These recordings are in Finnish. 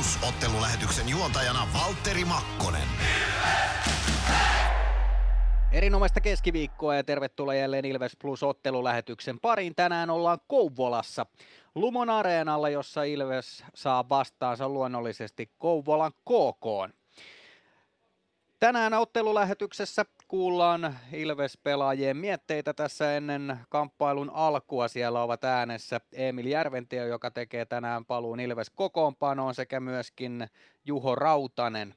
Plus ottelulähetyksen juontajana Valtteri Makkonen. Erinomaista keskiviikkoa ja tervetuloa jälleen Ilves Plus ottelulähetyksen pariin. Tänään ollaan Kouvolassa Lumon Areenalla, jossa Ilves saa vastaansa luonnollisesti Kouvolan KK. Tänään ottelulähetyksessä kuullaan Ilves-pelaajien mietteitä tässä ennen kamppailun alkua. Siellä ovat äänessä Emil Järventio, joka tekee tänään paluun Ilves kokoonpanoon sekä myöskin Juho Rautanen.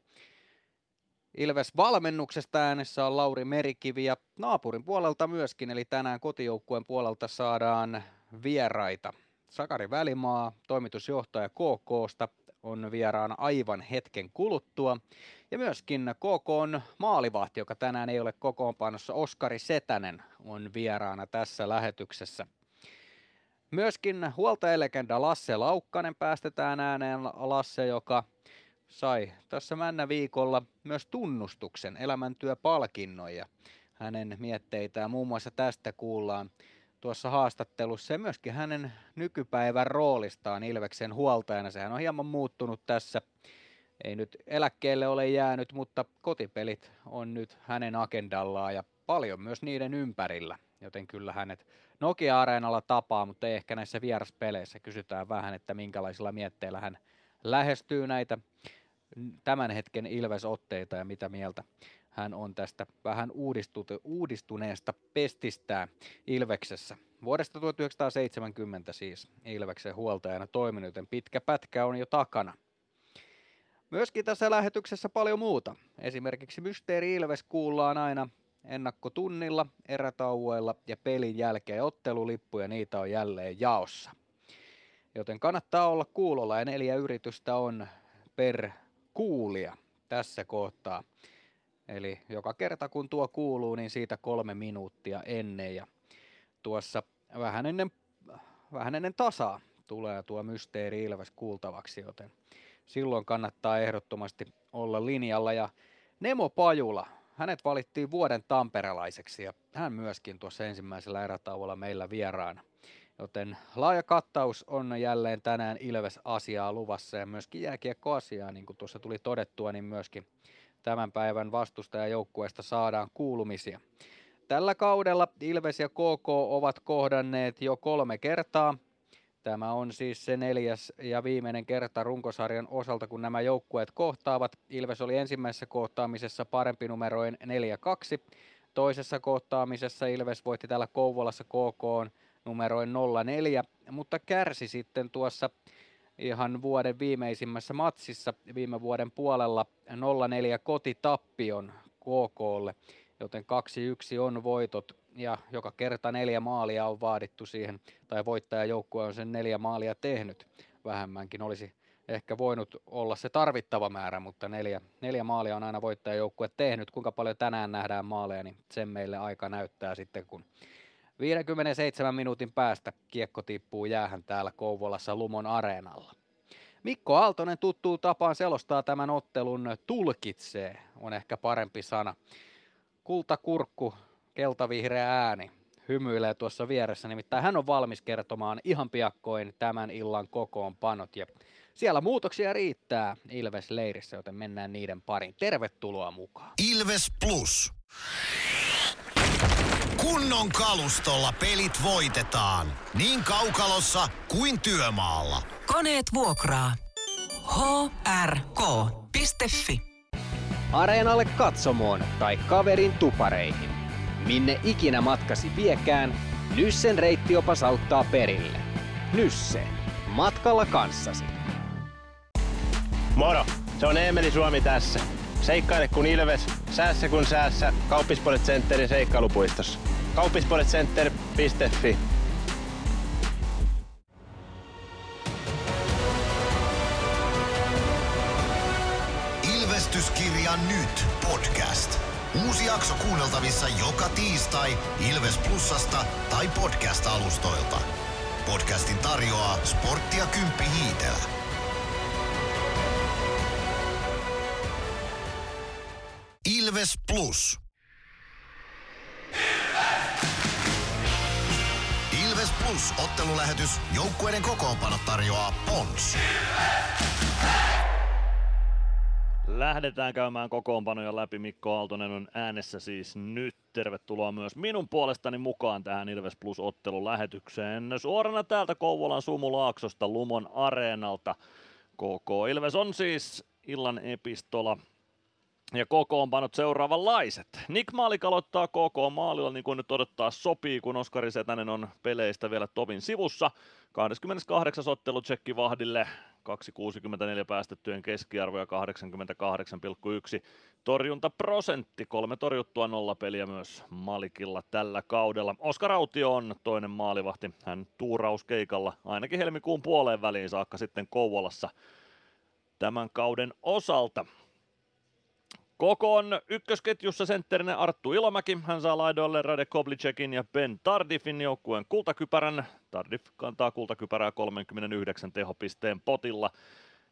Ilves valmennuksesta äänessä on Lauri Merikivi ja naapurin puolelta myöskin, eli tänään kotijoukkueen puolelta saadaan vieraita. Sakari Välimaa, toimitusjohtaja KKsta, on vieraana aivan hetken kuluttua. Ja myöskin KK on maalivahti, joka tänään ei ole kokoonpanossa. Oskari Setänen on vieraana tässä lähetyksessä. Myöskin huoltajalegenda Lasse Laukkanen päästetään ääneen. Lasse, joka sai tässä männä viikolla myös tunnustuksen elämäntyöpalkinnon ja hänen mietteitään muun muassa tästä kuullaan tuossa haastattelussa ja myöskin hänen nykypäivän roolistaan Ilveksen huoltajana. Sehän on hieman muuttunut tässä. Ei nyt eläkkeelle ole jäänyt, mutta kotipelit on nyt hänen agendallaan ja paljon myös niiden ympärillä. Joten kyllä hänet Nokia-areenalla tapaa, mutta ei ehkä näissä vieraspeleissä. Kysytään vähän, että minkälaisilla mietteillä hän lähestyy näitä tämän hetken Ilves-otteita ja mitä mieltä hän on tästä vähän uudistuneesta pestistään Ilveksessä. Vuodesta 1970 siis Ilveksen huoltajana toiminut, joten pitkä pätkä on jo takana. Myöskin tässä lähetyksessä paljon muuta. Esimerkiksi Mysteeri Ilves kuullaan aina ennakkotunnilla, erätauoilla ja pelin jälkeen ottelulippuja, niitä on jälleen jaossa. Joten kannattaa olla kuulolla ja neljä yritystä on per kuulia tässä kohtaa. Eli joka kerta kun tuo kuuluu, niin siitä kolme minuuttia ennen ja tuossa vähän ennen, vähän ennen tasaa tulee tuo Mysteeri Ilves kuultavaksi, joten silloin kannattaa ehdottomasti olla linjalla. Ja Nemo Pajula, hänet valittiin vuoden tamperelaiseksi ja hän myöskin tuossa ensimmäisellä erätauolla meillä vieraana. Joten laaja kattaus on jälleen tänään Ilves-asiaa luvassa ja myöskin jääkiekko-asiaa, niin kuin tuossa tuli todettua, niin myöskin tämän päivän vastustajajoukkueesta saadaan kuulumisia. Tällä kaudella Ilves ja KK ovat kohdanneet jo kolme kertaa. Tämä on siis se neljäs ja viimeinen kerta runkosarjan osalta, kun nämä joukkueet kohtaavat. Ilves oli ensimmäisessä kohtaamisessa parempi numeroin 4-2. Toisessa kohtaamisessa Ilves voitti täällä Kouvolassa KK numeroin 0-4, mutta kärsi sitten tuossa ihan vuoden viimeisimmässä matsissa viime vuoden puolella 0-4 kotitappion KKlle, joten 2-1 on voitot ja joka kerta neljä maalia on vaadittu siihen, tai voittajajoukkue on sen neljä maalia tehnyt. Vähemmänkin olisi ehkä voinut olla se tarvittava määrä, mutta neljä, neljä maalia on aina voittajajoukkue tehnyt. Kuinka paljon tänään nähdään maaleja, niin sen meille aika näyttää sitten, kun 57 minuutin päästä kiekko tippuu jäähän täällä Kouvolassa Lumon areenalla. Mikko Aaltonen tuttuu tapaan selostaa tämän ottelun tulkitsee, on ehkä parempi sana. Kultakurkku, keltavihreä ääni, hymyilee tuossa vieressä, nimittäin hän on valmis kertomaan ihan piakkoin tämän illan kokoonpanot ja siellä muutoksia riittää Ilves-leirissä, joten mennään niiden parin. Tervetuloa mukaan. Ilves Plus. Kunnon kalustolla pelit voitetaan. Niin kaukalossa kuin työmaalla. Koneet vuokraa. hrk.fi Areenalle katsomoon tai kaverin tupareihin. Minne ikinä matkasi viekään, Nyssen reittiopas auttaa perille. Nysse. Matkalla kanssasi. Moro! Se on Eemeli Suomi tässä. Seikkaile kun ilves, säässä kun säässä. Kauppispoilet Centerin seikkailupuistossa. Kauppispoiletcenter.fi Ilvestyskirja nyt podcast. Uusi jakso kuunneltavissa joka tiistai Ilves Plusasta tai podcast-alustoilta. Podcastin tarjoaa Sporttia Kymppi Hiitelä. Ilves Plus. Plus ottelulähetys. Joukkueiden kokoonpano tarjoaa Pons. Lähdetään käymään kokoonpanoja läpi. Mikko Aaltonen on äänessä siis nyt. Tervetuloa myös minun puolestani mukaan tähän Ilves Plus ottelun lähetykseen. Suorana täältä Kouvolan Sumulaaksosta Lumon areenalta. KK Ilves on siis illan epistola ja kokoonpanot seuraavanlaiset. Nick Maalik aloittaa KK maalilla niin kuin nyt odottaa sopii, kun Oskari Setänen on peleistä vielä tovin sivussa. 28. ottelu Tsekki Vahdille, 2,64 päästettyjen keskiarvo ja 88,1 torjuntaprosentti. Kolme torjuttua nolla peliä myös Malikilla tällä kaudella. Oskar Autio on toinen maalivahti. Hän tuurauskeikalla ainakin helmikuun puoleen väliin saakka sitten Kouvolassa tämän kauden osalta. Koko on ykkösketjussa sentterinä Arttu Ilomäki. Hän saa laidoille Rade Koblicekin ja Ben Tardifin joukkueen kultakypärän. Tardif kantaa kultakypärää 39 tehopisteen potilla.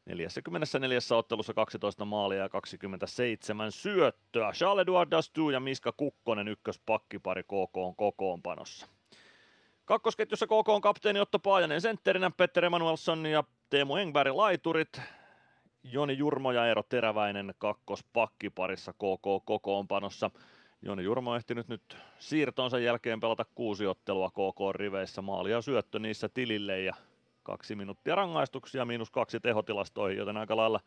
44 ottelussa 12 maalia ja 27 syöttöä. Charles-Edouard Dastu ja Miska Kukkonen ykköspakkipari KK on kokoonpanossa. Kakkosketjussa KK on kapteeni Otto Paajanen sentterinä, Petter Emanuelsson ja Teemu Engberg laiturit. Joni Jurmo ja Eero Teräväinen kakkospakkiparissa KK kokoonpanossa. Joni Jurmo on ehtinyt nyt siirtonsa jälkeen pelata kuusi ottelua KK-riveissä. Maali ja syöttö niissä tilille ja kaksi minuuttia rangaistuksia, miinus kaksi tehotilastoihin, joten aika lailla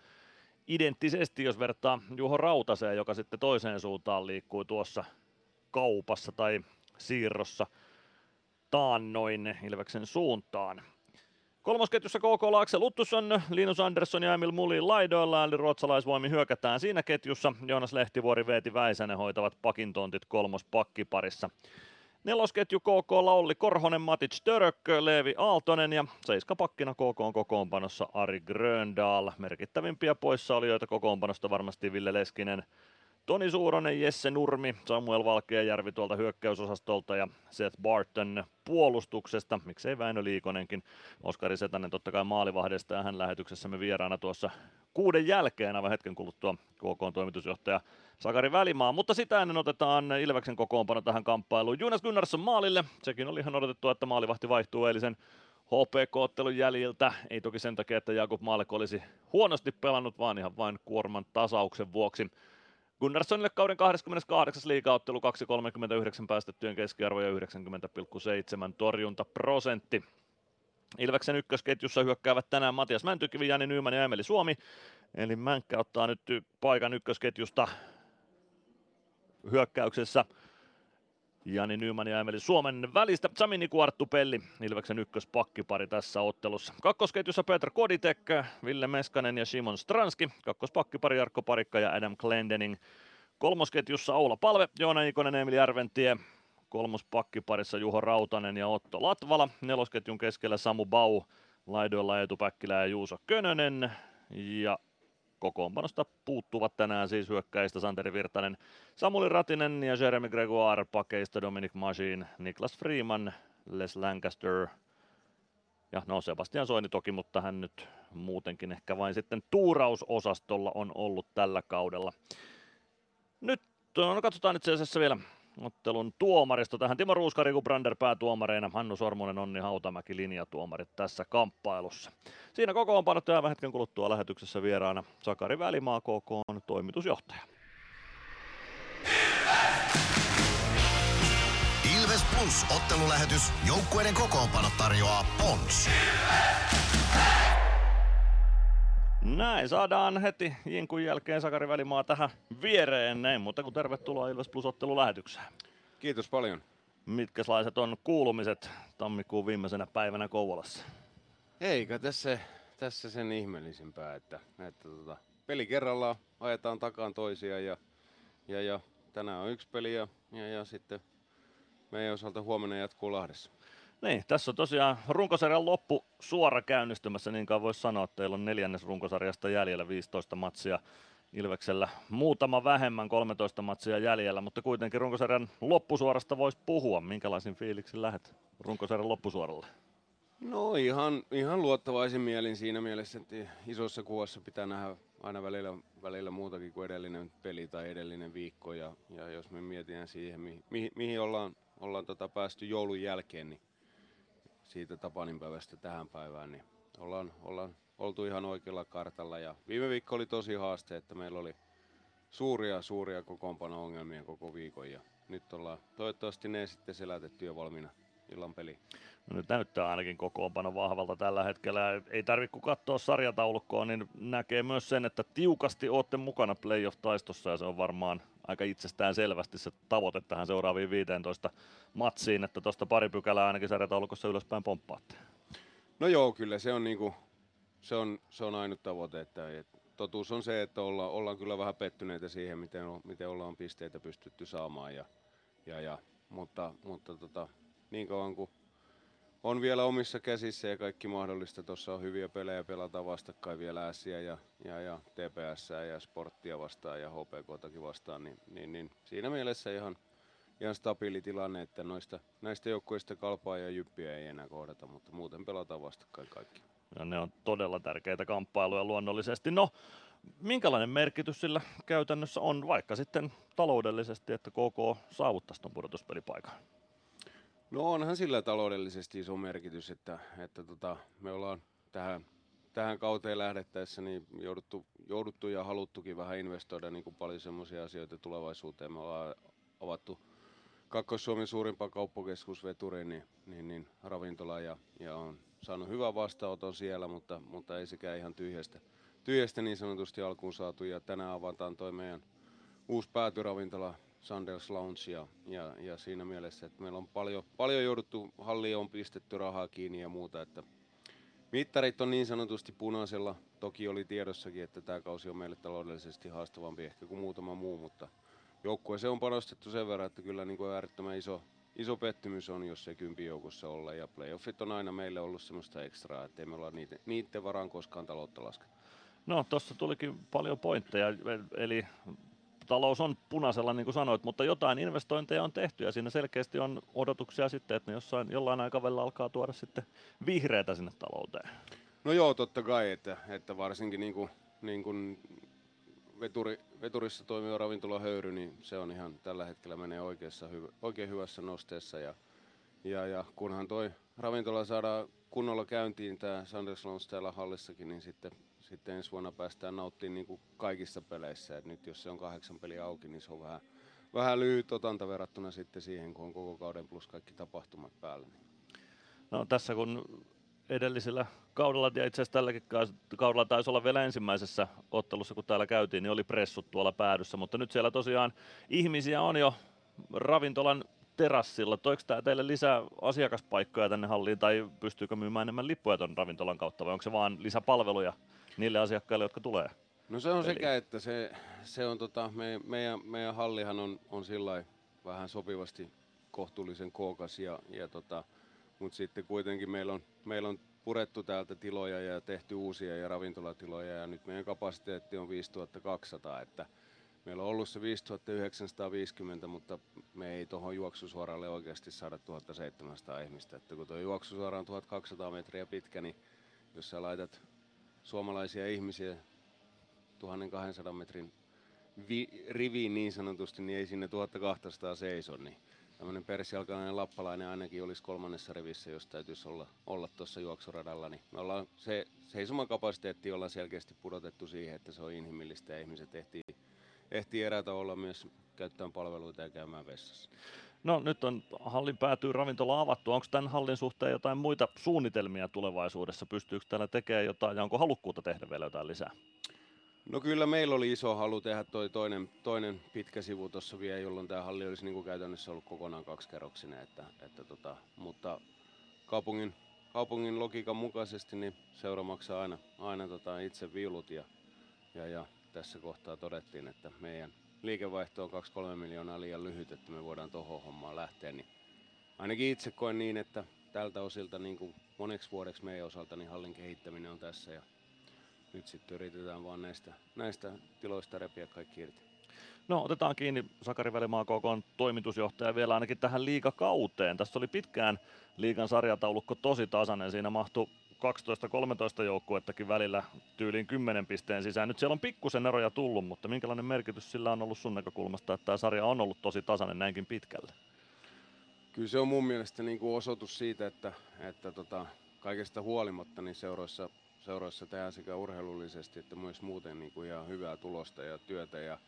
identtisesti, jos vertaa Juho Rautaseen, joka sitten toiseen suuntaan liikkuu tuossa kaupassa tai siirrossa taannoin Ilveksen suuntaan. Kolmosketjussa KK Laakse Luttusson, Linus Andersson ja Emil Mulin laidoilla, eli ruotsalaisvoimi hyökätään siinä ketjussa. Joonas Lehtivuori, Veeti Väisänen hoitavat pakintontit kolmospakkiparissa. Nelosketju KK Laulli Korhonen, Matic Török, Leevi Aaltonen ja seiskapakkina KK on kokoonpanossa Ari Gröndal. Merkittävimpiä poissaolijoita kokoonpanosta varmasti Ville Leskinen, Toni Suuronen, Jesse Nurmi, Samuel Valkeajärvi tuolta hyökkäysosastolta ja Seth Barton puolustuksesta, miksei Väinö Liikonenkin. Oskari Setänen totta kai maalivahdesta ja hän lähetyksessämme vieraana tuossa kuuden jälkeen aivan hetken kuluttua KK toimitusjohtaja Sakari Välimaa, mutta sitä ennen otetaan Ilveksen kokoonpano tähän kamppailuun. Jonas Gunnarsson maalille, sekin oli ihan odotettu, että maalivahti vaihtuu eilisen HPK-ottelun jäljiltä. Ei toki sen takia, että Jakub Maalek olisi huonosti pelannut, vaan ihan vain kuorman tasauksen vuoksi. Gunnarssonille kauden 28. liigaottelu 2,39 päästettyjen keskiarvo ja 90,7 torjuntaprosentti. Ilveksen ykkösketjussa hyökkäävät tänään Matias Mäntykivi, Jani Nyyman ja Emeli Suomi. Eli Mänkkä ottaa nyt paikan ykkösketjusta hyökkäyksessä. Jani Nyman ja Emeli Suomen välistä. Sami Niku Arttu Pelli, Ilveksen ykköspakkipari tässä ottelussa. Kakkosketjussa Peter Koditek, Ville Meskanen ja Simon Stranski. Kakkospakkipari Jarkko Parikka ja Adam Glendening. Kolmosketjussa Oula Palve, Joona Ikonen, Emili Järventie. Kolmospakkiparissa Juho Rautanen ja Otto Latvala. Nelosketjun keskellä Samu Bau, laidoilla Eetu Päkkilä ja Juuso Könönen. Ja kokoonpanosta puuttuvat tänään siis hyökkäistä Santeri Virtanen, Samuli Ratinen ja Jeremy Gregoire, pakeista Dominic Machine, Niklas Freeman, Les Lancaster ja no Sebastian Soini toki, mutta hän nyt muutenkin ehkä vain sitten tuurausosastolla on ollut tällä kaudella. Nyt no katsotaan itse asiassa vielä ottelun tuomaristo tähän. Timo Ruuskari, Brander päätuomareina, Hannu Sormunen, Onni Hautamäki linjatuomarit tässä kamppailussa. Siinä kokoonpanot jäävä hetken kuluttua lähetyksessä vieraana Sakari Välimaa KK on toimitusjohtaja. Ilves Plus ottelulähetys. Joukkueiden kokoonpano tarjoaa Pons. Näin saadaan heti Jinkun jälkeen Sakari Välimaa tähän viereen. Näin, mutta kun tervetuloa Ilves Plus ottelulähetykseen. Kiitos paljon. Mitkäslaiset on kuulumiset tammikuun viimeisenä päivänä Kouvolassa? Eikä tässä, tässä sen ihmeellisimpää, että, että tota, peli kerrallaan ajetaan takaan toisia ja, ja, ja tänään on yksi peli ja, ja, ja sitten meidän osalta huomenna jatkuu Lahdessa. Niin, tässä on tosiaan runkosarjan loppu suora käynnistymässä, niin kuin voisi sanoa, että teillä on neljännes runkosarjasta jäljellä 15 matsia. Ilveksellä muutama vähemmän, 13 matsia jäljellä, mutta kuitenkin runkosarjan loppusuorasta voisi puhua. Minkälaisin fiiliksin lähdet runkosarjan loppusuoralle? No ihan, ihan luottavaisin mielin siinä mielessä, että isossa kuvassa pitää nähdä aina välillä, välillä muutakin kuin edellinen peli tai edellinen viikko. Ja, ja jos me mietitään siihen, mihin, mihin ollaan, ollaan tota päästy joulun jälkeen, niin siitä Tapanin päivästä tähän päivään, niin ollaan, ollaan oltu ihan oikealla kartalla. Ja viime viikko oli tosi haaste, että meillä oli suuria, suuria kokoonpano-ongelmia koko viikon. Ja nyt ollaan toivottavasti ne sitten selätetty jo valmiina illan peliin. No nyt näyttää ainakin kokoonpano vahvalta tällä hetkellä. Ei tarvitse kun katsoa sarjataulukkoa, niin näkee myös sen, että tiukasti olette mukana playoff-taistossa ja se on varmaan aika itsestään selvästi se tavoite tähän seuraaviin 15 matsiin, että tuosta pari pykälää ainakin sarjataulukossa ylöspäin pomppaatte. No joo, kyllä se on, niinku, se on, se on ainut tavoite. Että, et, totuus on se, että olla, ollaan kyllä vähän pettyneitä siihen, miten, miten ollaan pisteitä pystytty saamaan. Ja, ja, ja, mutta mutta tota, niin kauan kuin on vielä omissa käsissä ja kaikki mahdollista. Tuossa on hyviä pelejä pelata vastakkain vielä Ässiä ja, ja, ja TPS ja Sporttia vastaan ja HPKtakin vastaan, niin, niin, niin siinä mielessä ihan, ihan stabiili tilanne, että noista, näistä joukkueista kalpaa ja jyppiä ei enää kohdata, mutta muuten pelataan vastakkain kaikki. Ja ne on todella tärkeitä kamppailuja luonnollisesti. No, minkälainen merkitys sillä käytännössä on, vaikka sitten taloudellisesti, että KK saavuttaisi tuon pudotuspelipaikan? No onhan sillä taloudellisesti iso merkitys, että, että tota, me ollaan tähän, tähän kauteen lähdettäessä niin jouduttu, jouduttu ja haluttukin vähän investoida niin kuin paljon semmoisia asioita tulevaisuuteen. Me ollaan avattu Kakkos-Suomen suurimpaa kauppakeskusveturi, niin, niin, niin ravintola ja, ja on saanut hyvän vastaanoton siellä, mutta, mutta ei sekään ihan tyhjästä, tyhjästä niin sanotusti alkuun saatu. Ja tänään avataan toi meidän uusi päätyravintola Sanders Lounge ja, ja, ja, siinä mielessä, että meillä on paljon, paljon jouduttu, halli on pistetty rahaa kiinni ja muuta, että mittarit on niin sanotusti punaisella. Toki oli tiedossakin, että tämä kausi on meille taloudellisesti haastavampi ehkä kuin muutama muu, mutta joukkueeseen on panostettu sen verran, että kyllä niin kuin äärettömän iso, iso pettymys on, jos se kympi joukossa olla. Ja playoffit on aina meille ollut semmoista ekstraa, että ei me olla niiden, niiden varaan koskaan taloutta lasketa. No, tuossa tulikin paljon pointteja, eli talous on punaisella, niin kuin sanoit, mutta jotain investointeja on tehty ja siinä selkeästi on odotuksia sitten, että ne jossain, jollain aikavälillä alkaa tuoda sitten vihreätä sinne talouteen. No joo, totta kai, että, että varsinkin niin kuin, niin kuin veturi, veturissa toimiva ravintolahöyry, niin se on ihan tällä hetkellä menee oikeassa, oikein hyvässä nosteessa ja, ja, ja kunhan toi ravintola saadaan kunnolla käyntiin, tämä Sanders Lounge täällä hallissakin, niin sitten sitten ensi vuonna päästään nauttimaan niin kuin kaikissa peleissä. Et nyt jos se on kahdeksan peliä auki, niin se on vähän, vähän lyhyt otanta verrattuna sitten siihen, kun on koko kauden plus kaikki tapahtumat päällä. No tässä kun edellisellä kaudella ja itse asiassa tälläkin kaudella taisi olla vielä ensimmäisessä ottelussa, kun täällä käytiin, niin oli pressut tuolla päädyssä, mutta nyt siellä tosiaan ihmisiä on jo ravintolan terassilla. Toiko tämä teille lisää asiakaspaikkoja tänne halliin tai pystyykö myymään enemmän lippuja tuon ravintolan kautta vai onko se vaan lisäpalveluja niille asiakkaille, jotka tulee? No se on peliin. sekä, että se, se on tota, me, meidän, meidän hallihan on, on sillä vähän sopivasti kohtuullisen kookas ja, ja tota, mutta sitten kuitenkin meillä on, meillä on purettu täältä tiloja ja tehty uusia ja ravintolatiloja ja nyt meidän kapasiteetti on 5200, että meillä on ollut se 5950, mutta me ei tuohon juoksusuoralle oikeasti saada 1700 ihmistä, että kun tuo juoksusuora on 1200 metriä pitkä, niin jos sä laitat suomalaisia ihmisiä 1200 metrin vi- riviin niin sanotusti, niin ei sinne 1200 seiso, niin tämmöinen persialkalainen lappalainen ainakin olisi kolmannessa rivissä, jos täytyisi olla, olla tuossa juoksuradalla. Niin me ollaan se seisomakapasiteetti ollaan selkeästi pudotettu siihen, että se on inhimillistä ja ihmiset ehtii, ehtii erätä olla myös käyttämään palveluita ja käymään vessassa. No nyt on hallin päätyy ravintola avattu. Onko tämän hallin suhteen jotain muita suunnitelmia tulevaisuudessa? Pystyykö täällä tekemään jotain ja onko halukkuutta tehdä vielä jotain lisää? No kyllä meillä oli iso halu tehdä toi toinen, toinen pitkä sivu tuossa vielä, jolloin tämä halli olisi niin kuin käytännössä ollut kokonaan kaksikerroksinen. Että, että tota, mutta kaupungin, kaupungin logiikan mukaisesti niin seura maksaa aina, aina tota itse viulut ja, ja, ja tässä kohtaa todettiin, että meidän liikevaihto on 2-3 miljoonaa liian lyhyt, että me voidaan tuohon hommaan lähteä. Niin ainakin itse koen niin, että tältä osilta niin kuin moneksi vuodeksi meidän osalta niin hallin kehittäminen on tässä ja nyt sitten yritetään vaan näistä, näistä tiloista repiä kaikki irti. No otetaan kiinni Sakari Välimaa KK toimitusjohtaja vielä ainakin tähän liikakauteen. Tässä oli pitkään liikan sarjataulukko tosi tasainen. Siinä mahtui 12-13 joukkuettakin välillä tyyliin 10 pisteen sisään. Nyt siellä on pikkusen eroja tullut, mutta minkälainen merkitys sillä on ollut sun näkökulmasta, että tämä sarja on ollut tosi tasainen näinkin pitkälle? Kyllä se on mun mielestä niin kuin osoitus siitä, että, että tota, kaikesta huolimatta niin seuroissa, seuroissa tehdään sekä urheilullisesti että myös muuten niin kuin ihan hyvää tulosta ja työtä ja,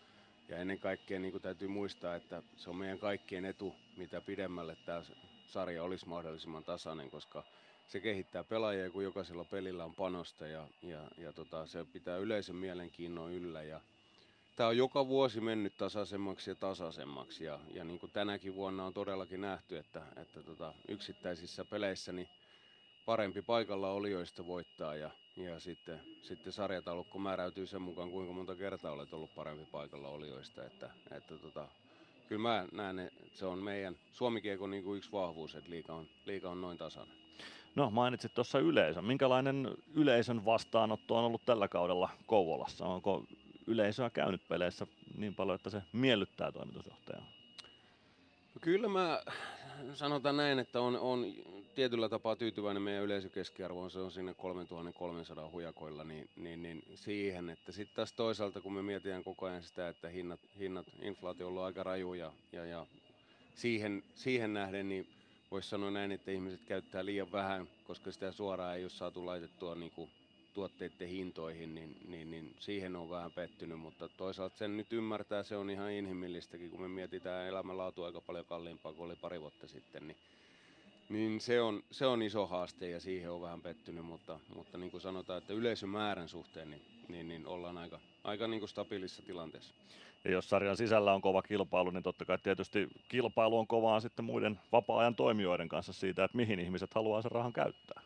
ja ennen kaikkea niin kuin täytyy muistaa, että se on meidän kaikkien etu, mitä pidemmälle tämä sarja olisi mahdollisimman tasainen, koska se kehittää pelaajia, kun jokaisella pelillä on panosta ja, ja, ja tota, se pitää yleisen mielenkiinnon yllä. Ja tämä on joka vuosi mennyt tasaisemmaksi ja tasaisemmaksi ja, ja niin kuin tänäkin vuonna on todellakin nähty, että, että tota, yksittäisissä peleissä niin parempi paikalla olijoista voittaa ja, ja sitten, sitten sarjataulukko määräytyy sen mukaan, kuinka monta kertaa olet ollut parempi paikalla olijoista. Että, että tota, kyllä mä näen, että se on meidän Suomikiekon niin kuin yksi vahvuus, että liika on, liika on noin tasainen. No mainitsit tuossa yleisön. Minkälainen yleisön vastaanotto on ollut tällä kaudella Kouvolassa? Onko yleisöä käynyt peleissä niin paljon, että se miellyttää toimitusjohtajaa? No kyllä mä sanotaan näin, että on, on tietyllä tapaa tyytyväinen meidän yleisökeskiarvoon, se on sinne 3300 hujakoilla, niin, niin, niin siihen, että sitten taas toisaalta kun me mietitään koko ajan sitä, että hinnat, hinnat inflaatio on ollut aika raju ja, ja, ja siihen, siihen nähden, niin voisi sanoa näin, että ihmiset käyttää liian vähän, koska sitä suoraan ei ole saatu laitettua niin kuin tuotteiden hintoihin, niin, niin, niin siihen on vähän pettynyt, mutta toisaalta sen nyt ymmärtää, se on ihan inhimillistäkin, kun me mietitään elämänlaatu aika paljon kalliimpaa kuin oli pari vuotta sitten, niin, niin se, on, se on iso haaste ja siihen on vähän pettynyt, mutta, mutta niin kuin sanotaan, että yleisömäärän suhteen niin, niin, niin ollaan aika, aika niin kuin stabiilissa tilanteessa. Ja jos sarjan sisällä on kova kilpailu, niin totta kai tietysti kilpailu on kovaa sitten muiden vapaa-ajan toimijoiden kanssa siitä, että mihin ihmiset haluaa sen rahan käyttää.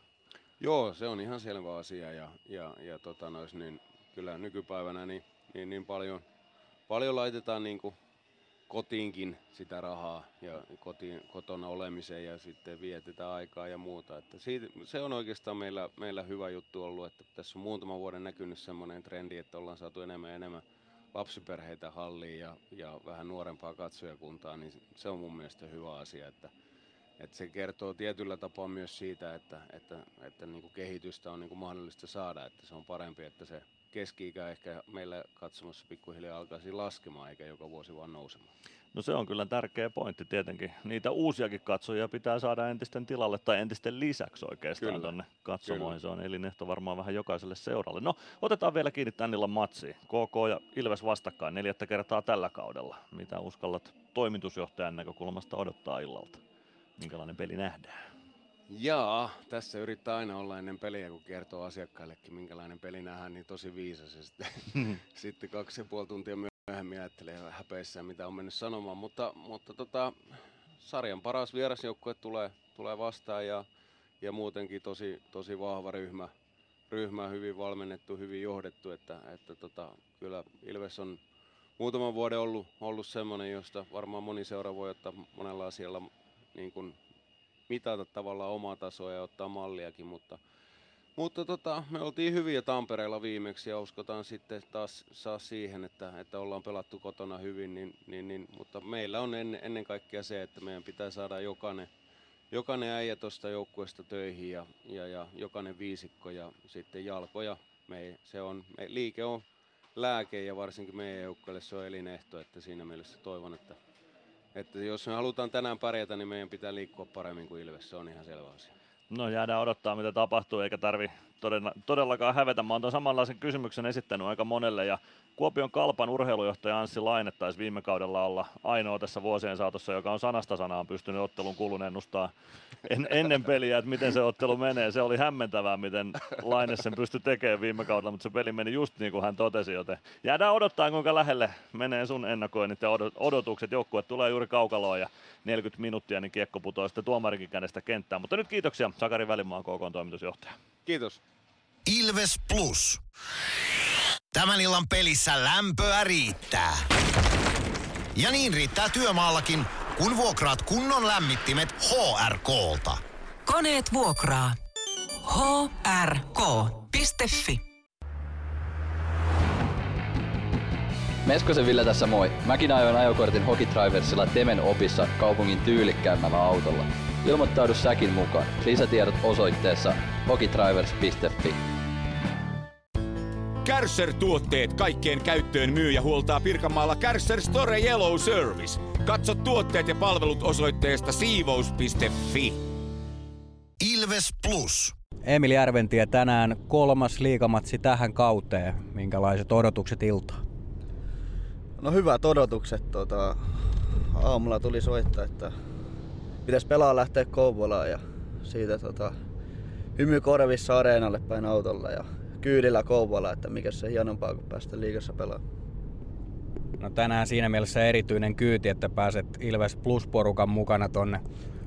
Joo, se on ihan selvä asia ja, ja, ja tota nois, niin kyllä nykypäivänä niin, niin, niin paljon, paljon laitetaan niin kuin kotiinkin sitä rahaa ja kotiin, kotona olemiseen ja sitten vietetään aikaa ja muuta. Että siitä, se on oikeastaan meillä, meillä hyvä juttu ollut, että tässä on muutama vuoden näkynyt semmoinen trendi, että ollaan saatu enemmän ja enemmän lapsiperheitä halliin ja, ja vähän nuorempaa katsojakuntaa, niin se on mun mielestä hyvä asia, että, että se kertoo tietyllä tapaa myös siitä, että, että, että niin kuin kehitystä on niin kuin mahdollista saada, että se on parempi, että se keski-ikä ehkä meillä katsomassa pikkuhiljaa alkaisi laskemaan eikä joka vuosi vaan nousemaan. No se on kyllä tärkeä pointti tietenkin. Niitä uusiakin katsojia pitää saada entisten tilalle tai entisten lisäksi oikeastaan tuonne katsomoihin. Se on elinehto varmaan vähän jokaiselle seuralle. No otetaan vielä kiinni tän illan matsiin. KK ja Ilves vastakkain neljättä kertaa tällä kaudella. Mitä uskallat toimitusjohtajan näkökulmasta odottaa illalta? Minkälainen peli nähdään? Jaa, tässä yrittää aina olla ennen peliä, kun kertoo asiakkaillekin, minkälainen peli nähdään, niin tosi viisas. Ja sitten, sitten kaksi ja puoli tuntia myöhemmin ajattelee häpeissään, mitä on mennyt sanomaan. Mutta, mutta tota, sarjan paras vierasjoukkue tulee, tulee vastaan ja, ja muutenkin tosi, tosi vahva ryhmä, ryhmä, hyvin valmennettu, hyvin johdettu. Että, että tota, kyllä Ilves on muutaman vuoden ollut, ollut semmoinen, josta varmaan moni seura voi ottaa monella asialla niin kuin mitata tavallaan omaa tasoa ja ottaa malliakin, mutta, mutta tota, me oltiin hyviä Tampereella viimeksi ja uskotaan sitten taas saa siihen, että, että ollaan pelattu kotona hyvin, niin, niin, niin, mutta meillä on ennen, ennen kaikkea se, että meidän pitää saada jokainen, jokainen äijä tuosta joukkueesta töihin ja, ja, ja jokainen viisikko ja sitten jalkoja. Me, se on, me, liike on lääke ja varsinkin meidän joukkueelle se on elinehto, että siinä mielessä toivon, että että jos me halutaan tänään pärjätä, niin meidän pitää liikkua paremmin kuin Ilves, se on ihan selvä asia. No jäädään odottaa, mitä tapahtuu, eikä tarvi todellakaan hävetä. Mä oon samanlaisen kysymyksen esittänyt aika monelle ja Kuopion Kalpan urheilujohtaja Anssi Laine taisi viime kaudella olla ainoa tässä vuosien saatossa, joka on sanasta sanaan pystynyt ottelun kulun ennustaa en, ennen peliä, että miten se ottelu menee. Se oli hämmentävää, miten Laine sen pystyi tekemään viime kaudella, mutta se peli meni just niin kuin hän totesi, joten jäädään odottaa, kuinka lähelle menee sun ennakoinnit ja odotukset. Joukkue tulee juuri kaukaloon ja 40 minuuttia, niin kiekko putoaa sitten tuomarikin kädestä kenttään. Mutta nyt kiitoksia Sakari Välimaan KK toimitusjohtaja. Kiitos. Ilves Plus. Tämän illan pelissä lämpöä riittää. Ja niin riittää työmaallakin, kun vuokraat kunnon lämmittimet HRK-lta. Koneet vuokraa. hrk.fi Meskosen Ville tässä moi. Mäkin ajoin ajokortin Hokitriversilla Temen opissa kaupungin tyylikkäämmällä autolla. Ilmoittaudu säkin mukaan. Lisätiedot osoitteessa hokitrivers.fi. Kärsser-tuotteet kaikkeen käyttöön myy ja huoltaa Pirkanmaalla Kärsser Store Yellow Service. Katso tuotteet ja palvelut osoitteesta siivous.fi. Ilves Plus. Emil Järventie tänään kolmas liikamatsi tähän kauteen. Minkälaiset odotukset iltaan? No hyvät odotukset. Tota, aamulla tuli soittaa, että pitäisi pelaa lähteä Kouvolaan ja siitä tota, hymy korvissa areenalle päin autolla ja kyydillä Kouvola, että mikä se hienompaa kuin päästä liigassa pelaamaan. No tänään siinä mielessä erityinen kyyti, että pääset Ilves Plus-porukan mukana tonne.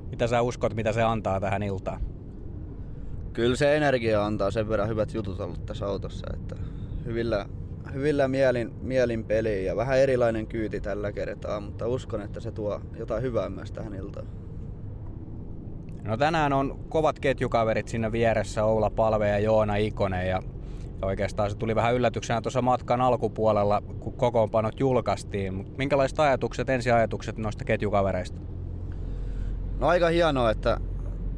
Mitä sä uskot, mitä se antaa tähän iltaan? Kyllä se energia antaa sen verran hyvät jutut ollut tässä autossa, että hyvillä, hyvillä mielin, mielin peli ja vähän erilainen kyyti tällä kertaa, mutta uskon, että se tuo jotain hyvää myös tähän iltaan. No tänään on kovat ketjukaverit siinä vieressä, Oula Palve ja Joona Ikonen ja oikeastaan se tuli vähän yllätyksenä tuossa matkan alkupuolella, kun kokoonpanot julkaistiin. Mutta minkälaiset ajatukset, ensiajatukset noista ketjukavereista? No aika hienoa, että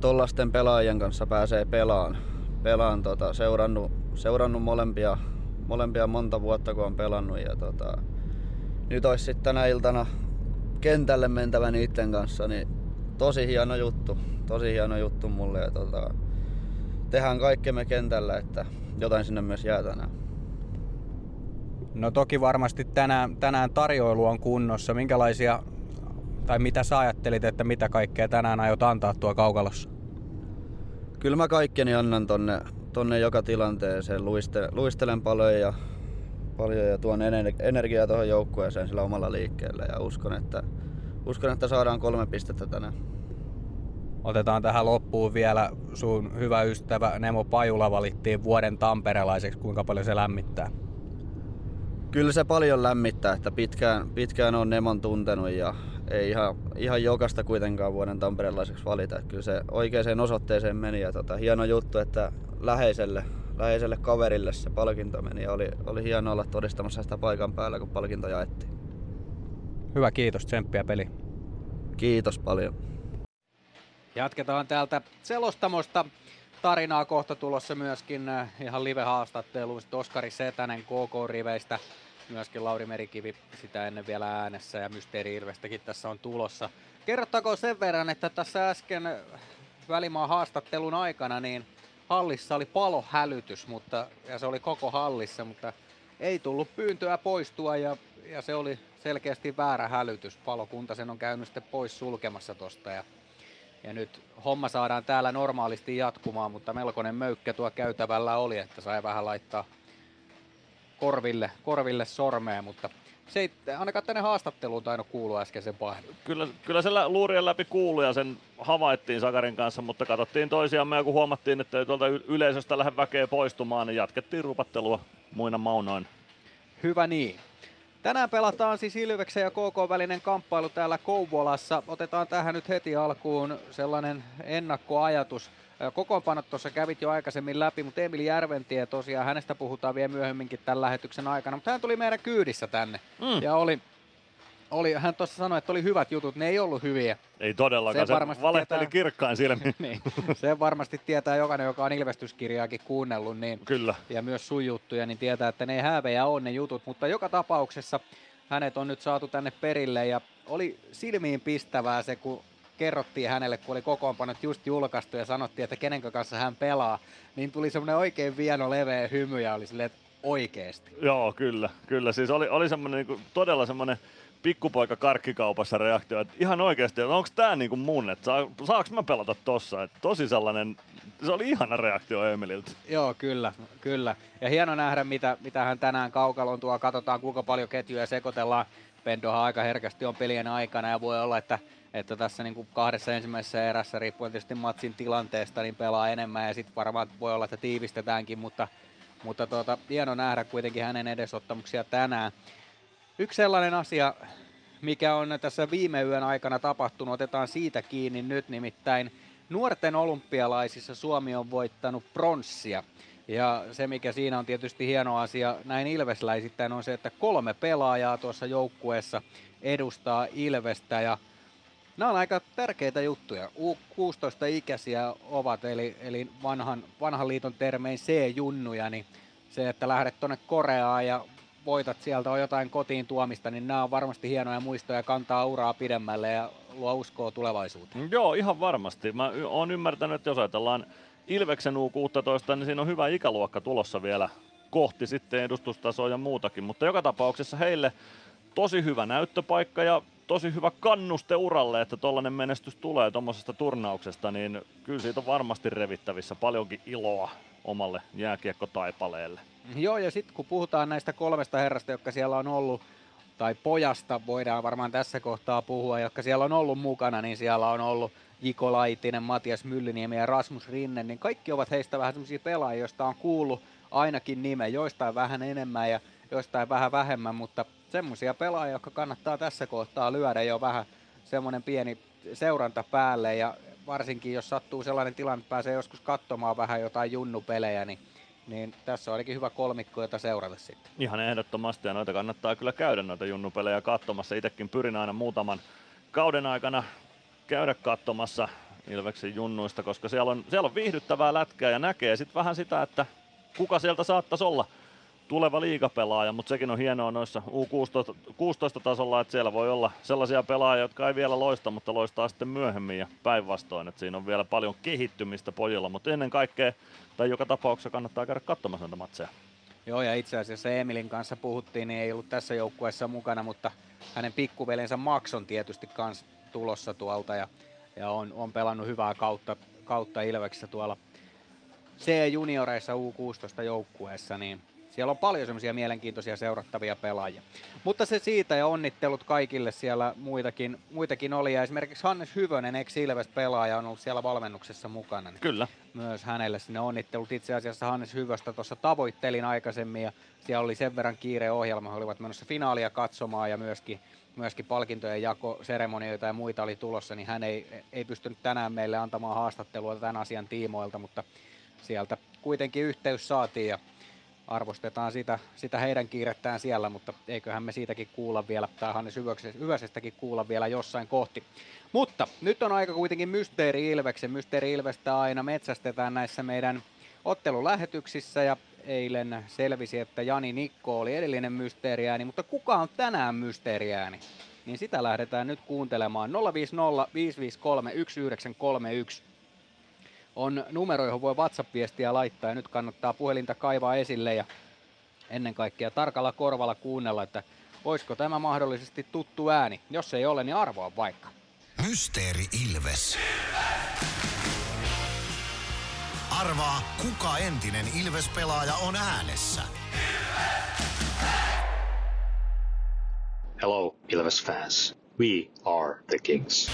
tollasten pelaajien kanssa pääsee pelaan. Pelaan tota, seurannut, seurannut molempia, molempia monta vuotta, kun on pelannut. Ja tota, nyt olisi sitten tänä iltana kentälle mentävä niiden kanssa, niin tosi hieno juttu. Tosi hieno juttu mulle. Ja tota, tehdään kaikkemme kentällä, että jotain sinne myös jää tänään. No toki varmasti tänään, tänään tarjoilu on kunnossa. Minkälaisia, tai mitä sä ajattelit, että mitä kaikkea tänään aiot antaa tuo kaukalossa? Kyllä mä kaikkeni annan tonne, tonne joka tilanteeseen. Luiste, luistelen paljon ja, paljon ja tuon energiaa tuohon joukkueeseen sillä omalla liikkeellä ja uskon, että, uskon, että saadaan kolme pistettä tänään. Otetaan tähän loppuun vielä sun hyvä ystävä Nemo Pajula valittiin vuoden tamperelaiseksi. Kuinka paljon se lämmittää? Kyllä se paljon lämmittää, että pitkään, pitkään on Nemon tuntenut ja ei ihan, ihan jokasta kuitenkaan vuoden tamperelaiseksi valita. Että kyllä se oikeaan osoitteeseen meni ja tota, hieno juttu, että läheiselle, läheiselle kaverille se palkinto meni ja oli, oli hieno olla todistamassa sitä paikan päällä, kun palkinto jaettiin. Hyvä, kiitos. Tsemppiä peli. Kiitos paljon. Jatketaan täältä selostamosta. Tarinaa kohta tulossa myöskin äh, ihan live-haastatteluun. Oskari Setänen KK-riveistä, myöskin Lauri Merikivi sitä ennen vielä äänessä ja Mysteeri Ilvestäkin tässä on tulossa. Kerrottakoon sen verran, että tässä äsken äh, välimaan haastattelun aikana niin hallissa oli palohälytys, mutta, ja se oli koko hallissa, mutta ei tullut pyyntöä poistua ja, ja se oli selkeästi väärä hälytys. Palokunta sen on käynyt sitten pois sulkemassa tosta ja ja nyt homma saadaan täällä normaalisti jatkumaan, mutta melkoinen möykkä tuo käytävällä oli, että sai vähän laittaa korville, korville sormeen, mutta se ei ainakaan tänne haastatteluun tainnut kuulua äsken sen pahin. Kyllä, kyllä se luurien läpi kuului ja sen havaittiin Sakarin kanssa, mutta katsottiin toisiamme ja kun huomattiin, että ei tuolta yleisöstä lähde väkeä poistumaan, niin jatkettiin rupattelua muina maunoin. Hyvä niin. Tänään pelataan siis Ilveksen ja KK välinen kamppailu täällä Kouvolassa. Otetaan tähän nyt heti alkuun sellainen ennakkoajatus. Kokoonpanot tuossa kävit jo aikaisemmin läpi, mutta Emil Järventie tosiaan, hänestä puhutaan vielä myöhemminkin tämän lähetyksen aikana, mutta hän tuli meidän kyydissä tänne mm. ja oli oli, hän tuossa sanoi, että oli hyvät jutut, ne ei ollut hyviä. Ei todellakaan, se, se valehteli tietää, kirkkain silmin. niin, se varmasti tietää jokainen, joka on ilmestyskirjaakin kuunnellut. Niin, Kyllä. Ja myös sun juttuja, niin tietää, että ne ei häävejä on ne jutut. Mutta joka tapauksessa hänet on nyt saatu tänne perille ja oli silmiin pistävää se, kun kerrottiin hänelle, kun oli kokoonpanot just julkaistu ja sanottiin, että kenen kanssa hän pelaa, niin tuli semmoinen oikein vieno leveä hymy ja oli silleen, että oikeesti. Joo, kyllä, kyllä. Siis oli, oli semmoinen niin todella semmoinen pikkupoika karkkikaupassa reaktio, että ihan oikeasti, että onko tämä niinku mun, että saa, saaks mä pelata tossa, että tosi sellainen, se oli ihana reaktio Emililtä. Joo, kyllä, kyllä. Ja hieno nähdä, mitä, mitä hän tänään kaukalon tuo, katsotaan kuinka paljon ketjuja sekoitellaan. Pendohan aika herkästi on pelien aikana ja voi olla, että että tässä niin kuin kahdessa ensimmäisessä erässä, riippuen tietysti matsin tilanteesta, niin pelaa enemmän ja sitten varmaan voi olla, että tiivistetäänkin, mutta, mutta tuota, hieno nähdä kuitenkin hänen edesottamuksia tänään. Yksi sellainen asia, mikä on tässä viime yön aikana tapahtunut, otetaan siitä kiinni nyt nimittäin. Nuorten olympialaisissa Suomi on voittanut pronssia. Ja se, mikä siinä on tietysti hieno asia näin ilvesläisittäin, on se, että kolme pelaajaa tuossa joukkueessa edustaa Ilvestä. Ja nämä on aika tärkeitä juttuja. U16-ikäisiä ovat, eli, eli vanhan, vanhan liiton termein C-junnuja, niin se, että lähdet tuonne Koreaan ja voitat sieltä on jotain kotiin tuomista, niin nämä on varmasti hienoja muistoja, kantaa uraa pidemmälle ja luo uskoa tulevaisuuteen. Joo, ihan varmasti. Mä oon ymmärtänyt, että jos ajatellaan Ilveksen U16, niin siinä on hyvä ikäluokka tulossa vielä kohti sitten edustustasoa ja muutakin, mutta joka tapauksessa heille tosi hyvä näyttöpaikka ja tosi hyvä kannuste uralle, että tollainen menestys tulee tuommoisesta turnauksesta, niin kyllä siitä on varmasti revittävissä paljonkin iloa omalle jääkiekkotaipaleelle. Joo, ja sitten kun puhutaan näistä kolmesta herrasta, jotka siellä on ollut, tai pojasta voidaan varmaan tässä kohtaa puhua, jotka siellä on ollut mukana, niin siellä on ollut Jiko Laitinen, Matias Myllyniemi ja Rasmus Rinne, niin kaikki ovat heistä vähän sellaisia pelaajia, joista on kuullut ainakin nimen, joistain vähän enemmän ja joistain vähän vähemmän, mutta semmoisia pelaajia, jotka kannattaa tässä kohtaa lyödä jo vähän semmoinen pieni seuranta päälle ja varsinkin jos sattuu sellainen tilanne, että pääsee joskus katsomaan vähän jotain junnupelejä, niin niin tässä on ainakin hyvä kolmikko, jota seurata sitten. Ihan ehdottomasti ja noita kannattaa kyllä käydä noita junnupelejä katsomassa. Itsekin pyrin aina muutaman kauden aikana käydä katsomassa Ilveksen junnuista, koska siellä on, siellä on viihdyttävää lätkää ja näkee sitten vähän sitä, että kuka sieltä saattaisi olla tuleva liigapelaaja, mutta sekin on hienoa noissa U16-tasolla, että siellä voi olla sellaisia pelaajia, jotka ei vielä loista, mutta loistaa sitten myöhemmin ja päinvastoin, että siinä on vielä paljon kehittymistä pojilla, mutta ennen kaikkea tai joka tapauksessa kannattaa käydä katsomassa näitä matseja. Joo, ja itse asiassa Emilin kanssa puhuttiin, niin ei ollut tässä joukkueessa mukana, mutta hänen pikkuvelensä Max on tietysti kans tulossa tuolta ja, ja on, on pelannut hyvää kautta, kautta Ilveksessä tuolla C-junioreissa U16 joukkueessa, niin siellä on paljon semmoisia mielenkiintoisia seurattavia pelaajia. Mutta se siitä ja onnittelut kaikille siellä muitakin, muitakin oli. Ja esimerkiksi Hannes Hyvönen, ex Ilves pelaaja, on ollut siellä valmennuksessa mukana. Niin Kyllä. Myös hänelle sinne onnittelut. Itse asiassa Hannes Hyvöstä tuossa tavoittelin aikaisemmin ja siellä oli sen verran kiire ohjelma. He olivat menossa finaalia katsomaan ja myöskin myöskin palkintojen jakoseremonioita ja muita oli tulossa, niin hän ei, ei pystynyt tänään meille antamaan haastattelua tämän asian tiimoilta, mutta sieltä kuitenkin yhteys saatiin ja arvostetaan sitä, sitä heidän kiirettään siellä, mutta eiköhän me siitäkin kuulla vielä, tai Hannes Yväsestäkin kuulla vielä jossain kohti. Mutta nyt on aika kuitenkin Mysteeri Ilveksen. Mysteeri Ilvestä aina metsästetään näissä meidän ottelulähetyksissä ja eilen selvisi, että Jani Nikko oli edellinen mysteeriääni, mutta kuka on tänään mysteeriääni? Niin sitä lähdetään nyt kuuntelemaan. 050 553 1931 on numero, johon voi WhatsApp-viestiä laittaa ja nyt kannattaa puhelinta kaivaa esille ja ennen kaikkea tarkalla korvalla kuunnella, että olisiko tämä mahdollisesti tuttu ääni. Jos ei ole, niin arvoa vaikka. Mysteeri Ilves. Arvaa, kuka entinen Ilves-pelaaja on äänessä. Hello, Ilves fans. We are the Kings.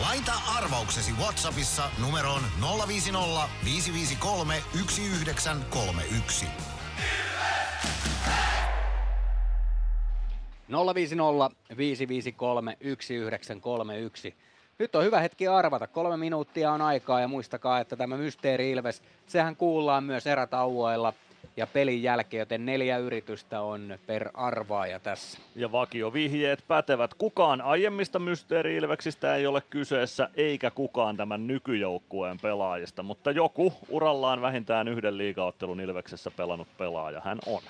Laita arvauksesi Whatsappissa numeroon 050 553 1931. 050 553 1931. Nyt on hyvä hetki arvata. Kolme minuuttia on aikaa ja muistakaa, että tämä Mysteeri Ilves, sehän kuullaan myös erätauoilla ja pelin jälkeen, joten neljä yritystä on per arvaaja tässä. Ja vihjeet pätevät. Kukaan aiemmista Mysteeri-Ilveksistä ei ole kyseessä, eikä kukaan tämän nykyjoukkueen pelaajista, mutta joku urallaan vähintään yhden liigaottelun Ilveksessä pelannut pelaaja hän on.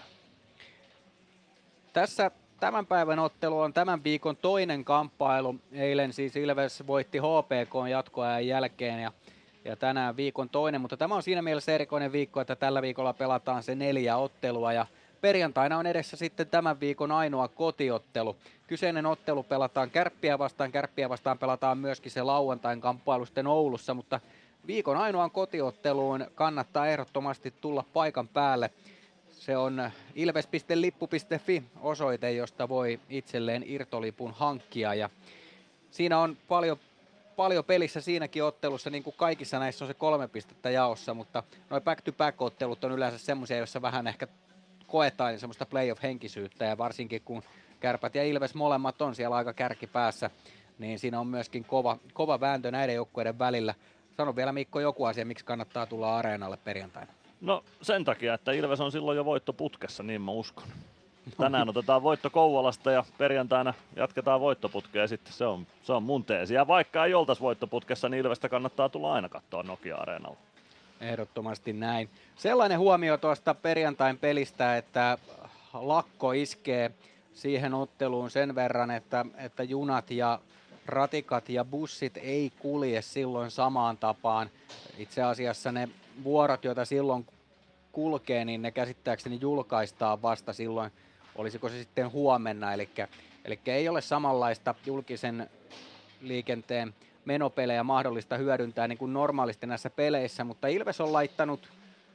Tässä tämän päivän ottelu on tämän viikon toinen kamppailu. Eilen siis Ilves voitti HPK jatkoajan jälkeen ja ja tänään viikon toinen, mutta tämä on siinä mielessä erikoinen viikko, että tällä viikolla pelataan se neljä ottelua ja perjantaina on edessä sitten tämän viikon ainoa kotiottelu. Kyseinen ottelu pelataan kärppiä vastaan, kärppiä vastaan pelataan myöskin se lauantain kamppailu sitten Oulussa, mutta viikon ainoan kotiotteluun kannattaa ehdottomasti tulla paikan päälle. Se on ilves.lippu.fi osoite, josta voi itselleen irtolipun hankkia ja siinä on paljon paljon pelissä siinäkin ottelussa, niin kuin kaikissa näissä on se kolme pistettä jaossa, mutta noin back-to-back-ottelut on yleensä semmoisia, joissa vähän ehkä koetaan semmoista playoff-henkisyyttä, ja varsinkin kun Kärpät ja Ilves molemmat on siellä aika kärkipäässä, niin siinä on myöskin kova, kova vääntö näiden joukkueiden välillä. Sano vielä Mikko joku asia, miksi kannattaa tulla areenalle perjantaina. No sen takia, että Ilves on silloin jo voittoputkessa, niin mä uskon. Tänään otetaan voitto Kouvolasta ja perjantaina jatketaan voittoputkea sitten se on, se on mun teesi. Ja vaikka ei oltaisi voittoputkessa, niin Ilvestä kannattaa tulla aina katsoa Nokia-areenalla. Ehdottomasti näin. Sellainen huomio tuosta perjantain pelistä, että lakko iskee siihen otteluun sen verran, että, että junat ja ratikat ja bussit ei kulje silloin samaan tapaan. Itse asiassa ne vuorot, joita silloin kulkee, niin ne käsittääkseni julkaistaan vasta silloin, olisiko se sitten huomenna, eli, eli ei ole samanlaista julkisen liikenteen menopelejä mahdollista hyödyntää niin kuin normaalisti näissä peleissä, mutta Ilves on laittanut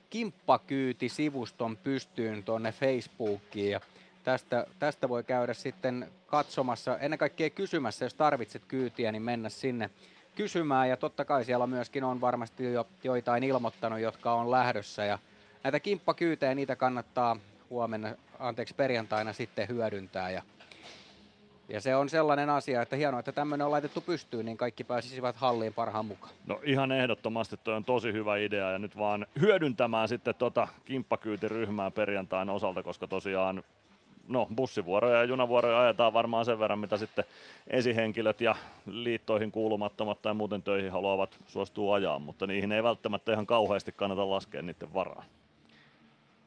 kimppakyyti-sivuston pystyyn tuonne Facebookiin ja tästä, tästä voi käydä sitten katsomassa, ennen kaikkea kysymässä, jos tarvitset kyytiä, niin mennä sinne kysymään. Ja totta kai siellä myöskin on varmasti jo joitain ilmoittanut, jotka on lähdössä. Ja näitä kimppakyytejä, niitä kannattaa huomenna, anteeksi perjantaina sitten hyödyntää ja ja se on sellainen asia, että hienoa, että tämmöinen on laitettu pystyyn, niin kaikki pääsisivät halliin parhaan mukaan. No ihan ehdottomasti tuo on tosi hyvä idea ja nyt vaan hyödyntämään sitten tota kimppakyytiryhmää perjantain osalta, koska tosiaan no, bussivuoroja ja junavuoroja ajetaan varmaan sen verran, mitä sitten esihenkilöt ja liittoihin kuulumattomat tai muuten töihin haluavat suostua ajaa, mutta niihin ei välttämättä ihan kauheasti kannata laskea niiden varaan.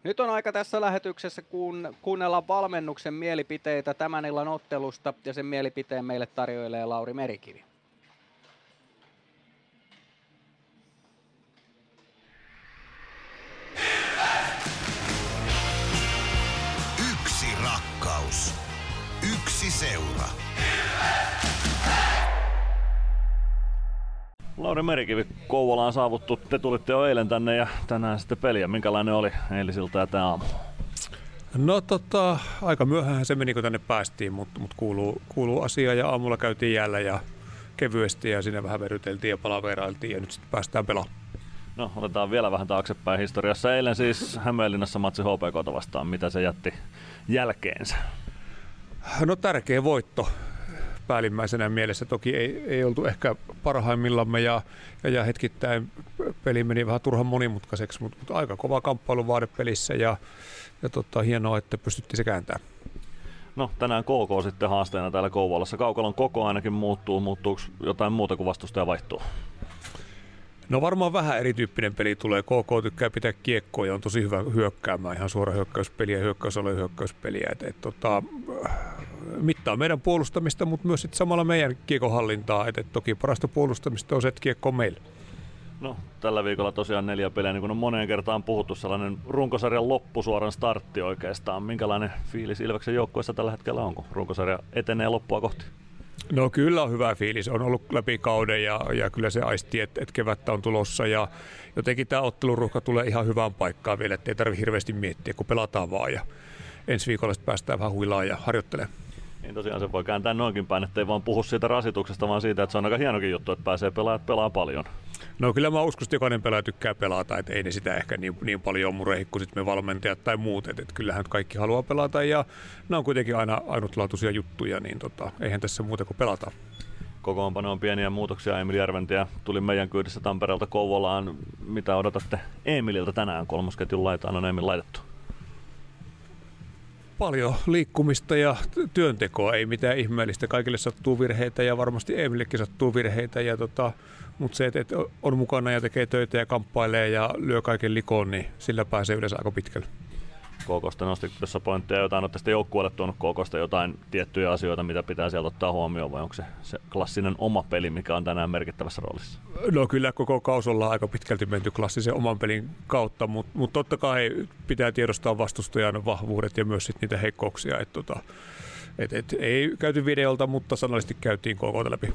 Nyt on aika tässä lähetyksessä kun kuunnella valmennuksen mielipiteitä tämän illan ottelusta ja sen mielipiteen meille tarjoilee Lauri Merikivi. Lauri Merikivi, Kouvolaan saavuttu. Te tulitte jo eilen tänne ja tänään sitten peliä. Minkälainen oli eilisiltä ja tämä aamu? No tota, aika myöhään se meni kun tänne päästiin, mutta mut kuuluu, kuuluu asia ja aamulla käytiin jäällä ja kevyesti ja sinne vähän veryteltiin ja palaverailtiin ja nyt sitten päästään pelaamaan. No, otetaan vielä vähän taaksepäin historiassa. Eilen siis Hämeenlinnassa matsi HPK vastaan. Mitä se jätti jälkeensä? No tärkeä voitto päällimmäisenä mielessä. Toki ei, ei oltu ehkä parhaimmillamme ja, ja, ja hetkittäin peli meni vähän turhan monimutkaiseksi, mutta, mutta aika kova kamppailu vaadepelissä ja, ja tota, hienoa, että pystyttiin se kääntämään. No tänään KK sitten haasteena täällä Kouvolassa. Kaukalon koko ainakin muuttuu. Muuttuuko jotain muuta kuin vastustaja vaihtuu? No varmaan vähän erityyppinen peli tulee. KK tykkää pitää kiekkoa ja on tosi hyvä hyökkäämään. Ihan suora hyökkäyspeliä ja hyökkäys oli hyökkäyspeliä. Et, et, tota, mittaa meidän puolustamista, mutta myös sit samalla meidän kiekohallintaa. Et, et toki parasta puolustamista on se, että kiekko on meillä. No, tällä viikolla tosiaan neljä peliä, niin kuin on moneen kertaan puhuttu, sellainen runkosarjan loppusuoran startti oikeastaan. Minkälainen fiilis Ilveksen joukkueessa tällä hetkellä on, kun runkosarja etenee loppua kohti? No kyllä on hyvä fiilis. On ollut läpi kauden ja, ja kyllä se aisti, että et kevättä on tulossa. Ja jotenkin tämä otteluruhka tulee ihan hyvään paikkaan vielä, ettei tarvitse hirveästi miettiä, kun pelataan vaan. Ja ensi viikolla päästään vähän huilaan ja harjoittelemaan. Niin tosiaan se voi kääntää noinkin päin, ettei vaan puhu siitä rasituksesta, vaan siitä, että se on aika hienokin juttu, että pääsee pelaajat pelaa paljon. No kyllä mä uskon, että jokainen pelaaja tykkää pelata, että ei ne sitä ehkä niin, niin paljon murehi kuin sitten me valmentajat tai muut. Että, että kyllähän kaikki haluaa pelata ja nämä on kuitenkin aina ainutlaatuisia juttuja, niin tota, eihän tässä muuta kuin pelata. Kokoonpano on pieniä muutoksia. Emil Järventiä tuli meidän kyydissä Tampereelta Kouvolaan. Mitä odotatte Emililtä tänään? Kolmosketjun laitaan on Emil laitettu paljon liikkumista ja työntekoa, ei mitään ihmeellistä. Kaikille sattuu virheitä ja varmasti Emillekin sattuu virheitä, ja tota, mutta se, että on mukana ja tekee töitä ja kamppailee ja lyö kaiken likoon, niin sillä pääsee yleensä aika pitkälle. Kokosta nosti tuossa pointteja jotain, olette sitten joukkueelle tuonut Kokosta jotain tiettyjä asioita, mitä pitää sieltä ottaa huomioon, vai onko se, se klassinen oma peli, mikä on tänään merkittävässä roolissa? No kyllä koko kaus ollaan aika pitkälti menty klassisen oman pelin kautta, mutta mut totta kai pitää tiedostaa vastustajan vahvuudet ja myös sit niitä heikkouksia. Et tota, et, et, ei käyty videolta, mutta sanallisesti käytiin koko läpi.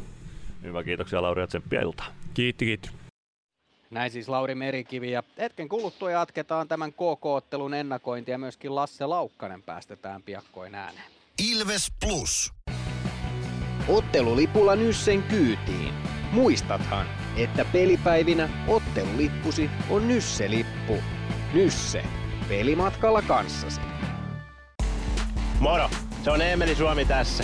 Hyvä, kiitoksia Lauri ja tsemppiä iltaa. Kiitti, kiitti. Näin siis Lauri Merikivi ja hetken kuluttua jatketaan tämän KK-ottelun ennakointia ja myöskin Lasse Laukkanen päästetään piakkoin ääneen. Ilves Plus. Ottelulipulla Nyssen kyytiin. Muistathan, että pelipäivinä ottelulippusi on Nysse-lippu. Nysse. Pelimatkalla kanssasi. Moro! Se on Eemeli Suomi tässä.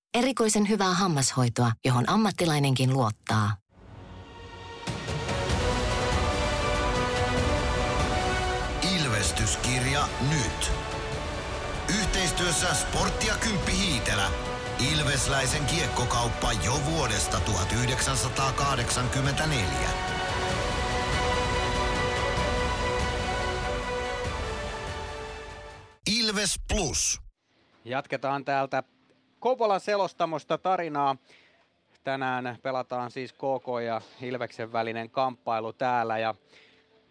Erikoisen hyvää hammashoitoa, johon ammattilainenkin luottaa. Ilvestyskirja nyt. Yhteistyössä sporttia Kymppi Hiitelä. Ilvesläisen kiekkokauppa jo vuodesta 1984. Ilves Plus. Jatketaan täältä Kouvolan selostamosta tarinaa. Tänään pelataan siis KK ja Ilveksen välinen kamppailu täällä ja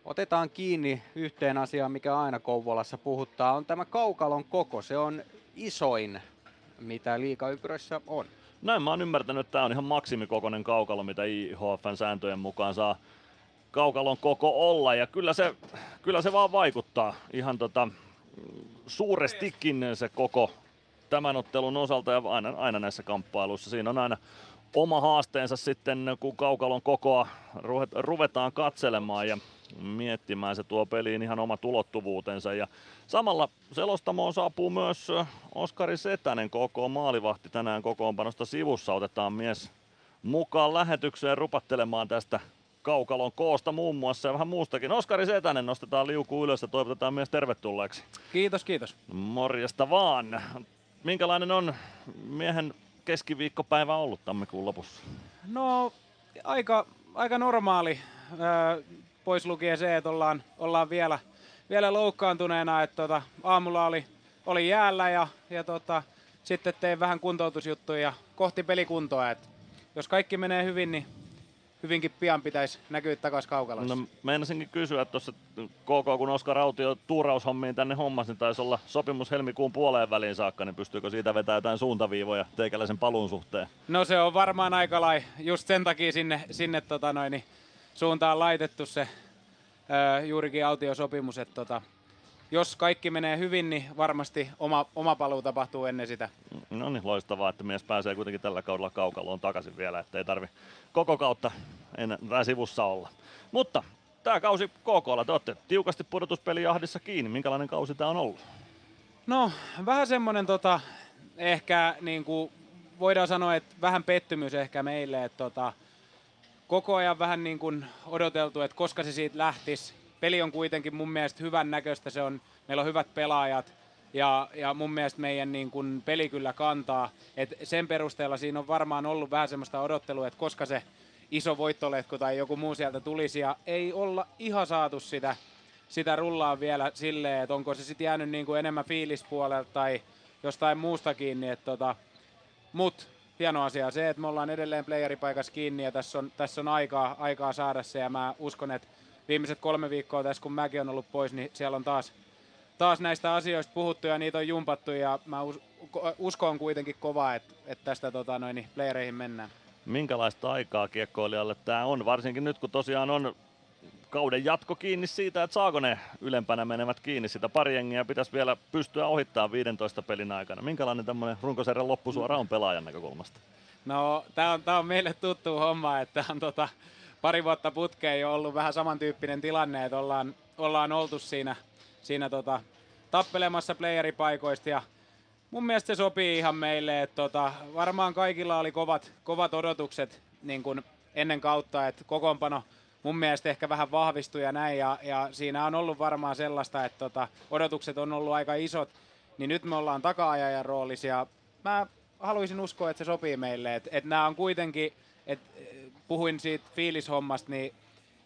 otetaan kiinni yhteen asiaan, mikä aina Kouvolassa puhuttaa, on tämä kaukalon koko. Se on isoin, mitä liikaympyröissä on. Näin mä oon ymmärtänyt, että tämä on ihan maksimikokoinen kaukalo, mitä IHFn sääntöjen mukaan saa kaukalon koko olla. Ja kyllä se, kyllä se vaan vaikuttaa ihan tota, suurestikin se koko tämän ottelun osalta ja aina, aina näissä kamppailuissa. Siinä on aina oma haasteensa sitten, kun kaukalon kokoa ruvetaan katselemaan ja miettimään. Se tuo peliin ihan oma tulottuvuutensa. Ja samalla selostamoon saapuu myös Oskari Setänen, koko maalivahti tänään kokoonpanosta sivussa. Otetaan mies mukaan lähetykseen rupattelemaan tästä kaukalon koosta muun muassa ja vähän muustakin. Oskari Setänen nostetaan liuku ylös ja toivotetaan mies tervetulleeksi. Kiitos, kiitos. Morjesta vaan. Minkälainen on miehen keskiviikkopäivä ollut tammikuun lopussa? No aika, aika normaali, pois lukien se, että ollaan, ollaan vielä, vielä loukkaantuneena. Että tota, aamulla oli, oli jäällä ja, ja tota, sitten tein vähän kuntoutusjuttuja kohti pelikuntoa. Et jos kaikki menee hyvin, niin hyvinkin pian pitäisi näkyä takaisin kaukalossa. No meinasinkin kysyä tuossa KK, kun Oskar Rautio tuuraushommiin tänne hommas, niin taisi olla sopimus helmikuun puoleen väliin saakka, niin pystyykö siitä vetämään jotain suuntaviivoja teikäläisen paluun suhteen? No se on varmaan aika lai, just sen takia sinne, sinne tota noin, niin suuntaan laitettu se ää, juurikin autiosopimus, että tota, jos kaikki menee hyvin, niin varmasti oma, oma paluu tapahtuu ennen sitä. No niin, loistavaa, että mies pääsee kuitenkin tällä kaudella kaukaloon takaisin vielä, ettei tarvi koko kautta enää sivussa olla. Mutta tämä kausi KKlla, te olette tiukasti pudotuspelijahdissa kiinni. Minkälainen kausi tämä on ollut? No, vähän semmoinen tota, ehkä niin kuin voidaan sanoa, että vähän pettymys ehkä meille, että tota, koko ajan vähän niin kuin odoteltu, että koska se siitä lähtisi. Peli on kuitenkin mun mielestä hyvän näköistä, se on, meillä on hyvät pelaajat ja, ja mun mielestä meidän niin kuin peli kyllä kantaa. Et sen perusteella siinä on varmaan ollut vähän semmoista odottelua, että koska se iso voittoletku tai joku muu sieltä tulisi ja ei olla ihan saatu sitä, sitä rullaa vielä silleen, että onko se sitten jäänyt niin kuin enemmän fiilispuolelta tai jostain muusta kiinni. Tota, mut hieno asia se, että me ollaan edelleen playeripaikassa kiinni ja tässä on, tässä on aikaa, aikaa saada se ja mä uskon, että viimeiset kolme viikkoa tässä kun mäkin on ollut pois, niin siellä on taas, taas näistä asioista puhuttu ja niitä on jumpattu ja mä us, uskon kuitenkin kovaa, että, että tästä tota, noin, niin playereihin mennään. Minkälaista aikaa kiekkoilijalle tämä on, varsinkin nyt kun tosiaan on kauden jatko kiinni siitä, että saako ne ylempänä menevät kiinni. Sitä pari jengiä pitäisi vielä pystyä ohittamaan 15 pelin aikana. Minkälainen tämmöinen runkosarjan loppusuora on pelaajan näkökulmasta? No, tämä on, tää on meille tuttu homma, että on tota, pari vuotta putkeen jo ollut vähän samantyyppinen tilanne, että ollaan, ollaan oltu siinä, siinä tota, tappelemassa playeripaikoista ja mun mielestä se sopii ihan meille, että tota, varmaan kaikilla oli kovat, kovat odotukset niin kun ennen kautta, että kokoonpano mun mielestä ehkä vähän vahvistui ja näin, ja, ja siinä on ollut varmaan sellaista, että tota, odotukset on ollut aika isot, niin nyt me ollaan taka-ajajan mä haluaisin uskoa, että se sopii meille, että et nämä on kuitenkin, että puhuin siitä fiilishommasta, niin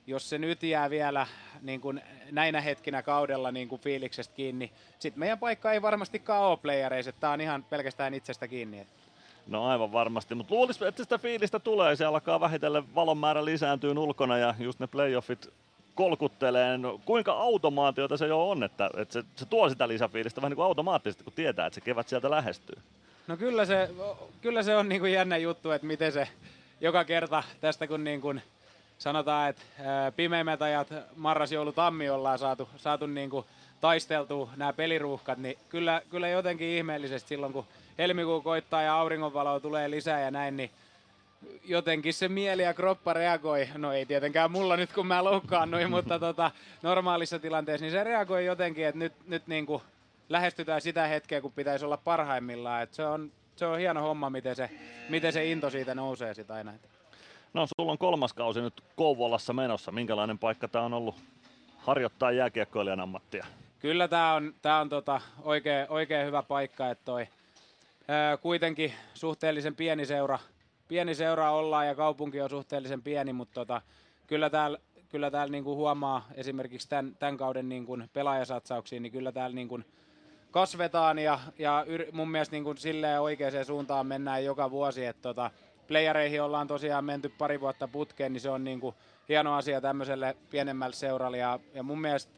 jos se nyt jää vielä niin kuin näinä hetkinä kaudella niin kuin fiiliksestä kiinni, sitten meidän paikka ei varmastikaan ole playereissa, tämä on ihan pelkästään itsestä kiinni. No aivan varmasti, mutta luulisin, että sitä fiilistä tulee, se alkaa vähitellen valon määrä lisääntyy ulkona ja just ne playoffit kolkuttelee. No, kuinka automaatiota se jo on, että, että se, se, tuo sitä lisäfiilistä vähän niin kuin automaattisesti, kun tietää, että se kevät sieltä lähestyy? No kyllä se, kyllä se on niin kuin jännä juttu, että miten se joka kerta tästä kun niin kuin sanotaan, että pimeimmät ajat marras, joulu, tammi ollaan saatu, saatu niin kuin taisteltua nämä peliruuhkat, niin kyllä, kyllä jotenkin ihmeellisesti silloin, kun helmikuu koittaa ja auringonvaloa tulee lisää ja näin, niin jotenkin se mieli ja kroppa reagoi, no ei tietenkään mulla nyt kun mä loukkaannuin, mutta tota, normaalissa tilanteessa, niin se reagoi jotenkin, että nyt, nyt niin kuin lähestytään sitä hetkeä, kun pitäisi olla parhaimmillaan. että se, on, se on hieno homma, miten se, miten se into siitä nousee sitä aina. No, sulla on kolmas kausi nyt Kouvolassa menossa. Minkälainen paikka tämä on ollut harjoittaa jääkiekkoilijan ammattia? kyllä tämä on, tää on tota oikein, oikein hyvä paikka, että toi, ää, kuitenkin suhteellisen pieni seura, pieni seura ollaan ja kaupunki on suhteellisen pieni, mutta tota, kyllä täällä kyllä täällä niinku huomaa esimerkiksi tämän, tämän kauden niinku pelaajasatsauksiin, niin kyllä täällä niinku kasvetaan ja, ja yr, mun mielestä niinku silleen oikeaan suuntaan mennään joka vuosi, että tota, playereihin ollaan tosiaan menty pari vuotta putkeen, niin se on niinku hieno asia tämmöiselle pienemmälle seuralle ja, ja mun mielestä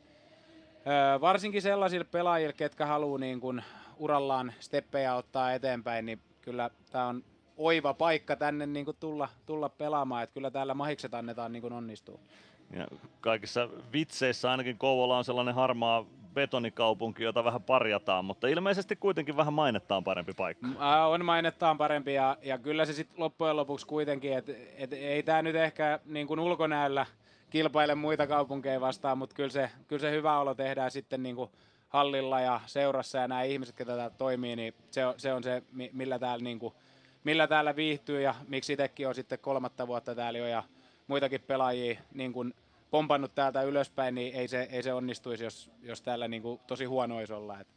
ö, varsinkin sellaisille pelaajille, ketkä haluaa niinku urallaan steppejä ottaa eteenpäin, niin kyllä tämä on oiva paikka tänne niin kuin tulla, tulla pelaamaan, että kyllä täällä mahikset annetaan niin kuin onnistuu. Ja kaikissa vitseissä ainakin Kouvola on sellainen harmaa betonikaupunki, jota vähän parjataan, mutta ilmeisesti kuitenkin vähän mainettaan parempi paikka. On mainettaan parempi ja, ja kyllä se sitten loppujen lopuksi kuitenkin, että et ei tämä nyt ehkä niin kuin ulkonäöllä kilpaile muita kaupunkeja vastaan, mutta kyllä se, kyllä se hyvä olo tehdään sitten niin kuin hallilla ja seurassa ja nämä ihmiset, ketä täällä toimii, niin se se, on se millä täällä niin kuin millä täällä viihtyy ja miksi itsekin on sitten kolmatta vuotta täällä jo ja muitakin pelaajia niin kuin pompannut täältä ylöspäin, niin ei se, ei se onnistuisi, jos, jos täällä niin kuin tosi huono olisi olla. Et.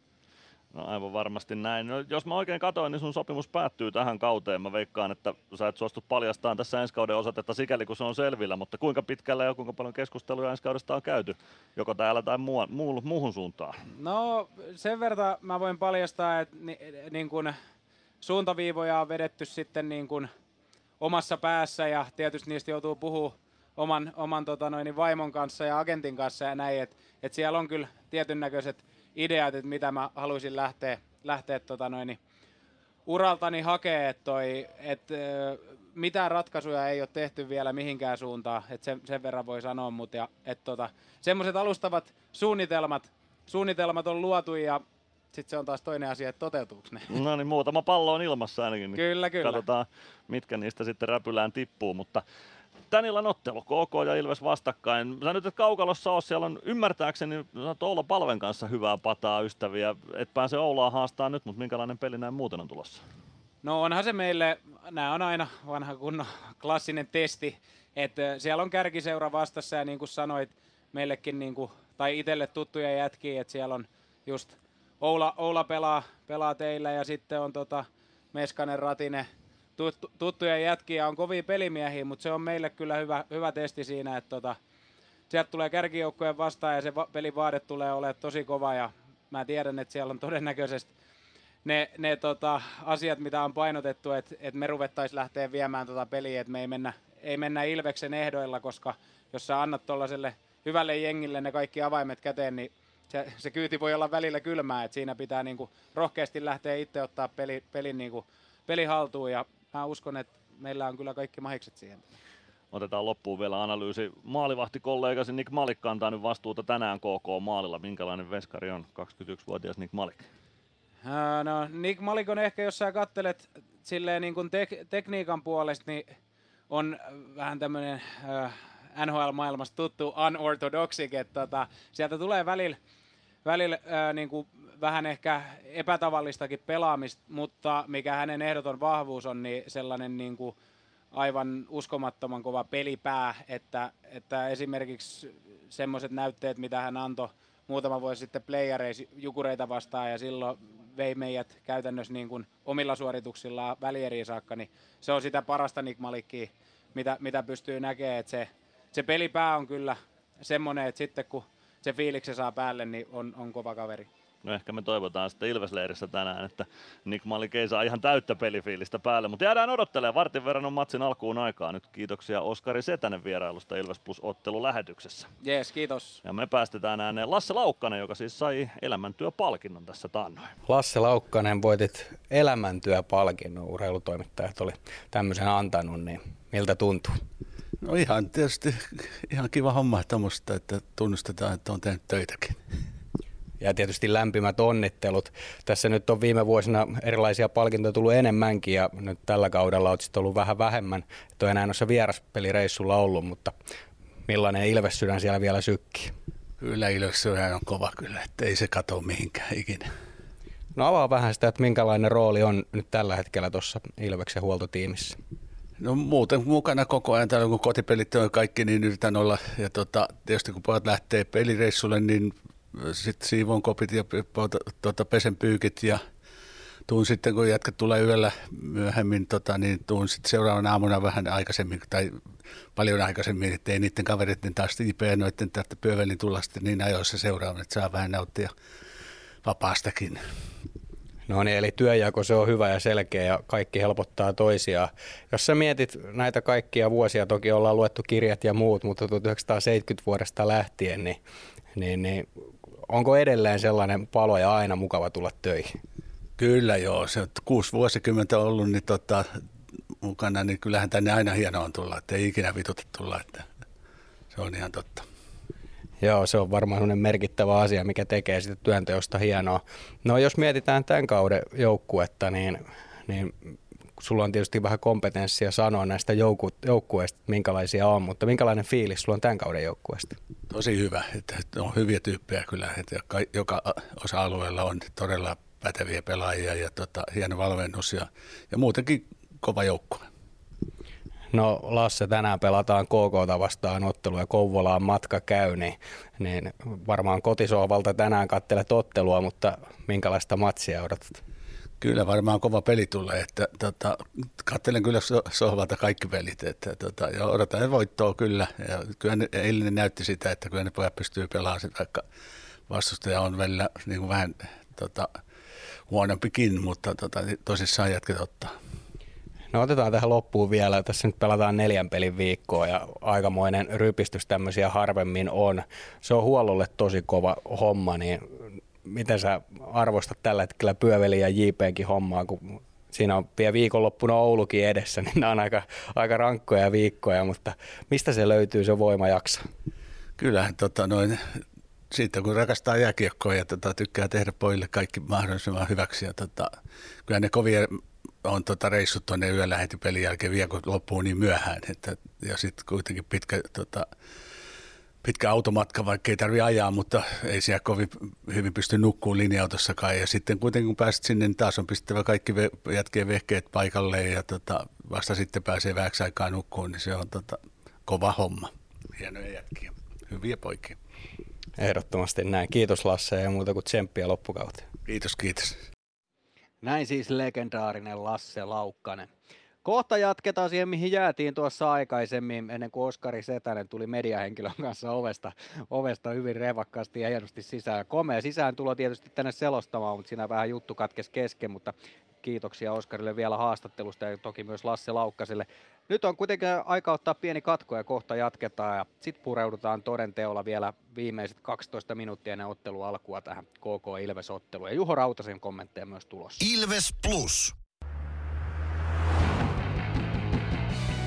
No aivan varmasti näin. No, jos mä oikein katsoin, niin sun sopimus päättyy tähän kauteen. Mä veikkaan, että sä et suostu paljastamaan tässä ensi kauden osatetta sikäli kun se on selvillä, mutta kuinka pitkälle ja kuinka paljon keskusteluja ensi kaudesta on käyty, joko täällä tai muu, muu, muuhun suuntaan? No sen verran mä voin paljastaa, että ni, niin kun suuntaviivoja on vedetty sitten niin kuin omassa päässä ja tietysti niistä joutuu puhua oman, oman tota noin, vaimon kanssa ja agentin kanssa ja näin, että et siellä on kyllä tietyn näköiset ideat, että mitä mä haluaisin lähteä, lähteä tota noin, uraltani hakee, että et, mitään ratkaisuja ei ole tehty vielä mihinkään suuntaan, että sen, sen verran voi sanoa, mutta tota, semmoiset alustavat suunnitelmat, suunnitelmat on luotu ja sitten se on taas toinen asia, että toteutuuko ne. No niin, muutama pallo on ilmassa ainakin. Niin kyllä, kyllä. Katsotaan, mitkä niistä sitten räpylään tippuu, mutta tän illan ottelu, KK ja Ilves vastakkain. Sä nyt et kaukalossa ole, siellä on ymmärtääkseni Oula Palven kanssa hyvää pataa ystäviä. Et pääse Oulaa haastaa nyt, mutta minkälainen peli näin muuten on tulossa? No onhan se meille, nämä on aina vanha kunnon klassinen testi, että siellä on kärkiseura vastassa ja niin kuin sanoit, meillekin niin kuin, tai itselle tuttuja jätkiä, että siellä on just Oula, Oula pelaa, pelaa teillä ja sitten on tota Meskanen, Ratine, tuttu, tuttuja jätkiä, on kovia pelimiehiä, mutta se on meille kyllä hyvä, hyvä testi siinä, että tota, sieltä tulee kärkijoukkojen vastaan ja se va- pelivaade tulee olemaan tosi kova ja mä tiedän, että siellä on todennäköisesti ne, ne tota, asiat, mitä on painotettu, että et me ruvettaisiin lähteä viemään tota peliä, että me ei mennä, ei mennä Ilveksen ehdoilla, koska jos sä annat tuollaiselle hyvälle jengille ne kaikki avaimet käteen, niin se, se kyyti voi olla välillä kylmää, että siinä pitää niinku rohkeasti lähteä itse ottaa peli, pelin niinku, peli haltuun ja mä uskon, että meillä on kyllä kaikki mahikset siihen. Otetaan loppuun vielä analyysi. Maalivahtikollegasi Nick Malik kantaa nyt vastuuta tänään KK Maalilla. Minkälainen veskari on 21-vuotias Nick Malik? no, Nick Malik on ehkä, jos sä kattelet silleen niin kuin tek- tekniikan puolesta, niin on vähän tämmöinen äh, NHL-maailmasta tuttu unorthodoxic, että tota, sieltä tulee välillä, välillä ää, niin kuin vähän ehkä epätavallistakin pelaamista, mutta mikä hänen ehdoton vahvuus on, niin sellainen niin kuin aivan uskomattoman kova pelipää, että, että esimerkiksi semmoiset näytteet, mitä hän antoi muutama vuosi sitten playereissa jukureita vastaan ja silloin vei meidät käytännössä niin kuin omilla suorituksillaan välieriin saakka, niin se on sitä parasta Nick Malikkiä, mitä, mitä pystyy näkemään, että se se pelipää on kyllä semmoinen, että sitten kun se fiiliksi saa päälle, niin on, on kova kaveri. No ehkä me toivotaan sitten Ilvesleirissä tänään, että Nick Malik ei saa ihan täyttä pelifiilistä päälle, mutta jäädään odottelemaan. Vartin verran on matsin alkuun aikaa. Nyt kiitoksia Oskari Setänen vierailusta Ilves Plus ottelu lähetyksessä. Jees, kiitos. Ja me päästetään ääneen Lasse Laukkanen, joka siis sai elämäntyöpalkinnon tässä taannoin. Lasse Laukkanen voitit elämäntyöpalkinnon, urheilutoimittajat oli tämmöisen antanut, niin miltä tuntuu? No ihan tietysti ihan kiva homma tuommoista, että tunnustetaan, että on tehnyt töitäkin. Ja tietysti lämpimät onnittelut. Tässä nyt on viime vuosina erilaisia palkintoja tullut enemmänkin ja nyt tällä kaudella olet ollut vähän vähemmän. Et on enää noissa vieraspelireissulla ollut, mutta millainen Ilves siellä vielä sykkii? Kyllä Ilves on kova kyllä, että ei se kato mihinkään ikinä. No avaa vähän sitä, että minkälainen rooli on nyt tällä hetkellä tuossa Ilveksen huoltotiimissä. No muuten mukana koko ajan täällä, kun kotipelit on kaikki, niin yritän olla. Ja tota, tietysti kun pojat lähtee pelireissulle, niin sitten siivon kopit ja tuota, pesen pyykit ja tuun sitten, kun jätkät tulee yöllä myöhemmin, tota, niin tuun sitten seuraavana aamuna vähän aikaisemmin tai paljon aikaisemmin, että ei niiden kavereiden taas IP noiden tästä pyövelin tulla sitten niin ajoissa seuraavana, että saa vähän nauttia vapaastakin. No niin, eli työjako se on hyvä ja selkeä ja kaikki helpottaa toisiaan. Jos sä mietit näitä kaikkia vuosia, toki ollaan luettu kirjat ja muut, mutta 1970 vuodesta lähtien, niin, niin, niin onko edelleen sellainen palo ja aina mukava tulla töihin? Kyllä joo, se on kuusi vuosikymmentä ollut niin tota, mukana, niin kyllähän tänne aina hienoa on tulla, että ei ikinä vituta tulla, että se on ihan totta. Joo, se on varmaan sellainen merkittävä asia, mikä tekee sitä työnteosta hienoa. No jos mietitään tämän kauden joukkuetta, niin, niin sulla on tietysti vähän kompetenssia sanoa näistä joukku, joukkueista, minkälaisia on, mutta minkälainen fiilis sulla on tämän kauden joukkueesta? Tosi hyvä, että on hyviä tyyppejä kyllä, että joka osa-alueella on todella päteviä pelaajia ja tota, hieno valmennus ja, ja muutenkin kova joukkue. No Lasse, tänään pelataan KK vastaan ottelu ja Kouvolaan matka käy, niin, niin varmaan kotisohvalta tänään kattelet ottelua, mutta minkälaista matsia odotat? Kyllä varmaan kova peli tulee, että tota, katselen kyllä sohvalta kaikki pelit, että tota, ja odotan voittoa kyllä. Ja kyllä ne, eilinen näytti sitä, että kyllä ne pojat pystyy pelaamaan sitä, vaikka vastustaja on välillä niin kuin vähän tota, huonompikin, mutta tota, tosissaan jatket ottaa. No otetaan tähän loppuun vielä. Tässä nyt pelataan neljän pelin viikkoa ja aikamoinen rypistys tämmöisiä harvemmin on. Se on huollolle tosi kova homma, niin miten sä arvostat tällä hetkellä pyöveli ja JPkin hommaa, kun siinä on vielä viikonloppuna Oulukin edessä, niin nämä on aika, aika rankkoja viikkoja, mutta mistä se löytyy se voima jaksa? Kyllähän tota, noin, siitä kun rakastaa jääkiekkoa ja tota, tykkää tehdä pojille kaikki mahdollisimman hyväksi. Ja, tota, kyllä ne kovia on tota, reissut tuonne yöllä jälkeen vielä, kun loppuu niin myöhään. Että, ja sitten kuitenkin pitkä, tota, pitkä automatka, vaikka ei tarvitse ajaa, mutta ei siellä kovin hyvin pysty nukkuun linja-autossakaan. Ja sitten kuitenkin kun pääset sinne, niin taas on pistettävä kaikki ve- jätkeen vehkeet paikalle ja tota, vasta sitten pääsee vähäksi aikaa nukkuun, niin se on tota, kova homma. Hienoja jätkiä, hyviä poikia. Ehdottomasti näin. Kiitos Lasse ja muuta kuin tsemppiä loppukauteen. Kiitos, kiitos. Näin siis legendaarinen Lasse Laukkanen. Kohta jatketaan siihen, mihin jäätiin tuossa aikaisemmin, ennen kuin Oskari Setänen tuli mediahenkilön kanssa ovesta, ovesta hyvin revakkaasti ja hienosti sisään. Komea sisään tulo tietysti tänne selostamaan, mutta siinä vähän juttu katkesi kesken, mutta kiitoksia Oskarille vielä haastattelusta ja toki myös Lasse Laukkaselle. Nyt on kuitenkin aika ottaa pieni katko ja kohta jatketaan ja sitten pureudutaan toden teolla vielä viimeiset 12 minuuttia ennen ottelun alkua tähän KK Ilves-otteluun. Ja Juho Rautasen kommentteja myös tulossa. Ilves Plus.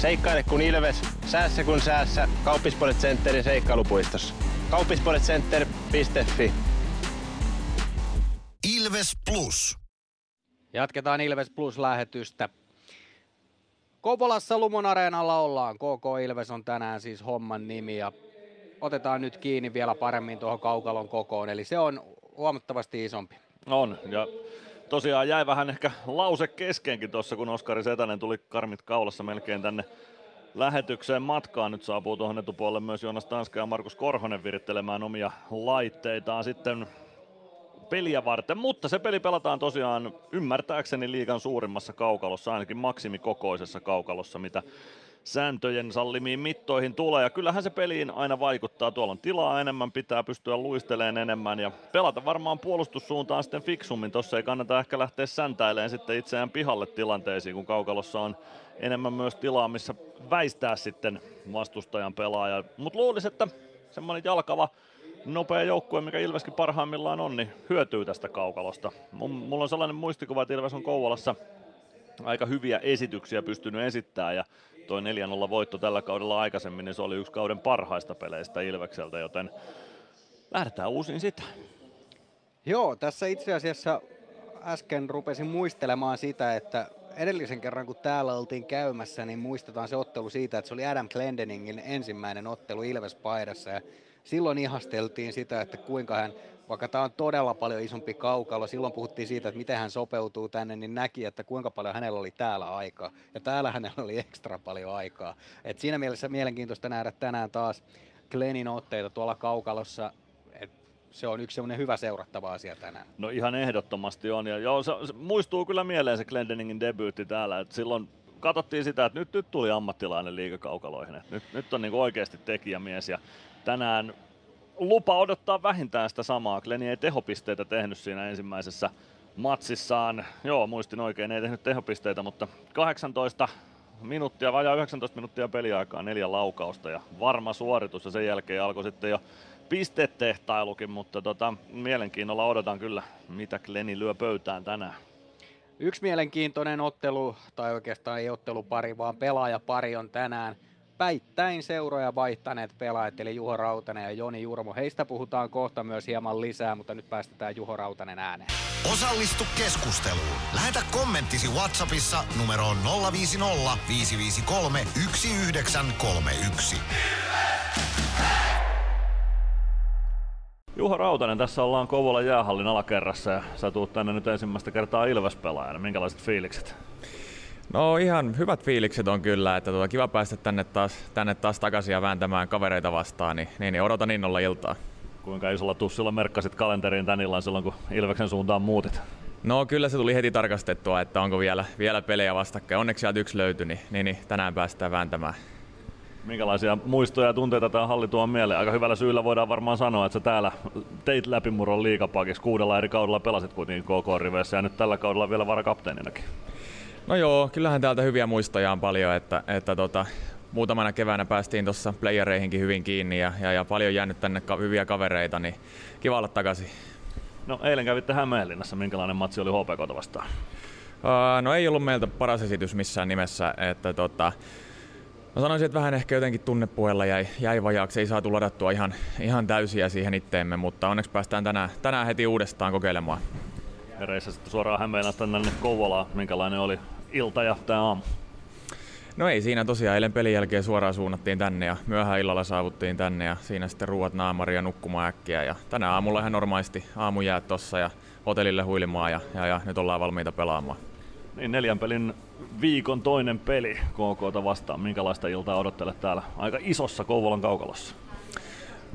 Seikkaile kun ilves, säässä kun säässä. Kauppispoilet Centerin seikkailupuistossa. Kauppispoiletcenter.fi Ilves Plus. Jatketaan Ilves Plus-lähetystä. Kouvolassa Lumon areenalla ollaan. KK Ilves on tänään siis homman nimi ja otetaan nyt kiinni vielä paremmin tuohon kaukalon kokoon. Eli se on huomattavasti isompi. On ja tosiaan jäi vähän ehkä lause keskenkin tuossa, kun Oskari Setänen tuli karmit kaulassa melkein tänne lähetykseen matkaan. Nyt saapuu tuohon etupuolelle myös Joonas Tanska ja Markus Korhonen virittelemään omia laitteitaan sitten peliä varten, mutta se peli pelataan tosiaan ymmärtääkseni liigan suurimmassa kaukalossa, ainakin maksimikokoisessa kaukalossa, mitä sääntöjen sallimiin mittoihin tulee. Ja kyllähän se peliin aina vaikuttaa. Tuolla on tilaa enemmän, pitää pystyä luisteleen enemmän ja pelata varmaan puolustussuuntaan sitten fiksummin. Tossa ei kannata ehkä lähteä säntäilemään sitten itseään pihalle tilanteisiin, kun kaukalossa on enemmän myös tilaa, missä väistää sitten vastustajan pelaaja. Mutta luulisin, että semmoinen jalkava nopea joukkue, mikä Ilveskin parhaimmillaan on, niin hyötyy tästä kaukalosta. Mulla on sellainen muistikuva, että Ilves on Kouvolassa aika hyviä esityksiä pystynyt esittämään ja toi 4-0 voitto tällä kaudella aikaisemmin, niin se oli yksi kauden parhaista peleistä Ilvekseltä, joten lähdetään uusiin sitä. Joo, tässä itse asiassa äsken rupesin muistelemaan sitä, että edellisen kerran kun täällä oltiin käymässä, niin muistetaan se ottelu siitä, että se oli Adam Glendeningin ensimmäinen ottelu Ilves-paidassa ja silloin ihasteltiin sitä, että kuinka hän, vaikka tämä on todella paljon isompi kaukalo, silloin puhuttiin siitä, että miten hän sopeutuu tänne, niin näki, että kuinka paljon hänellä oli täällä aikaa. Ja täällä hänellä oli ekstra paljon aikaa. Et siinä mielessä mielenkiintoista nähdä tänään taas Glenin otteita tuolla kaukalossa. Se on yksi semmoinen hyvä seurattava asia tänään. No ihan ehdottomasti on. Ja joo, se, se muistuu kyllä mieleen se Glendeningin debyytti täällä. Et silloin katsottiin sitä, että nyt, nyt tuli ammattilainen liikakaukaloihin. Nyt, nyt on niinku oikeasti tekijämies ja tänään lupa odottaa vähintään sitä samaa. Glenni ei tehopisteitä tehnyt siinä ensimmäisessä matsissaan. Joo, muistin oikein, ei tehnyt tehopisteitä, mutta 18 minuuttia, vajaa 19 minuuttia peliaikaa, neljä laukausta ja varma suoritus ja sen jälkeen alkoi sitten jo pistetehtailukin, mutta tota, mielenkiinnolla odotan kyllä, mitä Glenni lyö pöytään tänään. Yksi mielenkiintoinen ottelu, tai oikeastaan ei ottelupari, vaan pelaajapari on tänään päittäin seuroja vaihtaneet pelaajat, eli Juho Rautanen ja Joni Jurmo. Heistä puhutaan kohta myös hieman lisää, mutta nyt päästetään Juho Rautanen ääneen. Osallistu keskusteluun. Lähetä kommenttisi Whatsappissa numeroon 050 553 1931. Juho Rautanen, tässä ollaan Kouvolan jäähallin alakerrassa ja sä tuut tänne nyt ensimmäistä kertaa Ilves-pelaajana. Minkälaiset fiilikset? No ihan hyvät fiilikset on kyllä, että tuota, kiva päästä tänne taas, tänne taas takaisin ja vääntämään kavereita vastaan, niin, niin, niin odotan innolla iltaa. Kuinka isolla tussilla merkkasit kalenteriin tän illan silloin, kun Ilveksen suuntaan muutit? No kyllä se tuli heti tarkastettua, että onko vielä, vielä pelejä vastakkain. Onneksi sieltä yksi löytyi, niin, niin, niin tänään päästään vääntämään. Minkälaisia muistoja ja tunteita tämä halli tuo mieleen? Aika hyvällä syyllä voidaan varmaan sanoa, että sä täällä teit läpimurron liikapakissa. Kuudella eri kaudella pelasit kuitenkin KK-riveissä ja nyt tällä kaudella vielä varakapteeninakin. No joo, kyllähän täältä hyviä muistoja on paljon, että, että tota, muutamana keväänä päästiin tuossa playereihinkin hyvin kiinni ja, ja, ja paljon jäänyt tänne ka- hyviä kavereita, niin kiva olla takaisin. No eilen kävitte Hämeenlinnassa, minkälainen matsi oli HPK vastaan? Uh, no ei ollut meiltä paras esitys missään nimessä, että tota, Mä sanoisin, että vähän ehkä jotenkin tunnepuolella jäi, jäi vajaaksi, ei saatu ladattua ihan, ihan täysiä siihen itteemme, mutta onneksi päästään tänään, tänään heti uudestaan kokeilemaan. Ja reissasitte suoraan Hämeenlästä tänne Kouvolaan, minkälainen oli ilta ja tämä aamu? No ei siinä tosiaan, eilen pelin jälkeen suoraan suunnattiin tänne ja myöhään illalla saavuttiin tänne ja siinä sitten ruuat naamari ja nukkumaan äkkiä. Ja tänä aamulla ihan normaalisti aamu jää tossa ja hotellille huilimaan ja, ja, ja nyt ollaan valmiita pelaamaan. Niin neljän pelin viikon toinen peli KKta vastaan. Minkälaista iltaa odottelet täällä aika isossa Kouvolan kaukalossa?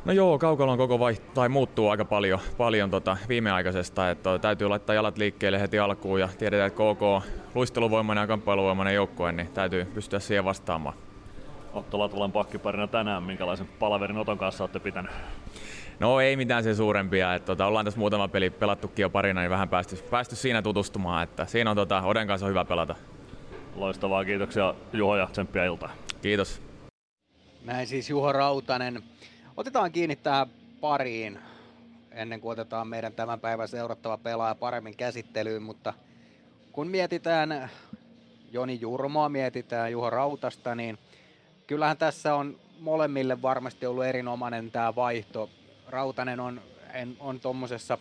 No joo, kaukalon koko vaiht- tai muuttuu aika paljon, paljon tota viimeaikaisesta, että täytyy laittaa jalat liikkeelle heti alkuun ja tiedetään, että KK luisteluvoimainen ja kamppailuvoimainen joukkue, niin täytyy pystyä siihen vastaamaan. Otto Latvalan pakkiparina tänään, minkälaisen palaverin Oton kanssa olette pitänyt? No ei mitään sen suurempia, että tota, ollaan tässä muutama peli pelattukin jo parina, niin vähän päästy, päästy siinä tutustumaan, että siinä on tota, Oden kanssa on hyvä pelata. Loistavaa, kiitoksia Juho ja tsemppiä iltaa. Kiitos. Näin siis Juho Rautanen. Otetaan kiinni tähän pariin ennen kuin otetaan meidän tämän päivän seurattava pelaaja paremmin käsittelyyn, mutta kun mietitään Joni Jurmoa, mietitään Juho Rautasta, niin kyllähän tässä on molemmille varmasti ollut erinomainen tämä vaihto. Rautanen on, en, on tuommoisessa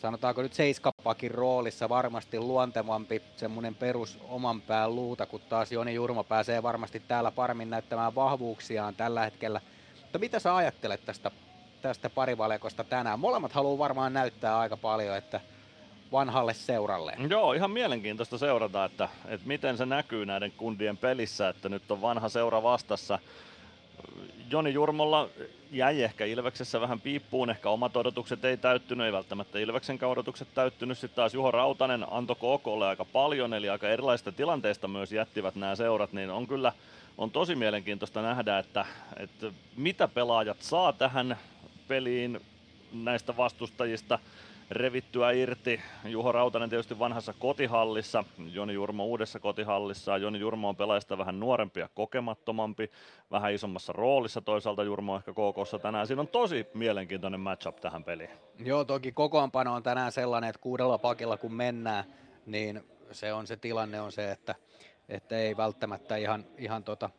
sanotaanko nyt seiskapakin roolissa varmasti luontevampi semmoinen perus oman pään luuta, kun taas Joni Jurmo pääsee varmasti täällä paremmin näyttämään vahvuuksiaan tällä hetkellä. Mutta mitä sä ajattelet tästä, tästä parivalekosta tänään? Molemmat haluaa varmaan näyttää aika paljon, että vanhalle seuralle. Joo, ihan mielenkiintoista seurata, että, että miten se näkyy näiden kundien pelissä, että nyt on vanha seura vastassa. Joni Jurmolla jäi ehkä Ilveksessä vähän piippuun, ehkä omat odotukset ei täyttynyt, ei välttämättä Ilveksen odotukset täyttynyt. Sitten taas Juho Rautanen antoi KKlle aika paljon, eli aika erilaisista tilanteista myös jättivät nämä seurat, niin on kyllä on tosi mielenkiintoista nähdä, että, että mitä pelaajat saa tähän peliin näistä vastustajista revittyä irti. Juho Rautanen tietysti vanhassa kotihallissa, Joni Jurmo uudessa kotihallissa. Joni Jurmo on pelaajista vähän nuorempi ja kokemattomampi, vähän isommassa roolissa toisaalta Jurmo ehkä KKssa tänään. Siinä on tosi mielenkiintoinen matchup tähän peliin. Joo, toki kokoonpano on tänään sellainen, että kuudella pakilla kun mennään, niin se on se tilanne on se, että, että ei välttämättä ihan, ihan tota,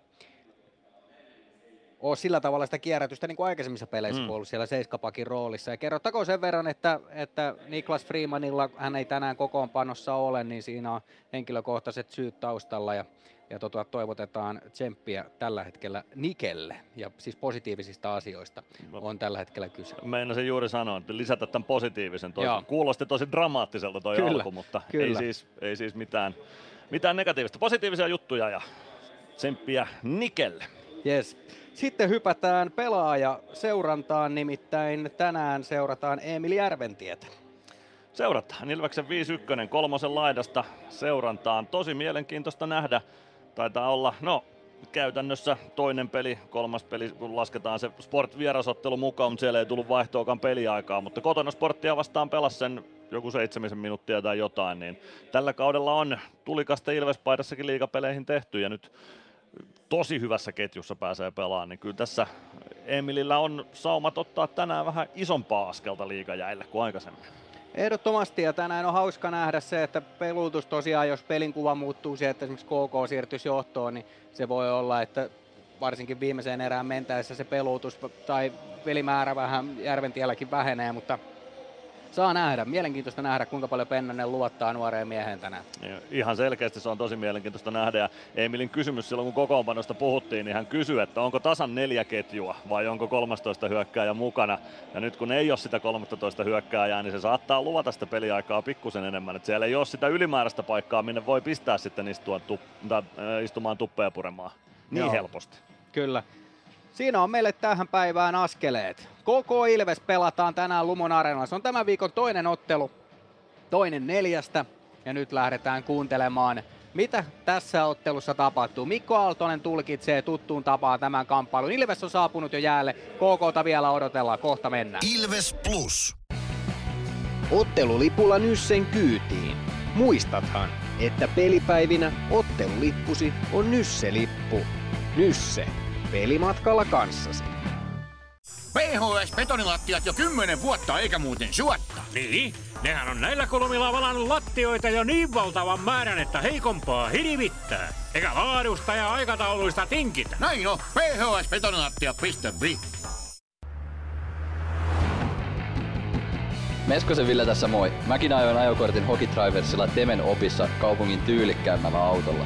ole sillä tavalla sitä kierrätystä niin kuin aikaisemmissa peleissä, mm. ollut siellä seiskapakin roolissa. Ja kerrottakoon sen verran, että, että Niklas Freemanilla, hän ei tänään kokoonpanossa ole, niin siinä on henkilökohtaiset syyt taustalla ja, ja tota, toivotetaan tsemppiä tällä hetkellä Nikelle ja siis positiivisista asioista on tällä hetkellä kyse. Meinasin juuri sanoa, että lisätä tämän positiivisen. Toi kuulosti tosi dramaattiselta toi Kyllä, alku, mutta kyllä. ei siis, ei siis mitään, mitään negatiivista. Positiivisia juttuja ja tsemppiä Nikelle. Yes. Sitten hypätään pelaaja seurantaan, nimittäin tänään seurataan Emil Järventietä. Seurataan Ilveksen 5-1 kolmosen laidasta seurantaan. Tosi mielenkiintoista nähdä. Taitaa olla, no käytännössä toinen peli, kolmas peli, kun lasketaan se sport vierasottelu mukaan, mutta siellä ei tullut vaihtoakaan peliaikaa, mutta kotona sporttia vastaan pelasi sen joku seitsemisen minuuttia tai jotain, niin tällä kaudella on tulikasta Ilvespaidassakin liigapeleihin tehty ja nyt tosi hyvässä ketjussa pääsee pelaamaan, niin kyllä tässä Emilillä on saumat ottaa tänään vähän isompaa askelta liigajäille kuin aikaisemmin. Ehdottomasti ja tänään on hauska nähdä se, että pelutus tosiaan, jos pelin kuva muuttuu siihen, että esimerkiksi KK siirtyisi johtoon, niin se voi olla, että varsinkin viimeiseen erään mentäessä se pelutus tai pelimäärä vähän Järventielläkin vähenee, mutta saa nähdä. Mielenkiintoista nähdä, kuinka paljon Pennanen luottaa nuoreen miehen tänään. Ihan selkeästi se on tosi mielenkiintoista nähdä. Ja Emilin kysymys silloin, kun kokoonpanosta puhuttiin, niin hän kysyi, että onko tasan neljä ketjua vai onko 13 hyökkääjä mukana. Ja nyt kun ei ole sitä 13 hyökkääjää, niin se saattaa luvata sitä peliaikaa pikkusen enemmän. Että siellä ei ole sitä ylimääräistä paikkaa, minne voi pistää sitten istua tu- tai, istumaan tuppeja puremaan niin Joo. helposti. Kyllä. Siinä on meille tähän päivään askeleet. Koko Ilves pelataan tänään Lumon Areenalla. Se on tämän viikon toinen ottelu, toinen neljästä. Ja nyt lähdetään kuuntelemaan, mitä tässä ottelussa tapahtuu. Mikko Aaltonen tulkitsee tuttuun tapaan tämän kamppailun. Ilves on saapunut jo jäälle. KKta vielä odotellaan. Kohta mennään. Ilves Plus. Ottelulipulla Nyssen kyytiin. Muistathan, että pelipäivinä ottelulippusi on Nysse-lippu. Nysse. Pelimatkalla kanssasi. PHS-betonilattiat jo kymmenen vuotta eikä muuten suotta. Niin, nehän on näillä kolmilla valannut lattioita jo niin valtavan määrän, että heikompaa hirvittää. Eikä laadusta ja aikatauluista tinkitä. Näin on, phsbetonilattia.fi. Meskosen Ville tässä moi. Mäkin ajoin ajokortin Hokitriversilla Temen opissa kaupungin tyylikkäämmällä autolla.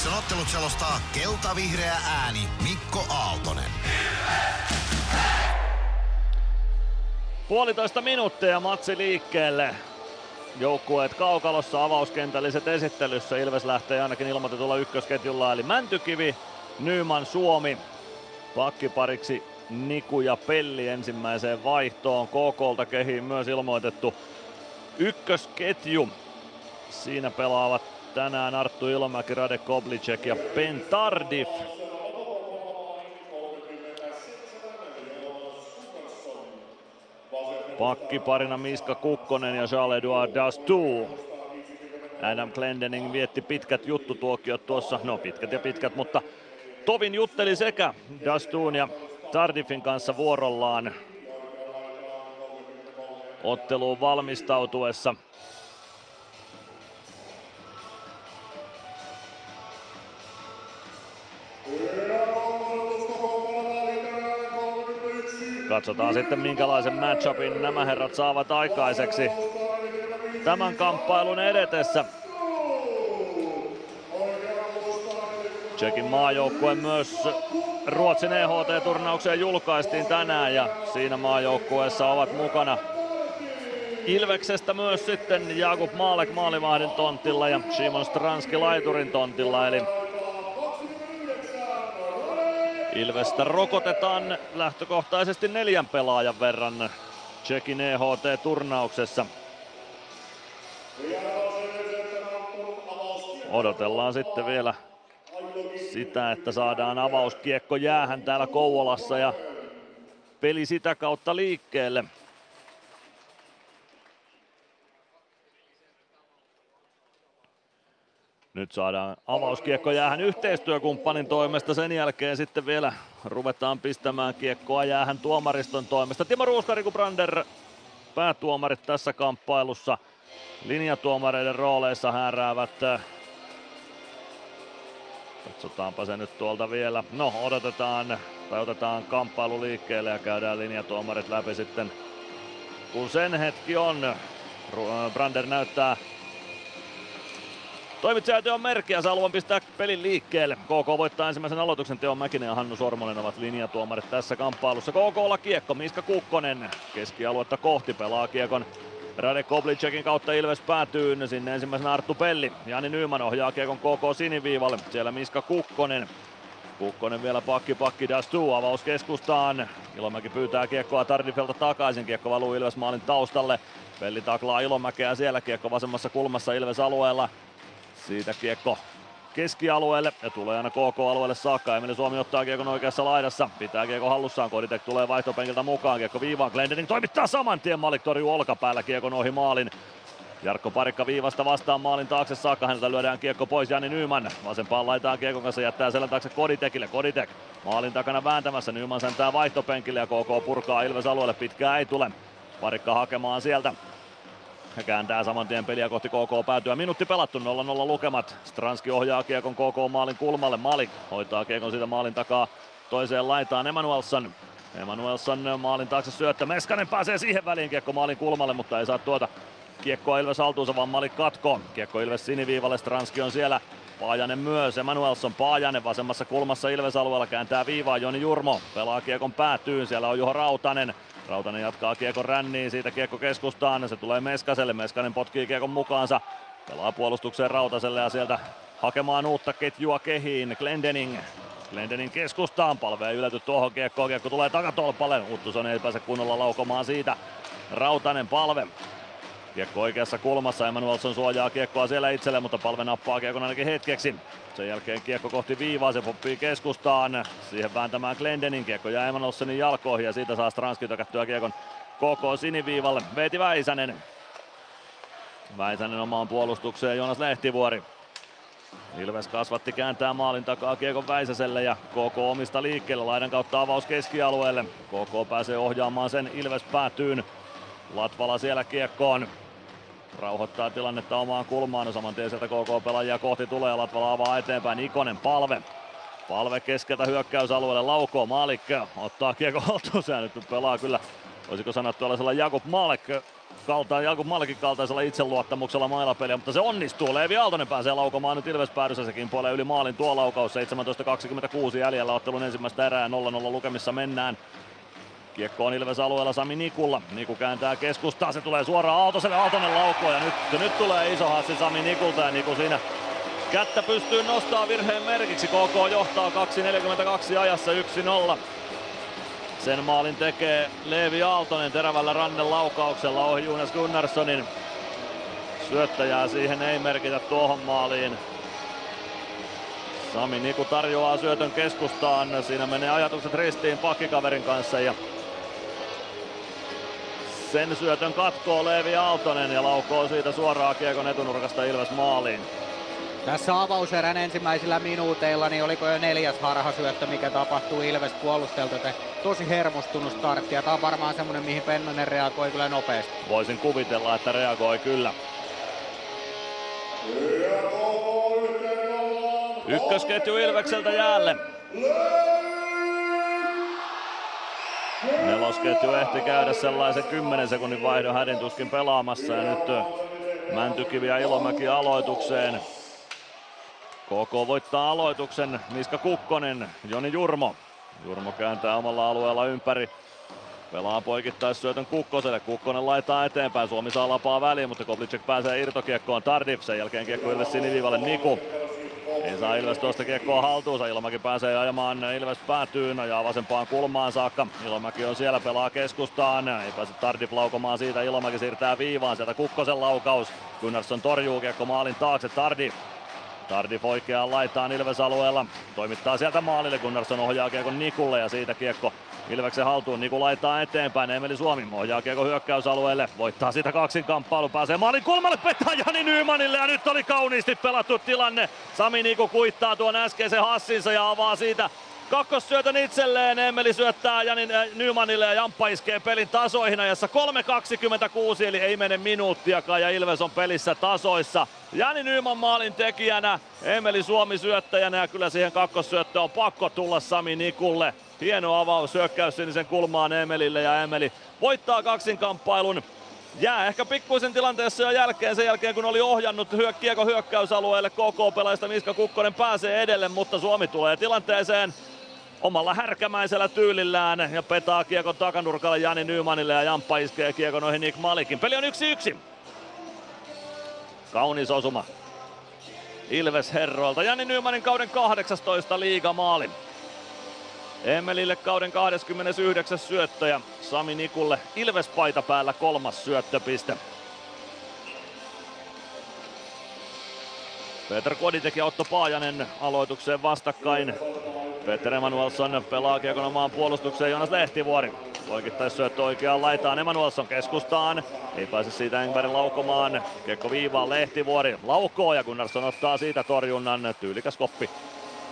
Ilveksen ottelut selostaa kelta-vihreä ääni Mikko Aaltonen. Puolitoista minuuttia matsi liikkeelle. Joukkueet kaukalossa avauskentälliset esittelyssä. Ilves lähtee ainakin ilmoitetulla ykkösketjulla eli Mäntykivi, Nyman, Suomi. Pakkipariksi Niku ja Pelli ensimmäiseen vaihtoon. KKlta kehiin myös ilmoitettu ykkösketju. Siinä pelaavat tänään Arttu Ilomäki, Rade Koblicek ja Ben Tardif. Pakkiparina Miska Kukkonen ja Charles-Edouard Dastou. Adam Glendening vietti pitkät juttutuokiot tuossa, no pitkät ja pitkät, mutta Tovin jutteli sekä Dastoun ja Tardifin kanssa vuorollaan otteluun valmistautuessa. Katsotaan sitten minkälaisen matchupin nämä herrat saavat aikaiseksi tämän kamppailun edetessä. Tsekin maajoukkue myös Ruotsin EHT-turnaukseen julkaistiin tänään ja siinä maajoukkueessa ovat mukana Ilveksestä myös sitten Jakub Maalek maalivahdin tontilla ja Simon Stranski laiturin tontilla eli Ilvestä rokotetaan lähtökohtaisesti neljän pelaajan verran Tsekin EHT-turnauksessa. Odotellaan sitten vielä sitä, että saadaan avauskiekko jäähän täällä Kouvolassa ja peli sitä kautta liikkeelle. Nyt saadaan avauskiekko jäähän yhteistyökumppanin toimesta. Sen jälkeen sitten vielä ruvetaan pistämään kiekkoa jäähän tuomariston toimesta. Timo Ruuskari Brander päätuomarit tässä kamppailussa. Linjatuomareiden rooleissa hääräävät. Katsotaanpa se nyt tuolta vielä. No odotetaan tai otetaan kamppailu liikkeelle ja käydään linjatuomarit läpi sitten kun sen hetki on. Brander näyttää Toimitsijateon merkkiä haluan pistää pelin liikkeelle. KK voittaa ensimmäisen aloituksen. Teo Mäkinen ja Hannu Sormonen ovat linjatuomarit tässä kamppailussa. KKlla kiekko, Miska Kukkonen keskialuetta kohti pelaa kiekon. Rade Koblicekin kautta Ilves päätyy sinne ensimmäisenä Arttu Pelli. Jani Nyyman ohjaa kiekon KK siniviivalle. Siellä Miska Kukkonen. Kukkonen vielä pakki pakki Dastu avaus keskustaan. Ilomäki pyytää kiekkoa Tardifelta takaisin. Kiekko valuu Ilves maalin taustalle. Pelli taklaa Ilomäkeä siellä. Kiekko vasemmassa kulmassa Ilves alueella. Siitä kiekko keskialueelle ja tulee aina KK-alueelle saakka. Emeli Suomi ottaa kiekon oikeassa laidassa. Pitää kiekko hallussaan. Koditek tulee vaihtopenkiltä mukaan. Kiekko viivaan. Glendening toimittaa saman tien. Malik torjuu olkapäällä kiekon ohi maalin. Jarkko Parikka viivasta vastaan maalin taakse saakka. Häneltä lyödään kiekko pois Jani Nyyman. Vasempaan laitaan kiekon kanssa jättää selän taakse Koditekille. Koditek maalin takana vääntämässä. Nyyman sentää vaihtopenkille ja KK purkaa Ilves alueelle. Pitkää ei tule. Parikka hakemaan sieltä ja kääntää saman tien peliä kohti KK päätyä. Minuutti pelattu, 0-0 lukemat. Stranski ohjaa kiekon KK maalin kulmalle. Malik hoitaa kiekon siitä maalin takaa toiseen laitaan Emanuelson. Emanuelson maalin taakse syöttö. Meskanen pääsee siihen väliin kiekko maalin kulmalle, mutta ei saa tuota kiekkoa Ilves haltuunsa, vaan Malik katko. Kiekko Ilves siniviivalle, Stranski on siellä. Paajanen myös, Emanuelson Paajanen vasemmassa kulmassa Ilves alueella kääntää viivaa Joni Jurmo. Pelaa kiekon päätyyn, siellä on Juho Rautanen. Rautanen jatkaa kiekon ränniin, siitä kiekko keskustaan, se tulee Meskaselle, Meskanen potkii kiekon mukaansa, pelaa puolustukseen Rautaselle ja sieltä hakemaan uutta ketjua kehiin, Glendening. Glendening keskustaan, palve ei yläty tuohon kiekkoon, kiekko tulee takatolpalle, Uttuson ei pääse kunnolla laukomaan siitä. Rautanen palve, Kiekko oikeassa kulmassa, Emanuelson suojaa kiekkoa siellä itselle, mutta palve nappaa kiekon ainakin hetkeksi. Sen jälkeen kiekko kohti viivaa, se poppii keskustaan. Siihen vääntämään Glendenin kiekko jää Emanuelsonin jalkoihin ja siitä saa Stranski tökättyä kiekon KK siniviivalle. Veeti Väisänen. Väisänen omaan puolustukseen Joonas Lehtivuori. Ilves kasvatti kääntää maalin takaa Kiekon Väisäselle ja KK omista liikkeelle laidan kautta avaus keskialueelle. KK pääsee ohjaamaan sen Ilves päätyyn. Latvala siellä kiekkoon. Rauhoittaa tilannetta omaan kulmaan. No saman tien sieltä KK-pelaajia kohti tulee. Latvala avaa eteenpäin. Ikonen palve. Palve keskeltä hyökkäysalueelle laukoo. Maalik ottaa kiekko haltuun. Se nyt pelaa kyllä, voisiko sanoa tuollaisella Jakub Malik kaltaan, Jakub Malikin kaltaisella itseluottamuksella mailapeliä, mutta se onnistuu. Leevi Aaltonen pääsee laukomaan nyt Ilves päädyssä, sekin puolee yli maalin tuo laukaus. 17.26 jäljellä ottelun ensimmäistä erää 0-0 lukemissa mennään. Kiekko on Ilves alueella Sami Nikulla. Niku kääntää keskustaa, se tulee suoraan Aaltoselle, Aaltonen laukoo ja nyt, nyt tulee iso hassi Sami Nikulta ja Niku siinä kättä pystyy nostaa virheen merkiksi. KK johtaa 2.42 ajassa 1-0. Sen maalin tekee Leevi Aaltonen terävällä rannen laukauksella ohi Jonas Gunnarssonin. Syöttäjää siihen ei merkitä tuohon maaliin. Sami Niku tarjoaa syötön keskustaan. Siinä menee ajatukset ristiin pakkikaverin kanssa ja sen syötön katkoo Leevi Aaltonen ja laukoo siitä suoraan kiekon etunurkasta Ilves maaliin. Tässä avauserän ensimmäisillä minuuteilla, niin oliko jo neljäs harhasyöttö, mikä tapahtuu Ilves puolustelta. Tosi hermostunut startti ja tämä on varmaan semmoinen, mihin Pennonen reagoi kyllä nopeasti. Voisin kuvitella, että reagoi kyllä. Ykkösketju Ilvekseltä jäälle. Nelosketju ehti käydä sellaisen 10 sekunnin vaihdon hädintuskin pelaamassa ja nyt Mäntykivi ja Ilomäki aloitukseen. KK voittaa aloituksen, Miska Kukkonen, Joni Jurmo. Jurmo kääntää omalla alueella ympäri. Pelaa poikittaissyötön Kukkoselle. Kukkonen laittaa eteenpäin. Suomi saa lapaa väliin, mutta Koblicek pääsee irtokiekkoon Tardif. Sen jälkeen kiekko Ilves siniviivalle Niku. Ei saa Ilves tuosta kiekkoa haltuunsa. Ilomäki pääsee ajamaan Ilves päätyyn. Ajaa vasempaan kulmaan saakka. Ilomäki on siellä, pelaa keskustaan. Ei pääse Tardif laukomaan siitä. Ilomäki siirtää viivaan. Sieltä Kukkosen laukaus. Gunnarsson torjuu kiekko maalin taakse. Tardif Tardif oikeaan laitaan Ilves-alueella. Toimittaa sieltä maalille, Gunnarsson ohjaa kiekon Nikulle ja siitä kiekko Ilveksen haltuun. Niku laittaa eteenpäin, Emeli Suomi ohjaa kiekko hyökkäysalueelle. Voittaa sitä kaksin kamppailu, pääsee maalin kulmalle, petää Jani Nymanille ja nyt oli kauniisti pelattu tilanne. Sami Niku kuittaa tuon äskeisen hassinsa ja avaa siitä Kakkossyötön itselleen, Emeli syöttää Janin äh, Nymanille ja Jamppa iskee pelin tasoihin ajassa 3.26 eli ei mene minuuttiakaan ja Ilves on pelissä tasoissa. Jani Nyman maalin tekijänä, Emeli Suomi syöttäjänä ja kyllä siihen kakkossyöttöön on pakko tulla Sami Nikulle. Hieno avaus, syökkäys sinisen kulmaan Emelille ja Emeli voittaa kaksinkamppailun. Jää ehkä pikkuisen tilanteessa jo jälkeen sen jälkeen kun oli ohjannut hyö, kiekko hyökkäysalueelle KK-pelaajista Miska Kukkonen pääsee edelle, mutta Suomi tulee tilanteeseen omalla härkämäisellä tyylillään ja petaa kiekon takanurkalle Jani Nymanille ja Jamppa iskee kiekon noihin Nick Malikin. Peli on yksi yksi. Kaunis osuma. Ilves Herroilta. Jani Nymanin kauden 18 liigamaali. Emelille kauden 29 syöttö ja Sami Nikulle Ilves paita päällä kolmas syöttöpiste. Peter Koditek ja Otto Paajanen aloitukseen vastakkain. Peter Emanuelsson pelaa kiekon omaan puolustukseen Jonas Lehtivuori. Poikittais syöttö oikeaan laitaan Emanuelsson keskustaan. Ei pääse siitä Engberg laukomaan. Kiekko viivaan Lehtivuori laukoo ja Gunnarsson ottaa siitä torjunnan. Tyylikäs koppi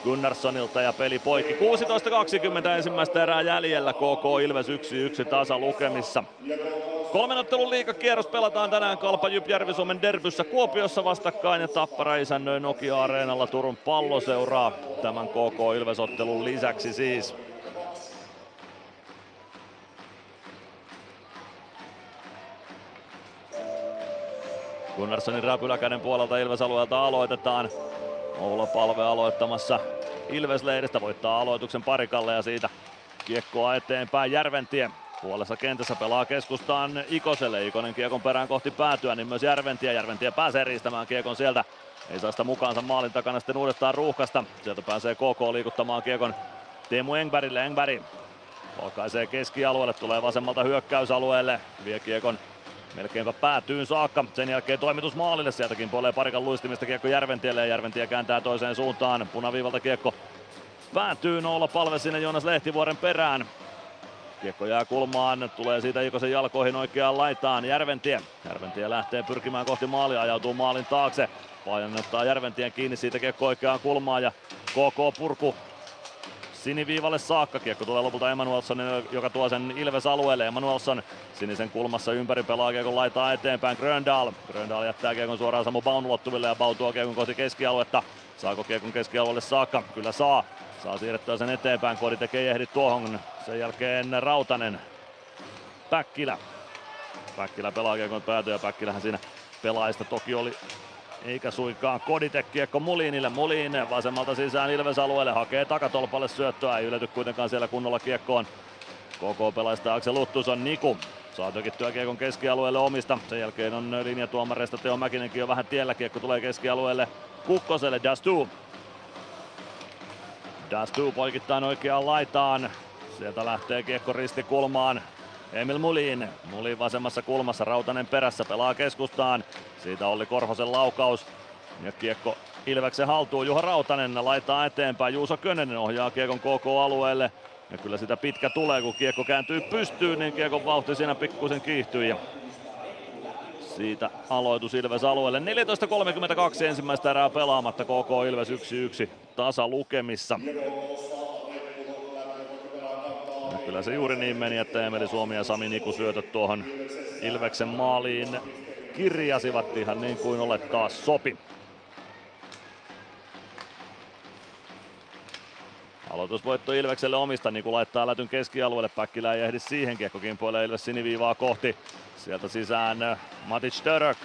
Gunnarssonilta ja peli poikki. 16.20 ensimmäistä erää jäljellä KK Ilves 1-1 tasa lukemissa. Kolmen ottelun liikakierros pelataan tänään Kalpa Jyp Järvi-Suomen derbyssä Kuopiossa vastakkain ja Tappara isännöi Nokia-areenalla Turun palloseuraa tämän KK Ilves-ottelun lisäksi siis. Gunnarssonin räpyläkäden puolelta Ilves-alueelta aloitetaan. Oula Palve aloittamassa Ilves-leiristä voittaa aloituksen parikalle ja siitä kiekkoa eteenpäin Järventie. Puolessa kentässä pelaa keskustaan Ikoselle. Ikonen kiekon perään kohti päätyä, niin myös Järventie. Järventie pääsee riistämään kiekon sieltä. Ei saa sitä mukaansa maalin takana sitten uudestaan ruuhkasta. Sieltä pääsee KK liikuttamaan kiekon Teemu Engbergille. Engberg polkaisee keskialueelle, tulee vasemmalta hyökkäysalueelle. Vie kiekon melkeinpä päätyyn saakka. Sen jälkeen toimitus maalille. Sieltäkin polee parikan luistimista kiekko Järventielle ja Järventie kääntää toiseen suuntaan. Punaviivalta kiekko päätyy Noula Palve sinne Joonas Lehtivuoren perään. Kiekko jää kulmaan, tulee siitä Ikosen jalkoihin oikeaan laitaan. Järventie. Järventie lähtee pyrkimään kohti maalia, ajautuu maalin taakse. Paajanen ottaa Järventien kiinni siitä kiekko oikeaan kulmaan ja KK purku siniviivalle saakka. Kiekko tulee lopulta Emanuelsson, joka tuo sen Ilves alueelle. Emanuelsson sinisen kulmassa ympäri pelaa kiekon laitaa eteenpäin. Gröndal. Gröndal jättää kiekon suoraan Samu Baun ulottuville ja Bau tuo kiekon kohti keskialuetta. Saako kiekon keskialueelle saakka? Kyllä saa. Saa siirrettyä sen eteenpäin. Kodi tekee ehdi tuohon. Sen jälkeen Rautanen. Päkkilä. Päkkilä pelaa kiekon päätyä Päkkilähän siinä pelaajista toki oli eikä suinkaan Koditek kiekko Mulinille. Mulin vasemmalta sisään Ilves alueelle hakee takatolpalle syöttöä. Ei ylety kuitenkaan siellä kunnolla kiekkoon. KK pelaista Aksel Luttuson Niku. Saa tökittyä kiekon keskialueelle omista. Sen jälkeen on linjatuomareista Teo Mäkinenkin jo vähän tiellä. Kiekko tulee keskialueelle Kukkoselle. Dastu. Dastu poikittain oikeaan laitaan. Sieltä lähtee kiekko ristikulmaan. Emil Mulin. Mulin vasemmassa kulmassa, Rautanen perässä, pelaa keskustaan. Siitä oli Korhosen laukaus. Ja kiekko Ilveksen haltuun. Juha Rautanen laittaa eteenpäin. Juuso Könönen ohjaa kiekon KK-alueelle. Ja kyllä sitä pitkä tulee, kun kiekko kääntyy pystyyn, niin kiekon vauhti siinä pikkusen kiihtyy. Ja siitä aloitus Ilves alueelle. 14.32 ensimmäistä erää pelaamatta. KK Ilves 1-1 tasa lukemissa. Ja kyllä se juuri niin meni, että Emeli Suomi ja Sami Niku syötöt tuohon Ilveksen maaliin kirjasivat ihan niin kuin olet taas sopi. Aloitusvoitto Ilvekselle omista, niin kuin laittaa lätyn keskialueelle. Päkkilä ei ehdi siihen, kiekko kimpoilee Ilves siniviivaa kohti. Sieltä sisään Matic Török.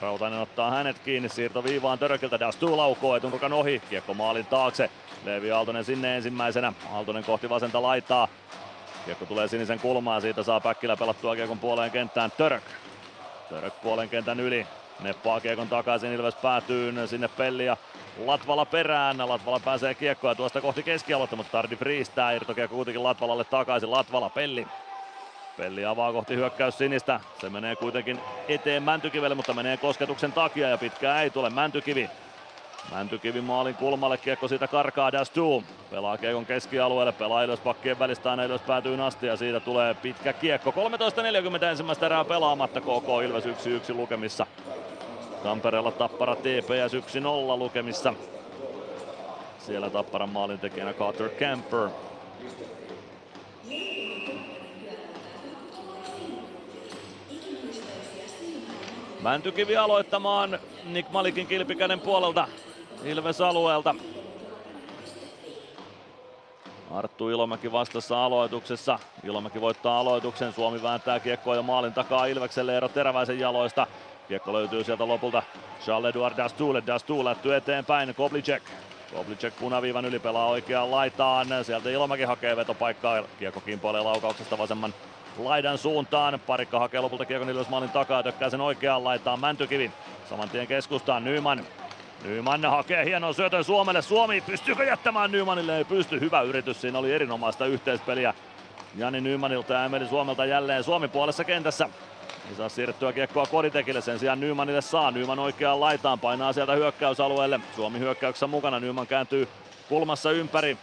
Rautanen ottaa hänet kiinni, siirto viivaan Törökiltä, Dastu laukoo etunurkan ohi, kiekko maalin taakse. Leevi Aaltonen sinne ensimmäisenä, Aaltonen kohti vasenta laittaa. Kiekko tulee sinisen kulmaan, siitä saa Päkkilä pelattua kiekon puoleen kenttään Török. Török puolen kentän yli, neppaa kiekon takaisin, Ilves päätyy sinne Pelli ja Latvala perään. Latvala pääsee kiekkoa tuosta kohti keskialuetta, mutta Tardi riistää. Irtokiekko kuitenkin Latvalalle takaisin. Latvala, Pelli. Pelli avaa kohti hyökkäys sinistä. Se menee kuitenkin eteen Mäntykivelle, mutta menee kosketuksen takia ja pitkää ei tule. Mäntykivi Mäntykivi maalin kulmalle, kiekko siitä karkaa Dastu. Pelaa kiekon keskialueelle, pelaa ylös pakkien välistä aina ylös päätyyn asti ja siitä tulee pitkä kiekko. 13.40 ensimmäistä erää pelaamatta KK Ilves 1-1 lukemissa. Tampereella Tappara TPS 1-0 lukemissa. Siellä Tapparan maalin tekijänä Carter Camper. Mäntykivi aloittamaan Nick Malikin kilpikäden puolelta Ilves alueelta. Arttu Ilomäki vastassa aloituksessa. Ilomäki voittaa aloituksen. Suomi vääntää kiekkoa jo maalin takaa Ilvekselle Eero Teräväisen jaloista. Kiekko löytyy sieltä lopulta Charles-Edouard Dastulle. Dastu lätty eteenpäin. Koblicek. Koblicek punaviivan yli pelaa oikeaan laitaan. Sieltä Ilomäki hakee vetopaikkaa. Kiekko kimpoilee laukauksesta vasemman laidan suuntaan. Parikka hakee lopulta kiekon maalin takaa. Tökkää sen oikeaan laitaan. Mäntykivi. Saman tien keskustaan Nyman. Nyman hakee hienon syötön Suomelle. Suomi pystyykö jättämään Nymanille? Ei pysty. Hyvä yritys. Siinä oli erinomaista yhteispeliä. Jani Nymanilta ja Emeli Suomelta jälleen Suomi puolessa kentässä. Ei saa siirrettyä kiekkoa Koditekille, sen sijaan Nymanille saa. Nyman oikeaan laitaan, painaa sieltä hyökkäysalueelle. Suomi hyökkäyksessä mukana, Nyman kääntyy kulmassa ympäri.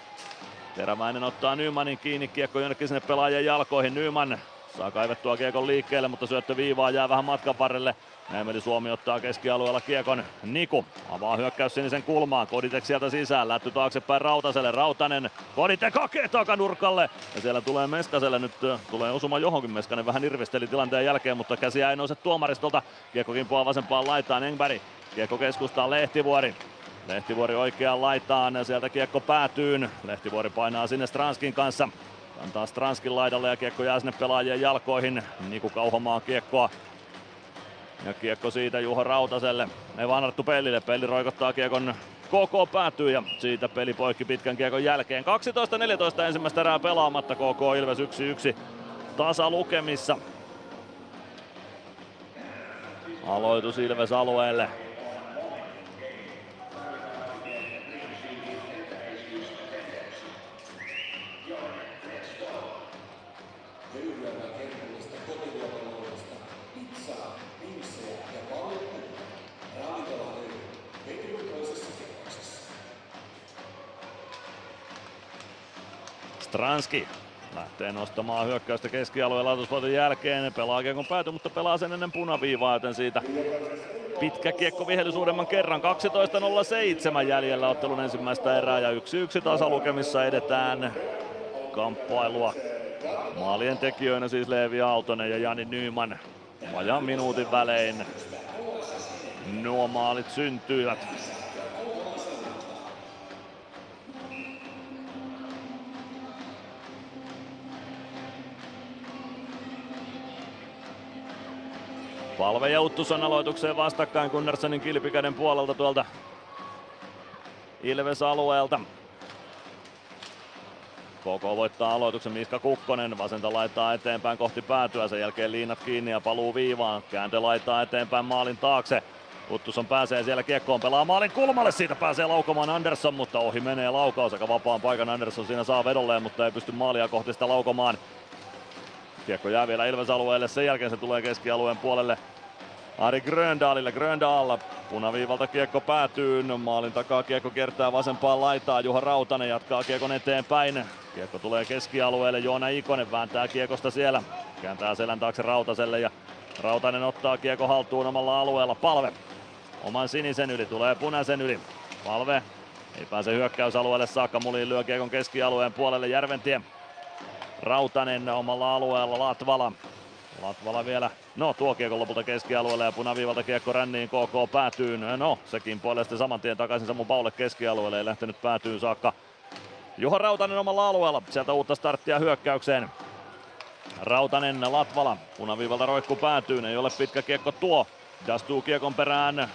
Teräväinen ottaa Nymanin kiinni, kiekko jonnekin sinne pelaajien jalkoihin. Nyman saa kaivettua kiekon liikkeelle, mutta syöttö viivaa jää vähän matkan varrelle. Emeli Suomi ottaa keskialueella kiekon. Niku avaa hyökkäys sinisen kulmaan. Koditek sieltä sisään. Lätty taaksepäin Rautaselle. Rautanen. Koditek hakee takanurkalle. Ja siellä tulee Meskaselle nyt. Tulee osuma johonkin. Meskanen vähän irvisteli tilanteen jälkeen, mutta käsiä ei nouse tuomaristolta. Kiekko kimpoaa vasempaan laitaan. Engberg. Kiekko keskustaa Lehtivuori. Lehtivuori oikeaan laitaan. Sieltä kiekko päätyy. Lehtivuori painaa sinne Stranskin kanssa. Antaa Stranskin laidalle ja kiekko jää sinne pelaajien jalkoihin. Niku Kauhamaa kiekkoa ja kiekko siitä Juho Rautaselle. Ei vaan annettu Pellille. Pelli roikottaa kiekon KK päätyy ja siitä peli poikki pitkän kiekon jälkeen. 12-14 ensimmäistä erää pelaamatta KK Ilves 1-1 tasa lukemissa. Aloitus Ilves alueelle. Stranski lähtee nostamaan hyökkäystä keskialueen laitosvoiton jälkeen. Pelaa kiekon pääty, mutta pelaa sen ennen punaviivaa, joten siitä pitkä kiekko vihelys uudemman kerran. 12.07 jäljellä ottelun ensimmäistä erää ja 1-1 tasalukemissa edetään kamppailua. Maalien tekijöinä siis Leevi Aaltonen ja Jani Nyman. Vajaan minuutin välein nuo maalit syntyivät. Palve ja Uttuson aloitukseen vastakkain Gunnarssonin kilpikäden puolelta tuolta Ilves-alueelta. KK voittaa aloituksen Miska Kukkonen, vasenta laittaa eteenpäin kohti päätyä, sen jälkeen liinat kiinni ja paluu viivaan. Kääntö laittaa eteenpäin maalin taakse. Uttuson pääsee siellä kiekkoon, pelaa maalin kulmalle, siitä pääsee laukomaan Andersson, mutta ohi menee laukaus, aika vapaan paikan Andersson siinä saa vedolleen, mutta ei pysty maalia kohti sitä laukomaan. Kiekko jää vielä Ilves-alueelle, sen jälkeen se tulee keskialueen puolelle Ari Gröndalille. Gröndal punaviivalta kiekko päätyy. Maalin takaa kiekko kertaa vasempaan laitaan. Juha Rautanen jatkaa kiekon eteenpäin. Kiekko tulee keskialueelle. Joona Ikonen vääntää kiekosta siellä. Kääntää selän taakse Rautaselle ja Rautanen ottaa kiekko haltuun omalla alueella. Palve oman sinisen yli, tulee punaisen yli. Palve ei pääse hyökkäysalueelle saakka. Muliin lyö kiekon keskialueen puolelle Järventie. Rautanen omalla alueella Latvala. Latvala vielä, no tuo kiekko lopulta keskialueelle ja punaviivalta kiekko ränniin KK päätyy. No sekin puolelle sitten saman tien takaisin Samu Paulle keskialueelle, ei lähtenyt päätyyn saakka. Juha Rautanen omalla alueella, sieltä uutta starttia hyökkäykseen. Rautanen, Latvala, punaviivalta roikku päätyy, ei ole pitkä kiekko tuo. Dastuu kiekon perään,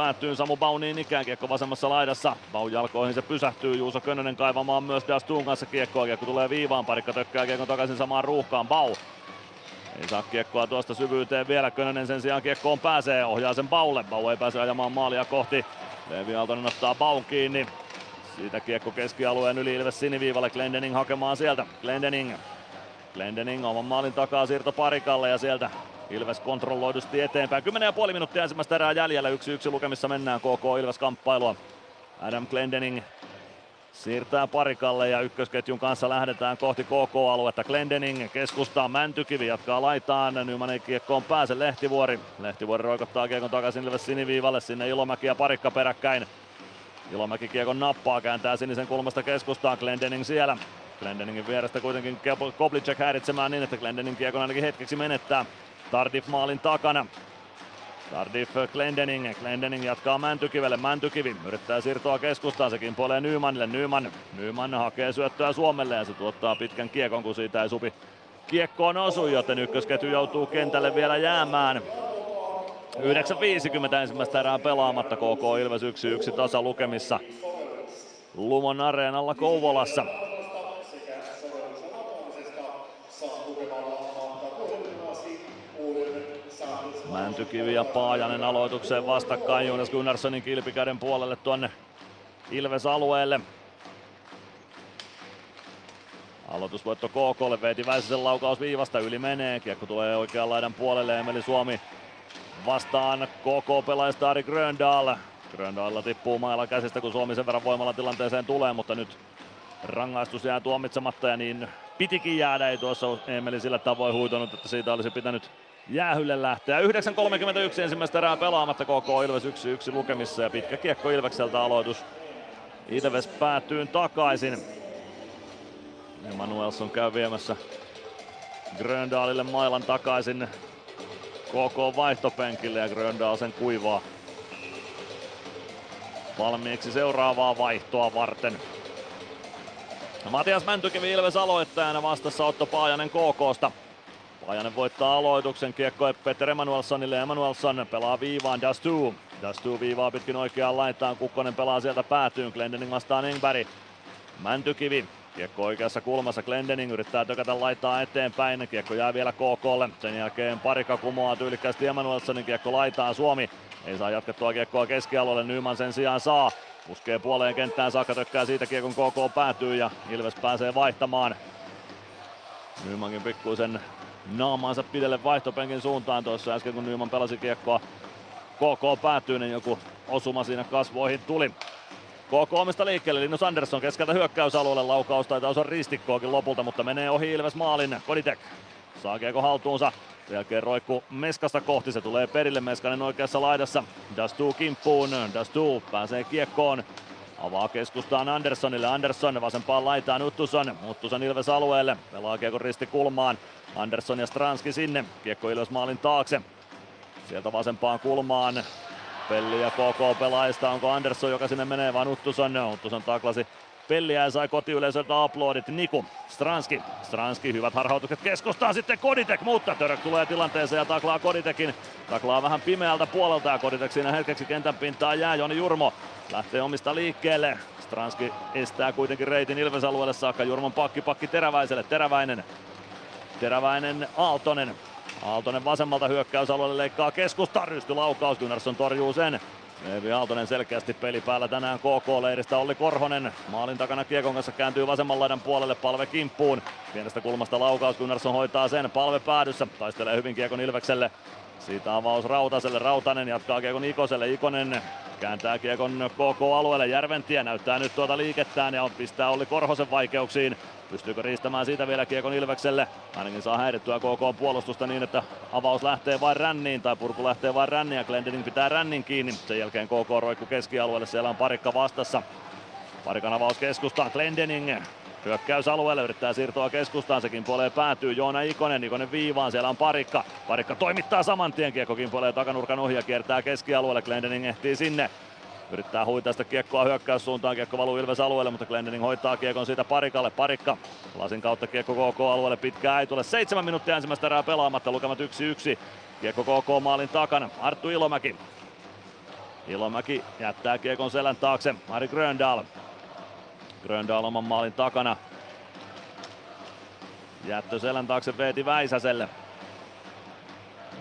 päättyy Samu Bau niin ikään kiekko vasemmassa laidassa. Bau jalkoihin se pysähtyy, Juuso Könönen kaivamaan myös Dastuun kanssa kiekkoa. Kiekko tulee viivaan, parikka tökkää kiekon takaisin samaan ruuhkaan. Bau ei saa kiekkoa tuosta syvyyteen vielä. Könönen sen sijaan kiekkoon pääsee. Ohjaa sen Baulle. Bau ei pääse ajamaan maalia kohti. Leevi Aaltonen ottaa Baun kiinni. Siitä kiekko keskialueen yli Ilves siniviivalle. Glendening hakemaan sieltä. Glendening. Glendening oman maalin takaa siirto parikalle ja sieltä Ilves kontrolloidusti eteenpäin. 10,5 minuuttia ensimmäistä erää jäljellä. 1-1 lukemissa mennään KK Ilves kamppailua. Adam Glendening siirtää parikalle ja ykkösketjun kanssa lähdetään kohti KK-aluetta. Glendening keskustaa, Mäntykivi jatkaa laitaan, Nyman ei kiekkoon pääse, Lehtivuori. Lehtivuori roikottaa kiekon takaisin Ilves siniviivalle, sinne Ilomäki ja parikka peräkkäin. Ilomäki kiekon nappaa, kääntää sinisen kulmasta keskustaan, Glendening siellä. Glendeningin vierestä kuitenkin Koblicek häiritsemään niin, että Glendening kiekon ainakin hetkeksi menettää. Tardif maalin takana. Tardif Glendening. Glendening jatkaa Mäntykivelle. Mäntykivi yrittää siirtoa keskustaan. Sekin puolee Nymanille. Nyman, Nyman hakee syöttöä Suomelle ja se tuottaa pitkän kiekon, kun siitä ei supi kiekkoon osu, joten ykkösketju joutuu kentälle vielä jäämään. 9.50 ensimmäistä erää pelaamatta. KK Ilves 1-1 tasa lukemissa. Lumon areenalla Kouvolassa. Mäntykivi ja Paajanen aloitukseen vastakkain Jonas Gunnarssonin kilpikäden puolelle tuonne Ilves-alueelle. Aloitusvoitto KKlle, Veeti Väisäsen laukaus viivasta yli menee. Kiekko tulee oikean laidan puolelle, Emeli Suomi vastaan KK-pelaajista Ari Gröndal. Gröndalilla tippuu mailla käsistä, kun Suomi sen verran voimalla tilanteeseen tulee, mutta nyt rangaistus jää tuomitsematta ja niin pitikin jäädä. Ei tuossa Emeli sillä tavoin huitonut, että siitä olisi pitänyt jäähylle lähteä. 9.31 ensimmäistä erää pelaamatta KK Ilves 1-1 lukemissa ja pitkä kiekko Ilvekseltä aloitus. Ilves päätyy takaisin. Emanuelson käy viemässä Gröndalille mailan takaisin KK vaihtopenkille ja Gröndal sen kuivaa valmiiksi seuraavaa vaihtoa varten. Matias Mäntykivi Ilves aloittajana vastassa Otto Paajanen KKsta. Paajanen voittaa aloituksen, kiekko Peter Emanuelssonille, Emanuelsson pelaa viivaan, Dastu. Dastu viivaa pitkin oikeaan laitaan, Kukkonen pelaa sieltä päätyyn, Glendening vastaan Engberg. Mäntykivi, kiekko oikeassa kulmassa, Glendening yrittää tökätä laittaa eteenpäin, kiekko jää vielä KKlle. Sen jälkeen parika kumoaa tyylikkästi Emanuelssonin kiekko laitaan Suomi. Ei saa jatkettua kiekkoa keskialueelle, Nyman sen sijaan saa. Puskee puoleen kenttään saakka, tökkää siitä kiekon KK päätyy ja Ilves pääsee vaihtamaan. Nymankin pikkuisen naamaansa pidelle vaihtopenkin suuntaan tuossa äsken kun Nyman pelasi kiekkoa KK päätyy, niin joku osuma siinä kasvoihin tuli. KK omista liikkeelle, Linus Andersson keskeltä hyökkäysalueelle, laukaus taitaa osua ristikkoakin lopulta, mutta menee ohi Ilves maalin. Koditek saa kiekko haltuunsa, sen jälkeen roikku Meskasta kohti, se tulee perille, Meskanen oikeassa laidassa. Dastu kimppuun, Dastu pääsee kiekkoon, Avaa keskustaan Anderssonille. Andersson vasempaan laitaan Uttuson. Uttuson Ilves alueelle. Pelaa kiekko risti kulmaan. Andersson ja Stranski sinne. Kiekko Ilves maalin taakse. Sieltä vasempaan kulmaan. Pelli ja KK pelaajista. Onko Andersson, joka sinne menee, vaan Uttuson? Uttuson taklasi Pelliä sai kotiyleisöltä aplodit. Niku, Stranski, Stranski, hyvät harhautukset keskustaan sitten Koditek, mutta Török tulee tilanteeseen ja taklaa Koditekin. Taklaa vähän pimeältä puolelta ja Koditek siinä hetkeksi kentän pintaa jää. Joni Jurmo lähtee omista liikkeelle. Stranski estää kuitenkin reitin Ilves-alueelle saakka. Jurmon pakki pakki Teräväiselle. Teräväinen, Teräväinen Aaltonen. Aaltonen vasemmalta hyökkäysalueelle leikkaa keskusta. Rysty laukaus, Gunnarsson torjuu sen. Leevi Aaltonen selkeästi peli päällä tänään KK-leiristä. Olli Korhonen maalin takana Kiekon kanssa kääntyy vasemman laidan puolelle. Palve kimppuun. Pienestä kulmasta laukaus. Gunnarsson hoitaa sen. Palve päädyssä. Taistelee hyvin Kiekon Ilvekselle. Siitä avaus Rautaselle. Rautanen jatkaa Kiekon Ikoselle. Ikonen kääntää Kiekon KK-alueelle. Järventie näyttää nyt tuota liikettään ja pistää Olli Korhosen vaikeuksiin. Pystyykö riistämään siitä vielä Kiekon Ilvekselle? Ainakin saa häirittyä KK puolustusta niin, että avaus lähtee vain ränniin tai purku lähtee vain ränniin ja Glendening pitää rännin kiinni. Sen jälkeen KK roikku keskialueelle, siellä on parikka vastassa. Parikan avaus keskustaan, Glendening Hyökkäysalueelle yrittää siirtoa keskustaan, sekin puoleen päätyy Joona Ikonen, Ikonen viivaan, siellä on parikka. Parikka toimittaa saman tien, kiekkokin puoleen takanurkan ohi ja kiertää keskialueelle, Glendening ehtii sinne. Yrittää sitä kiekkoa hyökkäyssuuntaan, kiekko valuu Ilves alueelle, mutta Glendening hoitaa kiekon siitä parikalle. Parikka lasin kautta kiekko KK alueelle, pitkää ei tule. Seitsemän minuuttia ensimmäistä erää pelaamatta, lukemat 1-1. Kiekko KK maalin takana, Arttu Ilomäki. Ilomäki jättää kiekon selän taakse, Mari Gröndal. Gröndal oman maalin takana. Jättö selän taakse Veeti Väisäselle.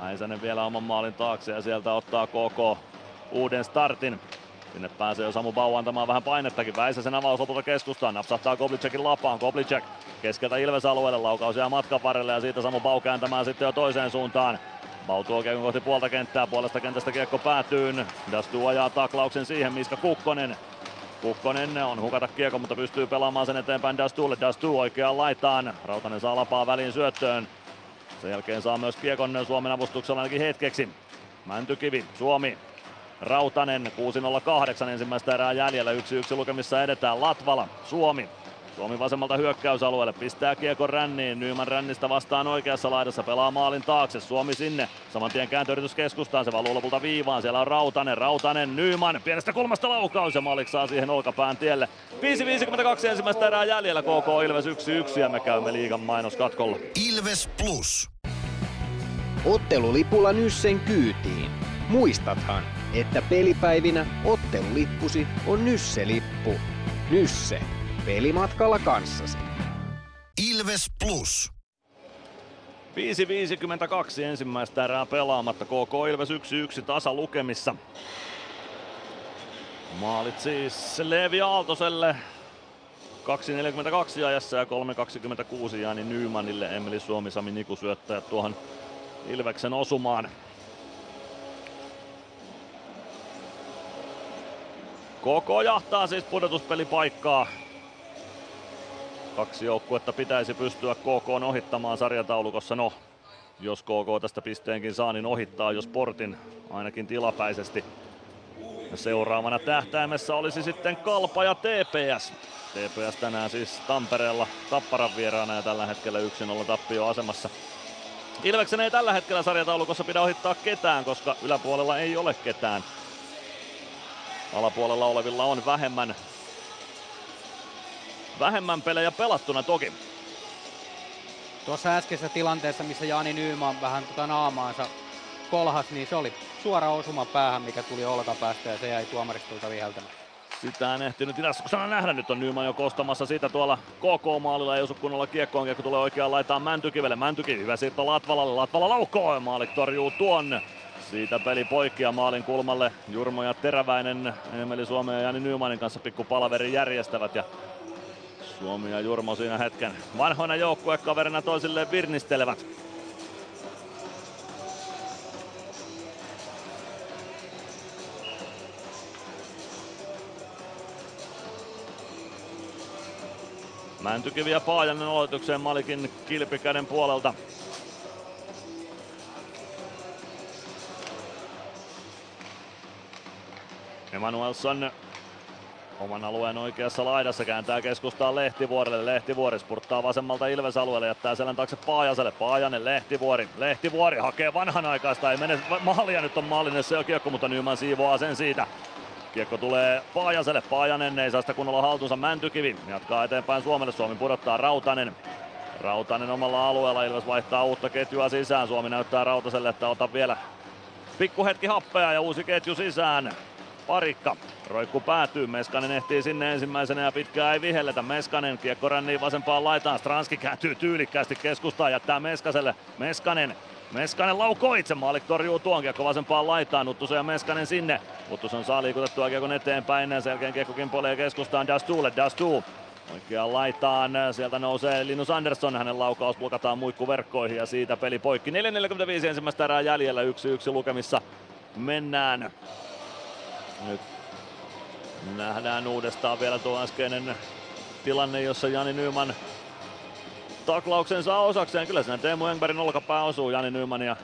Väisänen vielä oman maalin taakse ja sieltä ottaa KK uuden startin. Sinne pääsee jo Samu Bau antamaan vähän painettakin. Väisäsen avaus lopulta keskustaan. Napsahtaa Koblicekin lapaan. Koblicek keskeltä Ilves-alueelle. Laukaus jää matkan varrelle ja siitä Samu Bau kääntämään sitten jo toiseen suuntaan. Bau tuo kohti puolta kenttää. Puolesta kentästä kiekko päätyy. Dastu ajaa taklauksen siihen. Miska Kukkonen Kukkonen on hukata kiekko, mutta pystyy pelaamaan sen eteenpäin Dastulle. Dastu oikeaan laitaan. Rautanen saa lapaa väliin syöttöön. Sen jälkeen saa myös kiekon Suomen avustuksella ainakin hetkeksi. Mäntykivi, Suomi. Rautanen 6.08 ensimmäistä erää jäljellä. 1-1 lukemissa edetään. Latvala, Suomi. Suomi vasemmalta hyökkäysalueelle, pistää kiekon ränniin, Nyman rännistä vastaan oikeassa laidassa, pelaa maalin taakse, Suomi sinne, saman tien kääntöyritys keskustaan, se valuu lopulta viivaan, siellä on Rautanen, Rautanen, Nyman, pienestä kulmasta laukaus ja Malik saa siihen olkapään tielle. 5.52 ensimmäistä erää jäljellä, KK Ilves 1-1 ja me käymme liigan mainoskatkolla. Ilves Plus. Ottelulipulla Nyssen kyytiin. Muistathan, että pelipäivinä ottelulippusi on Nysse-lippu. Nysse. Pelimatkalla kanssasi. Ilves Plus. 5.52 ensimmäistä erää pelaamatta. KK Ilves 1-1 tasa lukemissa. Maalit siis Leevi Aaltoselle 2.42 ajassa ja 3.26 Jani Nymanille. Emeli Suomi, Sami Niku syöttäjät tuohon Ilveksen osumaan. KK jahtaa siis pudotuspelipaikkaa. Kaksi joukkuetta pitäisi pystyä KK ohittamaan sarjataulukossa. No, jos KK tästä pisteenkin saa, niin ohittaa jo Sportin ainakin tilapäisesti. Ja seuraavana tähtäimessä olisi sitten Kalpa ja TPS. TPS tänään siis Tampereella Tapparan vieraana ja tällä hetkellä 1-0 tappio asemassa. Ilveksen ei tällä hetkellä sarjataulukossa pidä ohittaa ketään, koska yläpuolella ei ole ketään. Alapuolella olevilla on vähemmän, vähemmän pelejä pelattuna toki. Tuossa äskeisessä tilanteessa, missä Jani Nyyman vähän tota naamaansa kolhas, niin se oli suora osuma päähän, mikä tuli olkapäästä ja se jäi tuomaristolta viheltämään. Sitä en ehtinyt Itä-Saksana nähdä. Nyt on Nyman jo kostamassa sitä tuolla KK-maalilla. Ei osu kunnolla kiekkoon. Kiekko tulee oikeaan laitaan Mäntykivelle. Mäntykivi hyvä siirto Latvalalle. Latvala laukoo ja Maalik torjuu tuon. Siitä peli poikki ja maalin kulmalle Jurmo ja Teräväinen Emeli Suomen ja Jani Nymanin kanssa pikku palaveri järjestävät. Ja Suomi ja Jurmo siinä hetken vanhoina joukkuekaverina toisilleen virnistelevät. Mäntykivi ja Paajanen aloitukseen Malikin kilpikäden puolelta. Emanuelsson oman alueen oikeassa laidassa kääntää keskustaan Lehtivuorelle. Lehtivuori spurttaa vasemmalta Ilves alueelle, jättää selän taakse Paajaselle. Paajanen, Lehtivuori. Lehtivuori hakee vanhanaikaista, ei mene maalia, nyt on maallinen se on kiekko, mutta Nyman siivoaa sen siitä. Kiekko tulee Paajaselle, Paajanen ei saa sitä kunnolla haltuunsa Mäntykivi. Jatkaa eteenpäin Suomelle, Suomi pudottaa Rautanen. Rautanen omalla alueella, Ilves vaihtaa uutta ketjua sisään. Suomi näyttää Rautaselle, että ota vielä pikku hetki happea ja uusi ketju sisään. Parikka. Roikku päätyy, Meskanen ehtii sinne ensimmäisenä ja pitkään ei vihelletä. Meskanen kiekko rännii vasempaan laitaan, Stranski kääntyy tyylikkäästi keskustaan, jättää Meskaselle. Meskanen Meskanen laukoo itse, Maalik torjuu tuon kiekko vasempaan laitaan, Nuttusen ja Meskanen sinne. Nuttusen saa liikutettua kiekon eteenpäin, sen jälkeen kiekko kimpoilee keskustaan Dastulle, Dastu Oikeaan laitaan, sieltä nousee Linus Andersson, hänen laukaus blokataan muikkuverkkoihin ja siitä peli poikki. 4.45 ensimmäistä erää jäljellä, 1-1 lukemissa mennään. Nyt nähdään uudestaan vielä tuo äskeinen tilanne, jossa Jani Nyman taklauksen saa osakseen. Kyllä siinä Teemu Engbergin olkapää osuu Jani Nyman ja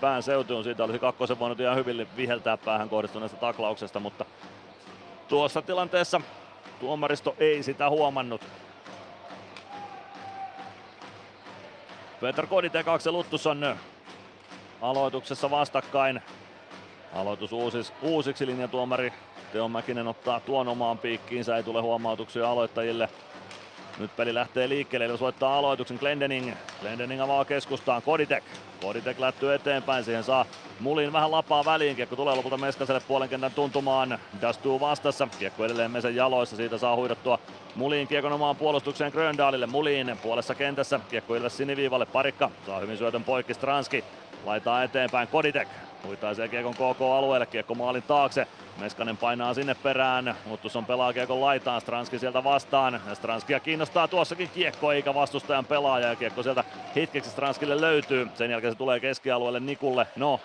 pään seutuun. Siitä olisi kakkosen voinut ihan hyvin viheltää päähän kohdistuneesta taklauksesta, mutta tuossa tilanteessa tuomaristo ei sitä huomannut. Peter Koditek, Aksel Luttusson aloituksessa vastakkain. Aloitus uusis, uusiksi linjatuomari Teo Mäkinen ottaa tuon omaan piikkiinsä, ei tule huomautuksia aloittajille. Nyt peli lähtee liikkeelle, eli soittaa aloituksen Glendening. Glendening avaa keskustaan, Koditek. Koditek lähtyy eteenpäin, siihen saa Mulin vähän lapaa väliin. Kiekko tulee lopulta Meskaselle puolen kentän tuntumaan. Dastuu vastassa, kiekko edelleen Mesen jaloissa, siitä saa huidottua Mulin kiekon omaan puolustukseen Gröndalille. Mulin puolessa kentässä, kiekko Ilves siniviivalle, parikka saa hyvin syötön poikki Stranski. Laitaa eteenpäin Koditek. Huitaisee kiekon KK-alueelle, kiekko maalin taakse. Meskanen painaa sinne perään, on pelaa kiekon laitaan, Stranski sieltä vastaan. Stranskia kiinnostaa tuossakin kiekko eikä vastustajan pelaaja ja kiekko sieltä hetkeksi Stranskille löytyy. Sen jälkeen se tulee keskialueelle Nikulle. No,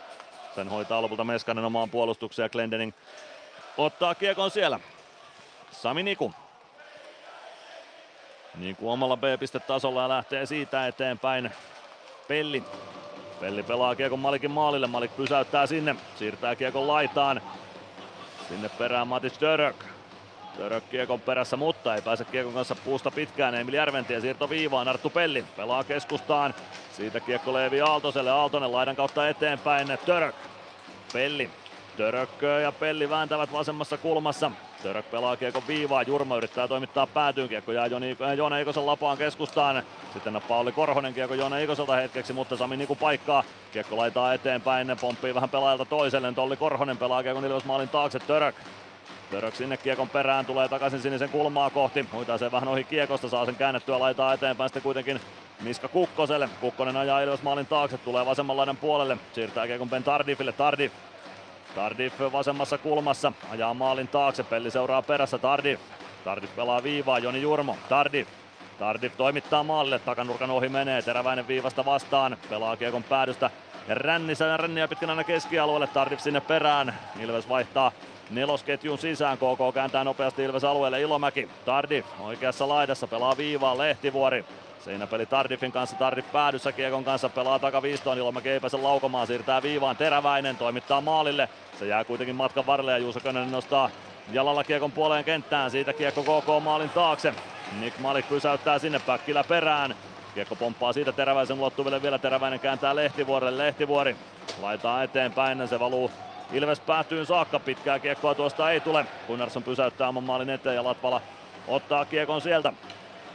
sen hoitaa lopulta Meskanen omaan puolustukseen ja Glendening ottaa kiekon siellä. Sami Niku. Niku omalla B-pistetasolla ja lähtee siitä eteenpäin. Pelli. Pelli pelaa kiekon Malikin maalille. Malik pysäyttää sinne. Siirtää kiekon laitaan. Sinne perään Matis Dörök. Dörök kiekon perässä, mutta ei pääse kiekon kanssa puusta pitkään. Emil Järventie siirto viivaan. Arttu Pelli pelaa keskustaan. Siitä kiekko Leevi Aaltoselle. Aaltonen laidan kautta eteenpäin. Dörök. Pelli. Dörök ja Pelli vääntävät vasemmassa kulmassa. Török pelaa kiekon viivaa, Jurma yrittää toimittaa päätyyn, kiekko jää Joni, äh, Joona Ikosen lapaan keskustaan. Sitten nappaa oli Korhonen kiekko Joona Ikoselta hetkeksi, mutta Sami Niku paikkaa. Kiekko laitaa eteenpäin, pomppii vähän pelaajalta toiselle. Tolli Korhonen pelaa kiekon Ilves maalin taakse, Török. Török sinne kiekon perään, tulee takaisin sinisen kulmaa kohti. Hoitaa sen vähän ohi kiekosta, saa sen käännettyä, laitaa eteenpäin sitten kuitenkin Miska Kukkoselle. Kukkonen ajaa Ilves maalin taakse, tulee vasemman laidan puolelle. Siirtää kiekon Ben Tardifille, Tardif Tardif vasemmassa kulmassa, ajaa maalin taakse, Pelli seuraa perässä, Tardif. Tardif pelaa viivaa, Joni Jurmo, Tardif. Tardif toimittaa maalille, takanurkan ohi menee, Teräväinen viivasta vastaan, pelaa kiekon päädystä. Ja rännissä ränniä pitkin aina keskialueelle, Tardif sinne perään. Ilves vaihtaa nelosketjun sisään, KK kääntää nopeasti Ilves alueelle, Ilomäki. Tardif oikeassa laidassa, pelaa viivaa, Lehtivuori. Siinä peli Tardifin kanssa, Tardif päädyssä Kiekon kanssa pelaa takaviistoon, Ilomäki ei pääse laukomaan, siirtää viivaan Teräväinen, toimittaa maalille. Se jää kuitenkin matkan varrelle ja Juuso Könönen nostaa jalalla Kiekon puoleen kenttään, siitä Kiekko KK maalin taakse. Nick Malik pysäyttää sinne Päkkilä perään. Kiekko pomppaa siitä Teräväisen ulottuville vielä, Teräväinen kääntää Lehtivuorelle, Lehtivuori laitaa eteenpäin, se valuu Ilves päätyyn saakka, pitkää kiekkoa tuosta ei tule. Gunnarsson pysäyttää oman maalin eteen ja Latvala ottaa kiekon sieltä.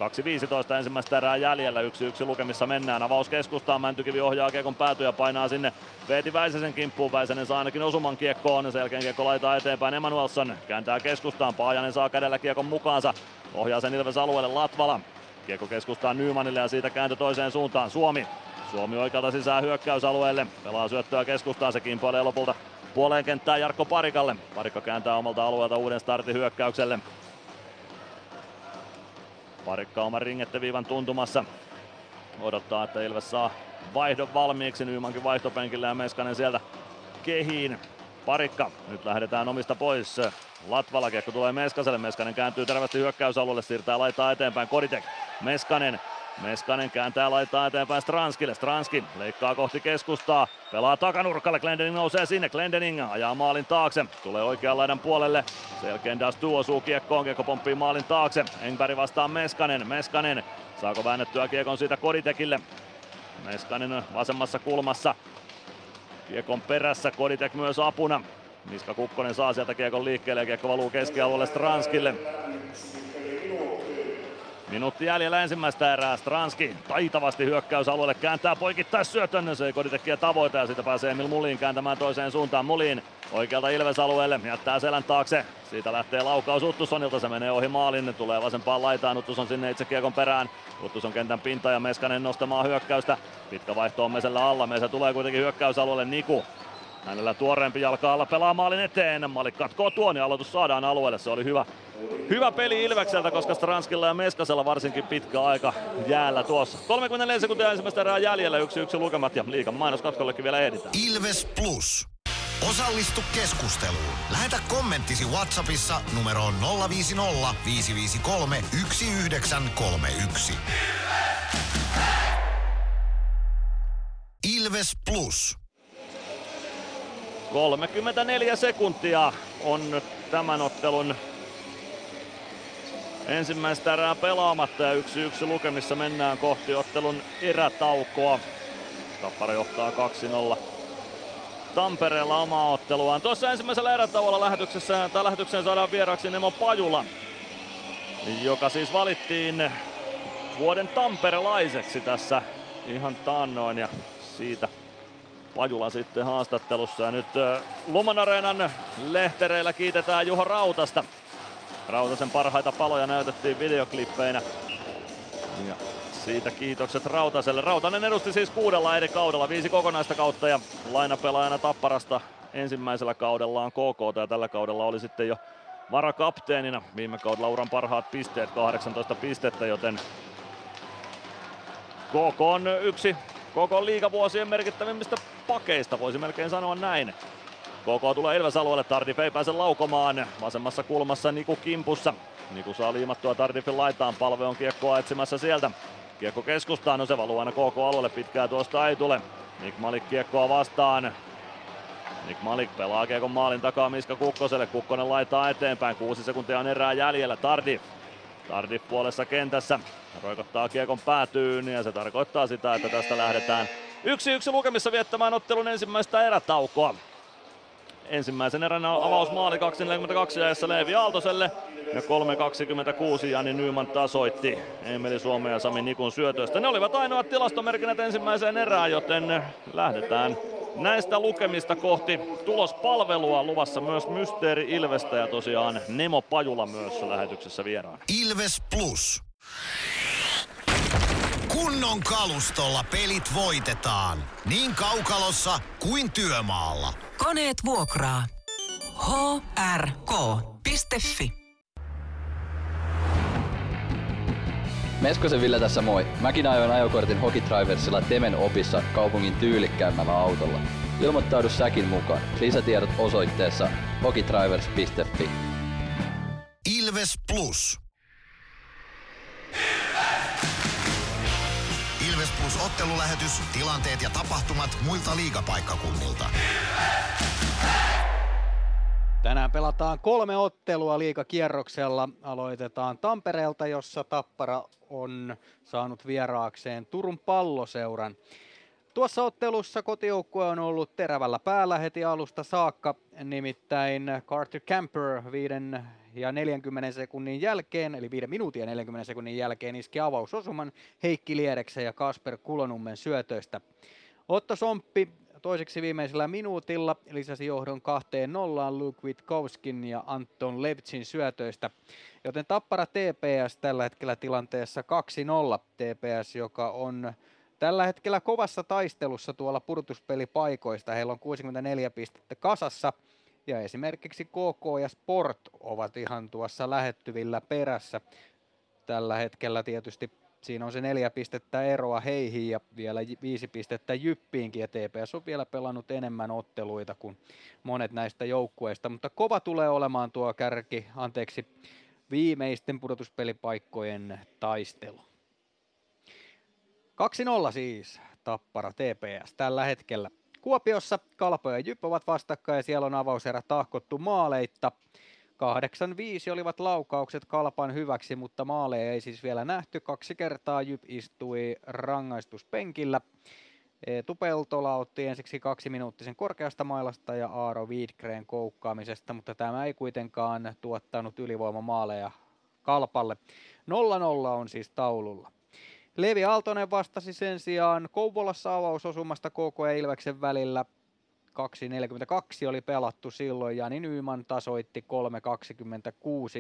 2.15 ensimmäistä erää jäljellä, 1-1 lukemissa mennään. Avaus keskustaan, Mäntykivi ohjaa kiekon päätyä ja painaa sinne Veeti Väisäsen kimppuun. Väisänen saa ainakin osuman kiekkoon, sen jälkeen kiekko laitaa eteenpäin Emanuelson. Kääntää keskustaan, Paajanen saa kädellä kiekon mukaansa. Ohjaa sen Ilves alueelle Latvala. Kiekko keskustaan Nymanille ja siitä kääntö toiseen suuntaan Suomi. Suomi oikealta sisään hyökkäysalueelle. Pelaa syöttöä keskustaan, se kimpoilee lopulta puoleen kenttään Jarkko Parikalle. Parikka kääntää omalta alueelta uuden startin hyökkäykselle. Parikka oman ringetteviivan tuntumassa. Odottaa, että Ilves saa vaihdon valmiiksi. Nymankin vaihtopenkillä ja Meskanen sieltä kehiin. Parikka, nyt lähdetään omista pois. Latvala kiekko tulee Meskaselle, Meskanen kääntyy terveesti hyökkäysalueelle, siirtää laittaa eteenpäin Koditek. Meskanen, Meskanen kääntää laittaa eteenpäin Stranskille. Stranski leikkaa kohti keskustaa. Pelaa takanurkalle. Glendening nousee sinne. Glendening ajaa maalin taakse. Tulee oikean laidan puolelle. Sen jälkeen Dastu osuu kiekkoon. Kiekko pomppii maalin taakse. Engberg vastaa Meskanen. Meskanen saako väännettyä kiekon siitä Koditekille. Meskanen vasemmassa kulmassa. Kiekon perässä. Koditek myös apuna. Miska Kukkonen saa sieltä kiekon liikkeelle ja kiekko valuu keskialueelle Stranskille. Minuutti jäljellä ensimmäistä erää. Stranski taitavasti hyökkäysalueelle kääntää poikittais syötön. Se ei koditekkiä tavoita ja siitä pääsee Emil Mulin kääntämään toiseen suuntaan. Mulin oikealta Ilves-alueelle jättää selän taakse. Siitä lähtee laukaus Uttusonilta. Se menee ohi maalin. Tulee vasempaan laitaan. Uttuson sinne itse kiekon perään. Uttuson kentän pinta ja Meskanen nostamaan hyökkäystä. Pitkä vaihto on Mesellä alla. Mesä tulee kuitenkin hyökkäysalueelle. Niku Hänellä tuoreempi jalka alla pelaa maalin eteen. Malik katkoo tuon ja aloitus saadaan alueelle. Se oli hyvä, hyvä peli Ilvekseltä, koska Stranskilla ja Meskasella varsinkin pitkä aika jäällä tuossa. 34 sekuntia ensimmäistä erää jäljellä, yksi yksi lukemat ja liikan mainoskatkollekin vielä ehditään. Ilves Plus. Osallistu keskusteluun. Lähetä kommenttisi Whatsappissa numeroon 050 553 1931. Ilves Plus. 34 sekuntia on tämän ottelun ensimmäistä erää pelaamatta ja 1-1 lukemissa mennään kohti ottelun erätaukoa. Tappara johtaa 2-0 Tampereella omaa otteluaan. Tuossa ensimmäisellä erätauolla lähetyksessä, tai lähetykseen saadaan vieraaksi Nemo Pajula, joka siis valittiin vuoden tamperelaiseksi tässä ihan taannoin ja siitä Pajula sitten haastattelussa. Ja nyt Luman Areenan lehtereillä kiitetään Juho Rautasta. Rautasen parhaita paloja näytettiin videoklippeinä. Ja siitä kiitokset Rautaselle. Rautanen edusti siis kuudella eri kaudella, viisi kokonaista kautta ja lainapelaajana Tapparasta ensimmäisellä kaudellaan KK ja tällä kaudella oli sitten jo varakapteenina. Viime kaudella uran parhaat pisteet, 18 pistettä, joten KK on yksi koko liigavuosien merkittävimmistä pakeista, voisi melkein sanoa näin. KK tulee Ilves alueelle, Tardif ei pääse laukomaan. Vasemmassa kulmassa Niku Kimpussa. Niku saa liimattua Tardifin laitaan, palve on kiekkoa etsimässä sieltä. Kiekko keskustaan, no se valuu aina KK-alueelle, pitkää tuosta ei tule. Nick Malik kiekkoa vastaan. Nick Malik pelaa kiekon maalin takaa Miska Kukkoselle. Kukkonen laittaa eteenpäin. Kuusi sekuntia on erää jäljellä. Tardif. Tardif puolessa kentässä. Roikottaa kiekon päätyyn ja se tarkoittaa sitä, että tästä lähdetään yksi yksi lukemissa viettämään ottelun ensimmäistä erätaukoa. Ensimmäisen erän avausmaali 2.42 ajassa Leevi Aaltoselle ja 3.26 Jani Nyman tasoitti Emeli Suomen ja Sami Nikun syötöistä. Ne olivat ainoat tilastomerkinnät ensimmäiseen erään, joten lähdetään näistä lukemista kohti tulospalvelua. Luvassa myös Mysteeri Ilvestä ja tosiaan Nemo Pajula myös lähetyksessä vieraan. Ilves Plus. Kunnon kalustolla pelit voitetaan. Niin kaukalossa kuin työmaalla. Koneet vuokraa. hrk.fi Meskosen Ville tässä moi. Mäkin ajoin ajokortin Hokitriversilla Temen opissa kaupungin tyylikkäämmällä autolla. Ilmoittaudu säkin mukaan. Lisätiedot osoitteessa hokitrivers.fi. Ilves Plus. Plus ottelulähetys, tilanteet ja tapahtumat muilta liigapaikkakunnilta. Tänään pelataan kolme ottelua liikakierroksella. Aloitetaan Tampereelta, jossa Tappara on saanut vieraakseen Turun palloseuran. Tuossa ottelussa kotijoukkue on ollut terävällä päällä heti alusta saakka, nimittäin Carter Camper 5 ja 40 sekunnin jälkeen, eli 5 minuutin ja 40 sekunnin jälkeen iski avausosuman Heikki Liereksen ja Kasper Kulonummen syötöistä. Otto Somppi toiseksi viimeisellä minuutilla lisäsi johdon kahteen nollaan Luke Witkowskin ja Anton Levtsin syötöistä, joten Tappara TPS tällä hetkellä tilanteessa 2-0 TPS, joka on tällä hetkellä kovassa taistelussa tuolla purtuspelipaikoista. Heillä on 64 pistettä kasassa ja esimerkiksi KK ja Sport ovat ihan tuossa lähettyvillä perässä. Tällä hetkellä tietysti siinä on se neljä pistettä eroa heihin ja vielä viisi pistettä Jyppiinkin ja TPS on vielä pelannut enemmän otteluita kuin monet näistä joukkueista, mutta kova tulee olemaan tuo kärki, anteeksi, viimeisten pudotuspelipaikkojen taistelu. 2-0 siis Tappara TPS tällä hetkellä. Kuopiossa Kalpo ja Jyp ovat vastakkain ja siellä on avauserä tahkottu maaleitta. 8-5 olivat laukaukset Kalpan hyväksi, mutta maaleja ei siis vielä nähty. Kaksi kertaa Jyp istui rangaistuspenkillä. Tupeltola otti ensiksi kaksi minuuttisen korkeasta mailasta ja Aaro Wiedgren koukkaamisesta, mutta tämä ei kuitenkaan tuottanut ylivoimamaaleja Kalpalle. 0-0 on siis taululla. Levi Aaltonen vastasi sen sijaan Kouvolassa avausosumasta KK ja Ilveksen välillä. 2.42 oli pelattu silloin. Jani Nyyman tasoitti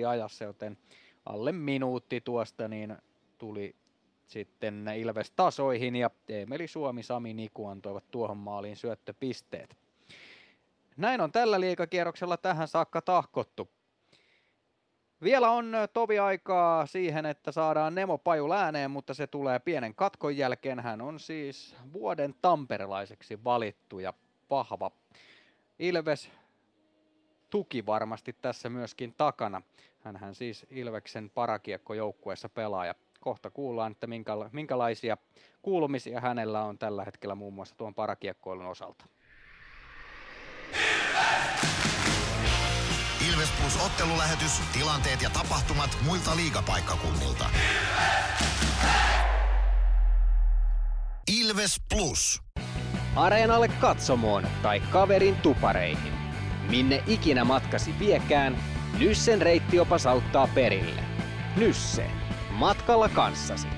3.26 ajassa, joten alle minuutti tuosta niin tuli sitten Ilves tasoihin ja Emeli Suomi, Sami Niku antoivat tuohon maaliin syöttöpisteet. Näin on tällä liikakierroksella tähän saakka tahkottu. Vielä on tovi aikaa siihen, että saadaan Nemo Paju ääneen, mutta se tulee pienen katkon jälkeen. Hän on siis vuoden tamperelaiseksi valittu ja vahva. Ilves tuki varmasti tässä myöskin takana. Hänhän siis Ilveksen parakiekkojoukkueessa pelaa ja kohta kuullaan, että minkälaisia kuulumisia hänellä on tällä hetkellä muun muassa tuon parakiekkoilun osalta. Ilves Plus ottelulähetys, tilanteet ja tapahtumat muilta liigapaikkakunnilta. Ilves Plus. Areenalle katsomoon tai kaverin tupareihin. Minne ikinä matkasi viekään, Nyssen reittiopas auttaa perille. Nysse. Matkalla kanssasi.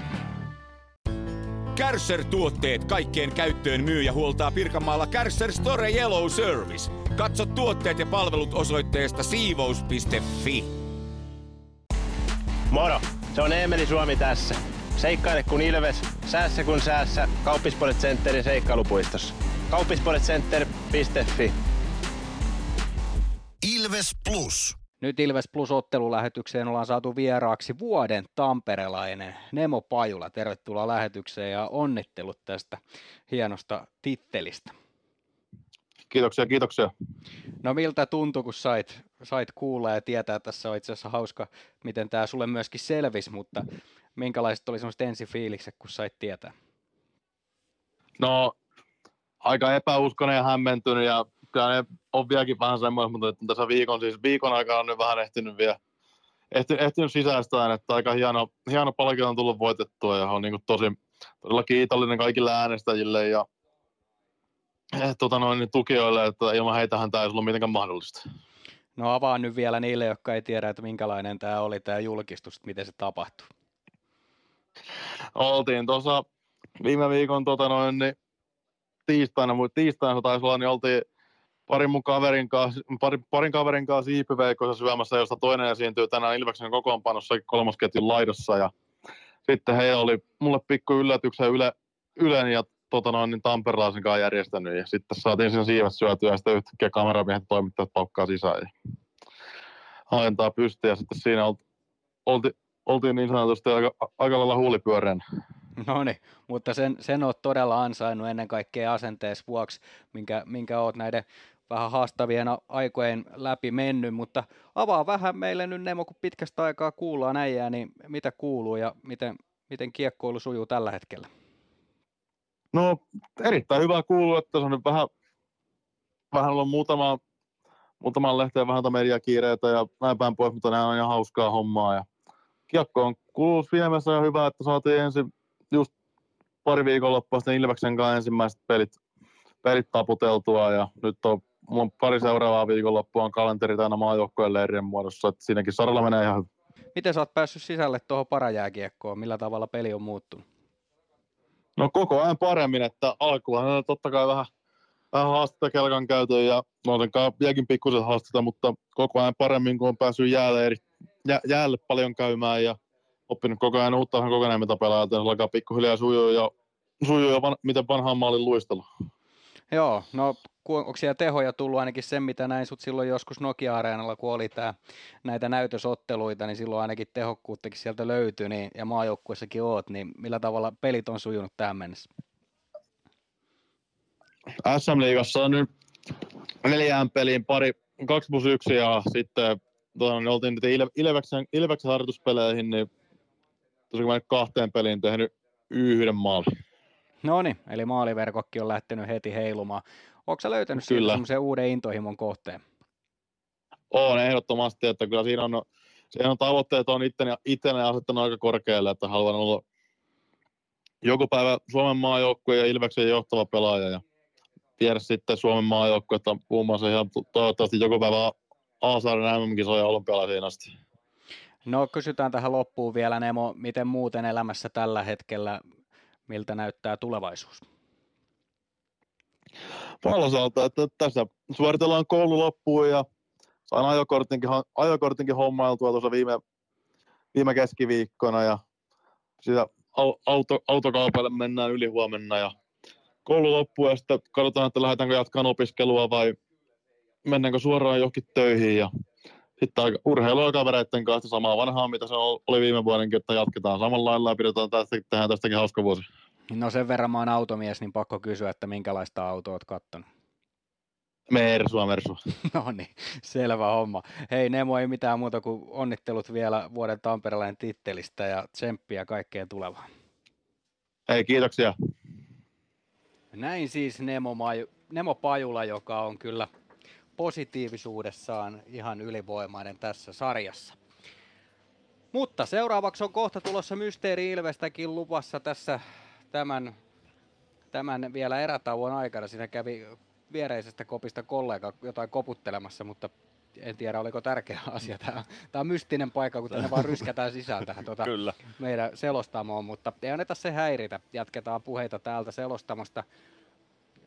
Kärsser-tuotteet kaikkeen käyttöön myy ja huoltaa Pirkanmaalla Kärsser Store Yellow Service. Katso tuotteet ja palvelut osoitteesta siivous.fi. Moro! Se on Eemeli Suomi tässä. Seikkaile kun ilves, säässä kun säässä. Kauppispoilet Centerin seikkailupuistossa. Kauppispoiletcenter.fi Ilves Plus. Nyt Ilves Plus ottelulähetykseen ollaan saatu vieraaksi vuoden tamperelainen Nemo Pajula. Tervetuloa lähetykseen ja onnittelut tästä hienosta tittelistä. Kiitoksia, kiitoksia. No miltä tuntui, kun sait, sait kuulla ja tietää, että tässä on itse asiassa hauska, miten tämä sulle myöskin selvisi, mutta minkälaiset oli semmoiset ensifiilikset, kun sait tietää? No, aika epäuskonen ja hämmentynyt ja kyllä ne on vieläkin vähän semmoinen, mutta että tässä viikon, siis viikon aikana on nyt vähän ehtinyt vielä ehti, ehtinyt sisäistään, että aika hieno, hieno palkinto on tullut voitettua ja on niin tosi todella kiitollinen kaikille äänestäjille ja tota noin, niin tukijoille, että ilman heitähän tämä ei ollut mitenkään mahdollista. No avaa nyt vielä niille, jotka ei tiedä, että minkälainen tämä oli tämä julkistus, että miten se tapahtui. Oltiin tuossa viime viikon tota noin, niin tiistaina, mutta tiistaina taisi olla, niin oltiin parin mun kaverin kanssa, parin, parin kaverin kanssa siipiveikossa syömässä, josta toinen esiintyy tänään Ilveksen kokoonpanossa kolmosketjun laidassa. Ja sitten he oli mulle pikku yllätyksen Yle, Ylen ja tota noin, niin Tamperelaisen kanssa järjestänyt. Ja sitten saatiin sen siivet syötyä ja sitten yhtäkkiä kameramiehet toimittajat paukkaa sisään. Ja ajentaa pystyä ja sitten siinä olti, olti, oltiin niin sanotusti aika, aika lailla huulipyöreen. No niin, mutta sen, sen oot todella ansainnut ennen kaikkea asenteessa vuoksi, minkä, minkä oot näiden vähän haastavien aikojen läpi mennyt, mutta avaa vähän meille nyt Nemo, kun pitkästä aikaa kuullaan äijää, niin mitä kuuluu ja miten, miten kiekkoilu sujuu tällä hetkellä? No erittäin hyvä kuuluu, että se on nyt vähän, vähän ollut muutama, muutaman lehteen vähän mediakiireitä ja näin päin pois, mutta nämä on ihan hauskaa hommaa ja kiekko on kuullut viemässä ja hyvä, että saatiin ensin just pari viikonloppua sitten Ilveksen kanssa ensimmäiset pelit, pelit taputeltua ja nyt on mulla on pari seuraavaa viikonloppua on kalenteri täynnä maajoukkojen leirien muodossa, että siinäkin saralla menee ihan hyvin. Miten sä oot päässyt sisälle tuohon parajääkiekkoon? Millä tavalla peli on muuttunut? No koko ajan paremmin, että alkuun on totta kai vähän, vähän haastetta kelkan käytöön ja muutenkaan vieläkin pikkuset haastetta, mutta koko ajan paremmin, kun on päässyt jäälle, eri, jä, jäälle paljon käymään ja oppinut koko ajan uutta kokonaan mitä pelaa, että se alkaa pikkuhiljaa sujuu ja, sujuu ja van, miten vanhaan maalin luistelu. Joo, no onko siellä tehoja tullut ainakin sen, mitä näin sut silloin joskus Nokia-areenalla, kun oli tää, näitä näytösotteluita, niin silloin ainakin tehokkuuttakin sieltä löytyi, niin, ja maajoukkuessakin oot, niin millä tavalla pelit on sujunut tähän mennessä? SM-liigassa on nyt neljään peliin pari, kaksi plus yksi ja sitten tuota, niin oltiin nyt Ilveksen, Ilveksen harjoituspeleihin, niin tosiaan kahteen peliin tehnyt yhden maalin. No niin, eli maaliverkokki on lähtenyt heti heilumaan. Onko sä löytänyt kyllä. semmoisen uuden intohimon kohteen? On ehdottomasti, että kyllä siinä on, siinä on tavoitteet on itteni, itteni asettanut aika korkealle, että haluan olla joku päivä Suomen maajoukkueen ja Ilveksen johtava pelaaja ja viedä sitten Suomen maajoukkuetta muun muassa ihan toivottavasti joku päivä Aasaaren MM-kisoja olympialaisiin asti. No kysytään tähän loppuun vielä Nemo, miten muuten elämässä tällä hetkellä, miltä näyttää tulevaisuus? Valosalta, että tässä suoritellaan koulu loppuun ja sain ajokortinkin, ajokortinkin hommailtua tuossa viime, viime keskiviikkona ja sitä auto, autokaupalle mennään yli huomenna ja koulu loppuu ja sitten katsotaan, että lähdetäänkö jatkamaan opiskelua vai mennäänkö suoraan johonkin töihin ja sitten urheilua kavereiden kanssa samaa vanhaa, mitä se oli viime vuodenkin, että jatketaan samalla lailla ja pidetään tästä, tehdään tästäkin hauska vuosi. No sen verran mä oon automies, niin pakko kysyä, että minkälaista autoa oot kattonut? Mersua, Mersua. no niin, selvä homma. Hei Nemo, ei mitään muuta kuin onnittelut vielä vuoden Tamperelainen tittelistä ja tsemppiä kaikkeen tulevaan. Hei, kiitoksia. Näin siis Nemo, Maju, Nemo Pajula, joka on kyllä positiivisuudessaan ihan ylivoimainen tässä sarjassa. Mutta seuraavaksi on kohta tulossa Mysteeri Ilvestäkin luvassa tässä tämän, tämän vielä erätauon aikana. Siinä kävi viereisestä kopista kollega jotain koputtelemassa, mutta en tiedä oliko tärkeä asia. Tämä, tämä on mystinen paikka, kun tänne vaan ryskätään sisään tähän tuota Kyllä. meidän selostamoon, mutta ei anneta se häiritä. Jatketaan puheita täältä selostamasta.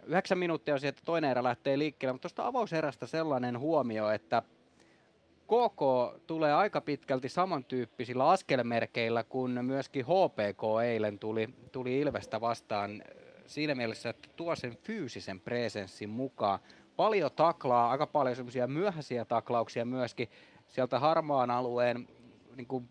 Yhdeksän minuuttia on siihen, että toinen erä lähtee liikkeelle, mutta tuosta avauserästä sellainen huomio, että KK tulee aika pitkälti samantyyppisillä askelmerkeillä kuin myöskin HPK eilen tuli, tuli Ilvestä vastaan siinä mielessä, että tuo sen fyysisen presenssin mukaan. Paljon taklaa, aika paljon semmoisia myöhäisiä taklauksia myöskin sieltä harmaan alueen niin kuin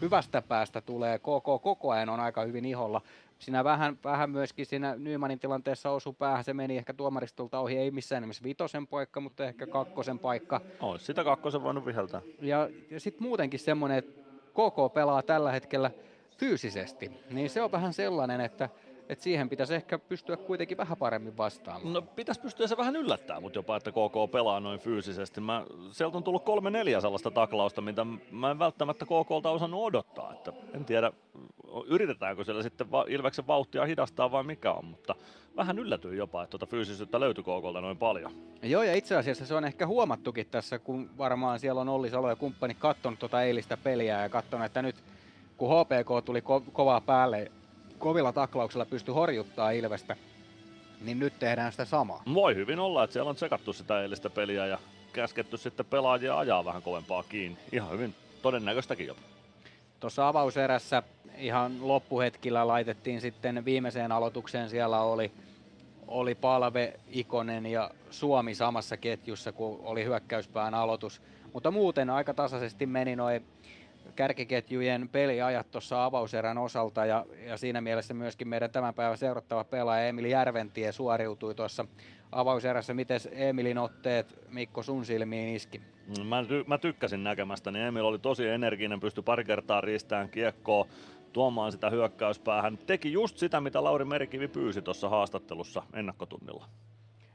hyvästä päästä tulee KK koko ajan on aika hyvin iholla. siinä vähän, vähän myöskin siinä Nymanin tilanteessa osu päähän, se meni ehkä tuomaristolta ohi, ei missään nimessä vitosen paikka, mutta ehkä kakkosen paikka. Olisi sitä kakkosen voinut viheltää. Ja, ja sitten muutenkin semmoinen, että KK pelaa tällä hetkellä fyysisesti, niin se on vähän sellainen, että että siihen pitäisi ehkä pystyä kuitenkin vähän paremmin vastaamaan. No pitäisi pystyä se vähän yllättää, mutta jopa, että KK pelaa noin fyysisesti. Mä, sieltä on tullut kolme neljä sellaista taklausta, mitä mä en välttämättä KKlta osannut odottaa. Että en tiedä, yritetäänkö siellä sitten Ilveksen vauhtia hidastaa vai mikä on, mutta vähän yllätyin jopa, että tuota fyysisyyttä löytyi KKlta noin paljon. Joo, ja itse asiassa se on ehkä huomattukin tässä, kun varmaan siellä on Olli Salo ja kumppani katsonut tuota eilistä peliä ja katsonut, että nyt kun HPK tuli ko- kovaa päälle kovilla taklauksilla pysty horjuttaa Ilvestä, niin nyt tehdään sitä samaa. Voi hyvin olla, että siellä on tsekattu sitä eilistä peliä ja käsketty sitten pelaajia ajaa vähän kovempaa kiinni. Ihan hyvin todennäköistäkin jopa. Tuossa avauserässä ihan loppuhetkillä laitettiin sitten viimeiseen aloitukseen, siellä oli, oli Palve, Ikonen ja Suomi samassa ketjussa, kun oli hyökkäyspään aloitus. Mutta muuten aika tasaisesti meni noin kärkiketjujen peliajat tuossa avauserän osalta ja, ja siinä mielessä myöskin meidän tämän päivän seurattava pelaaja Emili Järventie suoriutui tuossa avauserässä. Miten Emilin otteet Mikko sun silmiin iski? Mm, mä, ty- mä tykkäsin näkemästä, niin Emil oli tosi energinen, pystyi pari kertaa riistään kiekkoa, tuomaan sitä hyökkäyspäähän. Teki just sitä, mitä Lauri Merikivi pyysi tuossa haastattelussa ennakkotunnilla.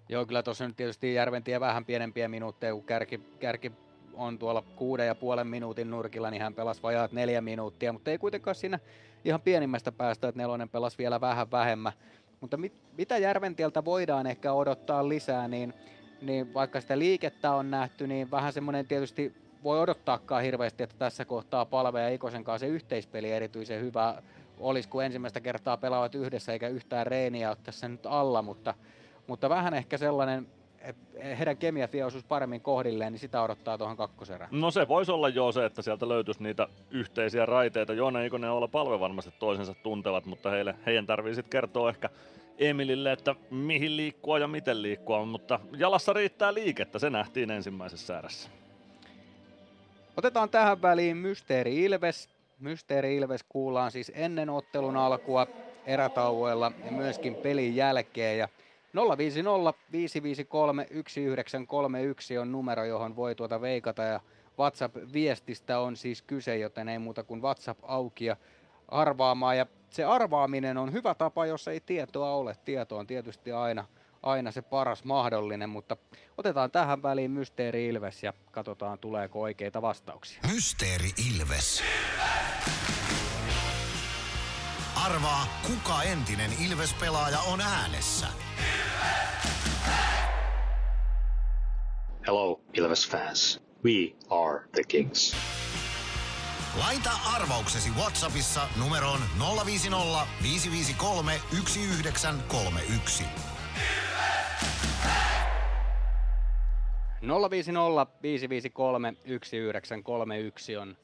Joo, kyllä tuossa nyt tietysti Järventie vähän pienempiä minuutteja, kun kärki, kärki on tuolla kuuden ja puolen minuutin nurkilla, niin hän pelasi vajaat neljä minuuttia, mutta ei kuitenkaan siinä ihan pienimmästä päästä, että nelonen pelasi vielä vähän vähemmän. Mutta mit, mitä Järventieltä voidaan ehkä odottaa lisää, niin, niin vaikka sitä liikettä on nähty, niin vähän semmoinen tietysti voi odottaakaan hirveästi, että tässä kohtaa Palve ja Ikosen kanssa se yhteispeli erityisen hyvä olisi, kun ensimmäistä kertaa pelaavat yhdessä eikä yhtään reeniä ole tässä nyt alla, mutta, mutta vähän ehkä sellainen heidän kemiatia osuisi paremmin kohdilleen, niin sitä odottaa tuohon kakkoserään. No se voisi olla jo se, että sieltä löytyisi niitä yhteisiä raiteita. Joona Ikonen ja olla palve varmasti toisensa tuntevat, mutta heille, heidän tarvii sitten kertoa ehkä Emilille, että mihin liikkua ja miten liikkua, mutta jalassa riittää liikettä, se nähtiin ensimmäisessä erässä. Otetaan tähän väliin Mysteeri Ilves. Mysteeri Ilves kuullaan siis ennen ottelun alkua erätauoilla ja myöskin pelin jälkeen. Ja 050 553 1931 on numero, johon voi tuota veikata ja WhatsApp-viestistä on siis kyse, joten ei muuta kuin WhatsApp auki ja arvaamaan. Ja se arvaaminen on hyvä tapa, jos ei tietoa ole. Tieto on tietysti aina, aina se paras mahdollinen, mutta otetaan tähän väliin Mysteeri Ilves ja katsotaan tuleeko oikeita vastauksia. Mysteeri Ilves. Arvaa, kuka entinen Ilves-pelaaja on äänessä. Hello, Ilves fans. We are the Kings. Laita arvauksesi Whatsappissa numeroon 050 553 1931. 050 553 1931 on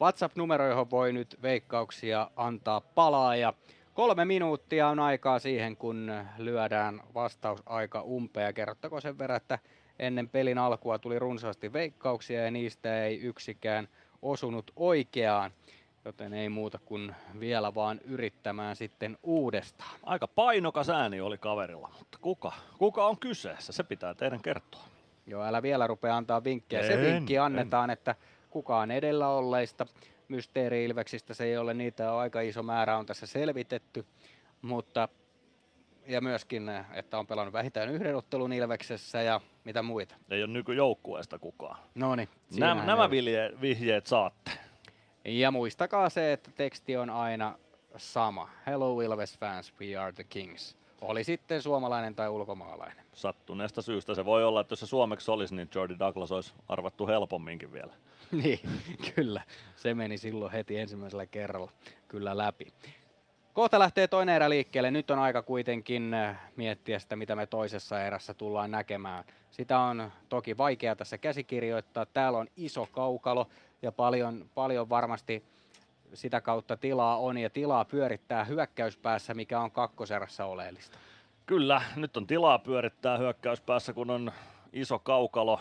WhatsApp-numero, johon voi nyt veikkauksia antaa palaa. Ja kolme minuuttia on aikaa siihen, kun lyödään vastausaika umpea. Kerrottako sen verran, että ennen pelin alkua tuli runsaasti veikkauksia ja niistä ei yksikään osunut oikeaan. Joten ei muuta kuin vielä vaan yrittämään sitten uudestaan. Aika painokas ääni oli kaverilla, mutta kuka? Kuka on kyseessä? Se pitää teidän kertoa. Joo, älä vielä rupea antaa vinkkejä. Se En, vinkki en. annetaan, että kukaan edellä olleista mysteeri-ilveksistä, se ei ole niitä, aika iso määrä on tässä selvitetty, mutta ja myöskin, että on pelannut vähintään yhden ottelun Ilveksessä ja mitä muita. Ei ole nykyjoukkueesta kukaan. No niin. Nämä, nämä vilje, vihjeet saatte. Ja muistakaa se, että teksti on aina sama. Hello Ilves fans, we are the kings. Oli sitten suomalainen tai ulkomaalainen. Sattuneesta syystä se voi olla, että jos se suomeksi olisi, niin Jordi Douglas olisi arvattu helpomminkin vielä. niin, kyllä. Se meni silloin heti ensimmäisellä kerralla kyllä läpi. Kohta lähtee toinen erä liikkeelle. Nyt on aika kuitenkin äh, miettiä sitä, mitä me toisessa erässä tullaan näkemään. Sitä on toki vaikea tässä käsikirjoittaa. Täällä on iso kaukalo ja paljon, paljon varmasti sitä kautta tilaa on ja tilaa pyörittää hyökkäyspäässä, mikä on kakkoserässä oleellista. Kyllä, nyt on tilaa pyörittää hyökkäyspäässä, kun on iso kaukalo.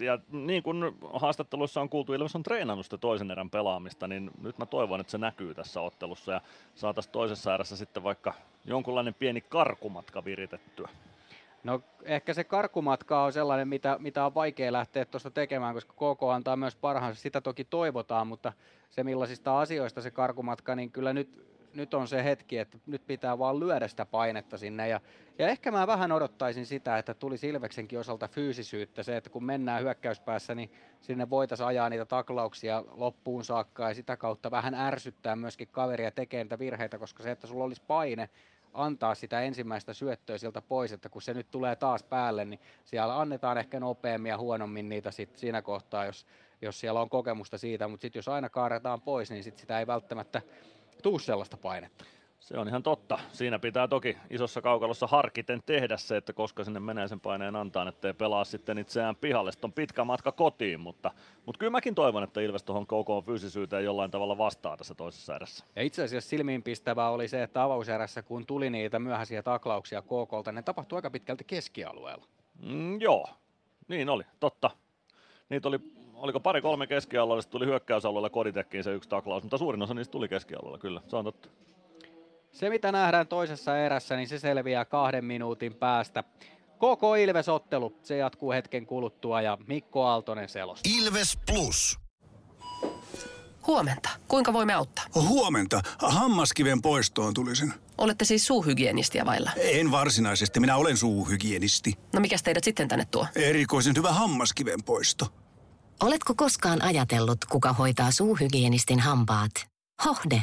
Ja niin kuin haastatteluissa on kuultu, Ilves on treenannut sitä toisen erän pelaamista, niin nyt mä toivon, että se näkyy tässä ottelussa ja saataisiin toisessa erässä sitten vaikka jonkunlainen pieni karkumatka viritettyä. No ehkä se karkumatka on sellainen, mitä, mitä on vaikea lähteä tuosta tekemään, koska KK antaa myös parhaansa. Sitä toki toivotaan, mutta se millaisista asioista se karkumatka, niin kyllä nyt, nyt on se hetki, että nyt pitää vaan lyödä sitä painetta sinne. Ja, ja ehkä mä vähän odottaisin sitä, että tuli Ilveksenkin osalta fyysisyyttä. Se, että kun mennään hyökkäyspäässä, niin sinne voitaisiin ajaa niitä taklauksia loppuun saakka ja sitä kautta vähän ärsyttää myöskin kaveria tekemään niitä virheitä, koska se, että sulla olisi paine, antaa sitä ensimmäistä syöttöä sieltä pois, että kun se nyt tulee taas päälle, niin siellä annetaan ehkä nopeammin ja huonommin niitä sit siinä kohtaa, jos, jos siellä on kokemusta siitä, mutta sitten jos aina kaaretaan pois, niin sit sitä ei välttämättä tuu sellaista painetta. Se on ihan totta. Siinä pitää toki isossa kaukalossa harkiten tehdä se, että koska sinne menee sen paineen antaa, ettei pelaa sitten itseään pihalle. Sitten on pitkä matka kotiin, mutta, mutta kyllä mäkin toivon, että Ilves tuohon KK fyysisyyteen jollain tavalla vastaa tässä toisessa erässä. Ja itse asiassa silmiinpistävää oli se, että avauserässä kun tuli niitä myöhäisiä taklauksia KKlta, ne tapahtui aika pitkälti keskialueella. Mm, joo, niin oli, totta. Niitä oli, oliko pari-kolme keskialueella, tuli hyökkäysalueella koditekkiin se yksi taklaus, mutta suurin osa niistä tuli keskialueella, kyllä, se on totta. Se, mitä nähdään toisessa erässä, niin se selviää kahden minuutin päästä. Koko Ilves-ottelu, se jatkuu hetken kuluttua ja Mikko Aaltonen selosti. Ilves Plus. Huomenta. Kuinka voimme auttaa? Huomenta. Hammaskiven poistoon tulisin. Olette siis suuhygienistiä vailla? En varsinaisesti. Minä olen suuhygienisti. No mikä teidät sitten tänne tuo? Erikoisen hyvä hammaskiven poisto. Oletko koskaan ajatellut, kuka hoitaa suuhygienistin hampaat? Hohde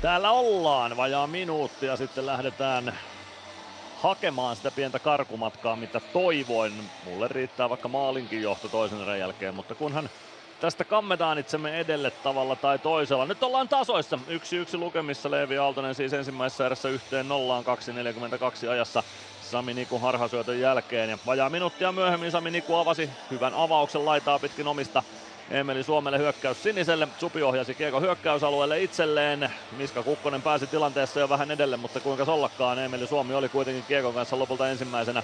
Täällä ollaan vajaa minuutti ja sitten lähdetään hakemaan sitä pientä karkumatkaa, mitä toivoin. Mulle riittää vaikka maalinkin johto toisen erän jälkeen, mutta kunhan tästä kammetaan itsemme edelle tavalla tai toisella. Nyt ollaan tasoissa. Yksi yksi lukemissa Leevi Aaltonen siis ensimmäisessä erässä yhteen nollaan 2.42 ajassa Sami Niku harhasyötön jälkeen. Ja vajaa minuuttia myöhemmin Sami Niku avasi hyvän avauksen laitaa pitkin omista Emeli Suomelle hyökkäys siniselle. Supi ohjasi kiekko hyökkäysalueelle itselleen. Miska Kukkonen pääsi tilanteessa jo vähän edelle, mutta kuinka sollakaan Emeli Suomi oli kuitenkin kiekon kanssa lopulta ensimmäisenä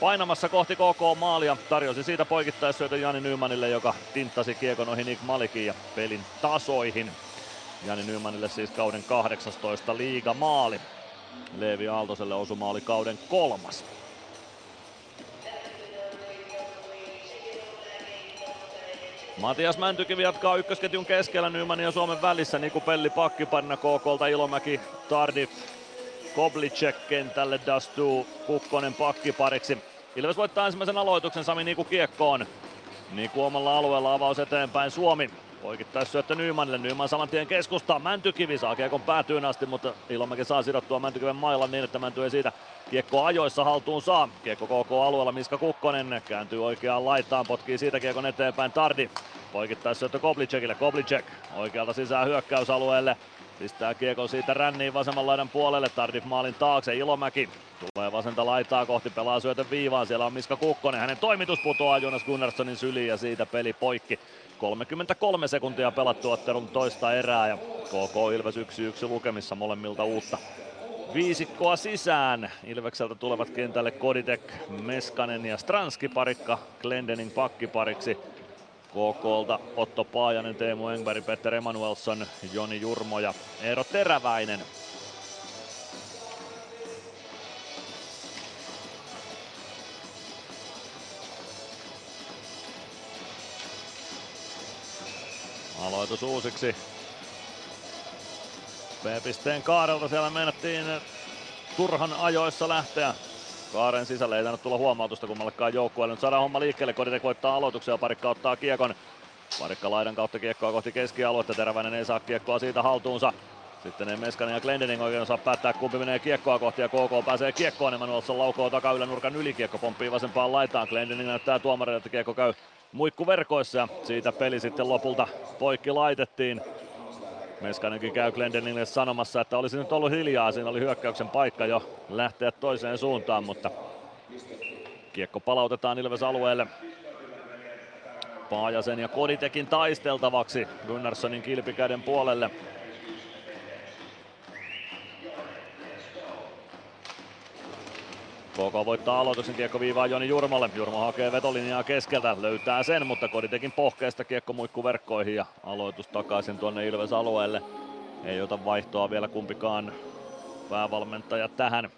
painamassa kohti KK maalia. Tarjosi siitä poikittaisyötön Jani Nymanille, joka tinttasi kiekon ohi Nick Malikin ja pelin tasoihin. Jani Nymanille siis kauden 18 liiga maali. Leevi Aaltoselle osuma oli kauden kolmas. Matias Mäntykivi jatkaa ykkösketjun keskellä Nyman ja Suomen välissä. Niku Pelli pakkiparina KKlta Ilomäki, Tardif, Koblicek kentälle, Dastu, Kukkonen pakkipariksi. Ilves voittaa ensimmäisen aloituksen Sami Niku kiekkoon. Niku omalla alueella avaus eteenpäin Suomi. Poikittais syöttö Nymanille. Nyman saman tien keskustaa. Mäntykivi saa kiekon päätyyn asti, mutta Ilomäki saa sidottua Mäntykiven mailan niin, että Mänty ei siitä kiekko ajoissa haltuun saa. Kiekko KK alueella Miska Kukkonen kääntyy oikeaan laitaan, potkii siitä kiekon eteenpäin Tardi. Poikittais syöttö Koblicekille. Koblicek oikealta sisään hyökkäysalueelle. Pistää kiekon siitä ränniin vasemman laidan puolelle, Tardif maalin taakse, Ilomäki tulee vasenta laitaa kohti, pelaa syötön viivaan, siellä on Miska Kukkonen, hänen toimitus putoaa Jonas Gunnarssonin syliin ja siitä peli poikki. 33 sekuntia pelattu ottelun toista erää ja KK Ilves 1-1 lukemissa molemmilta uutta viisikkoa sisään. Ilvekseltä tulevat kentälle Koditek, Meskanen ja Stranski parikka Glendening pakkipariksi. KKlta Otto Paajanen, Teemu Engberg, Petter Emanuelsson, Joni Jurmo ja Eero Teräväinen. Aloitus uusiksi. B-pisteen Kaarelta siellä meinattiin turhan ajoissa lähteä. Kaaren sisälle ei tainnut tulla huomautusta kummallekaan joukkueelle. Nyt saadaan homma liikkeelle. Koditek voittaa aloituksen ja parikka ottaa kiekon. Parikka laidan kautta kiekkoa kohti keskialuetta. Teräväinen ei saa kiekkoa siitä haltuunsa. Sitten ei Meskanen ja Glendening oikein osaa päättää kumpi menee kiekkoa kohti ja KK pääsee kiekkoon. Emanuelson laukoo nurkan yli. Kiekko pomppii vasempaan laitaan. Glendening näyttää tuomarille, että kiekko käy muikkuverkoissa ja siitä peli sitten lopulta poikki laitettiin. Meskanenkin käy Glendeningille sanomassa, että olisi nyt ollut hiljaa. Siinä oli hyökkäyksen paikka jo lähteä toiseen suuntaan, mutta kiekko palautetaan Ilves alueelle. Paajasen ja Koditekin taisteltavaksi Gunnarssonin kilpikäden puolelle. KK voittaa aloituksen kiekko viivaa Joni Jurmalle. Jurmo hakee vetolinjaa keskeltä, löytää sen, mutta Koditekin pohkeesta kiekko muikku verkkoihin ja aloitus takaisin tuonne Ilves alueelle. Ei ota vaihtoa vielä kumpikaan päävalmentaja tähän.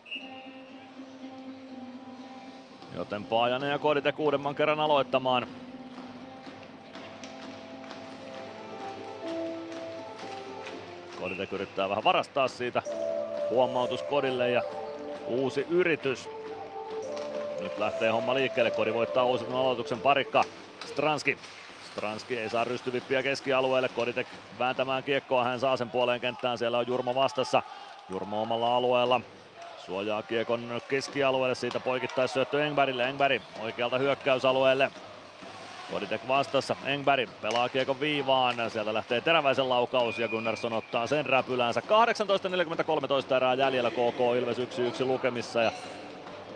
Joten Paajanen ja Kodite kuudemman kerran aloittamaan. Kodite yrittää vähän varastaa siitä. Huomautus Kodille ja uusi yritys. Nyt lähtee homma liikkeelle. Kodi voittaa uusin aloituksen parikka. Stranski. Stranski ei saa rystyvippiä keskialueelle. Koditek vääntämään kiekkoa. Hän saa sen puoleen kenttään. Siellä on Jurmo vastassa. Jurmo omalla alueella. Suojaa kiekon keskialueelle. Siitä poikittais syöttö Engbergille. Engberg oikealta hyökkäysalueelle. Koditek vastassa. Engberg pelaa kiekon viivaan. Sieltä lähtee teräväisen laukaus ja Gunnarsson ottaa sen räpyläänsä. 18.43 erää jäljellä KK Ilves 1-1 lukemissa ja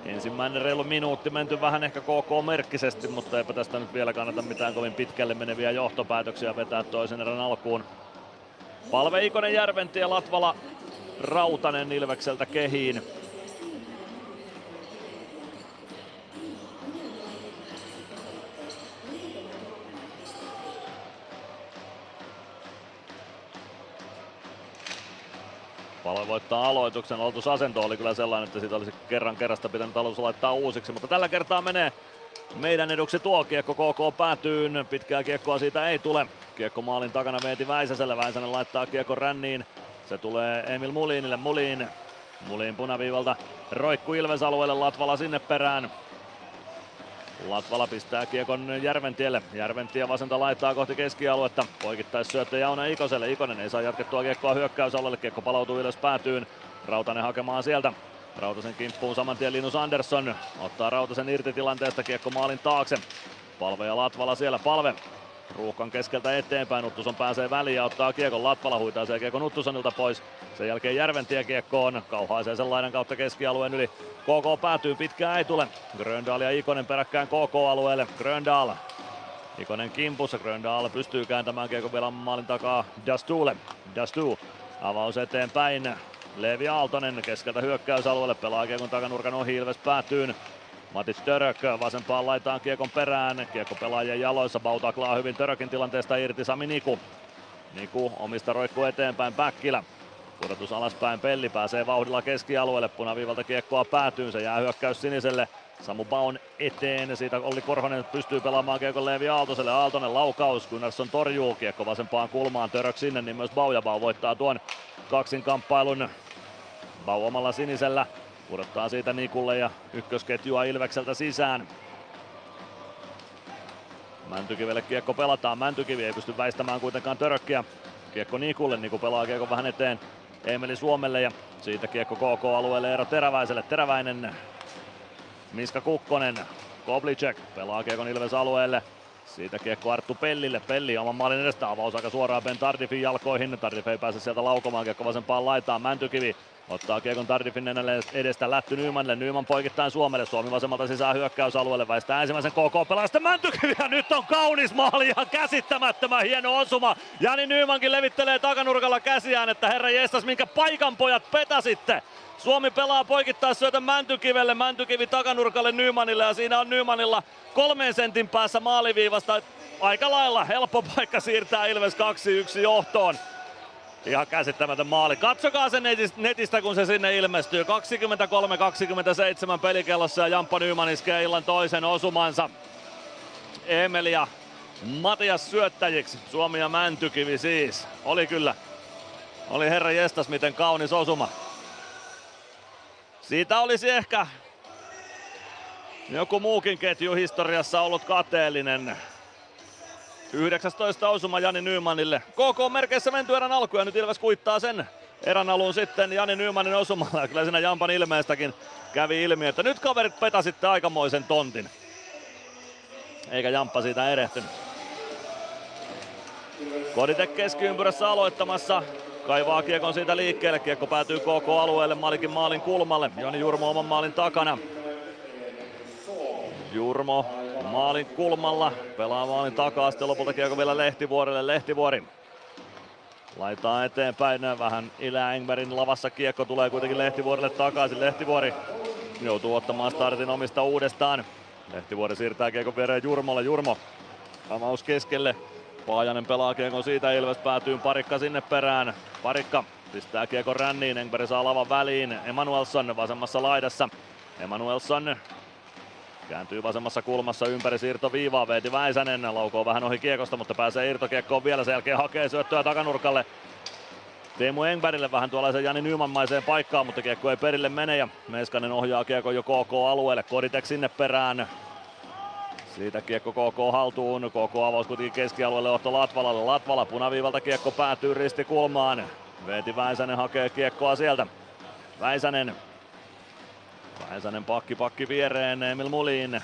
Ensimmäinen reilu minuutti menty vähän ehkä KK-merkkisesti, mutta eipä tästä nyt vielä kannata mitään kovin pitkälle meneviä johtopäätöksiä vetää toisen erän alkuun. Palve Ikonen Järventi ja Latvala Rautanen Ilvekseltä kehiin. Palve voittaa aloituksen. Aloitusasento oli kyllä sellainen, että siitä olisi kerran kerrasta pitänyt alus laittaa uusiksi, mutta tällä kertaa menee meidän eduksi tuo kiekko KK päätyy. Pitkää kiekkoa siitä ei tule. Kiekko maalin takana Veeti Väisäselle. Väisänen laittaa kiekko ränniin. Se tulee Emil Mulinille. Mulin. Mulin punaviivalta roikku Ilves alueelle. Latvala sinne perään. Latvala pistää kiekon Järventielle. Järventie vasenta laittaa kohti keskialuetta. Poikittais syöttö Jauna Ikoselle. Ikonen ei saa jatkettua kiekkoa hyökkäysalueelle. Kiekko palautuu ylös päätyyn. Rautanen hakemaan sieltä. Rautasen kimppuun saman tien Linus Andersson. Ottaa Rautasen irti tilanteesta kiekko maalin taakse. Palve ja Latvala siellä. Palve Ruuhkan keskeltä eteenpäin, Uttuson pääsee väliin ja ottaa kiekon, Latvala huitaa sen kiekon Uttusonilta pois. Sen jälkeen Järventie kiekkoon, kauhaisee sen lainan kautta keskialueen yli. KK päätyy, pitkään ei tule. Gröndal ja Ikonen peräkkään KK-alueelle. Gröndal Ikonen kimpussa, Gröndal pystyy kääntämään kiekon vielä maalin takaa Dastulle. Dastu avaus eteenpäin. Levi Aaltonen keskeltä hyökkäysalueelle, pelaa kiekon takanurkan ohi, Ilves päätyyn. Matis Török vasempaan laitaan kiekon perään. Kiekko pelaajien jaloissa. Bautaklaa hyvin Törökin tilanteesta irti. Sami Niku. Niku omista roikkuu eteenpäin Päkkilä. Pudotus alaspäin. Pelli pääsee vauhdilla keskialueelle. Punaviivalta kiekkoa päätyy. Se jää hyökkäys siniselle. Samu Baun eteen. Siitä Olli Korhonen pystyy pelaamaan kiekon Leevi Aaltoselle. Aaltonen laukaus. Gunnarsson torjuu kiekko vasempaan kulmaan. Török sinne, niin myös Bau ja Bau voittaa tuon kaksin kamppailun. Bau omalla sinisellä. Pudottaa siitä Nikulle ja ykkösketjua Ilvekseltä sisään. Mäntykivelle kiekko pelataan. Mäntykivi ei pysty väistämään kuitenkaan törkkiä. Kiekko Nikulle. Niku pelaa kiekko vähän eteen Emeli Suomelle ja siitä kiekko KK-alueelle Eero Teräväiselle. Teräväinen, Miska Kukkonen, Koblicek pelaa kiekon Ilves alueelle. Siitä kiekko Arttu Pellille. Pelli oman maalin edestä avaus aika suoraan Ben Tardifin jalkoihin. Tardif ei pääse sieltä laukomaan kiekko vasempaan laitaan. Mäntykivi Ottaa kiekon Tardifin edestä Lätty Nymanille. Nyman poikittain Suomelle. Suomi vasemmalta sisään hyökkäysalueelle. Väistää ensimmäisen KK pelaa sitten Mäntykivi. Ja nyt on kaunis maali. Ihan käsittämättömän hieno osuma. Jani Nymankin levittelee takanurkalla käsiään, että herra jestas, minkä paikan pojat petäsitte. Suomi pelaa poikittaa syötä Mäntykivelle, Mäntykivi takanurkalle Nymanille ja siinä on Nymanilla kolmen sentin päässä maaliviivasta. Aika lailla helppo paikka siirtää Ilves 2-1 johtoon. Ihan käsittämätön maali. Katsokaa se netistä, kun se sinne ilmestyy. 23-27 pelikellossa ja Jamppa Nyman iskee illan toisen osumansa. Emeli ja Matias syöttäjiksi. Suomi ja Mäntykivi siis. Oli kyllä Oli herra jestas miten kaunis osuma. Siitä olisi ehkä joku muukin ketju historiassa ollut kateellinen. 19 osuma Jani Nymanille. KK merkeissä menty erän alku ja nyt Ilves kuittaa sen erän alun sitten Jani Nymanin osumalla. Kyllä siinä Jampan ilmeestäkin kävi ilmi, että nyt kaverit petasitte aikamoisen tontin. Eikä Jamppa siitä erehtynyt. Kodite keskiympyrässä aloittamassa. Kaivaa kiekon siitä liikkeelle. Kiekko päätyy KK-alueelle Malikin maalin kulmalle. Joni Jurmo oman maalin takana. Jurmo maalin kulmalla. Pelaa maalin takaa. Sitten lopulta kiekko vielä Lehtivuorelle. Lehtivuori Laitaa eteenpäin vähän Ilä Engbergin lavassa kiekko tulee kuitenkin Lehtivuorelle takaisin. Lehtivuori joutuu ottamaan startin omista uudestaan. Lehtivuori siirtää kiekon viereen Jurmolle. Jurmo avaus keskelle. Paajanen pelaa kiekon siitä, Ilves päätyy parikka sinne perään. Parikka pistää kiekon ränniin, Engberg saa lavan väliin. Emanuelson vasemmassa laidassa. Emanuelson kääntyy vasemmassa kulmassa ympäri siirto viivaa. Veeti Väisänen laukoo vähän ohi kiekosta, mutta pääsee irtokiekkoon vielä. Sen jälkeen hakee syöttöä takanurkalle. Teemu Engbergille vähän tuollaisen Jani Nymanmaiseen paikkaan, mutta kiekko ei perille mene ja Meskanen ohjaa kiekko jo KK-alueelle. Koditek sinne perään. Siitä kiekko KK haltuun. KK avaus kuitenkin keskialueelle Otto Latvalalle. Latvala punaviivalta kiekko päätyy ristikulmaan. Veeti Väisänen hakee kiekkoa sieltä. Väisänen. Väisänen pakki pakki viereen Emil Mulin.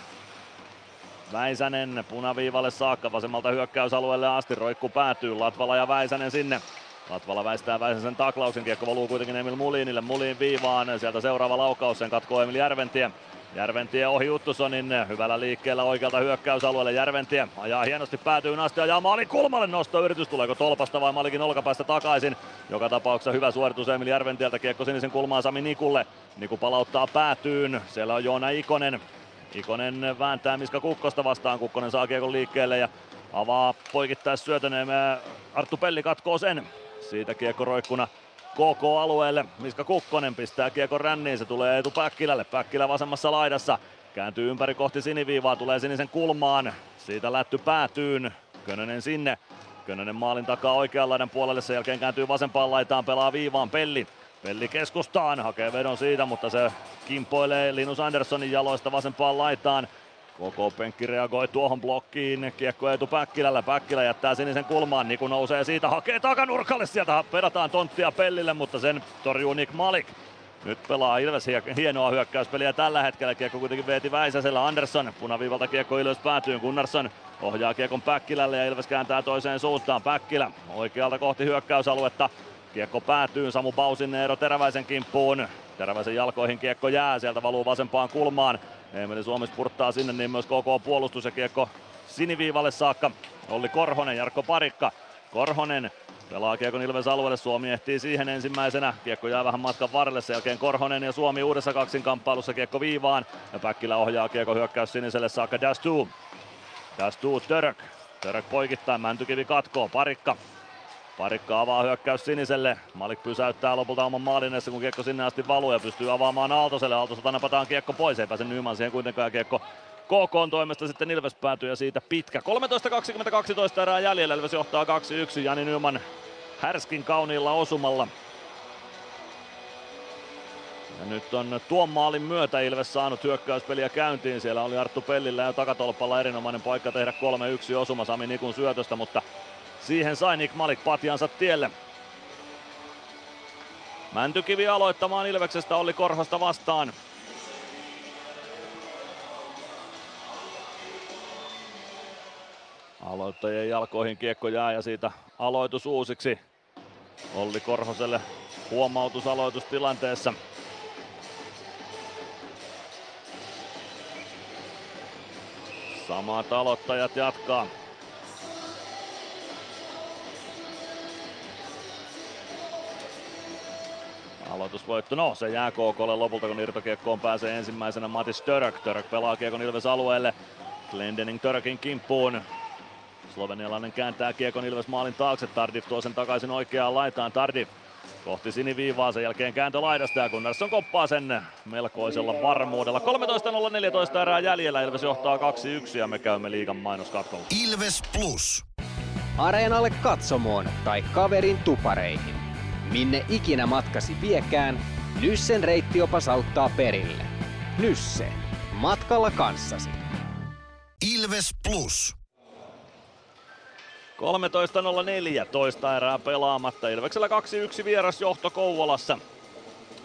Väisänen punaviivalle saakka vasemmalta hyökkäysalueelle asti. Roikku päätyy. Latvala ja Väisänen sinne. Latvala väistää Väisäsen taklauksen. Kiekko valuu kuitenkin Emil Mulinille. Mulin viivaan. Sieltä seuraava laukaus. Sen katkoo Emil Järventie. Järventie ohi Uttusonin hyvällä liikkeellä oikealta hyökkäysalueelle. Järventie ajaa hienosti päätyyn asti, ajaa maalin kulmalle nosto. Yritys tuleeko tolpasta vai Malikin olkapäästä takaisin. Joka tapauksessa hyvä suoritus Emil Järventieltä. Kiekko sinisen kulmaan Sami Nikulle. Niku palauttaa päätyyn. Siellä on Joona Ikonen. Ikonen vääntää Miska Kukkosta vastaan. Kukkonen saa kiekon liikkeelle ja avaa poikittais syötön. Arttu Pelli katkoo sen. Siitä kiekko roikkuna KK-alueelle. Miska Kukkonen pistää kiekon ränniin, se tulee etu Päkkilälle. Päkkilä vasemmassa laidassa. Kääntyy ympäri kohti siniviivaa, tulee sinisen kulmaan. Siitä lätty päätyyn. Könönen sinne. Könönen maalin takaa oikean laidan puolelle, sen jälkeen kääntyy vasempaan laitaan, pelaa viivaan Pelli. Pelli keskustaan, hakee vedon siitä, mutta se kimpoilee Linus Anderssonin jaloista vasempaan laitaan. Koko penkki reagoi tuohon blokkiin. Kiekko etu Päkkilällä. Päkkilä jättää sinisen kulmaan. Niku nousee siitä, hakee takanurkalle. Sieltä pedataan tonttia Pellille, mutta sen torjuu Nick Malik. Nyt pelaa Ilves hienoa hyökkäyspeliä tällä hetkellä. Kiekko kuitenkin veeti Väisäsellä. Andersson punaviivalta kiekko Ilves päätyy. Gunnarsson ohjaa kiekon Päkkilälle ja Ilves kääntää toiseen suuntaan. Päkkilä oikealta kohti hyökkäysaluetta. Kiekko päätyy Samu Bausin Eero Teräväisen kimppuun. Teräväisen jalkoihin kiekko jää, sieltä valuu vasempaan kulmaan. Emeli Suomi spurttaa sinne, niin myös koko puolustus ja kiekko siniviivalle saakka. Olli Korhonen, Jarkko Parikka. Korhonen pelaa kiekon Ilves alueelle, Suomi ehtii siihen ensimmäisenä. Kiekko jää vähän matkan varrelle, sen jälkeen Korhonen ja Suomi uudessa kaksinkamppailussa kiekko viivaan. Ja Päkkilä ohjaa kiekko hyökkäys siniselle saakka Dastu. Dastu Török. Török poikittain, Mäntykivi katkoo, Parikka Parikka avaa hyökkäys siniselle. Malik pysäyttää lopulta oman maalin edessä, kun kiekko sinne asti valuu ja pystyy avaamaan Aaltoselle. Aaltoselta napataan kiekko pois, ei pääse Nyman siihen kuitenkaan kiekko KK toimesta sitten Ilves päätyy ja siitä pitkä. 13-22 erää jäljellä, Ilves johtaa 2-1. Jani Nyman härskin kauniilla osumalla. Ja nyt on tuon maalin myötä Ilves saanut hyökkäyspeliä käyntiin. Siellä oli Arttu Pellillä ja takatolpalla erinomainen paikka tehdä 3-1 osuma Sami Nikun syötöstä, mutta Siihen sai Nick Malik patjansa tielle. Mäntykivi aloittamaan Ilveksestä oli Korhosta vastaan. Aloittajien jalkoihin kiekko jää ja siitä aloitus uusiksi. Olli Korhoselle huomautus aloitustilanteessa. Samat aloittajat jatkaa. Aloitusvoitto, no se jää KKlle lopulta kun irtokiekkoon pääsee ensimmäisenä Matis Török. Török pelaa kiekon Ilves alueelle. Glendening Törökin kimppuun. Slovenialainen kääntää kiekon Ilves maalin taakse. Tardif tuo sen takaisin oikeaan laitaan. Tardif kohti siniviivaa, sen jälkeen kääntö laidasta ja Gunnarsson koppaa sen melkoisella varmuudella. 13.014 erää jäljellä, Ilves johtaa 2-1 ja me käymme liigan mainoskatkolla. Ilves Plus. Areenalle katsomoon tai kaverin tupareihin. Minne ikinä matkasi viekään, Nyssen reittiopas auttaa perille. Nysse. Matkalla kanssasi. Ilves Plus. 13.04, toista erää pelaamatta. Ilveksellä 2-1 vieras johto Kouvolassa.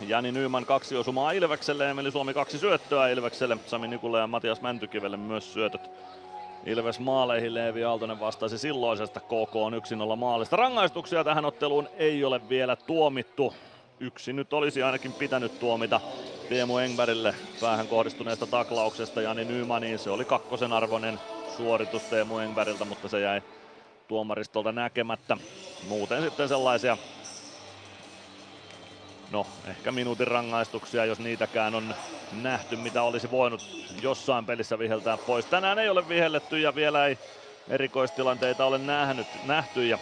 Jani Nyyman kaksi osumaa Ilvekselle, Emeli Suomi kaksi syöttöä Ilvekselle, Sami Nikula ja Matias Mäntykivelle myös syötöt. Ilves maaleihin Leevi Aaltonen vastasi silloisesta KK on 1-0 maalista. Rangaistuksia tähän otteluun ei ole vielä tuomittu. Yksi nyt olisi ainakin pitänyt tuomita Teemu Engbergille päähän kohdistuneesta taklauksesta Jani Nymaniin. Se oli kakkosen arvoinen suoritus Teemu Engbergiltä, mutta se jäi tuomaristolta näkemättä. Muuten sitten sellaisia no ehkä minuutin rangaistuksia, jos niitäkään on nähty, mitä olisi voinut jossain pelissä viheltää pois. Tänään ei ole vihelletty ja vielä ei erikoistilanteita ole nähnyt, nähty ja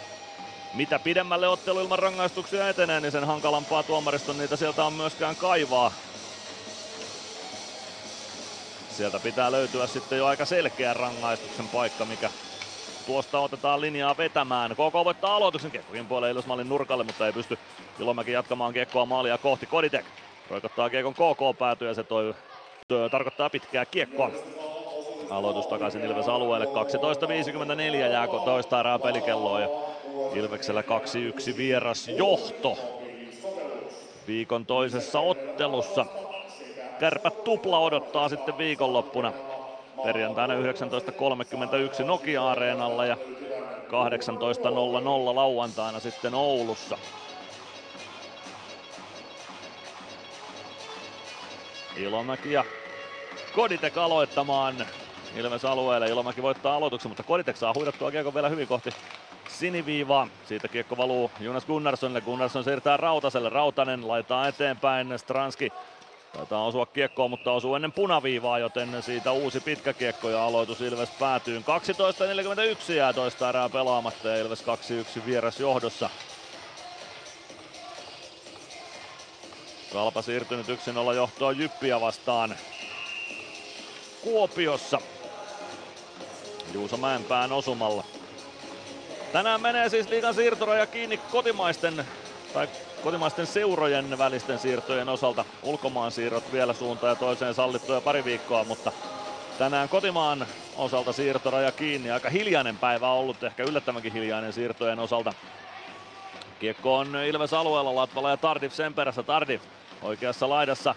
mitä pidemmälle ottelu ilman rangaistuksia etenee, niin sen hankalampaa tuomariston niitä sieltä on myöskään kaivaa. Sieltä pitää löytyä sitten jo aika selkeä rangaistuksen paikka, mikä tuosta otetaan linjaa vetämään. KK voittaa aloituksen Kiekkokin puolelle Ilosmallin nurkalle, mutta ei pysty Ilomäki jatkamaan Kiekkoa maalia kohti. Koditek roikottaa Kiekon KK päätyä ja se toi, toi, tarkoittaa pitkää Kiekkoa. Aloitus takaisin Ilves alueelle. 12.54 jää toista erää pelikelloa ja Ilveksellä 2-1 vieras johto viikon toisessa ottelussa. Kärpät tupla odottaa sitten viikonloppuna perjantaina 19.31 Nokia-areenalla ja 18.00 lauantaina sitten Oulussa. Ilomäki ja Koditek aloittamaan Ilves alueelle. Ilomäki voittaa aloituksen, mutta Koditek saa huidattua kiekko vielä hyvin kohti siniviivaa. Siitä kiekko valuu Jonas Gunnarssonille. Gunnarsson siirtää Rautaselle. Rautanen laittaa eteenpäin. Stranski Taitaa osua kiekkoon, mutta osuu ennen punaviivaa, joten siitä uusi pitkä kiekko ja aloitus Ilves päätyy. 12.41 jää toista erää pelaamatta ja Ilves 2-1 vieras johdossa. Kalpa siirtynyt 1-0 johtoon Jyppiä vastaan Kuopiossa. Juuso Mäenpään osumalla. Tänään menee siis liigan siirtoraja kiinni kotimaisten tai kotimaisten seurojen välisten siirtojen osalta. Ulkomaan siirrot vielä suuntaan ja toiseen sallittuja pari viikkoa, mutta tänään kotimaan osalta siirtoraja kiinni. Aika hiljainen päivä ollut, ehkä yllättävänkin hiljainen siirtojen osalta. Kiekko on Ilves alueella, Latvala ja Tardif sen perässä. Tardif oikeassa laidassa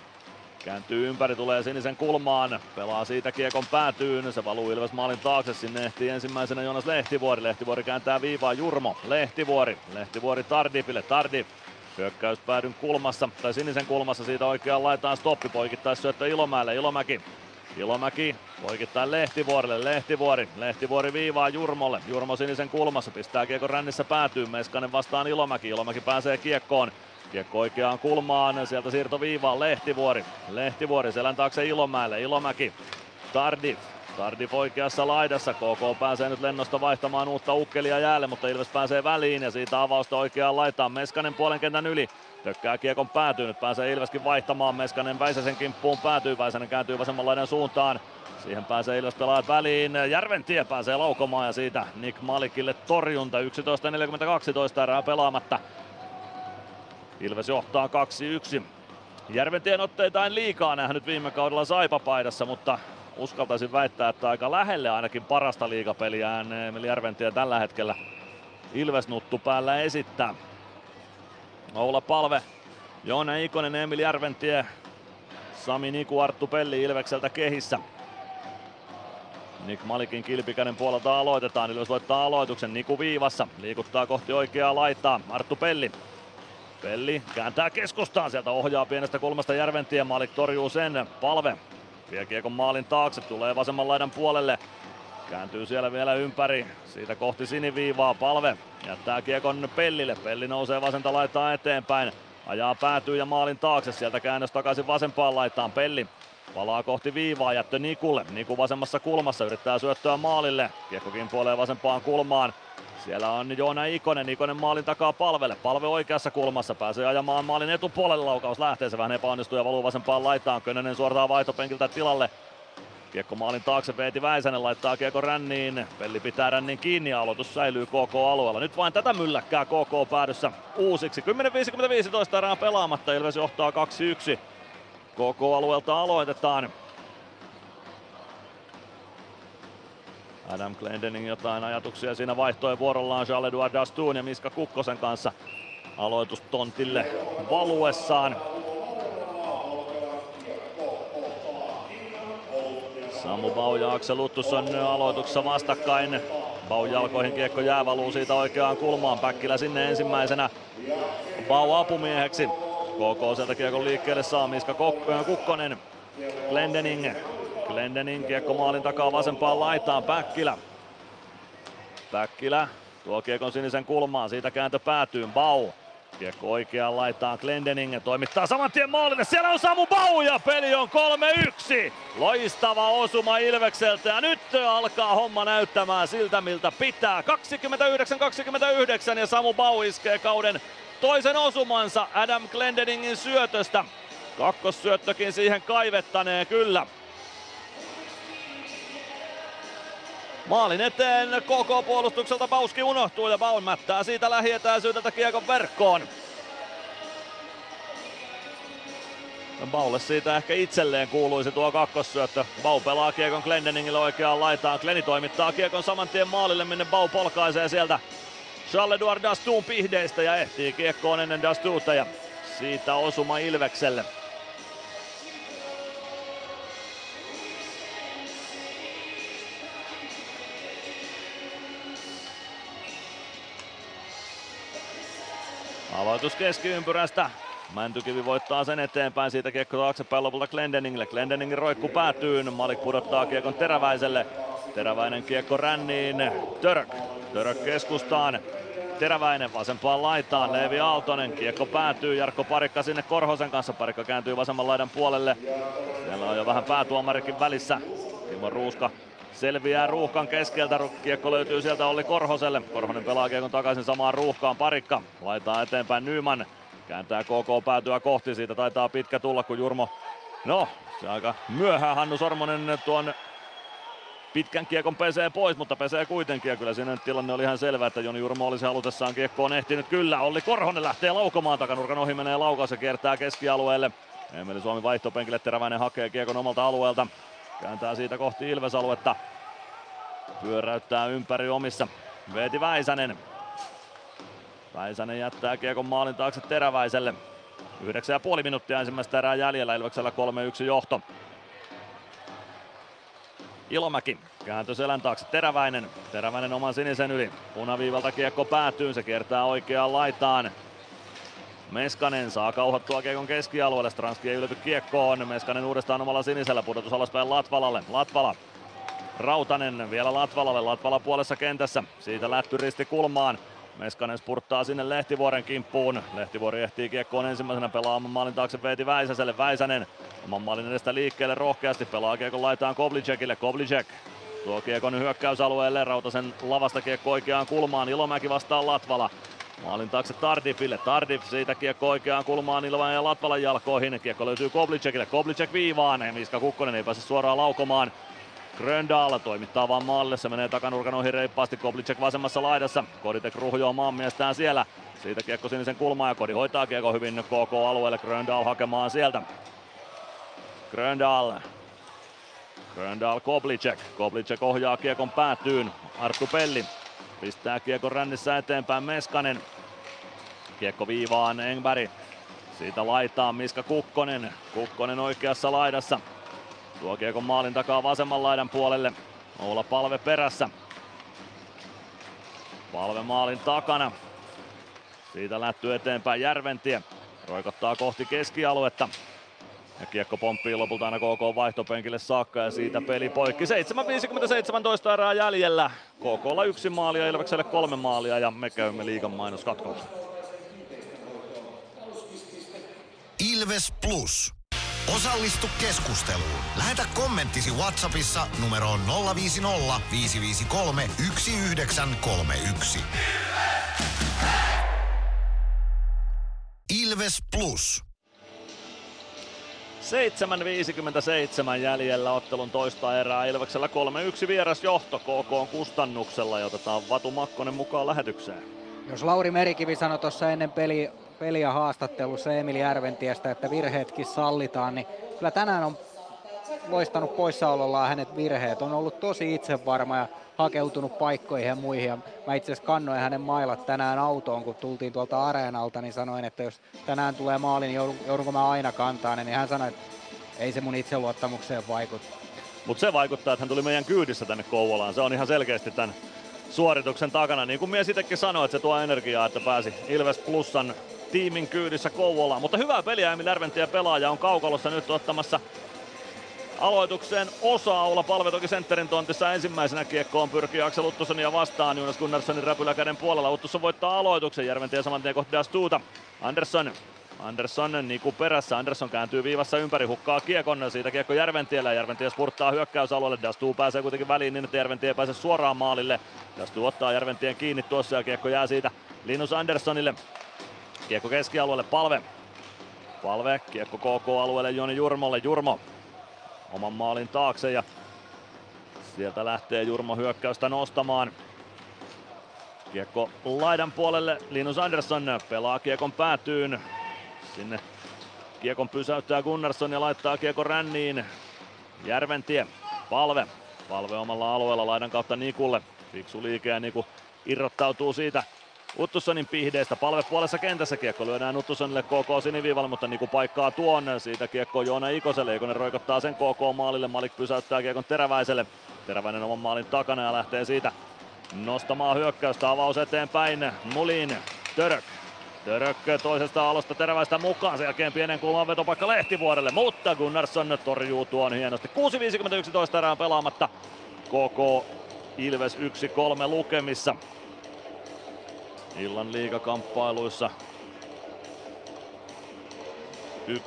kääntyy ympäri, tulee sinisen kulmaan, pelaa siitä kiekon päätyyn, se valuu Ilves maalin taakse, sinne ehtii ensimmäisenä Jonas Lehtivuori, Lehtivuori kääntää viivaa Jurmo, Lehtivuori, Lehtivuori Tardifille, Tardif Hyökkäyspäädyn kulmassa, tai sinisen kulmassa siitä oikeaan laitaan. Stoppi, poikittais syöttö Ilomäelle, Ilomäki. Ilomäki poikittain Lehtivuorille, Lehtivuori, Lehtivuori viivaa Jurmolle, Jurmo sinisen kulmassa, pistää kiekon rännissä päätyy, Meskanen vastaan Ilomäki, Ilomäki pääsee kiekkoon, Kiekko oikeaan kulmaan, sieltä siirto viivaan Lehtivuori, Lehtivuori selän taakse Ilomäelle, Ilomäki, Tardif, Tardif oikeassa laidassa, KK pääsee nyt lennosta vaihtamaan uutta ukkelia jäälle, mutta Ilves pääsee väliin ja siitä avausta oikeaan laitaan. Meskanen puolen kentän yli, tökkää kiekon päätyy, nyt pääsee Ilveskin vaihtamaan, Meskanen Väisäsen kimppuun päätyy, Väisänen kääntyy vasemman suuntaan. Siihen pääsee Ilves pelaajat väliin, Järventie pääsee laukomaan ja siitä Nick Malikille torjunta, 11.42 erää pelaamatta. Ilves johtaa 2-1. Järventien otteita en liikaa nähnyt viime kaudella Saipa-paidassa, mutta uskaltaisin väittää, että aika lähelle ainakin parasta liigapeliä Emil Järventiä tällä hetkellä Ilves nuttu päällä esittää. Oula Palve, Joona Ikonen, Emil Järventie, Sami Niku, Arttu Pelli Ilvekseltä kehissä. Nick Malikin kilpikäinen puolelta aloitetaan. Ilves voittaa aloituksen. Niku viivassa. Liikuttaa kohti oikeaa laitaa. Arttu Pelli. Pelli kääntää keskustaan. Sieltä ohjaa pienestä kulmasta Järventien. Malik torjuu sen. Palve Vie kiekon maalin taakse, tulee vasemman laidan puolelle. Kääntyy siellä vielä ympäri, siitä kohti siniviivaa, palve. Jättää kiekon Pellille, Pelli nousee vasenta laittaa eteenpäin. Ajaa päätyy ja maalin taakse, sieltä käännös takaisin vasempaan laitaan, Pelli. Palaa kohti viivaa, jättö Nikulle. Niku vasemmassa kulmassa yrittää syöttöä maalille. Kiekko kimpoilee vasempaan kulmaan. Siellä on Joona Ikonen, Ikonen maalin takaa palvelle. Palve oikeassa kulmassa, pääsee ajamaan maalin etupuolelle. Laukaus lähtee, se vähän epäonnistuu ja valuu vasempaan laitaan. Könönen suoraan vaihtopenkiltä tilalle. Kiekko maalin taakse, Veeti Väisänen laittaa kiekko ränniin. Pelli pitää rännin kiinni ja aloitus säilyy KK-alueella. Nyt vain tätä mylläkkää KK päädyssä uusiksi. 10.55 erää pelaamatta, Ilves johtaa 2-1. KK-alueelta aloitetaan. Adam Glendening jotain ajatuksia siinä vaihtoi vuorollaan Charles-Edouard Dastoun ja Miska Kukkosen kanssa aloitustontille valuessaan. Samu Bau ja Aksel Luttusson aloituksessa vastakkain. Bau jalkoihin kiekko jää valuu siitä oikeaan kulmaan. Päkkilä sinne ensimmäisenä. Bau apumieheksi. KK sieltä kiekon liikkeelle saa Miska Kukkonen. Glendening. Glendening kiekko maalin takaa vasempaan laitaan. Päkkilä. Päkkilä tuo kiekon sinisen kulmaan. Siitä kääntö päätyy. Bau. Kiekko oikeaan laitaan Glendening ja toimittaa saman tien maalille. Siellä on Samu Bau ja peli on 3-1. Loistava osuma Ilvekseltä ja nyt alkaa homma näyttämään siltä miltä pitää. 29-29 ja Samu Bau iskee kauden toisen osumansa Adam Glendeningin syötöstä. Kakkossyöttökin siihen kaivettaneen kyllä. Maalin eteen koko puolustukselta Bauski unohtuu ja Baun mättää siitä lähietäisyydeltä kiekon verkkoon. Baulle siitä ehkä itselleen kuuluisi tuo kakkossyöttö. Bau pelaa kiekon Glendeningille oikeaan laitaan. Gleni toimittaa kiekon saman tien maalille, minne Bau polkaisee sieltä Charles-Edouard Dastuun pihdeistä ja ehtii kiekkoon ennen Dastuuta ja siitä osuma Ilvekselle. Aloitus keskiympyrästä. Mäntykivi voittaa sen eteenpäin, siitä kiekko taaksepäin lopulta Glendeningille. Glendeningin roikku päätyy, Malik pudottaa kiekon Teräväiselle. Teräväinen kiekko ränniin, Törk. Törk keskustaan. Teräväinen vasempaan laitaan, Leevi Aaltonen, kiekko päätyy, Jarkko Parikka sinne Korhosen kanssa, Parikka kääntyy vasemman laidan puolelle. Siellä on jo vähän päätuomarikin välissä, Timo Ruuska selviää ruuhkan keskeltä. Kiekko löytyy sieltä Olli Korhoselle. Korhonen pelaa kiekon takaisin samaan ruuhkaan. Parikka laitaa eteenpäin Nyman. Kääntää KK päätyä kohti. Siitä taitaa pitkä tulla, kun Jurmo... No, se aika myöhään Hannu Sormonen tuon pitkän kiekon pesee pois, mutta pesee kuitenkin. Ja kyllä siinä tilanne oli ihan selvä, että Joni Jurmo olisi halutessaan kiekkoon ehtinyt. Kyllä, Olli Korhonen lähtee laukomaan takanurkan ohi, menee laukaus ja kiertää keskialueelle. Emeli Suomi vaihtopenkille, Teräväinen hakee kiekon omalta alueelta. Kääntää siitä kohti Ilves-aluetta. Pyöräyttää ympäri omissa. Veeti Väisänen. Väisänen jättää kiekon maalin taakse Teräväiselle. 9,5 minuuttia ensimmäistä erää jäljellä. Ilveksellä 3-1 johto. Ilomäki kääntö selän taakse Teräväinen. Teräväinen oman sinisen yli. Punaviivalta kiekko päätyy. Se kiertää oikeaan laitaan. Meskanen saa kauhottua kiekon keskialueelle. Stranski ei ylety kiekkoon. Meskanen uudestaan omalla sinisellä. Pudotus alaspäin Latvalalle. Latvala. Rautanen vielä Latvalalle. Latvala puolessa kentässä. Siitä lätty risti kulmaan. Meskanen spurttaa sinne Lehtivuoren kimppuun. Lehtivuori ehtii kiekkoon ensimmäisenä pelaamaan maalin taakse Veeti Väisäselle. Väisänen oman maalin edestä liikkeelle rohkeasti. Pelaa kiekon laitaan Koblicekille. Koblicek tuo kiekon hyökkäysalueelle. Rautasen lavasta kiekko oikeaan kulmaan. Ilomäki vastaa Latvala. Maalin taakse Tardifille. Tardif siitä kiekko oikeaan kulmaan Ilvan ja Latvalan jalkoihin. Kiekko löytyy Koblicekille. Koblicek viivaan. Miska Kukkonen ei pääse suoraan laukomaan. Gröndal toimittaa vaan maalle, se menee takanurkan ohi reippaasti, Koblicek vasemmassa laidassa, Koditek ruhjoo maanmiestään siellä, siitä kiekko sinisen kulmaan ja Kodi hoitaa kiekko hyvin KK-alueelle, Gröndal hakemaan sieltä. Gröndal. Gröndal Koblicek, Koblicek ohjaa kiekon päätyyn, Arttu Pelli pistää kiekon rännissä eteenpäin Meskanen. Kiekko viivaan Engberg. Siitä laitaa Miska Kukkonen. Kukkonen oikeassa laidassa. Tuo kiekon maalin takaa vasemman laidan puolelle. Oula Palve perässä. Palve maalin takana. Siitä lähtyy eteenpäin Järventie. Roikottaa kohti keskialuetta. Ja kiekko pomppii lopulta aina KK vaihtopenkille saakka ja siitä peli poikki. 7.57 erää jäljellä. KKlla yksi maalia, Ilvekselle kolme maalia ja me käymme liigan mainoskatkolla. Ilves Plus. Osallistu keskusteluun. Lähetä kommenttisi Whatsappissa numeroon 050 553 1931. Ilves Plus. 7.57 jäljellä ottelun toista erää. Ilveksellä 3-1 vierasjohto KK kustannuksella ja otetaan Vatu Makkonen mukaan lähetykseen. Jos Lauri Merikivi sanoi tuossa ennen peli, peliä haastattelussa Emil Järventiestä, että virheetkin sallitaan, niin kyllä tänään on loistanut poissaolollaan hänet virheet. On ollut tosi itsevarma ja hakeutunut paikkoihin ja muihin. Ja mä itse asiassa kannoin hänen mailat tänään autoon, kun tultiin tuolta areenalta, niin sanoin, että jos tänään tulee maali, niin joudun, joudunko mä aina kantaa niin hän sanoi, että ei se mun itseluottamukseen vaikuta. Mutta se vaikuttaa, että hän tuli meidän kyydissä tänne Kouvolaan. Se on ihan selkeästi tämän suorituksen takana. Niin kuin mies itsekin sanoi, että se tuo energiaa, että pääsi Ilves Plusan tiimin kyydissä Kouvolaan. Mutta hyvää peliä Emil Järventiä pelaaja on kaukalossa nyt ottamassa aloitukseen osa olla palve toki sentterin tontissa ensimmäisenä kiekkoon pyrkii Aksel Uttusonia vastaan Jonas Gunnarssonin räpyläkäden puolella. Uttusson voittaa aloituksen Järventiä saman tien kohti Stuuta. Andersson Andersson Niku perässä. Andersson kääntyy viivassa ympäri, hukkaa kiekon. Siitä kiekko Järventiellä. Järventie spurttaa hyökkäysalueelle. Dastu pääsee kuitenkin väliin niin, että Järventie ei pääse suoraan maalille. Dastu ottaa Järventien kiinni tuossa ja kiekko jää siitä Linus Anderssonille. Kiekko keskialueelle Palve. Palve, kiekko KK-alueelle Joni Jurmolle. Jurmo oman maalin taakse ja sieltä lähtee Jurmo hyökkäystä nostamaan. Kiekko laidan puolelle, Linus Andersson pelaa kiekon päätyyn. Sinne kiekon pysäyttää Gunnarsson ja laittaa kiekon ränniin. Järventie, palve. Palve omalla alueella laidan kautta Nikulle. Fiksu liike ja Niku irrottautuu siitä Uttussonin pihdeestä. Palve puolessa kentässä kiekko lyödään Uttussonille KK siniviivalle, mutta Niku paikkaa tuon. Siitä kiekko Joona Ikoselle. Ikonen roikottaa sen KK maalille. Malik pysäyttää kiekon Teräväiselle. Teräväinen oman maalin takana ja lähtee siitä nostamaan hyökkäystä. Avaus eteenpäin. Mulin. Török. Török toisesta alosta teräväistä mukaan, sen jälkeen pienen kulman vetopaikka Lehtivuorelle, mutta Gunnarsson torjuu tuon hienosti. 6.51 erää pelaamatta. KK Ilves 1-3 lukemissa. Illan liigakamppailuissa y-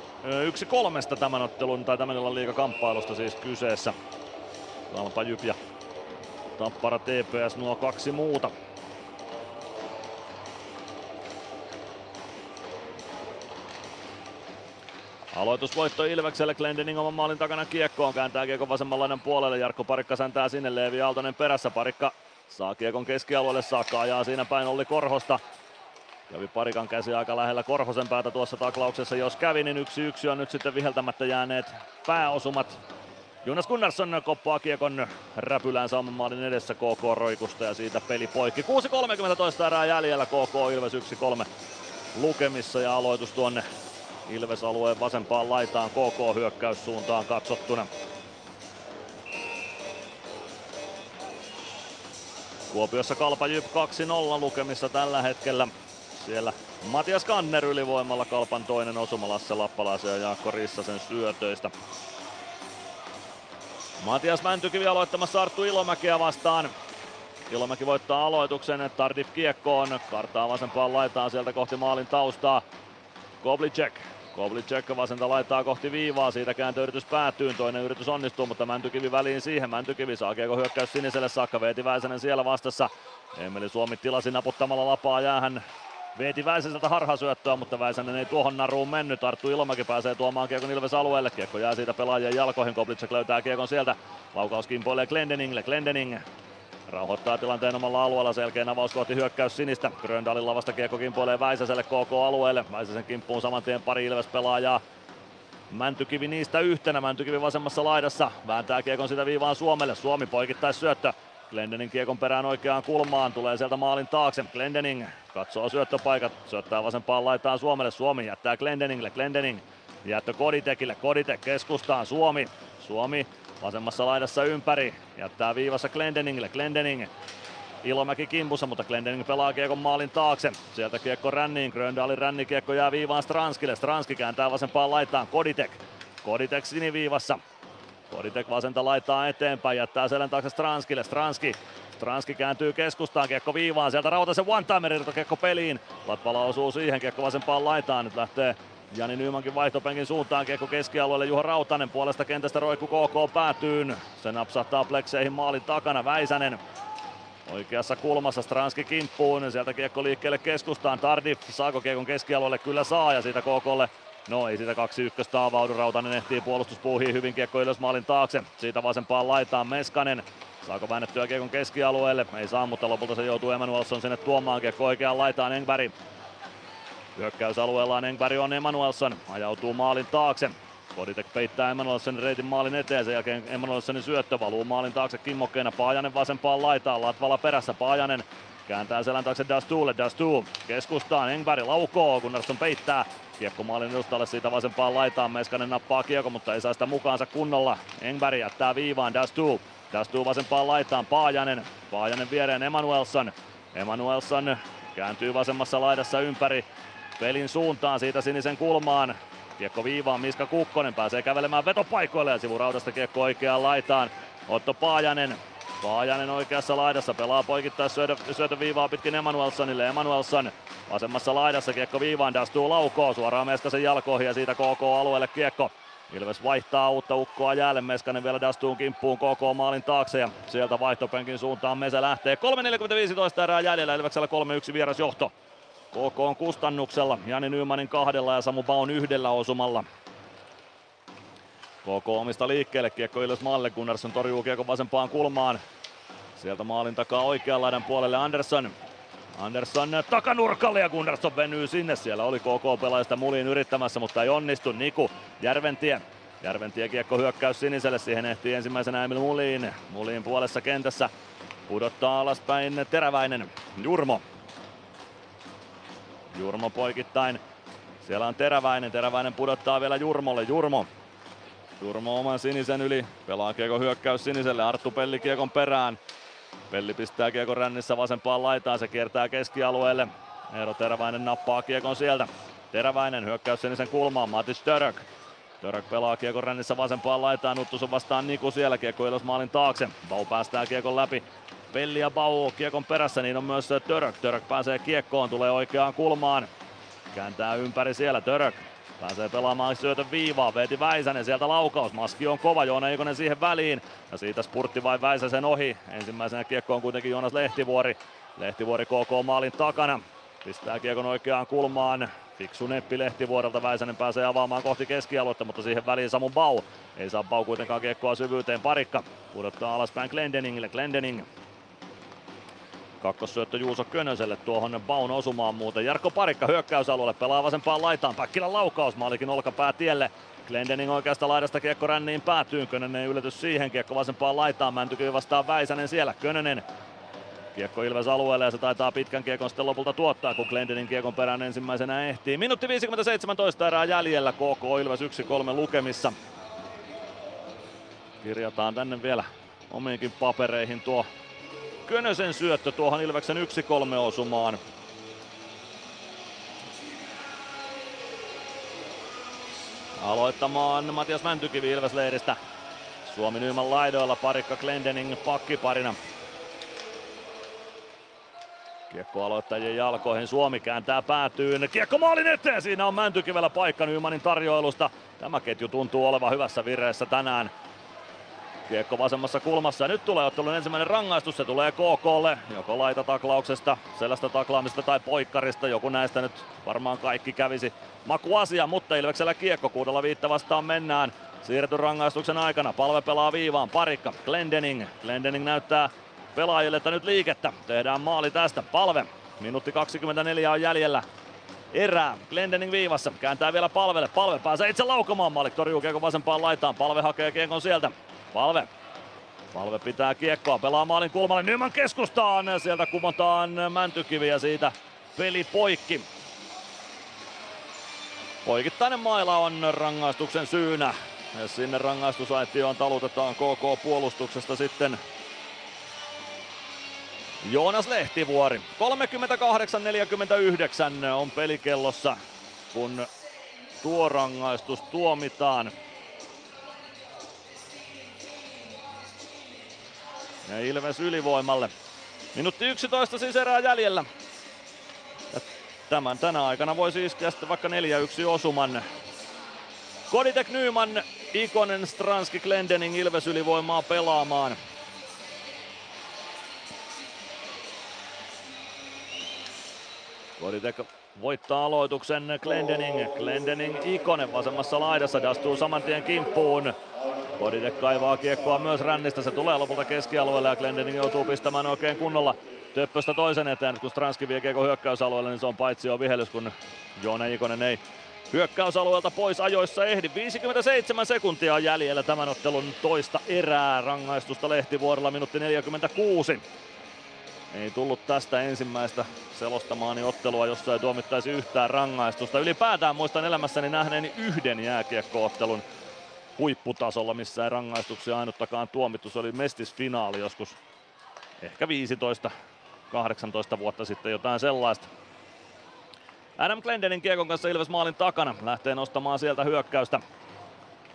yksi kolmesta tämän ottelun tai tämän illan liigakamppailusta siis kyseessä. Kalpa Jyp ja Tappara TPS nuo kaksi muuta. Aloitusvoitto Ilvekselle, Glendening oman maalin takana kiekkoon, kääntää kiekon vasemmanlainen puolelle, Jarkko Parikka säntää sinne, Leevi Aaltonen perässä, Parikka saa kiekon keskialueelle saakka, ajaa siinä päin Olli Korhosta. Kävi Parikan käsi aika lähellä Korhosen päätä tuossa taklauksessa, jos kävi, niin yksi yksi on nyt sitten viheltämättä jääneet pääosumat. Jonas Gunnarsson koppaa kiekon räpylään saman maalin edessä KK Roikusta ja siitä peli poikki. 6.30 toista erää jäljellä KK Ilves 1-3 lukemissa ja aloitus tuonne Ilves-alueen vasempaan laitaan KK hyökkäyssuuntaan katsottuna. Kuopiossa Kalpa Jyp 2-0 lukemissa tällä hetkellä. Siellä Matias Kanner ylivoimalla Kalpan toinen osuma Lasse Lappalaisen ja Jaakko Rissasen syötöistä. Matias Mäntykivi aloittamassa Arttu Ilomäkeä vastaan. Ilomäki voittaa aloituksen, Tardif kiekkoon, kartaa vasempaan laitaan sieltä kohti maalin taustaa. Koblicek Kovlicek vasenta laittaa kohti viivaa, siitä kääntöyritys päätyy, toinen yritys onnistuu, mutta Mäntykivi väliin siihen. Mäntykivi saa kiekko hyökkäys siniselle saakka, Veeti Väisänen siellä vastassa. Emeli Suomi tilasi naputtamalla lapaa jäähän Veeti Väisäseltä harhasyöttöä, mutta Väisänen ei tuohon naruun mennyt. Arttu Ilomäki pääsee tuomaan kiekon Ilves alueelle. Kiekko jää siitä pelaajien jalkoihin. Koblicek löytää kiekon sieltä. Laukaus kimpoilee Glendeningille. Glendening Rauhoittaa tilanteen omalla alueella, selkeä avaus kohti hyökkäys sinistä. Gröndalin lavasta kiekko kimpoilee Väisäselle KK-alueelle. Väisäsen kimppuun saman tien pari Ilves pelaajaa. Mäntykivi niistä yhtenä, Mäntykivi vasemmassa laidassa. Vääntää kiekon sitä viivaan Suomelle. Suomi poikittais syöttö. Glendening kiekon perään oikeaan kulmaan, tulee sieltä maalin taakse. Glendening katsoo syöttöpaikat, syöttää vasempaan laitaan Suomelle. Suomi jättää Glendeningille, Glendening jättö Koditekille, Koditek keskustaan, Suomi. Suomi vasemmassa laidassa ympäri. Jättää viivassa Glendeningille. Glendening Ilomäki kimpussa, mutta Glendening pelaa kiekon maalin taakse. Sieltä kiekko ränniin. Gröndalin rännikiekko jää viivaan Stranskille. Stranski kääntää vasempaan laitaan. Koditek. Koditek siniviivassa. Koditek vasenta laittaa eteenpäin, jättää selän taakse Stranskille. Stranski Stranski kääntyy keskustaan, kiekko viivaan, sieltä Rautasen one-timer kiekko peliin. Latvala osuu siihen, kiekko vasempaan laitaan, nyt lähtee Jani Nymankin vaihtopenkin suuntaan kiekko keskialueelle Juha Rautanen puolesta kentästä roikku KK päätyyn. Se napsahtaa plekseihin maalin takana Väisänen. Oikeassa kulmassa Stranski kimppuun, sieltä kiekko liikkeelle keskustaan. Tardif saako kiekon keskialueelle? Kyllä saa ja siitä KKlle No ei sitä kaksi ykköstä avaudu, Rautanen ehtii puolustuspuuhiin hyvin kiekko ylös maalin taakse. Siitä vasempaan laitaan Meskanen. Saako väännettyä kiekon keskialueelle? Ei saa, mutta lopulta se joutuu Emanuelson sinne tuomaan kiekko oikeaan laitaan Engberg. Hyökkäysalueellaan Engberg on Emanuelson, ajautuu maalin taakse. Koditek peittää Emanuelsonin reitin maalin eteen, sen jälkeen Emanuelsonin syöttö valuu maalin taakse kimmokkeena. Paajanen vasempaan laitaan, Latvala perässä, Paajanen kääntää selän taakse Dastuulle, Dastu keskustaan, Engberg laukoo, Gunnarsson peittää. Kiekko maalin edustalle siitä vasempaan laitaan, Meskanen nappaa kiekko, mutta ei saa sitä mukaansa kunnolla. Engberg jättää viivaan, Dastu. Dastu vasempaan laitaan, Paajanen. Paajanen viereen Emanuelson. Emanuelson kääntyy vasemmassa laidassa ympäri pelin suuntaan siitä sinisen kulmaan. Kiekko viivaan, Miska Kukkonen pääsee kävelemään vetopaikoille ja sivuraudasta kiekko oikeaan laitaan. Otto Paajanen. Paajanen oikeassa laidassa pelaa poikittaa syötö, syötö viivaa pitkin Emanuelsonille. Emanuelson vasemmassa laidassa kiekko viivaan, Dastuu laukoo suoraan Meskasen jalkoihin ja siitä KK-alueelle kiekko. Ilves vaihtaa uutta ukkoa jäälle, Meskanen vielä Dastuun kimppuun KK maalin taakse ja sieltä vaihtopenkin suuntaan Mese lähtee. 3.45 erää jäljellä, Ilveksellä 3-1 vierasjohto. KK on kustannuksella, Jani Nymanin kahdella ja Samu Baun yhdellä osumalla. KK omista liikkeelle, kiekko Ilves maalle, Gunnarsson torjuu kiekko vasempaan kulmaan. Sieltä maalin takaa oikean laidan puolelle Andersson. Andersson takanurkalle ja Gunnarsson venyy sinne. Siellä oli KK-pelaajista muliin yrittämässä, mutta ei onnistu. Niku Järventie. Järventie kiekko hyökkäys siniselle. Siihen ehtii ensimmäisenä Emil Muliin. Muliin puolessa kentässä. Pudottaa alaspäin Teräväinen. Jurmo. Jurmo poikittain. Siellä on Teräväinen. Teräväinen pudottaa vielä Jurmolle. Jurmo. Jurmo oman sinisen yli. Pelaa kiekko hyökkäys siniselle. Arttu Pelli kiekon perään. Pelli pistää kiekon rännissä vasempaan laitaan, se kiertää keskialueelle. Eero Teräväinen nappaa kiekon sieltä. Teräväinen hyökkäys sinisen kulmaan, Matis Török. Török pelaa kiekon rännissä vasempaan laitaan, Nuttusen vastaan Niku siellä, kiekko maalin taakse. Bau päästää kiekon läpi. Pelli ja Bau kiekon perässä, niin on myös Török. Török pääsee kiekkoon, tulee oikeaan kulmaan. Kääntää ympäri siellä Török. Pääsee pelaamaan syötön viivaa, Veeti Väisänen sieltä laukaus, maski on kova, Joona Eikonen siihen väliin. Ja siitä spurtti vain Väisäsen ohi. Ensimmäisenä kiekko on kuitenkin Joonas Lehtivuori. Lehtivuori KK maalin takana. Pistää kiekon oikeaan kulmaan. Fiksu neppi Lehtivuorelta, Väisänen pääsee avaamaan kohti keskialuetta, mutta siihen väliin Samu Bau. Ei saa Bau kuitenkaan kiekkoa syvyyteen, parikka pudottaa alaspäin Glendeningille, Glendening Kakkossyöttö Juuso Könöselle tuohon Baun osumaan muuten. Jarkko Parikka hyökkäysalueelle pelaa vasempaan laitaan. Päkkilän laukaus maalikin olkapää tielle. Glendening oikeasta laidasta kiekko ränniin päätyy. Könönen yllätys siihen. Kiekko vasempaan laitaan. Mäntykyy vastaan Väisänen siellä. Könönen Kiekko Ilves alueelle ja se taitaa pitkän kiekon sitten lopulta tuottaa, kun Glendening kiekon perään ensimmäisenä ehtii. Minuutti 57 erää jäljellä, KK Ilves 1-3 lukemissa. Kirjataan tänne vielä omiinkin papereihin tuo Könösen syöttö tuohon Ilveksen 1-3 osumaan. Aloittamaan Matias Mäntykivi Ilves-leiristä. Suomi Nyyman laidoilla, parikka Glendening pakkiparina. Kiekko aloittajien jalkoihin, Suomi kääntää päätyyn. Kiekko maalin eteen, siinä on Mäntykivellä paikka Nymanin tarjoilusta. Tämä ketju tuntuu olevan hyvässä vireessä tänään. Kiekko vasemmassa kulmassa ja nyt tulee ottelun ensimmäinen rangaistus. Se tulee KKlle, joko laitataklauksesta, sellaista taklaamista tai poikkarista. Joku näistä nyt varmaan kaikki kävisi makuasia, mutta Ilveksellä kiekko kuudella viitta vastaan mennään. Siirretty rangaistuksen aikana, palve pelaa viivaan, parikka, Glendening. Glendening näyttää pelaajille, että nyt liikettä. Tehdään maali tästä, palve. Minuutti 24 on jäljellä erää. Glendening viivassa, kääntää vielä palvelle. Palve pääsee itse laukomaan, Malik torjuu kiekon vasempaan laitaan. Palve hakee kiekon sieltä. Palve. Palve pitää kiekkoa, pelaa maalin kulmalle Nyman keskustaan. Sieltä kumotaan Mäntykivi ja siitä peli poikki. Poikittainen maila on rangaistuksen syynä. Ja sinne rangaistusaitioon talutetaan KK puolustuksesta sitten Joonas Lehtivuori. 38-49 on pelikellossa, kun tuo rangaistus tuomitaan. Ja Ilves ylivoimalle. Minuutti 11 siis erää jäljellä. Ja tämän tänä aikana voisi iskeä sitten vaikka 4-1 osuman. Koditek Nyman, Ikonen, Stranski, Glendening Ilves ylivoimaa pelaamaan. Koditek voittaa aloituksen Glendening. Glendening Ikonen vasemmassa laidassa, dastuu saman tien kimppuun. Kodite kaivaa kiekkoa myös rännistä, se tulee lopulta keskialueelle ja Glendening joutuu pistämään oikein kunnolla Töppöstä toisen eteen, kun Stranski vie kiekko hyökkäysalueelle, niin se on paitsi jo vihellys, kun Joona Ikonen ei hyökkäysalueelta pois ajoissa ehdi. 57 sekuntia jäljellä tämän ottelun toista erää. Rangaistusta Lehtivuorella minuutti 46. Ei tullut tästä ensimmäistä selostamaani ottelua, jossa ei tuomittaisi yhtään rangaistusta. Ylipäätään muistan elämässäni nähneeni yhden jääkiekkoottelun huipputasolla, missä ei rangaistuksia ainuttakaan tuomittu. Se oli mestisfinaali joskus ehkä 15 18 vuotta sitten jotain sellaista. Adam Glendenin kiekon kanssa Ilves maalin takana. Lähtee nostamaan sieltä hyökkäystä.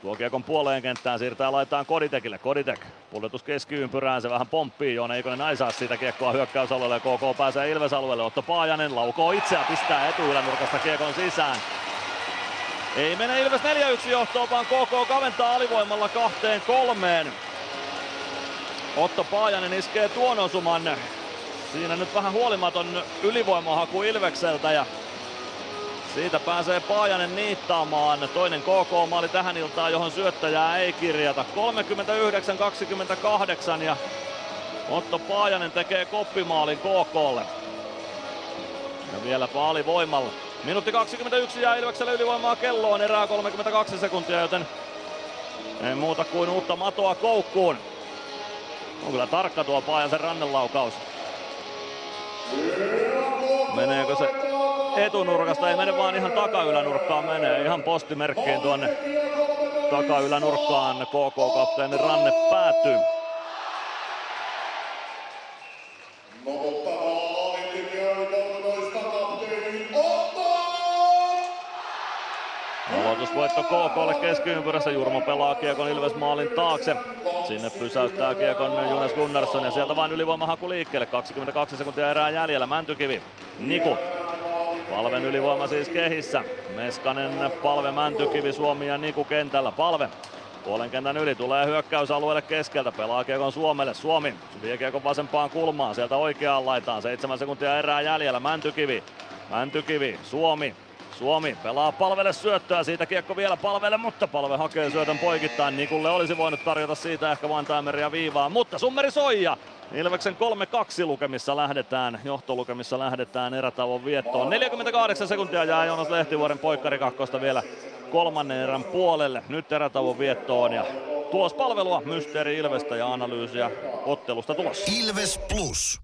Tuo kiekon puoleen kenttään siirtää laitaan Koditekille. Koditek puljetus keskiympyrään, se vähän pomppii. Joona Eikonen ei saa siitä kiekkoa hyökkäysalueelle. KK pääsee Ilves alueelle. Otto Paajanen laukoo itseä, pistää etuylänurkasta kiekon sisään. Ei mene Ilves 4-1 johtoon, vaan KK kaventaa alivoimalla kahteen kolmeen. Otto Paajanen iskee tuon osuman. Siinä nyt vähän huolimaton ylivoimahaku Ilvekseltä ja siitä pääsee Paajanen niittaamaan. Toinen KK-maali tähän iltaan, johon syöttäjää ei kirjata. 39-28 ja Otto Paajanen tekee koppimaalin KKlle. Ja vielä paali voimalla. Minuutti 21 jää Ilvekselle ylivoimaa kelloon, erää 32 sekuntia, joten ei muuta kuin uutta matoa koukkuun. On kyllä tarkka tuo Paajasen rannelaukaus. Meneekö se etunurkasta? Ei mene vaan ihan takaylänurkkaan menee. Ihan postimerkkiin tuonne takaylänurkkaan KK-kapteeni Ranne päätyy. Aloitusvoitto KKlle keskiympyrässä. Jurmo pelaa kiekon Ilves maalin taakse. Sinne pysäyttää kiekon Jonas Gunnarsson ja sieltä vain ylivoimahaku liikkeelle. 22 sekuntia erää jäljellä. Mäntykivi. Niku. Palven ylivoima siis kehissä. Meskanen, Palve, Mäntykivi, Suomi ja Niku kentällä. Palve Puolen kentän yli tulee hyökkäysalueelle keskeltä, pelaa kiekon Suomelle, Suomi vie kiekon vasempaan kulmaan, sieltä oikeaan laitaan, seitsemän sekuntia erää jäljellä, Mäntykivi, Mäntykivi, Suomi, Suomi pelaa palvelle syöttöä, siitä kiekko vielä palvelle, mutta palve hakee syötön poikittain. Nikulle olisi voinut tarjota siitä ehkä vain ja viivaa, mutta summeri soija. Ilveksen 3-2 lukemissa lähdetään, johtolukemissa lähdetään erätauon viettoon. 48 sekuntia jää Joonas Lehtivuoren poikkari kakkosta vielä kolmannen erän puolelle. Nyt erätauon viettoon ja tulospalvelua, Mysteeri Ilvestä ja analyysiä ottelusta tulossa. Ilves Plus.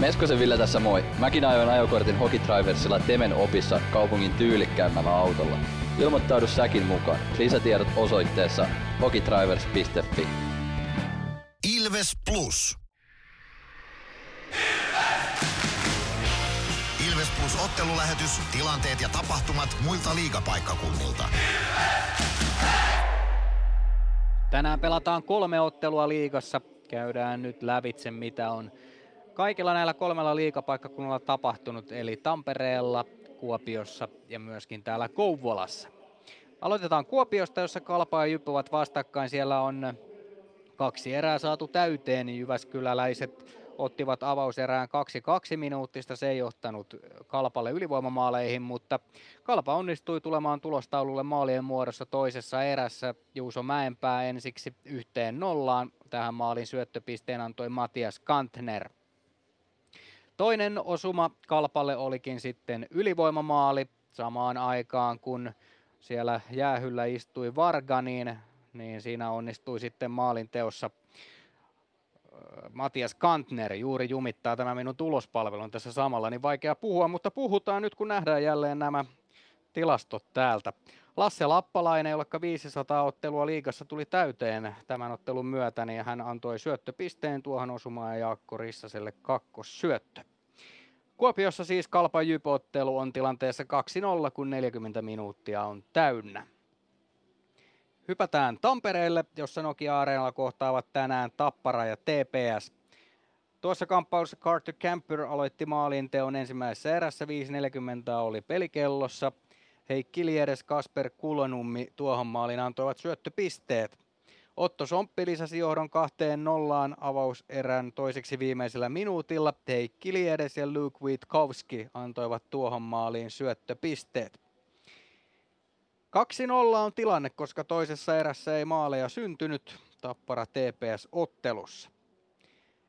Meskosen Ville tässä moi. Mäkin ajoin ajokortin Hokitriversilla Temen opissa kaupungin tyylikkäämmällä autolla. Ilmoittaudu säkin mukaan. Lisätiedot osoitteessa hokitrivers.fi. Ilves Plus. Ilves Plus ottelulähetys, tilanteet ja tapahtumat muilta liigapaikkakunnilta. Tänään pelataan kolme ottelua liigassa. Käydään nyt lävitse, mitä on kaikilla näillä kolmella liikapaikkakunnalla tapahtunut, eli Tampereella, Kuopiossa ja myöskin täällä Kouvolassa. Aloitetaan Kuopiosta, jossa Kalpa ja Jypy ovat vastakkain. Siellä on kaksi erää saatu täyteen, niin Jyväskyläläiset ottivat avauserään 2-2 minuuttista. Se ei johtanut Kalpalle ylivoimamaaleihin, mutta Kalpa onnistui tulemaan tulostaululle maalien muodossa toisessa erässä. Juuso Mäenpää ensiksi yhteen nollaan. Tähän maalin syöttöpisteen antoi Matias Kantner. Toinen osuma Kalpalle olikin sitten ylivoimamaali samaan aikaan, kun siellä jäähyllä istui Varga, niin, niin siinä onnistui sitten maalin teossa Matias Kantner juuri jumittaa tämä minun tulospalvelun tässä samalla, niin vaikea puhua, mutta puhutaan nyt kun nähdään jälleen nämä tilastot täältä. Lasse Lappalainen, jolla 500 ottelua liigassa tuli täyteen tämän ottelun myötä, niin hän antoi syöttöpisteen tuohon osumaan ja Jaakko Rissaselle kakkossyöttö. Kuopiossa siis Kalpa Jypottelu on tilanteessa 2-0, kun 40 minuuttia on täynnä. Hypätään Tampereelle, jossa Nokia-areenalla kohtaavat tänään Tappara ja TPS. Tuossa kamppailussa Carter Camper aloitti maalinteon ensimmäisessä erässä, 5.40 oli pelikellossa. Heikki Liedes, Kasper Kulonummi tuohon maaliin antoivat syöttöpisteet. Otto Somppi lisäsi johdon kahteen nollaan avauserän toiseksi viimeisellä minuutilla. Heikki Liedes ja Luke Witkowski antoivat tuohon maaliin syöttöpisteet. 2-0 on tilanne, koska toisessa erässä ei maaleja syntynyt Tappara TPS-ottelussa.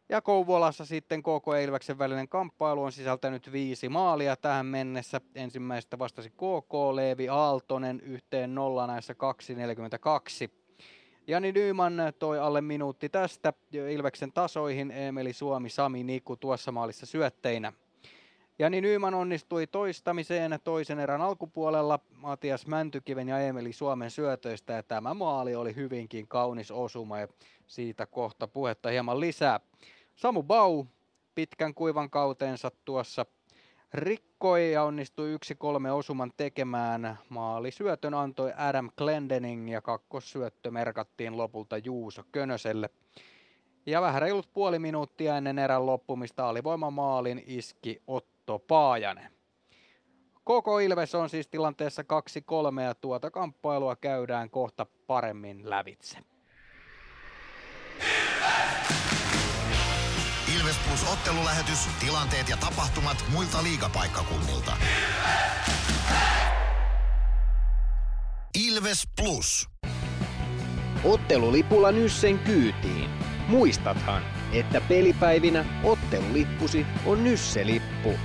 Ja Kouvolassa sitten KK Ilveksen välinen kamppailu on sisältänyt viisi maalia tähän mennessä. Ensimmäistä vastasi KK Leevi Aaltonen yhteen nolla näissä 2.42. Jani Nyman toi alle minuutti tästä Ilveksen tasoihin, Emeli Suomi, Sami Niku tuossa maalissa syötteinä. Jani Nyman onnistui toistamiseen toisen erän alkupuolella Matias Mäntykiven ja Emeli Suomen syötöistä ja tämä maali oli hyvinkin kaunis osuma ja siitä kohta puhetta hieman lisää. Samu Bau pitkän kuivan kautensa tuossa rikkoi ja onnistui yksi kolme osuman tekemään. Maali syötön antoi Adam Glendening ja kakkossyöttö merkattiin lopulta Juuso Könöselle. Ja vähän reilut puoli minuuttia ennen erän loppumista alivoimamaalin iski Otto Paajanen. Koko Ilves on siis tilanteessa 2-3 ja tuota kamppailua käydään kohta paremmin lävitse. Ilves Plus ottelulähetys, tilanteet ja tapahtumat muilta liigapaikkakunnilta. Ilves Plus. Ottelulipulla Nyssen kyytiin. Muistathan, että pelipäivinä ottelulippusi on Nysse-lippu.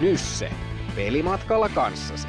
Nysse. Pelimatkalla kanssasi.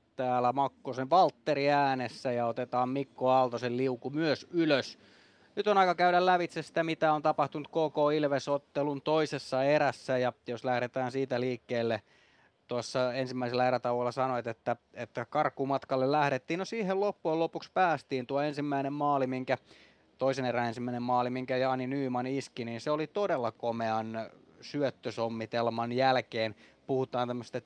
Täällä Makkosen Valtteri äänessä ja otetaan Mikko Aaltosen liuku myös ylös. Nyt on aika käydä lävitse sitä, mitä on tapahtunut KK Ilves-ottelun toisessa erässä ja jos lähdetään siitä liikkeelle, tuossa ensimmäisellä erätauolla sanoit, että, että karkumatkalle lähdettiin. No siihen loppujen lopuksi päästiin. Tuo ensimmäinen maali, minkä toisen erän ensimmäinen maali, minkä Jaani Nyyman iski, niin se oli todella komean syöttösommitelman jälkeen. Puhutaan tämmöistä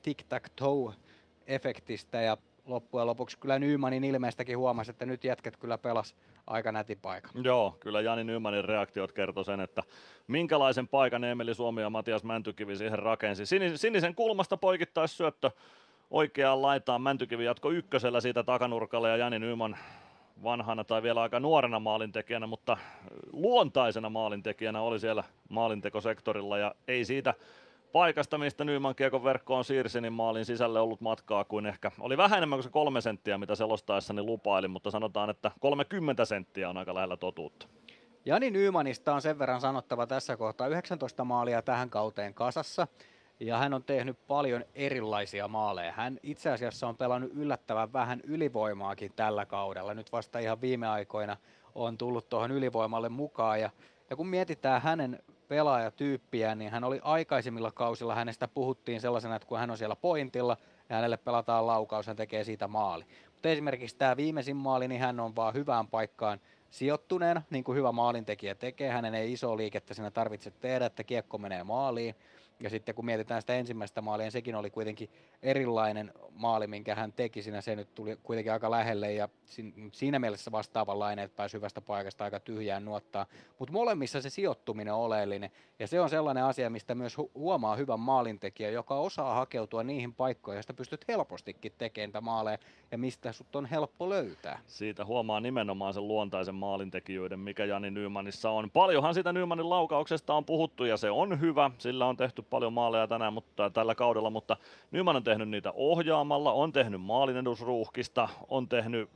tic-tac-toe-efektistä ja loppujen lopuksi kyllä Nymanin ilmeestäkin huomasi, että nyt jätket kyllä pelas aika näti paikan. Joo, kyllä Jani Nymanin reaktiot kertoi sen, että minkälaisen paikan Emeli Suomi ja Matias Mäntykivi siihen rakensi. Sinisen kulmasta poikittaisi syöttö oikeaan laitaan. Mäntykivi jatko ykkösellä siitä takanurkalle ja Jani Nyman vanhana tai vielä aika nuorena maalintekijänä, mutta luontaisena maalintekijänä oli siellä maalintekosektorilla ja ei siitä paikasta, mistä Nyman kiekon verkkoon siirsi, niin maalin sisälle ollut matkaa kuin ehkä oli vähän enemmän kuin se kolme senttiä, mitä selostaessani lupailin, mutta sanotaan, että 30 senttiä on aika lähellä totuutta. Jani Nymanista on sen verran sanottava tässä kohtaa 19 maalia tähän kauteen kasassa ja hän on tehnyt paljon erilaisia maaleja. Hän itse asiassa on pelannut yllättävän vähän ylivoimaakin tällä kaudella. Nyt vasta ihan viime aikoina on tullut tuohon ylivoimalle mukaan ja, ja kun mietitään hänen pelaajatyyppiä, niin hän oli aikaisemmilla kausilla, hänestä puhuttiin sellaisena, että kun hän on siellä pointilla ja hänelle pelataan laukaus, hän tekee siitä maali. Mutta esimerkiksi tämä viimeisin maali, niin hän on vaan hyvään paikkaan sijoittuneena, niin kuin hyvä maalintekijä tekee. Hänen ei iso liikettä siinä tarvitse tehdä, että kiekko menee maaliin. Ja sitten kun mietitään sitä ensimmäistä maalia, niin sekin oli kuitenkin erilainen maali, minkä hän teki siinä. Se nyt tuli kuitenkin aika lähelle ja siinä mielessä vastaavanlainen, että pääsi hyvästä paikasta aika tyhjään nuottaa. Mutta molemmissa se sijoittuminen on oleellinen. Ja se on sellainen asia, mistä myös huomaa hyvän maalintekijä, joka osaa hakeutua niihin paikkoihin, joista pystyt helpostikin tekemään maaleja ja mistä sut on helppo löytää. Siitä huomaa nimenomaan sen luontaisen maalintekijöiden, mikä Jani Nymanissa on. Paljonhan sitä Nymanin laukauksesta on puhuttu ja se on hyvä. Sillä on tehty paljon maaleja tänään mutta, tällä kaudella, mutta Nyman on tehnyt niitä ohjaamalla, on tehnyt maalinedusruuhkista, on tehnyt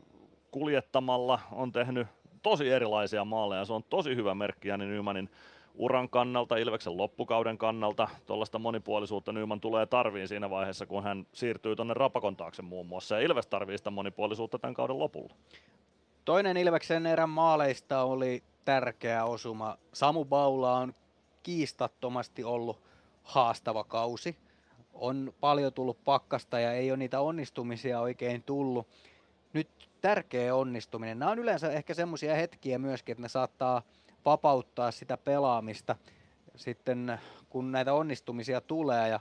kuljettamalla, on tehnyt tosi erilaisia maaleja. Se on tosi hyvä merkki Jani Nymanin uran kannalta, Ilveksen loppukauden kannalta. Tuollaista monipuolisuutta Nyman tulee tarviin siinä vaiheessa, kun hän siirtyy tuonne Rapakon taakse muun muassa. Ja Ilves tarvii sitä monipuolisuutta tämän kauden lopulla. Toinen Ilveksen erän maaleista oli tärkeä osuma. Samu Baula on kiistattomasti ollut haastava kausi. On paljon tullut pakkasta ja ei ole niitä onnistumisia oikein tullut. Nyt tärkeä onnistuminen. Nämä on yleensä ehkä semmoisia hetkiä myöskin, että ne saattaa vapauttaa sitä pelaamista sitten, kun näitä onnistumisia tulee. Ja,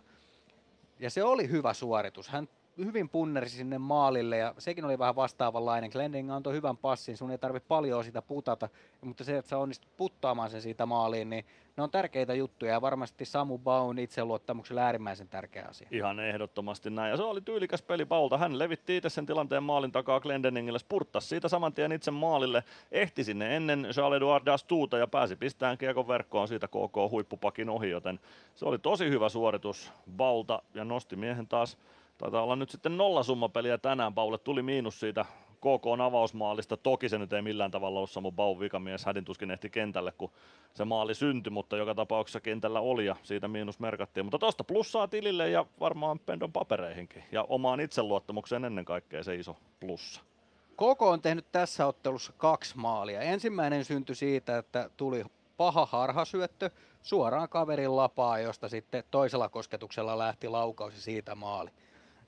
ja se oli hyvä suoritus. Hän hyvin punnersi sinne maalille ja sekin oli vähän vastaavanlainen. Glending antoi hyvän passin, sun ei tarvitse paljon sitä putata, mutta se, että sä onnistut puttaamaan sen siitä maaliin, niin ne on tärkeitä juttuja ja varmasti Samu Baun itseluottamuksella äärimmäisen tärkeä asia. Ihan ehdottomasti näin. Ja se oli tyylikäs peli Paulta. Hän levitti itse sen tilanteen maalin takaa Glendeningille, spurttasi siitä saman tien itse maalille, ehti sinne ennen Charles-Edouard Dastuuta ja pääsi pistämään kiekon verkkoon siitä KK huippupakin ohi, joten se oli tosi hyvä suoritus Baulta ja nosti miehen taas Taitaa olla nyt sitten nollasummapeliä tänään. Paulle tuli miinus siitä KK avausmaalista. Toki se nyt ei millään tavalla ollut Samu Baun vikamies. Hädintuskin ehti kentälle, kun se maali syntyi, mutta joka tapauksessa kentällä oli ja siitä miinus merkattiin. Mutta tosta plussaa tilille ja varmaan Pendon papereihinkin. Ja omaan itseluottamukseen ennen kaikkea se iso plussa. KK on tehnyt tässä ottelussa kaksi maalia. Ensimmäinen syntyi siitä, että tuli paha harhasyöttö suoraan kaverin lapaa, josta sitten toisella kosketuksella lähti laukaus ja siitä maali.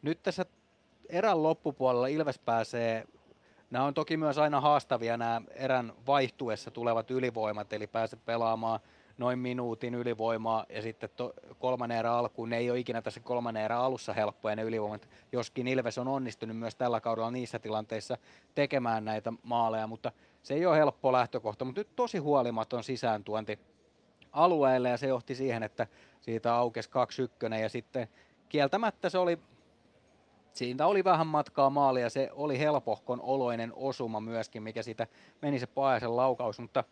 Nyt tässä erän loppupuolella Ilves pääsee, nämä on toki myös aina haastavia nämä erän vaihtuessa tulevat ylivoimat, eli pääset pelaamaan noin minuutin ylivoimaa ja sitten to, kolmannen erän alkuun, ne ei ole ikinä tässä kolmannen erän alussa helppoja ne ylivoimat, joskin Ilves on onnistunut myös tällä kaudella niissä tilanteissa tekemään näitä maaleja, mutta se ei ole helppo lähtökohta, mutta nyt tosi huolimaton sisääntuonti alueelle ja se johti siihen, että siitä aukesi 2-1 ja sitten kieltämättä se oli Siitä oli vähän matkaa maalia, se oli helpohkon oloinen osuma myöskin, mikä siitä meni se Paajasen laukaus, mutta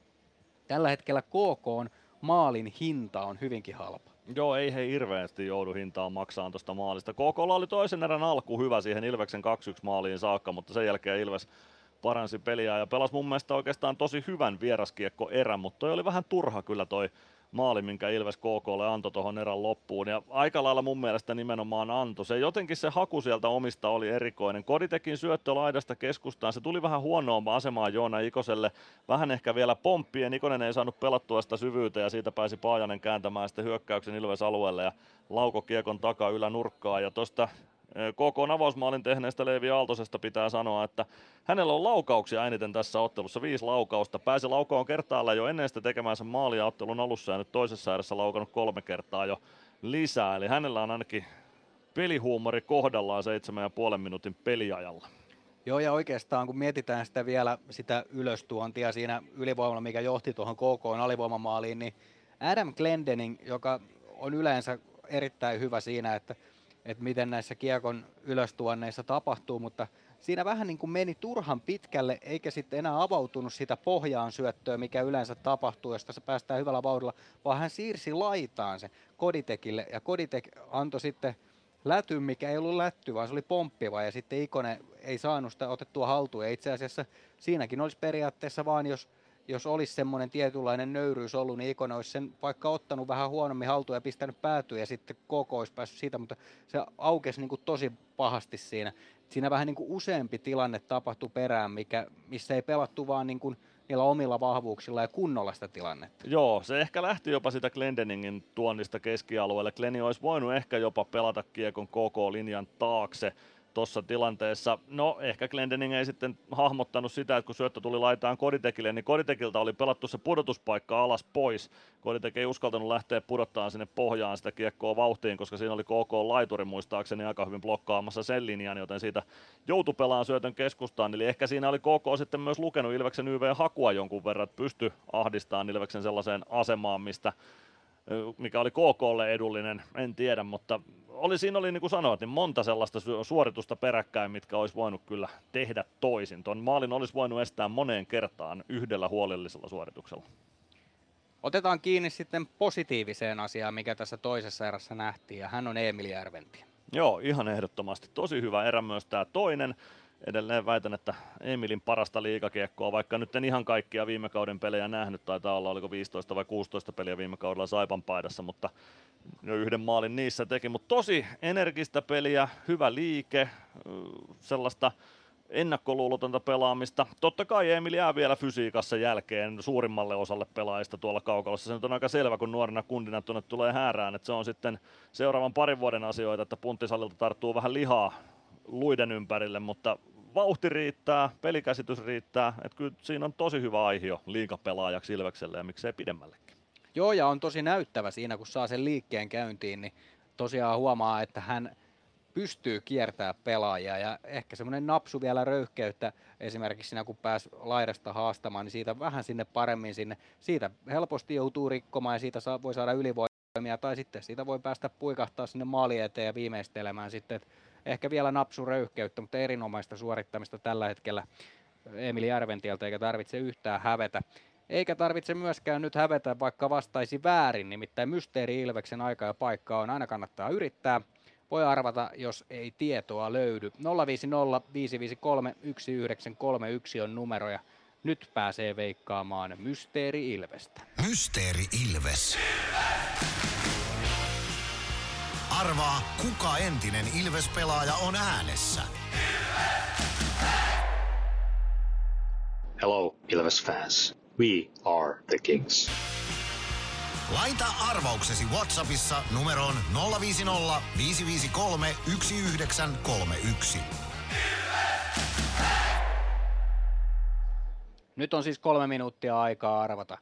tällä hetkellä KK on maalin hinta on hyvinkin halpa. Joo, ei he hirveästi joudu hintaan maksamaan tuosta maalista. KK oli toisen erän alku hyvä siihen Ilveksen 2-1 maaliin saakka, mutta sen jälkeen Ilves paransi peliä ja pelasi mun mielestä oikeastaan tosi hyvän vieraskiekko erän, mutta toi oli vähän turha kyllä toi maali, minkä Ilves KKlle antoi tuohon erän loppuun. Ja aika lailla mun mielestä nimenomaan antoi. Se jotenkin se haku sieltä omista oli erikoinen. Koditekin syöttö laidasta keskustaan. Se tuli vähän huonoon asemaan Joona Ikoselle. Vähän ehkä vielä pomppien. Ikonen ei saanut pelattua sitä syvyyttä ja siitä pääsi Paajanen kääntämään sitten hyökkäyksen Ilves alueelle ja lauko kiekon takaa ylänurkkaa. Ja tuosta KK avausmaalin tehneestä Leevi Aaltosesta pitää sanoa, että hänellä on laukauksia eniten tässä ottelussa, viisi laukausta. Pääsi laukoon kertaalla jo ennen sitä tekemänsä maalia ottelun alussa ja nyt toisessa ääressä laukannut kolme kertaa jo lisää. Eli hänellä on ainakin pelihuumori kohdallaan seitsemän ja puolen minuutin peliajalla. Joo, ja oikeastaan kun mietitään sitä vielä sitä ylöstuontia siinä ylivoimalla, mikä johti tuohon KK alivoimamaaliin, niin Adam Glendening, joka on yleensä erittäin hyvä siinä, että että miten näissä kiekon ylöstuonneissa tapahtuu, mutta siinä vähän niin kuin meni turhan pitkälle, eikä sitten enää avautunut sitä pohjaan syöttöä, mikä yleensä tapahtuu, josta se päästään hyvällä vauhdilla, vaan hän siirsi laitaan se Koditekille, ja Koditek antoi sitten lätyn, mikä ei ollut lätty, vaan se oli pomppiva, ja sitten Ikonen ei saanut sitä otettua haltuun, ja itse asiassa siinäkin olisi periaatteessa vaan, jos jos olisi semmoinen tietynlainen nöyryys ollut, niin Ikonen olisi sen vaikka ottanut vähän huonommin haltuun ja pistänyt päätyä ja sitten koko olisi päässyt siitä, mutta se aukesi niin kuin tosi pahasti siinä. Siinä vähän niin kuin useampi tilanne tapahtui perään, mikä, missä ei pelattu vaan niin kuin niillä omilla vahvuuksilla ja kunnolla sitä tilannetta. Joo, se ehkä lähti jopa sitä Glendeningin tuonnista keskialueelle. Gleni olisi voinut ehkä jopa pelata kiekon koko linjan taakse tuossa tilanteessa. No ehkä Glendening ei sitten hahmottanut sitä, että kun syöttö tuli laitaan Koditekille, niin Koditekilta oli pelattu se pudotuspaikka alas pois. Koditek ei uskaltanut lähteä pudottaa sinne pohjaan sitä kiekkoa vauhtiin, koska siinä oli KK laituri muistaakseni aika hyvin blokkaamassa sen linjan, joten siitä joutui pelaamaan syötön keskustaan. Eli ehkä siinä oli KK sitten myös lukenut Ilveksen YV-hakua jonkun verran, että pystyi ahdistamaan Ilveksen sellaiseen asemaan, mistä mikä oli KKlle edullinen, en tiedä, mutta oli, siinä oli niin kuin sanoit, niin monta sellaista suoritusta peräkkäin, mitkä olisi voinut kyllä tehdä toisin. Tuon maalin olisi voinut estää moneen kertaan yhdellä huolellisella suorituksella. Otetaan kiinni sitten positiiviseen asiaan, mikä tässä toisessa erässä nähtiin, ja hän on Emil Järventi. Joo, ihan ehdottomasti. Tosi hyvä erä myös tämä toinen. Edelleen väitän, että Emilin parasta liikakiekkoa, vaikka nyt en ihan kaikkia viime kauden pelejä nähnyt, taitaa olla oliko 15 vai 16 peliä viime kaudella Saipan paidassa, mutta jo yhden maalin niissä teki, mutta tosi energistä peliä, hyvä liike, sellaista ennakkoluulotonta pelaamista. Totta kai Emil jää vielä fysiikassa jälkeen suurimmalle osalle pelaajista tuolla kaukalossa. Se nyt on aika selvä, kun nuorena kundina tuonne tulee häärään, että se on sitten seuraavan parin vuoden asioita, että punttisalilta tarttuu vähän lihaa luiden ympärille, mutta vauhti riittää, pelikäsitys riittää, että kyllä siinä on tosi hyvä aihio liikapelaajaksi Ilvekselle ja miksei pidemmällekin. Joo, ja on tosi näyttävä siinä, kun saa sen liikkeen käyntiin, niin tosiaan huomaa, että hän pystyy kiertämään pelaajia ja ehkä semmoinen napsu vielä röyhkeyttä esimerkiksi siinä kun pääs laidasta haastamaan, niin siitä vähän sinne paremmin sinne. Siitä helposti joutuu rikkomaan ja siitä saa, voi saada ylivoimia tai sitten siitä voi päästä puikahtaa sinne maali eteen ja viimeistelemään sitten. Et ehkä vielä napsu röyhkeyttä, mutta erinomaista suorittamista tällä hetkellä Emili Järventieltä eikä tarvitse yhtään hävetä. Eikä tarvitse myöskään nyt hävetä, vaikka vastaisi väärin, nimittäin Mysteeri Ilveksen aika ja paikka on, aina kannattaa yrittää. Voi arvata, jos ei tietoa löydy. 050 553 1931 on numero ja nyt pääsee veikkaamaan Mysteeri Ilvestä. Mysteeri Ilves. Arvaa, kuka entinen Ilves-pelaaja on äänessä. Hello, Ilves fans. We are the Kings. Laita arvauksesi Whatsappissa numeroon 050 553 1931. Nyt on siis kolme minuuttia aikaa arvata.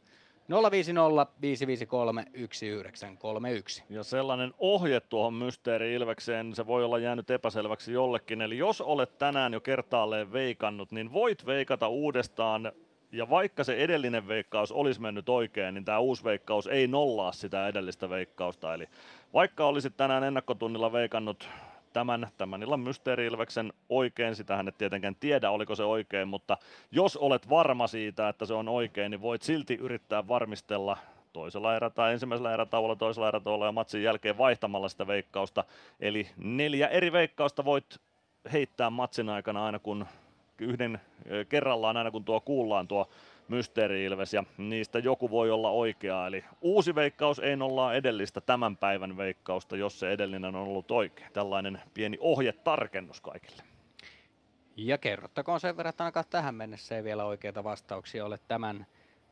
050 553 1931. Ja sellainen ohje tuohon Mysteeri Ilvekseen, se voi olla jäänyt epäselväksi jollekin. Eli jos olet tänään jo kertaalleen veikannut, niin voit veikata uudestaan ja vaikka se edellinen veikkaus olisi mennyt oikein, niin tämä uusi veikkaus ei nollaa sitä edellistä veikkausta. Eli vaikka olisit tänään ennakkotunnilla veikannut tämän, tämän illan Mysteeri-Ilveksen oikein, sitähän et tietenkään tiedä, oliko se oikein, mutta jos olet varma siitä, että se on oikein, niin voit silti yrittää varmistella toisella erä tai ensimmäisellä erätauolla, toisella erätauolla ja matsin jälkeen vaihtamalla sitä veikkausta. Eli neljä eri veikkausta voit heittää matsin aikana aina kun yhden kerrallaan aina kun tuo kuullaan tuo Mysteeri-Ilves ja niistä joku voi olla oikea. Eli uusi veikkaus ei nollaa edellistä tämän päivän veikkausta, jos se edellinen on ollut oikein. Tällainen pieni ohjetarkennus kaikille. Ja kerrottakoon sen verran, että ainakaan tähän mennessä ei vielä oikeita vastauksia ole tämän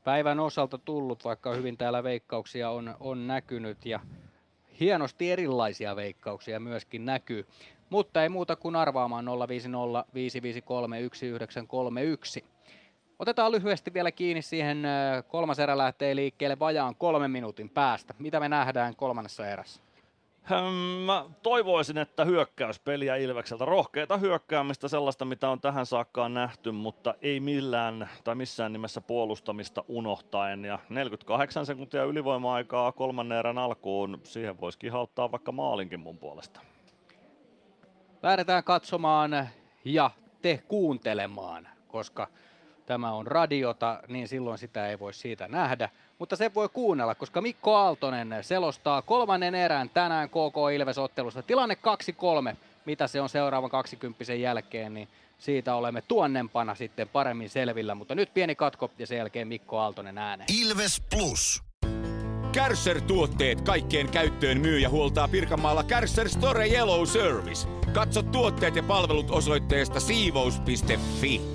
päivän osalta tullut, vaikka hyvin täällä veikkauksia on, on näkynyt ja hienosti erilaisia veikkauksia myöskin näkyy. Mutta ei muuta kuin arvaamaan 050 553 1931. Otetaan lyhyesti vielä kiinni siihen, kolmas erä lähtee liikkeelle vajaan kolmen minuutin päästä. Mitä me nähdään kolmannessa erässä? Mä toivoisin, että hyökkäyspeliä Ilvekseltä, rohkeita hyökkäämistä, sellaista mitä on tähän saakka nähty, mutta ei millään tai missään nimessä puolustamista unohtaen. Ja 48 sekuntia ylivoima-aikaa kolmannen erän alkuun, siihen voisi kihauttaa vaikka maalinkin mun puolesta. Lähdetään katsomaan ja te kuuntelemaan, koska tämä on radiota, niin silloin sitä ei voi siitä nähdä. Mutta se voi kuunnella, koska Mikko Aaltonen selostaa kolmannen erän tänään KK Ilves-ottelusta. Tilanne 2-3, mitä se on seuraavan 20 jälkeen, niin siitä olemme tuonnempana sitten paremmin selvillä. Mutta nyt pieni katko ja sen jälkeen Mikko Aaltonen ääneen. Ilves Plus. Kärsser-tuotteet kaikkeen käyttöön myy ja huoltaa Pirkanmaalla Kärsser Store Yellow Service. Katso tuotteet ja palvelut osoitteesta siivous.fi.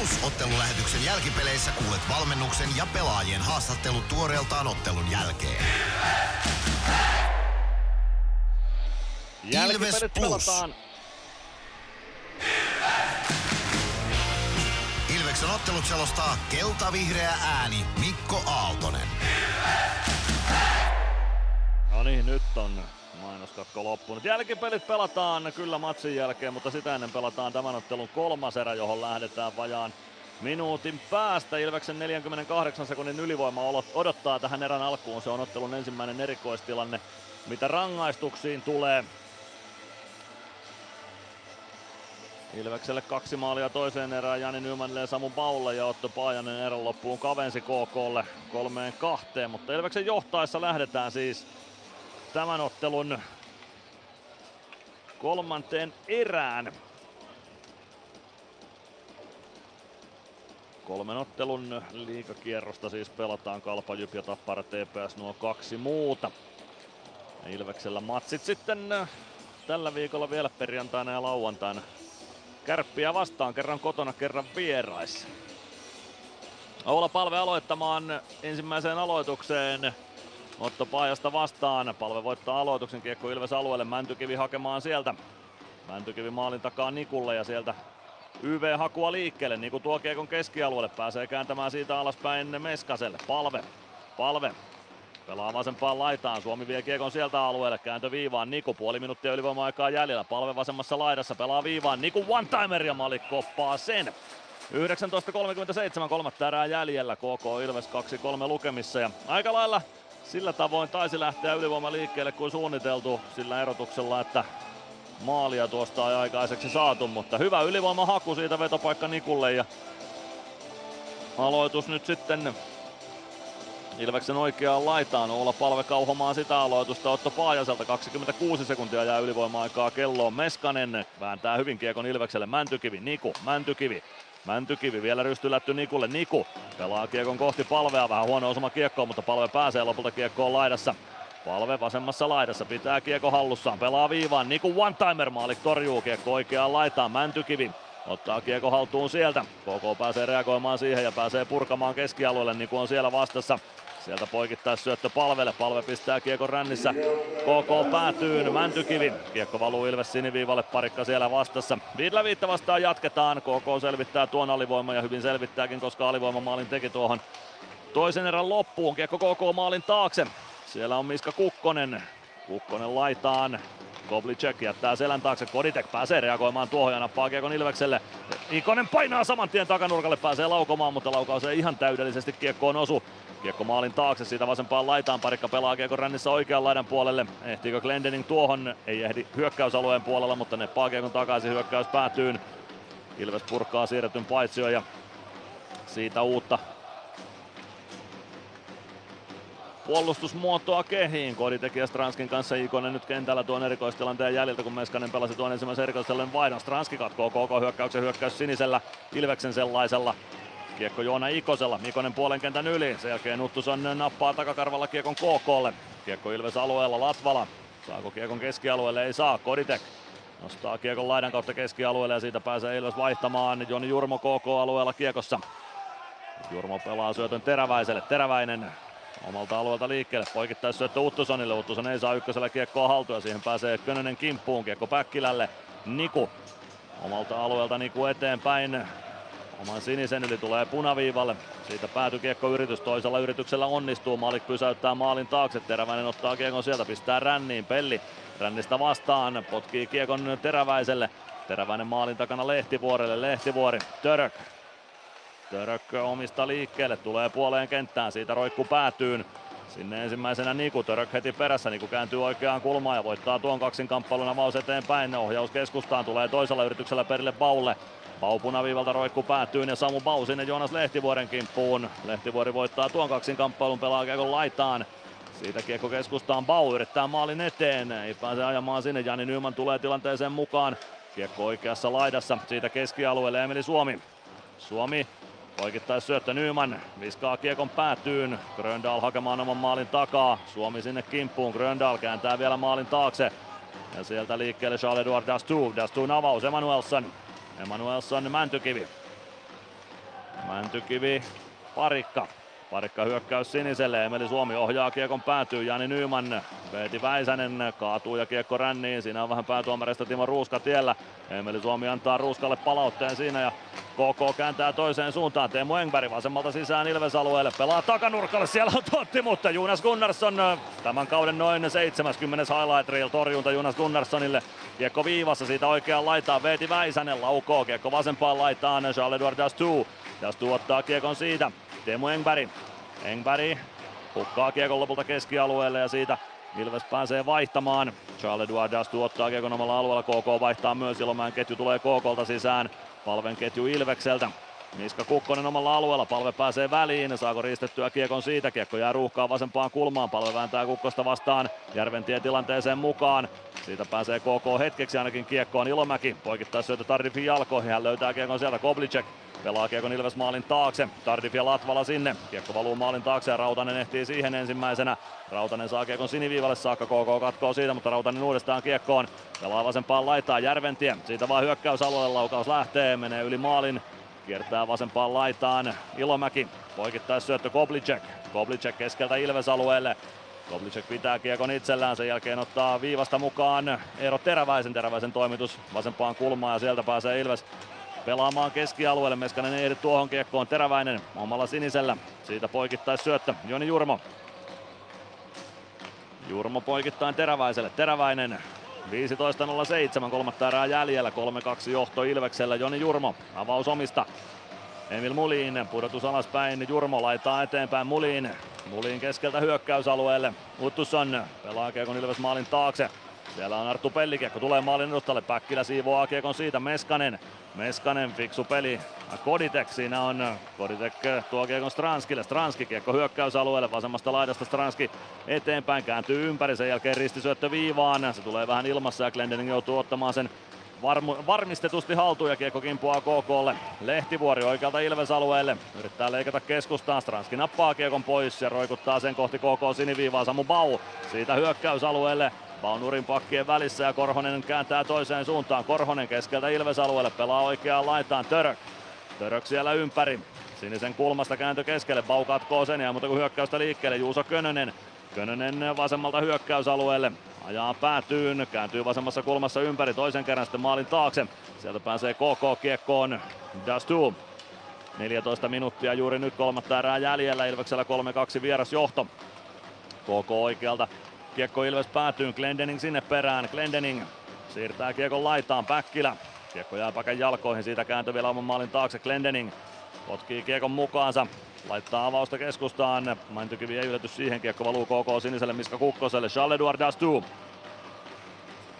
Plus ottelulähetyksen jälkipeleissä kuulet valmennuksen ja pelaajien haastattelut tuoreeltaan ottelun jälkeen. Ilves Plus. pelataan. Ilveksen ottelut selostaa kelta-vihreä ääni Mikko Aaltonen. No niin, nyt on mainoskatko loppunut. Jälkipelit pelataan kyllä matsin jälkeen, mutta sitä ennen pelataan tämän ottelun kolmas erä, johon lähdetään vajaan minuutin päästä. Ilveksen 48 sekunnin ylivoima odottaa tähän erän alkuun. Se on ottelun ensimmäinen erikoistilanne. Mitä rangaistuksiin tulee, Ilvekselle kaksi maalia toiseen erään Jani Nymanille ja Samu Baulle ja Otto Paajanen erän loppuun kavensi KKlle kolmeen kahteen, mutta Ilveksen johtaessa lähdetään siis tämän ottelun kolmanteen erään. Kolmen ottelun liikakierrosta siis pelataan Kalpa, Jyp ja Tappara TPS nuo kaksi muuta. Ilveksellä matsit sitten äh, tällä viikolla vielä perjantaina ja lauantaina. Kärppiä vastaan kerran kotona, kerran vieraissa. Oula Palve aloittamaan ensimmäiseen aloitukseen. Otto Paajasta vastaan. Palve voittaa aloituksen kiekko Ilves alueelle. Mäntykivi hakemaan sieltä. Mäntykivi maalin takaa Nikulle ja sieltä YV-hakua liikkeelle. Niku tuo kiekon keskialueelle. Pääsee kääntämään siitä alaspäin Meskaselle. Palve. Palve. Pelaa vasempaan laitaan. Suomi vie kiekon sieltä alueelle. Kääntö viivaan. Niku puoli minuuttia ylivoima-aikaa jäljellä. Palve vasemmassa laidassa. Pelaa viivaan. Niku one-timer ja Malik koppaa sen. 19.37 kolmatta erää jäljellä. KK Ilves 2-3 lukemissa. Ja aika lailla sillä tavoin taisi lähteä ylivoima liikkeelle kuin suunniteltu sillä erotuksella, että maalia tuosta ei aikaiseksi saatu, mutta hyvä ylivoima haku siitä vetopaikka Nikulle ja aloitus nyt sitten Ilveksen oikeaan laitaan. Olla palve kauhomaan sitä aloitusta Otto Paajaselta. 26 sekuntia jää ylivoima-aikaa kelloon. Meskanen vääntää hyvin kiekon Ilvekselle. Mäntykivi, Niku, Mäntykivi. Mäntykivi vielä rystylätty Nikulle. Niku pelaa kiekon kohti palvea. Vähän huono osuma kiekkoon, mutta palve pääsee lopulta kiekkoon laidassa. Palve vasemmassa laidassa pitää kiekko hallussaan. Pelaa viivaan. Niku one-timer maalik torjuu kiekko oikeaan laitaan. Mäntykivi ottaa kiekko haltuun sieltä. KK pääsee reagoimaan siihen ja pääsee purkamaan keskialueelle. Niku on siellä vastassa. Sieltä poikittaa syöttö palvelle. Palve pistää kiekon rännissä. KK päätyy. Mäntykivi. Kiekko valuu Ilves siniviivalle. Parikka siellä vastassa. Viidellä viittä vastaan jatketaan. KK selvittää tuon alivoiman ja hyvin selvittääkin, koska alivoimamaalin teki tuohon toisen erän loppuun. Kiekko KK maalin taakse. Siellä on Miska Kukkonen. Kukkonen laitaan. Koblicek jättää selän taakse. Koditek pääsee reagoimaan tuohon ja nappaa Kiekon Ilvekselle. Ikonen painaa saman tien takanurkalle, pääsee laukomaan, mutta laukaus ei ihan täydellisesti kiekkoon osu. Kiekko maalin taakse, siitä vasempaan laitaan. Parikka pelaa Kiekon rännissä oikean laidan puolelle. Ehtiikö Glendening tuohon? Ei ehdi hyökkäysalueen puolella, mutta ne Kiekon takaisin hyökkäys päätyy. Ilves purkaa siirretyn paitsio ja siitä uutta puolustusmuotoa kehiin. Koditekijä Stranskin kanssa Ikonen nyt kentällä tuon erikoistilanteen jäljiltä, kun Meskanen pelasi tuon ensimmäisen erikoistilanteen vaihdon. Stranski katkoo koko hyökkäyksen hyökkäys sinisellä, Ilveksen sellaisella. Kiekko Joona Ikosella, Ikonen puolen kentän yli. Sen jälkeen Nuttuson nappaa takakarvalla Kiekon KKlle. Kiekko Ilves alueella, Latvala. Saako Kiekon keskialueelle? Ei saa. Koditek nostaa Kiekon laidan kautta keskialueelle ja siitä pääsee Ilves vaihtamaan. Joni Jurmo KK-alueella Kiekossa. Jurmo pelaa syötön Teräväiselle. Teräväinen omalta alueelta liikkeelle. Poikittaisi syöttö Uttusonille. Uttuson ei saa ykkösellä kiekkoa haltuun siihen pääsee Könönen kimppuun. Kiekko Päkkilälle. Niku omalta alueelta Niku eteenpäin. Oman sinisen yli tulee punaviivalle. Siitä päätykiekko yritys. Toisella yrityksellä onnistuu. Malik pysäyttää maalin taakse. Teräväinen ottaa kiekon sieltä. Pistää ränniin. Pelli rännistä vastaan. Potkii kiekon Teräväiselle. Teräväinen maalin takana Lehtivuorelle. Lehtivuori. Török. Török omista liikkeelle. Tulee puoleen kenttään. Siitä roikku päätyyn. Sinne ensimmäisenä Niku, Török heti perässä, Niku kääntyy oikeaan kulmaan ja voittaa tuon kaksin kamppailun avaus eteenpäin. Ohjaus keskustaan tulee toisella yrityksellä perille Baulle. Bau punaviivalta roikku päätyy ja Samu Bau sinne Joonas Lehtivuoren kimppuun. Lehtivuori voittaa tuon kaksin kamppailun, pelaa kiekon laitaan. Siitä kiekko keskustaan Bau yrittää maalin eteen, ei pääse ajamaan sinne. Jani Nyman tulee tilanteeseen mukaan. Kiekko oikeassa laidassa, siitä keskialueelle Emeli Suomi. Suomi Poikittais syöttö Nyman, viskaa kiekon päätyyn. Gröndal hakemaan oman maalin takaa. Suomi sinne kimppuun. Gröndal kääntää vielä maalin taakse. Ja sieltä liikkeelle Charles-Edouard Dastu. Dastuun avaus Emanuelsson. Emanuelsson Mäntykivi. Mäntykivi, parikka. Parikka hyökkäys siniselle, Emeli Suomi ohjaa kiekon päätyy, Jani Nyman, Veeti Väisänen. Kaatuu ja kiekko ränniin, siinä on vähän päätuomareista Timo Ruuska tiellä, Emeli Suomi antaa Ruuskalle palautteen siinä ja KK kääntää toiseen suuntaan, Teemu Engberg vasemmalta sisään Ilves-alueelle, pelaa takanurkalle, siellä on Totti, mutta Jonas Gunnarsson tämän kauden noin 70. highlight reel torjunta Jonas Gunnarssonille, kiekko viivassa siitä oikeaan laitaan, Veeti Väisänen. Laukoo, kiekko vasempaan laitaan, Charles-Edouard Dastou, Dastou ottaa kiekon siitä, Teemu Engberg. Engberg hukkaa kiekon lopulta keskialueelle ja siitä Ilves pääsee vaihtamaan. Charles Eduardas tuottaa kiekon omalla alueella. KK vaihtaa myös. Ilomäen ketju tulee KKlta sisään. Palven ketju Ilvekseltä. Miska Kukkonen omalla alueella, palve pääsee väliin, saako riistettyä kiekon siitä, kiekko jää ruuhkaan vasempaan kulmaan, palve vääntää Kukkosta vastaan, Järventie tilanteeseen mukaan, siitä pääsee KK hetkeksi ainakin kiekkoon. Ilomäki, poikittaa syötä Tardifin jalkoihin, hän löytää kiekon sieltä. Koblicek, pelaa kiekon Ilves maalin taakse, Tardif ja Latvala sinne, kiekko valuu maalin taakse ja Rautanen ehtii siihen ensimmäisenä, Rautanen saa kiekon siniviivalle. Saakka, KK katkoo siitä, mutta Rautanen uudestaan kiekkoon, pelaa vasempaan laitaan Järventie, siitä vaan hyökkäysalueelle. Laukaus lähtee, menee yli maalin, Kiertää vasempaan laitaan Ilomäki. Poikittais syöttö Koblicek. Koblicek keskeltä Ilves-alueelle. Koblicek pitää kiekon itsellään, sen jälkeen ottaa viivasta mukaan Eero Teräväisen, Teräväisen toimitus vasempaan kulmaan ja sieltä pääsee Ilves pelaamaan keskialueelle. Meskanen ei ehdi tuohon kiekkoon, Teräväinen omalla sinisellä. Siitä poikittais syöttö, Joni Jurmo. Jurmo poikittain Teräväiselle, Teräväinen 15.07, kolmatta erää jäljellä, 3-2 johto Ilveksellä, Joni Jurmo, avaus omista. Emil Mulin, pudotus alaspäin, Jurmo laittaa eteenpäin Mulin. Mulin keskeltä hyökkäysalueelle, Uttusson pelaa Kiekon Ilves maalin taakse. Siellä on Arttu Pellikiekko, tulee maalin edustalle, Päkkilä siivoaa Kiekon siitä, Meskanen. Meskanen, fiksu peli, Koditek siinä on, Koditek tuo Kiekon Stranskille, Stranski Kiekko hyökkäysalueelle, vasemmasta laidasta Stranski eteenpäin, kääntyy ympäri, sen jälkeen ristisyöttö viivaan, se tulee vähän ilmassa ja Glendening joutuu ottamaan sen varmu- varmistetusti haltuun ja kiekko kimpuaa KKlle. Lehtivuori oikealta Ilves-alueelle. Yrittää leikata keskustaan. Stranski nappaa kiekon pois ja roikuttaa sen kohti KK siniviivaa. Samu Bau siitä hyökkäysalueelle. Baunurin pakkien välissä ja Korhonen kääntää toiseen suuntaan. Korhonen keskeltä Ilves-alueelle pelaa oikeaan laitaan Török. Török siellä ympäri. Sinisen kulmasta kääntö keskelle. Bau katkoo sen ja mutta kun hyökkäystä liikkeelle Juuso Könönen. Könönen vasemmalta hyökkäysalueelle. Ajaa päätyyn, kääntyy vasemmassa kulmassa ympäri toisen kerran sitten maalin taakse. Sieltä pääsee KK kiekkoon Dastu. 14 minuuttia juuri nyt kolmatta erää jäljellä. Ilveksellä 3-2 vieras johto. KK oikealta Kiekko Ilves päätyy, Glendening sinne perään. Glendening siirtää kiekon laitaan, Päkkilä. Kiekko jää pakan jalkoihin, siitä kääntö vielä oman maalin taakse. Glendening potkii kiekon mukaansa. Laittaa avausta keskustaan. Mäntykivi ei ylety siihen. Kiekko valuu KK siniselle Miska Kukkoselle. Charles-Edouard Dastu.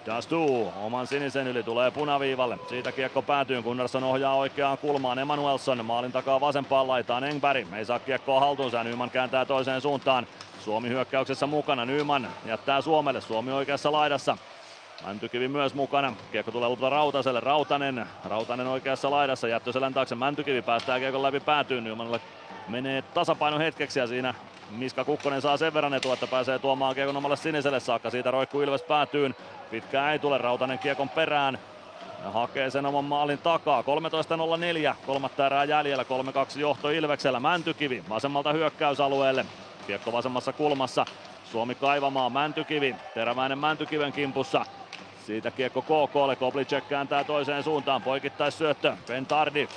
Dastu oman sinisen yli tulee punaviivalle. Siitä kiekko päätyy. Gunnarsson ohjaa oikeaan kulmaan. Emanuelson maalin takaa vasempaan laitaan. Engberg ei saa kiekkoa haltuunsa. Nyman kääntää toiseen suuntaan. Suomi hyökkäyksessä mukana. Nyman jättää Suomelle. Suomi oikeassa laidassa. Mäntykivi myös mukana. Kiekko tulee lopulta Rautaselle. Rautanen. Rautanen oikeassa laidassa. Jättöselän taakse. Mäntykivi päästää kiekon läpi päätyyn. Nymanille menee tasapaino hetkeksi ja siinä Miska Kukkonen saa sen verran etua, että pääsee tuomaan kiekon omalle siniselle saakka. Siitä roikkuu Ilves päätyyn. Pitkään ei tule. Rautanen kiekon perään. Ja hakee sen oman maalin takaa. 13.04. Kolmatta erää jäljellä. 3-2 johto Ilveksellä. Mäntykivi vasemmalta hyökkäysalueelle. Kiekko vasemmassa kulmassa. Suomi kaivamaan Mäntykivi. Teräväinen Mäntykiven kimpussa. Siitä kiekko KKlle. Koblicek kääntää toiseen suuntaan. Poikittais syöttö. Ben Tardif.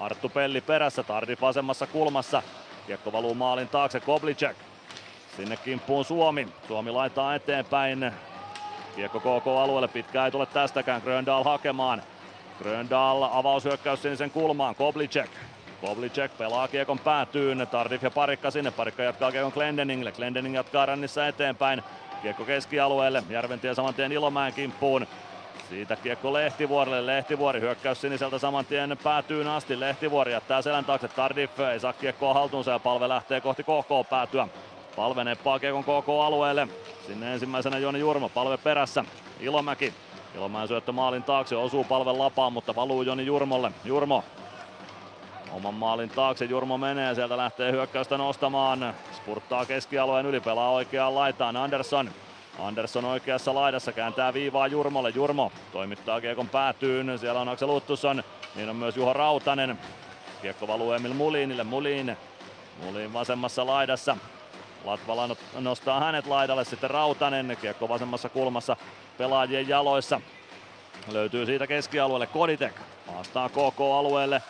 Arttu Pelli perässä. Tardif vasemmassa kulmassa. Kiekko valuu maalin taakse. Koblicek. Sinne kimppuun Suomi. Suomi laittaa eteenpäin. Kiekko KK-alueelle. Pitkä ei tule tästäkään. Gröndal hakemaan. Gröndal avaushyökkäys sinisen kulmaan. Koblicek. Koblicek pelaa kiekon päätyyn. Tardif ja Parikka sinne. Parikka jatkaa kiekon Glendeningille. Glendening jatkaa rännissa eteenpäin. Kiekko keskialueelle. Järventie saman tien Ilomäen kimppuun. Siitä kiekko Lehtivuorelle. Lehtivuori hyökkäys siniseltä saman tien päätyyn asti. Lehtivuori jättää selän taakse. Tardif ei saa kiekkoa haltuunsa ja palve lähtee kohti KK päätyä. Palve neppaa kiekon KK-alueelle. Sinne ensimmäisenä Joni Jurmo. Palve perässä. Ilomäki. Ilomäen syöttö maalin taakse. Osuu palven lapaan, mutta valuu Joni Jurmolle. Jurmo Oman maalin taakse Jurmo menee, sieltä lähtee hyökkäystä nostamaan. Spurttaa keskialueen yli, pelaa oikeaan laitaan Andersson. Andersson oikeassa laidassa kääntää viivaa Jurmolle. Jurmo toimittaa kiekon päätyyn. Siellä on Aksel Uttusson. Niin on myös Juho Rautanen. Kiekko valuu Emil Mulinille. Mulin Mulin vasemmassa laidassa. Latvala no- nostaa hänet laidalle, sitten Rautanen, kiekko vasemmassa kulmassa pelaajien jaloissa. Löytyy siitä keskialueelle Koditek, haastaa KK-alueelle.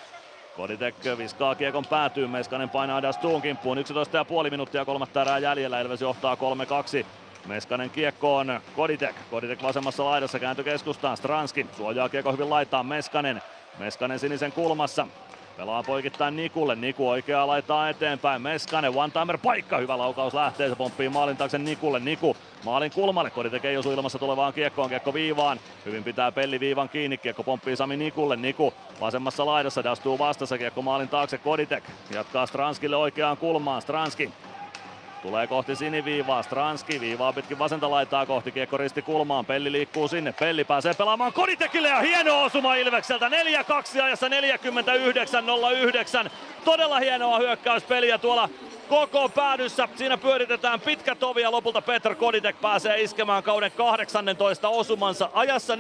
Koditek viskaa kiekon päätyyn, Meskanen painaa Dastuun kimppuun, 11,5 minuuttia kolmatta erää jäljellä, Ilves johtaa 3-2. Meskanen kiekkoon, Koditek, Koditek vasemmassa laidassa käänty keskustaan, Stranski suojaa kiekko hyvin laittaa Meskanen. Meskanen sinisen kulmassa, Pelaa poikittain Nikulle, Niku oikeaa laittaa eteenpäin, Meskanen, one-timer paikka, hyvä laukaus lähtee, se pomppii maalin taakse Nikulle, Niku maalin kulmalle, Kodi tekee osu ilmassa tulevaan kiekkoon, kiekko viivaan, hyvin pitää pelli viivan kiinni, kiekko pomppii Sami Nikulle, Niku vasemmassa laidassa, dastuu vastassa, kiekko maalin taakse, Koditek jatkaa Stranskille oikeaan kulmaan, Stranski Tulee kohti siniviivaa, Stranski viivaa pitkin vasenta laitaa kohti, kiekko risti kulmaan, Pelli liikkuu sinne, Pelli pääsee pelaamaan Koditekille ja hieno osuma Ilvekseltä, 4-2 ajassa 49-09, todella hienoa hyökkäyspeliä tuolla koko päädyssä. Siinä pyöritetään pitkä tovi ja lopulta Petr Koditek pääsee iskemään kauden 18 osumansa ajassa 49-09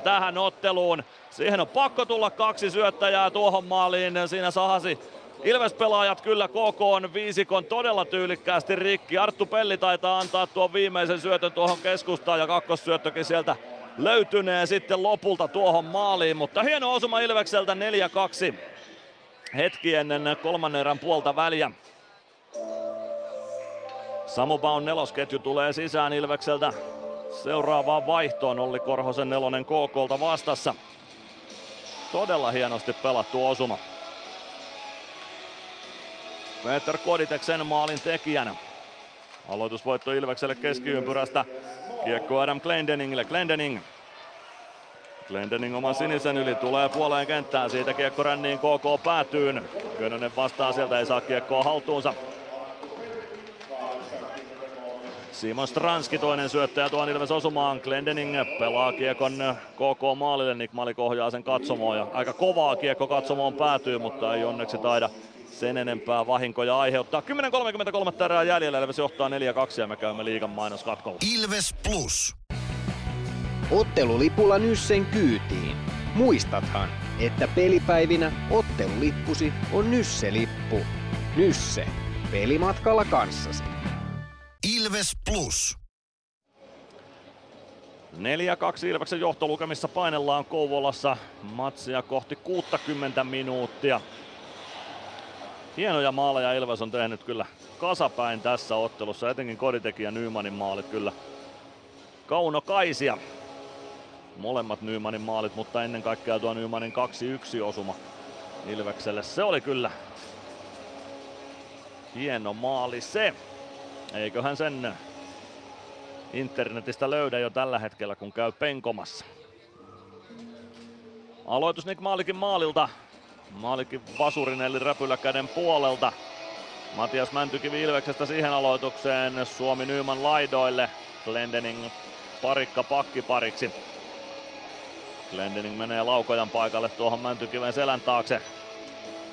tähän otteluun. Siihen on pakko tulla kaksi syöttäjää tuohon maaliin. Siinä sahasi Ilves-pelaajat kyllä KK on viisikon todella tyylikkäästi rikki. Arttu Pelli taitaa antaa tuon viimeisen syötön tuohon keskustaan ja kakkossyöttökin sieltä löytyneen sitten lopulta tuohon maaliin, mutta hieno osuma Ilvekseltä 4-2 hetki ennen kolmannen erän puolta väliä. Samu Baun nelosketju tulee sisään Ilvekseltä seuraavaan vaihtoon. Olli Korhosen nelonen KKlta vastassa. Todella hienosti pelattu osuma. Peter Koditek sen maalin tekijänä. Aloitusvoitto Ilvekselle keskiympyrästä. Kiekko Adam Glendeningille. Glendening. Glendening oman sinisen yli tulee puoleen kenttään. Siitä kiekko ränniin KK päätyyn. Könönen vastaa sieltä, ei saa kiekkoa haltuunsa. Simon Stranski toinen syöttäjä tuon Ilves osumaan. Glendening pelaa kiekon KK maalille. Nick Malik ohjaa sen katsomoon ja aika kovaa kiekko katsomoon päätyy, mutta ei onneksi taida sen enempää vahinkoja aiheuttaa. 10.33 erää jäljellä, Ilves johtaa 4-2 ja me käymme liigan mainoskatkolla. Ilves Plus. Ottelulipulla Nyssen kyytiin. Muistathan, että pelipäivinä ottelulippusi on Nysse-lippu. Nysse. Pelimatkalla kanssasi. Ilves Plus. 4-2 Ilveksen johtolukemissa painellaan Kouvolassa matsia kohti 60 minuuttia. Hienoja maaleja Ilves on tehnyt kyllä kasapäin tässä ottelussa, etenkin koditekijä Nymanin maalit kyllä kaunokaisia. Molemmat Nymanin maalit, mutta ennen kaikkea tuo Nymanin 2-1 osuma Ilvekselle. Se oli kyllä hieno maali se. Eiköhän sen internetistä löydä jo tällä hetkellä, kun käy penkomassa. Aloitus Nick Maalikin maalilta. Maalikin Vasurin eli räpyläkäden puolelta. Matias Mäntykivi Ilveksestä siihen aloitukseen. Suomi Nyman laidoille. Glendening parikka pakkipariksi. Glendening menee laukojan paikalle tuohon Mäntykiven selän taakse.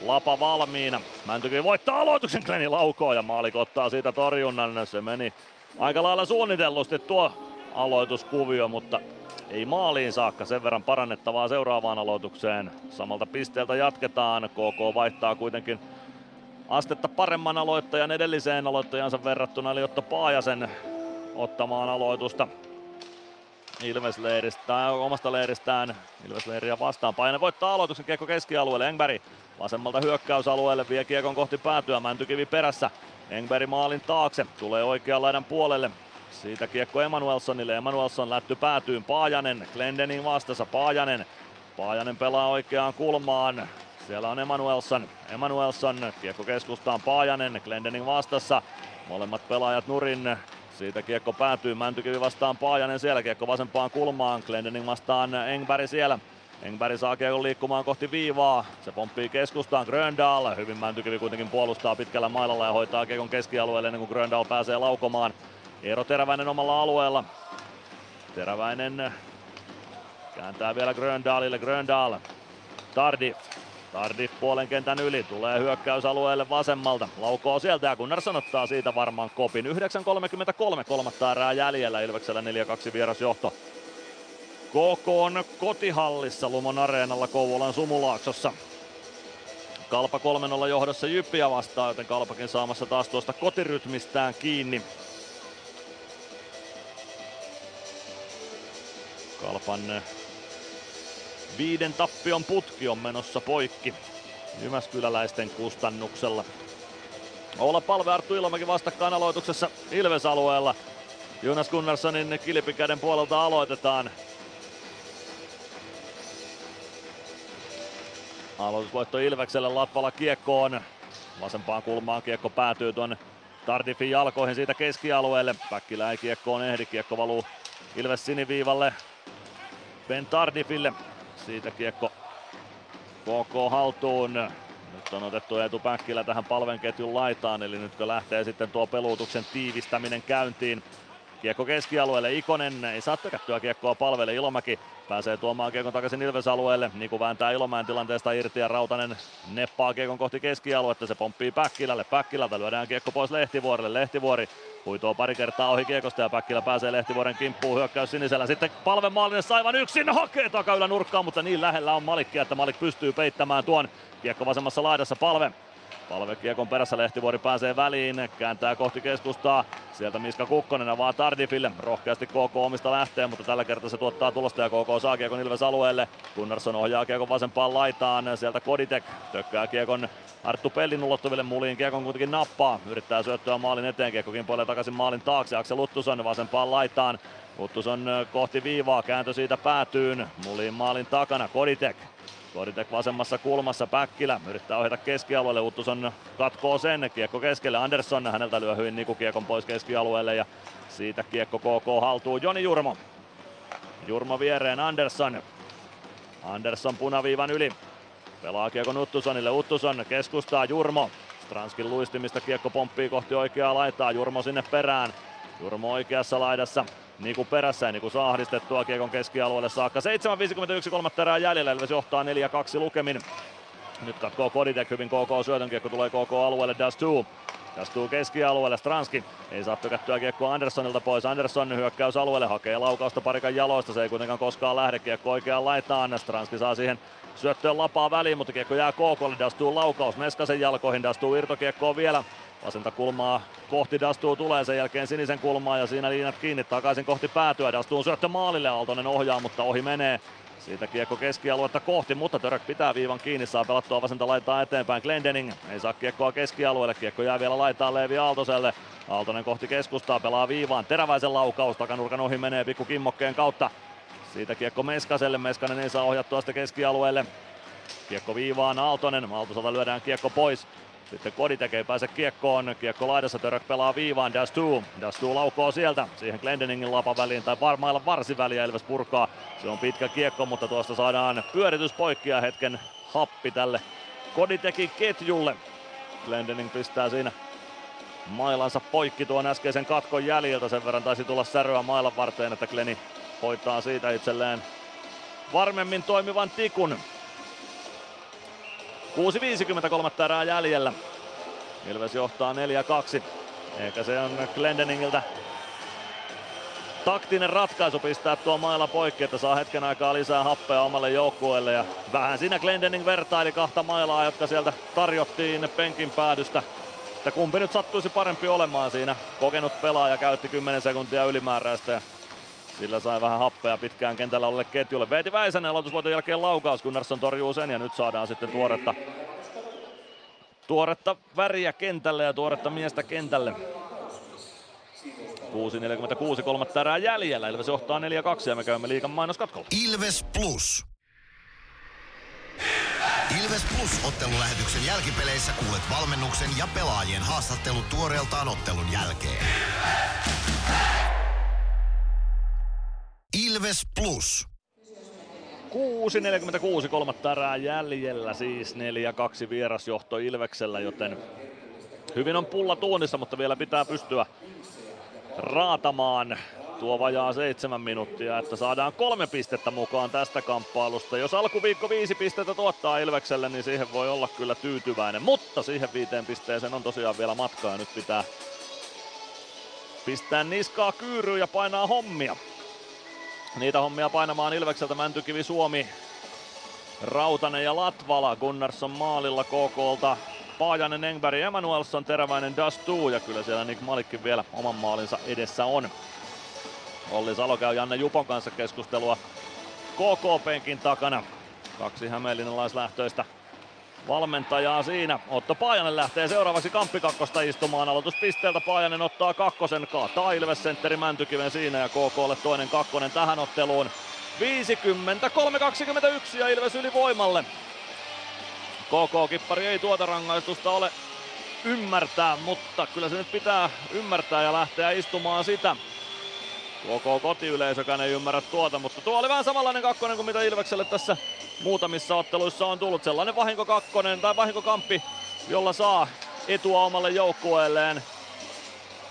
Lapa valmiina. Mäntykivi voittaa aloituksen. Gleni laukoo ja Maalik ottaa siitä torjunnan. Se meni aika lailla suunnitellusti tuo aloituskuvio, mutta ei maaliin saakka. Sen verran parannettavaa seuraavaan aloitukseen. Samalta pisteeltä jatketaan. KK vaihtaa kuitenkin astetta paremman aloittajan edelliseen aloittajansa verrattuna, eli Otto Paajasen ottamaan aloitusta. Ilves leiristä, omasta leiristään Ilves leiriä vastaan. Paine voittaa aloituksen kiekko keskialueelle. Engberg vasemmalta hyökkäysalueelle vie kiekon kohti päätyä. Mäntykivi perässä. Engberg maalin taakse. Tulee oikean laidan puolelle. Siitä kiekko Emanuelsonille. Emanuelson lätty päätyyn. Paajanen. Glendening vastassa. Paajanen. Paajanen pelaa oikeaan kulmaan. Siellä on Emanuelson. Emanuelson. Kiekko keskustaan. Paajanen. Glendening vastassa. Molemmat pelaajat nurin. Siitä kiekko päätyy. Mäntykivi vastaan Paajanen siellä. Kiekko vasempaan kulmaan. Glendening vastaan Engberg siellä. Engberg saa kiekon liikkumaan kohti viivaa. Se pomppii keskustaan Gröndal. Hyvin Mäntykivi kuitenkin puolustaa pitkällä mailalla ja hoitaa kiekon keskialueelle ennen kuin Gröndal pääsee laukomaan. Eero Teräväinen omalla alueella. Teräväinen kääntää vielä Gröndalille. Gröndal. Tardif. Tardif puolen kentän yli. Tulee hyökkäysalueelle vasemmalta. Laukoo sieltä ja Gunnarsson ottaa siitä varmaan kopin. 9.33 kolmatta erää jäljellä. Ilveksellä 4-2 vierasjohto. KK on kotihallissa Lumon areenalla Kouvolan Sumulaaksossa. Kalpa 3-0 johdossa Jyppiä vastaan, joten Kalpakin saamassa taas tuosta kotirytmistään kiinni. Kalpan viiden tappion putki on menossa poikki Jyväskyläläisten kustannuksella. Olla palve Arttu Ilomäki vastakkain aloituksessa Ilves-alueella. Jonas Gunnarssonin kilpikäden puolelta aloitetaan. Aloitusvoitto Ilvekselle Latvala kiekkoon. Vasempaan kulmaan kiekko päätyy tuonne Tardifin jalkoihin siitä keskialueelle. Päkkilä ei kiekkoon ehdi. Kiekko valuu Ilves siniviivalle. Ben Tardifille. Siitä kiekko KK haltuun. Nyt on otettu Eetu Päkkilä tähän palvenketjun laitaan, eli nytkö lähtee sitten tuo peluutuksen tiivistäminen käyntiin. Kiekko keskialueelle, Ikonen ei saa tökättyä kiekkoa palvelle, Ilomäki pääsee tuomaan kiekon takaisin Ilves-alueelle, kuin vääntää Ilomäen tilanteesta irti ja Rautanen neppaa kiekon kohti keskialuetta, se pomppii Päkkilälle, Päkkilältä lyödään kiekko pois Lehtivuorelle, Lehtivuori huitoo pari kertaa ohi kiekosta ja Päkkilä pääsee Lehtivuoren kimppuun hyökkäys sinisellä. Sitten palve maalinen aivan yksin. Hakee takaylä nurkkaan, mutta niin lähellä on Malikki, että Malik pystyy peittämään tuon kiekko vasemmassa laidassa. Palve. Palve kiekon perässä Lehtivuori pääsee väliin, kääntää kohti keskustaa. Sieltä Miska Kukkonen avaa Tardifille. Rohkeasti KK omista lähtee, mutta tällä kertaa se tuottaa tulosta ja KK saa kiekon Ilves alueelle. Gunnarsson ohjaa kiekon vasempaan laitaan. Sieltä Koditek tökkää kiekon Arttu Pellin ulottuville muliin. Kiekon kuitenkin nappaa. Yrittää syöttöä maalin eteen. Kiekko kimpoilee takaisin maalin taakse. Aksel Luttuson vasempaan laitaan. Luttuson kohti viivaa. Kääntö siitä päätyyn. Muliin maalin takana. Koditek Koditek vasemmassa kulmassa, Päkkilä yrittää ohjata keskialueelle, Uttuson katkoo sen, kiekko keskelle, Andersson häneltä lyö hyvin Niku kiekon pois keskialueelle ja siitä kiekko KK haltuu Joni Jurmo. Jurmo viereen Andersson. Andersson punaviivan yli. Pelaa kiekon Uttusonille, Uttuson keskustaa Jurmo. Stranskin luistimista kiekko pomppii kohti oikeaa laitaa, Jurmo sinne perään. Jurmo oikeassa laidassa, Niku perässä ja Niku saa ahdistettua Kiekon keskialueelle saakka. 7.51 kolmatta erää jäljellä, Elves johtaa 4-2 lukemin. Nyt katkoo Koditek hyvin KK syötön, kiekko tulee KK alueelle, Dastu. Dastu keskialueelle, Stranski ei saa tykättyä kiekkoa Anderssonilta pois. Andersson hyökkäys alueelle, hakee laukausta parikan jaloista, se ei kuitenkaan koskaan lähde kiekko oikeaan laitaan. Stranski saa siihen syöttöön lapaa väliin, mutta kiekko jää KKlle, Dastu laukaus. Meskasen jalkoihin, Dastu irtokiekkoon vielä. Vasenta kulmaa kohti. Dastuu tulee sen jälkeen sinisen kulmaa ja siinä liinat kiinni. Takaisin kohti päätyä. Dastuun syöttö maalille, Aaltonen ohjaa, mutta ohi menee. Siitä kiekko keskialuetta kohti, mutta Török pitää viivan kiinni, saa pelattua vasenta laitaa eteenpäin. Glendening ei saa kiekkoa keskialueelle, kiekko jää vielä laitaan Leevi Aaltoselle. Aaltonen kohti keskustaa, pelaa viivaan, teräväisen laukaus, takanurkan ohi menee pikku kimmokkeen kautta. Siitä kiekko Meskaselle, Meskanen ei saa ohjattua sitä keskialueelle. Kiekko viivaan Aaltonen, Aaltoselta lyödään kiekko pois. Sitten Kodi tekee pääse kiekkoon. Kiekko laidassa Török pelaa viivaan. Dastu. Dastu laukoo sieltä. Siihen Glendeningin lapan väliin tai varmailla varsiväliä Ilves purkaa. Se on pitkä kiekko, mutta tuosta saadaan pyöritys poikki ja hetken happi tälle teki ketjulle. Glendening pistää siinä mailansa poikki tuon äskeisen katkon jäljiltä. Sen verran taisi tulla säröä mailan varteen, että Gleni hoitaa siitä itselleen varmemmin toimivan tikun. 6.53 erää jäljellä. Ilves johtaa 4-2. Eikä se on Glendeningiltä taktinen ratkaisu pistää tuo mailla poikki, että saa hetken aikaa lisää happea omalle joukkueelle. Ja vähän siinä Glendening vertaili kahta mailaa, jotka sieltä tarjottiin penkin päädystä. Että kumpi nyt sattuisi parempi olemaan siinä. Kokenut pelaaja käytti 10 sekuntia ylimääräistä ja sillä sai vähän happea pitkään kentällä olelle ketjulle. Veeti Väisänen aloitusvuoton jälkeen laukaus, Gunnarsson torjuu sen ja nyt saadaan sitten tuoretta, tuoretta väriä kentälle ja tuoretta miestä kentälle. 6.46 kolmatta erää jäljellä. Ilves johtaa 4-2 ja me käymme liikan mainoskatkolla. Ilves Plus. Ilves Plus ottelulähetyksen jälkipeleissä kuulet valmennuksen ja pelaajien haastattelut tuoreeltaan ottelun jälkeen. Ilves Plus. 6.46 kolmatta erää jäljellä, siis 4-2 vierasjohto Ilveksellä, joten hyvin on pulla tuonnissa, mutta vielä pitää pystyä raatamaan tuo vajaa seitsemän minuuttia, että saadaan kolme pistettä mukaan tästä kamppailusta. Jos alkuviikko viisi pistettä tuottaa Ilvekselle, niin siihen voi olla kyllä tyytyväinen, mutta siihen viiteen pisteeseen on tosiaan vielä matkaa ja nyt pitää pistää niskaa kyyryyn ja painaa hommia. Niitä hommia painamaan Ilvekseltä Mäntykivi Suomi. Rautanen ja Latvala, Gunnarsson maalilla KKlta. Paajanen, Engberg, Emanuelsson, Teräväinen, Dastu ja kyllä siellä Nick Malikkin vielä oman maalinsa edessä on. Olli Salo käy Janne Jupon kanssa keskustelua KK-penkin takana. Kaksi hämeenlinnalaislähtöistä valmentajaa siinä. Otto Paajanen lähtee seuraavaksi Kamppikakkosta istumaan. Aloituspisteeltä Paajanen ottaa kakkosen, kaataa Ilves sentteri Mäntykiven siinä ja KKlle toinen kakkonen tähän otteluun. 53-21 ja Ilves ylivoimalle. KK-kippari ei tuota rangaistusta ole ymmärtää, mutta kyllä se nyt pitää ymmärtää ja lähteä istumaan sitä. KK kotiyleisökään ei ymmärrä tuota, mutta tuo oli vähän samanlainen kakkonen kuin mitä Ilvekselle tässä muutamissa otteluissa on tullut. Sellainen vahinko kakkonen tai vahinkokamppi, jolla saa etua omalle joukkueelleen.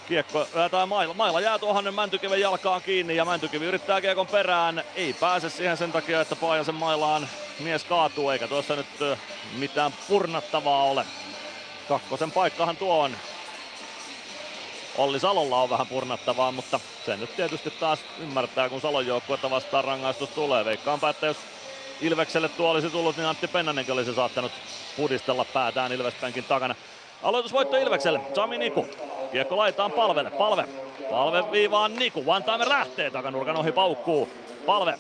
Kiekko, tai mailla, mailla jää tuohon Mäntykiven jalkaan kiinni ja Mäntykivi yrittää kiekon perään. Ei pääse siihen sen takia, että Paajasen mailaan mies kaatuu, eikä tuossa nyt mitään purnattavaa ole. Kakkosen paikkahan tuo on. Olli Salolla on vähän purnattavaa, mutta se nyt tietysti taas ymmärtää, kun Salon joukkuetta vastaan rangaistus tulee. Veikkaanpa, että jos Ilvekselle tuo olisi tullut, niin Antti Pennanenkin olisi saattanut pudistella päätään Ilvespenkin takana. Aloitusvoitto Ilvekselle, Sami Niku. Kiekko laitetaan palvelle, palve. Palve viivaan Niku, one time lähtee, takanurkan ohi paukkuu. Palve,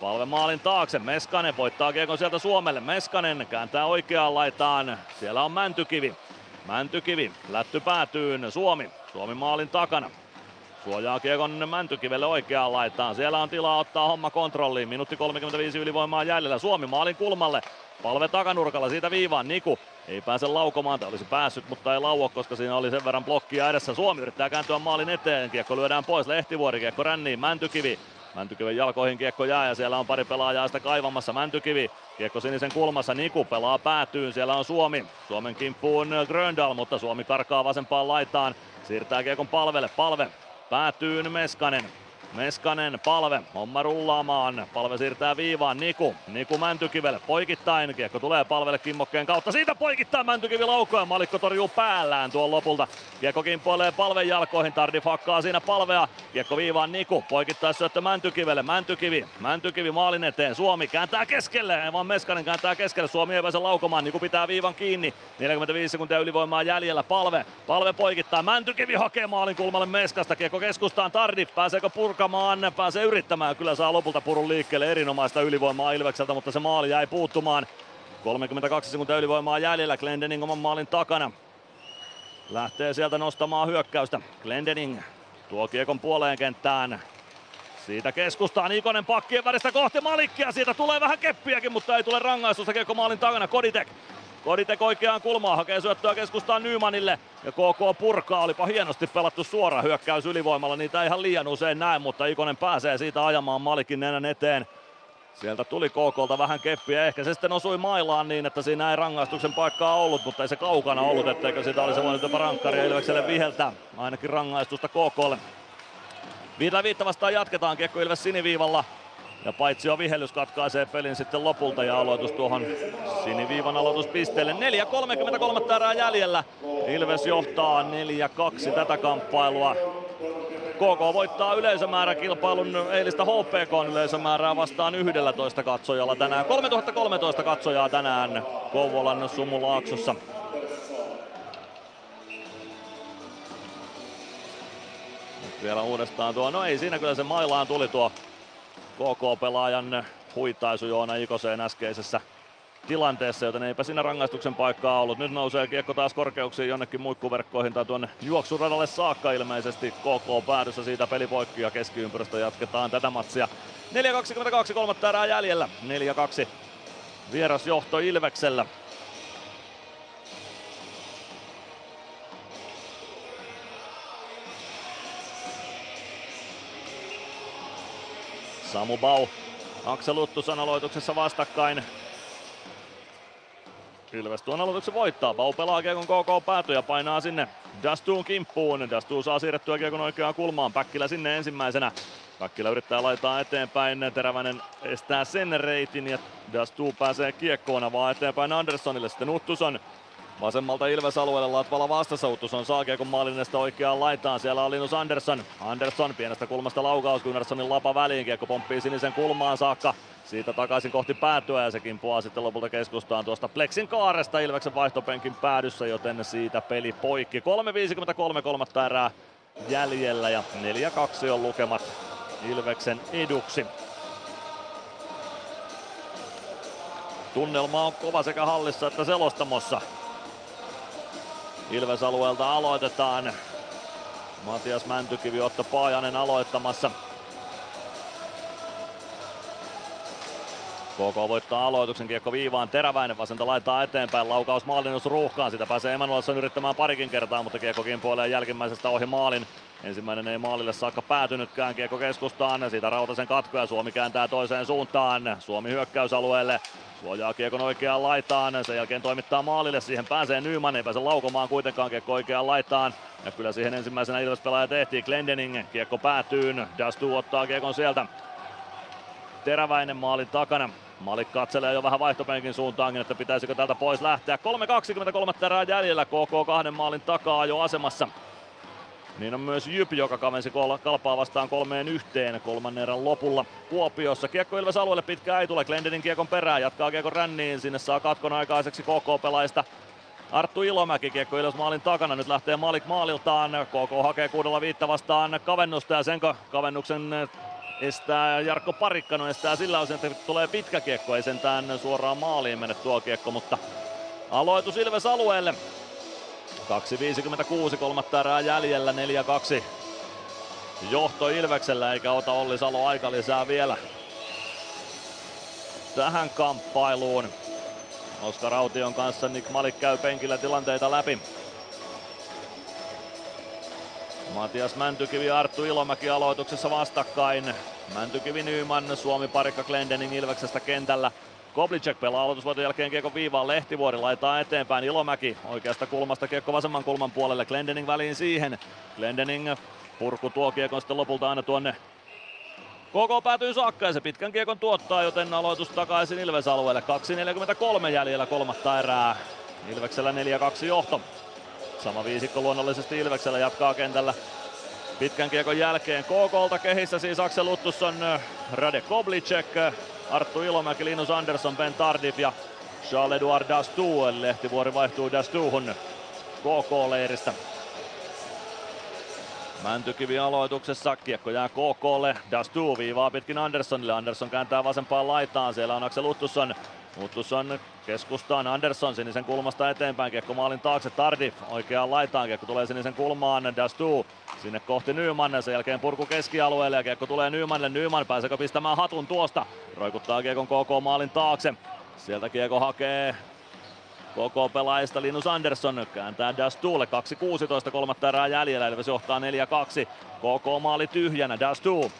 palve maalin taakse, Meskanen voittaa kiekon sieltä Suomelle. Meskanen kääntää oikeaan laitaan, siellä on Mäntykivi. Mäntykivi, lätty päätyyn, Suomi, Suomi maalin takana. Suojaa Kiekon Mäntykivelle oikeaan laitaan. Siellä on tilaa ottaa homma kontrolliin. Minuutti 35 ylivoimaa jäljellä. Suomi maalin kulmalle. Palve takanurkalla siitä viivaan. Niku ei pääse laukomaan. Tai olisi päässyt, mutta ei lauo, koska siinä oli sen verran blokkia edessä. Suomi yrittää kääntyä maalin eteen. Kiekko lyödään pois. Lehtivuori kiekko ränniin. Mäntykivi Mäntykiven jalkoihin kiekko jää ja siellä on pari pelaajaa sitä kaivamassa. Mäntykivi, kiekko sinisen kulmassa, Niku pelaa päätyyn, siellä on Suomi. Suomen kimppuun Gröndal, mutta Suomi karkaa vasempaan laitaan. Siirtää kiekon palvelle, palve päätyyn Meskanen. Meskanen, palve, homma rullaamaan. Palve siirtää viivaan, Niku. Niku Mäntykivelle, poikittain. Kiekko tulee palvelle kimmokkeen kautta. Siitä poikittaa Mäntykivi laukkoa Malikko torjuu päällään tuon lopulta. Kiekko kimpoilee palven jalkoihin, Tardi fakkaa siinä palvea. Kiekko viivaan Niku, poikittaa syöttö Mäntykivelle. Mäntykivi, Mäntykivi maalin eteen. Suomi kääntää keskelle, ei vaan Meskanen kääntää keskelle. Suomi ei pääse laukomaan, Niku pitää viivan kiinni. 45 sekuntia ylivoimaa jäljellä, palve. Palve poikittaa, Mäntykivi hakee maalin kulmalle Meskasta. Kiekko keskustaan, Tardi pääseekö purkamaan? pääsee yrittämään. Kyllä saa lopulta purun liikkeelle erinomaista ylivoimaa Ilvekseltä, mutta se maali jäi puuttumaan. 32 sekuntia ylivoimaa jäljellä Glendening oman maalin takana. Lähtee sieltä nostamaan hyökkäystä. Glendening tuo kiekon puoleen kenttään. Siitä keskustaan Ikonen pakkien välistä kohti Malikkia. Siitä tulee vähän keppiäkin, mutta ei tule rangaistusta kiekko maalin takana. Koditek Koditek oikeaan kulmaan hakee syöttöä keskustaan Nymanille. Ja KK purkaa, olipa hienosti pelattu suora hyökkäys ylivoimalla. Niitä ihan liian usein näin, mutta Ikonen pääsee siitä ajamaan Malikin nenän eteen. Sieltä tuli KKlta vähän keppiä, ehkä se sitten osui mailaan niin, että siinä ei rangaistuksen paikkaa ollut, mutta ei se kaukana ollut, etteikö sitä olisi voinut jopa rankkaria Ilvekselle viheltää. Ainakin rangaistusta KKlle. Viitellä viitta vastaan jatketaan, Kiekko Ilves siniviivalla. Ja paitsi jo vihellys katkaisee pelin sitten lopulta ja aloitus tuohon siniviivan aloituspisteelle. 4.33 erää jäljellä. Ilves johtaa 4-2 tätä kamppailua. KK voittaa yleisömääräkilpailun eilistä HPK yleisömäärää vastaan 11 katsojalla tänään. 3013 katsojaa tänään Kouvolan Sumulaaksossa. Vielä uudestaan tuo, no ei siinä kyllä se mailaan tuli tuo KK-pelaajan huitaisu Joona Ikoseen äskeisessä tilanteessa, joten eipä siinä rangaistuksen paikkaa ollut. Nyt nousee kiekko taas korkeuksiin jonnekin muikkuverkkoihin tai tuonne juoksuradalle saakka ilmeisesti. KK päädyssä siitä pelipoikki ja keskiympyrästä jatketaan tätä matsia. 4.22 kolmatta erää jäljellä. 4-2 vierasjohto Ilveksellä. Samu Bau, Aksel Uttusan aloituksessa vastakkain. Ilves tuon aloituksen voittaa. Bau pelaa kiekon KK pääty ja painaa sinne Dastuun kimppuun. Dastu saa siirrettyä kiekon oikeaan kulmaan. Päkkilä sinne ensimmäisenä. Päkkilä yrittää laittaa eteenpäin. Terävänen estää sen reitin ja Dastu pääsee kiekkoon vaan eteenpäin Anderssonille. Sitten Uttuson Vasemmalta Ilves-alueelle Latvala vastassa Uttuson saa kiekon maalinnesta oikeaan laitaan. Siellä on Linus Andersson. Andersson pienestä kulmasta laukaus Gunnarssonin lapa väliin. Kiekko pomppii sinisen kulmaan saakka. siitä takaisin kohti päätyä ja se kimpuaa sitten lopulta keskustaan tuosta Plexin kaaresta Ilveksen vaihtopenkin päädyssä, joten siitä peli poikki. 3.53 kolmatta erää jäljellä ja 4-2 on lukemat Ilveksen eduksi. Tunnelma on kova sekä hallissa että selostamossa. Ilves alueelta aloitetaan. Matias Mäntykivi, Otto Paajanen aloittamassa. KK voittaa aloituksen, kiekko viivaan, Teräväinen vasenta laittaa eteenpäin, laukaus Maalinus ruuhkaan, sitä pääsee Emanuelson yrittämään parikin kertaa, mutta kiekko kimpoilee jälkimmäisestä ohi maalin. Ensimmäinen ei maalille saakka päätynytkään, kiekko keskustaan, siitä Rautasen katko ja Suomi kääntää toiseen suuntaan. Suomi hyökkäysalueelle, suojaa kiekon oikeaan laitaan, sen jälkeen toimittaa maalille, siihen pääsee Nyman, ei pääse laukomaan kuitenkaan kiekko oikeaan laitaan. Ja kyllä siihen ensimmäisenä Ilves pelaaja tehtiin, Glendening, kiekko päätyy, Dastu ottaa kiekon sieltä. Teräväinen maalin takana. Malik katselee jo vähän vaihtopenkin suuntaankin, että pitäisikö täältä pois lähteä. 3.23 erää jäljellä, KK kahden maalin takaa jo asemassa. Niin on myös Jyp, joka kavensi kalpaa vastaan kolmeen yhteen kolmannen erän lopulla Kuopiossa. Kiekko Ilves alueelle pitkä ei tule, Glendenin kiekon perään, jatkaa kiekon ränniin, sinne saa katkon aikaiseksi KK-pelaista. Arttu Ilomäki, kiekko Ilves maalin takana, nyt lähtee Malik maaliltaan, KK hakee kuudella viitta vastaan kavennusta ja sen kavennuksen estää Jarkko Parikkano, estää sillä osin, että tulee pitkä kiekko, ei sentään suoraan maaliin mene tuo kiekko, mutta aloitus Ilves alueelle. 2.56, kolmatta erää jäljellä, 4-2 johto Ilveksellä, eikä ota Olli Salo aika lisää vielä tähän kamppailuun. Oskar Aution kanssa Nick Malik käy penkillä tilanteita läpi. Matias Mäntykivi ja Arttu Ilomäki aloituksessa vastakkain. Mäntykivi Nyman, Suomi parikka Glendening Ilveksestä kentällä. Koblicek pelaa aloitusvoiton jälkeen kiekko viivaan, Lehtivuori laittaa eteenpäin, Ilomäki oikeasta kulmasta kiekko vasemman kulman puolelle, Glendening väliin siihen. Glendening purku tuo kiekon sitten lopulta aina tuonne Koko päätyy saakka ja se pitkän kiekon tuottaa, joten aloitus takaisin Ilves alueelle. 2.43 jäljellä kolmatta erää. Ilveksellä 4-2 johto. Sama viisikko luonnollisesti Ilveksellä jatkaa kentällä pitkän kiekon jälkeen. KKlta kehissä siis Axel Luttusson, Rade Koblicek, Arttu Ilomäki, Linus Andersson, Ben Tardif ja Charles-Edouard Dastu. Lehtivuori vaihtuu Dastuhun KK-leiristä. Mäntykivi aloituksessa, kiekko jää KKlle, Dastu viivaa pitkin Anderssonille, Andersson kääntää vasempaan laitaan, siellä on Axel Luttusson, Luttusson keskustaan, Andersson sinisen kulmasta eteenpäin, kiekko maalin taakse, Tardif oikeaan laitaan, kiekko tulee sinisen kulmaan, Dastu sinne kohti Nyman, sen jälkeen purku keskialueelle ja kiekko tulee Nymanille, Nyman pääseekö pistämään hatun tuosta, roikuttaa kiekon KK maalin taakse, sieltä kiekko hakee KK pelaajista Linus Andersson. Kääntää Dastuulle 2.16 kolmatta erää jäljellä, Ilves johtaa 4-2. KK maali tyhjänä, Dastu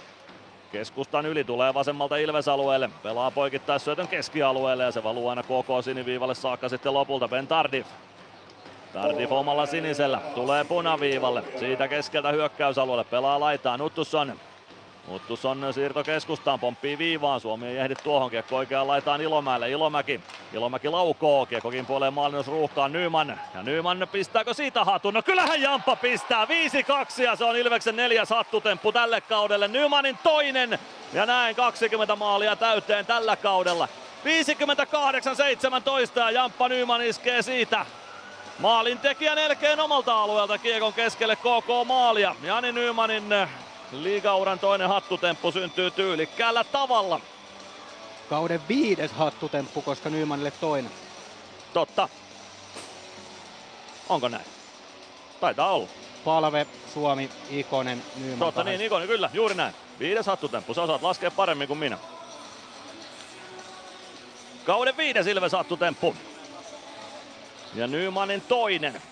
keskustan yli tulee vasemmalta Ilves-alueelle, pelaa poikittaa syötön keskialueelle ja se valuu aina KK siniviivalle saakka sitten lopulta. Ben Tardif. Tardif omalla sinisellä, tulee punaviivalle, siitä keskeltä hyökkäysalueelle, pelaa laitaan. Nuttusson. Muttusson siirto keskustaan, pomppii viivaan, Suomi ei ehdi tuohon, kiekko oikeaan laitaan Ilomäelle, Ilomäki, Ilomäki laukoo, kiekkokin puoleen maalinnos ruuhkaan Nyman, ja Nyman pistääkö siitä hatun? No kyllähän Jampa pistää, 5-2 ja se on Ilveksen neljäs hattutemppu tälle kaudelle, Nymanin toinen, ja näin 20 maalia täyteen tällä kaudella. 58-17 ja Jamppa Nyman iskee siitä Maalin tekijä melkein omalta alueelta kiekon keskelle KK maalia. Jani Nymanin Liigauran toinen hattutemppu syntyy tyylikkäällä tavalla. Kauden viides hattutemppu, koska Nymanille toinen. Totta. Onko näin? Taitaa olla. Palve, Suomi, Ikonen, Nyman. Totta niin, Ikonen, kyllä, juuri näin. Viides hattutemppu, sä osaat laskea paremmin kuin minä. Kauden viides Ilves hattutemppu. Ja Nymanin toinen.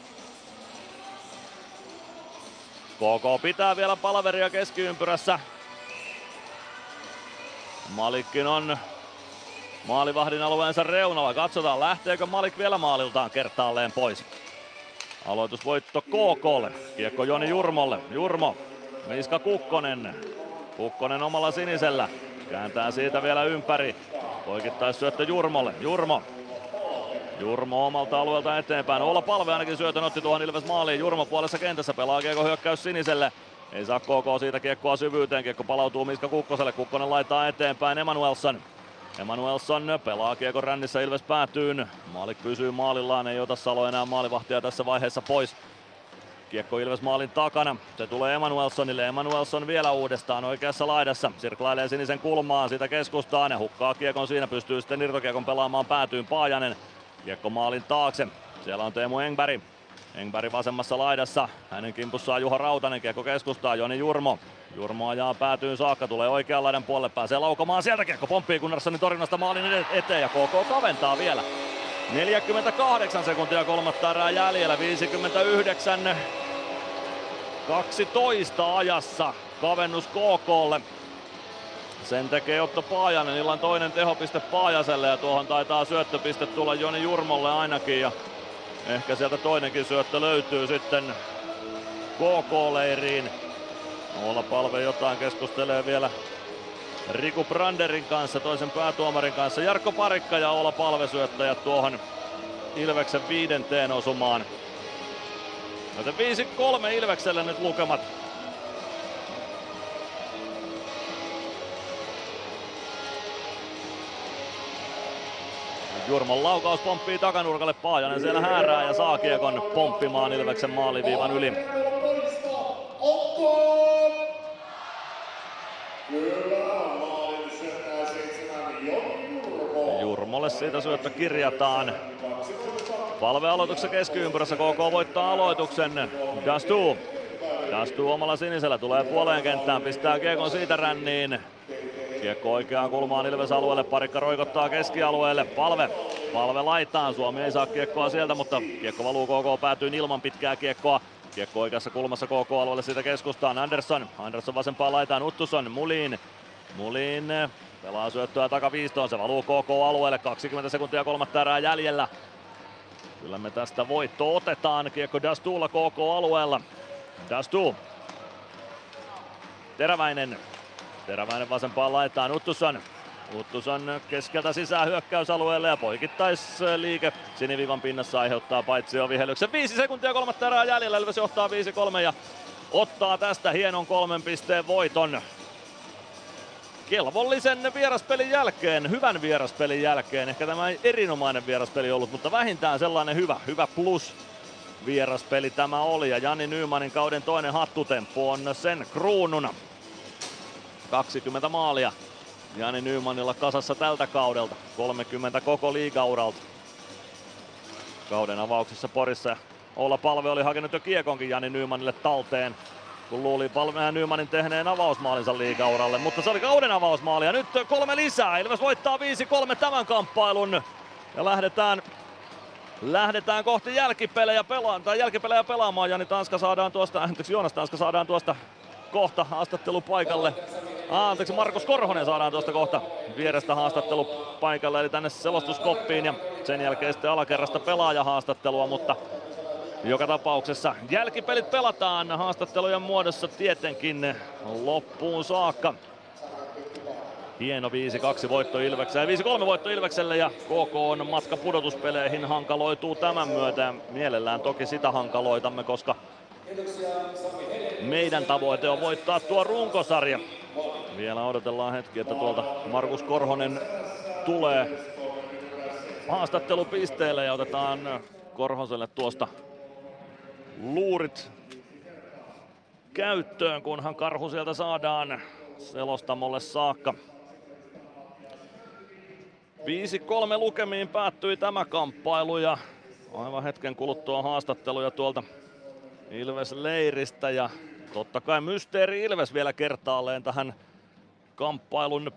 KK pitää vielä palaveria keskiympyrässä. Malikkin on maalivahdin alueensa reunalla. Katsotaan lähteekö Malik vielä maaliltaan kertaalleen pois. Aloitusvoitto KKlle. Kiekko Joni Jurmolle. Jurmo. Miska Kukkonen. Kukkonen omalla sinisellä. Kääntää siitä vielä ympäri. Poikittais syöttö Jurmolle. Jurmo Jurmo omalta alueelta eteenpäin. Olla palve ainakin syötön otti tuohon Ilves maaliin. Jurmo puolessa kentässä pelaa kiekko hyökkäys siniselle. Ei saa KK siitä kiekkoa syvyyteen. Kiekko palautuu Miska Kukkoselle. Kukkonen laittaa eteenpäin Emanuelson. Emanuelson pelaa kiekon rännissä Ilves päätyyn. Maalik pysyy maalillaan, ei ota Salo enää maalivahtia tässä vaiheessa pois. Kiekko Ilves maalin takana. Se tulee Emanuelsonille. Emanuelson vielä uudestaan oikeassa laidassa. Sirklailee sinisen kulmaan siitä keskustaan ja hukkaa kiekon siinä. Pystyy sitten irtokiekon pelaamaan päätyyn Paajanen. Kiekko maalin taakse. Siellä on Teemu Engberg. Engberg vasemmassa laidassa. Hänen kimpussaan Juha Rautanen. Kiekko keskustaa Joni Jurmo. Jurmo ajaa päätyyn saakka, tulee oikean laidan puolelle, pääsee laukomaan sieltä kiekko pomppii Gunnarssonin torjunnasta maalin eteen ja KK kaventaa vielä. 48 sekuntia kolmatta erää jäljellä, 59 12 ajassa kavennus KKlle. Sen tekee Otto Paajanen, illan toinen tehopiste Paajaselle ja tuohon taitaa syöttöpiste tulla Joni Jurmolle ainakin ja ehkä sieltä toinenkin syöttö löytyy sitten KK-leiriin. Olla palve jotain keskustelee vielä Riku Branderin kanssa, toisen päätuomarin kanssa. Jarkko Parikka ja Ola palvesyöttäjät tuohon Ilveksen viidenteen osumaan. Joten 5-3 Ilvekselle nyt lukemat. Jurmon laukaus pomppii takanurkalle Paajanen siellä häärää ja saa kiekon pomppimaan Ilveksen maaliviivan yli. Jurmolle siitä syöttö kirjataan. Palvealoituksessa keskiympyrässä KK voittaa aloituksen. Dastu. Dastu omalla sinisellä tulee puoleen kenttään, pistää kiekon siitä ränniin. Kiekko oikeaan kulmaan Ilves alueelle, parikka roikottaa keskialueelle, palve. Palve laitaan, Suomi ei saa kiekkoa sieltä, mutta kiekko valuu KK päätyy ilman pitkää kiekkoa. Kiekko oikeassa kulmassa KK-alueelle siitä keskustaan. Andersson. Andersson vasempaan laitaan Uttuson. Mulin. Mulin pelaa syöttöä takaviistoon. Se valuu KK-alueelle. 20 sekuntia kolmatta erää jäljellä. Kyllä me tästä voitto otetaan. Kiekko Dastuulla KK-alueella. Dastu. Teräväinen. Teräväinen vasempaan laitaan Uttuson. Uttuson keskeltä sisään hyökkäysalueelle ja poikittaisliike sinivivan pinnassa aiheuttaa paitsi jo vihelyksen. Viisi sekuntia kolmatta erää jäljellä, Ilves johtaa 5-3 ja ottaa tästä hienon kolmen pisteen voiton. Kelvollisen vieraspelin jälkeen, hyvän vieraspelin jälkeen, ehkä tämä ei erinomainen vieraspeli ollut, mutta vähintään sellainen hyvä, hyvä plus vieraspeli tämä oli ja Jani Nymanin kauden toinen hattutemppu on sen kruununa. 20 maalia Jani Nymanilla kasassa tältä kaudelta. 30 koko liigauralta. Kauden avauksessa Porissa Olla Palve oli hakenut jo kiekonkin Jani Nymanille talteen. Kun luuli Palve Nymanin tehneen avausmaalinsa liigauralle, mutta se oli kauden avausmaali ja nyt kolme lisää. Ilves voittaa 5-3 tämän kamppailun ja lähdetään Lähdetään kohti jälkipelejä pelaan, tai jälkipelejä pelaamaan. Jani Tanska saadaan tuosta, anteeksi Joonas Tanska saadaan tuosta kohta haastattelu paikalle. Anteeksi, Markus Korhonen saadaan tuosta kohta vierestä haastattelu paikalle, eli tänne selostuskoppiin ja sen jälkeen sitten alakerrasta pelaajahaastattelua, mutta joka tapauksessa jälkipelit pelataan haastattelujen muodossa tietenkin loppuun saakka. Hieno 5-2 voitto Ilvekselle, 5-3 voitto Ilvekselle ja KK on matka pudotuspeleihin hankaloituu tämän myötä. Mielellään toki sitä hankaloitamme, koska meidän tavoite on voittaa tuo runkosarja. Vielä odotellaan hetki, että tuolta Markus Korhonen tulee haastattelupisteelle ja otetaan Korhoselle tuosta luurit käyttöön, kunhan karhu sieltä saadaan selostamolle saakka. 5-3 lukemiin päättyi tämä kamppailu ja aivan hetken kuluttua haastatteluja tuolta Ilves-leiristä ja totta kai Mysteeri Ilves vielä kertaalleen tähän kamppailun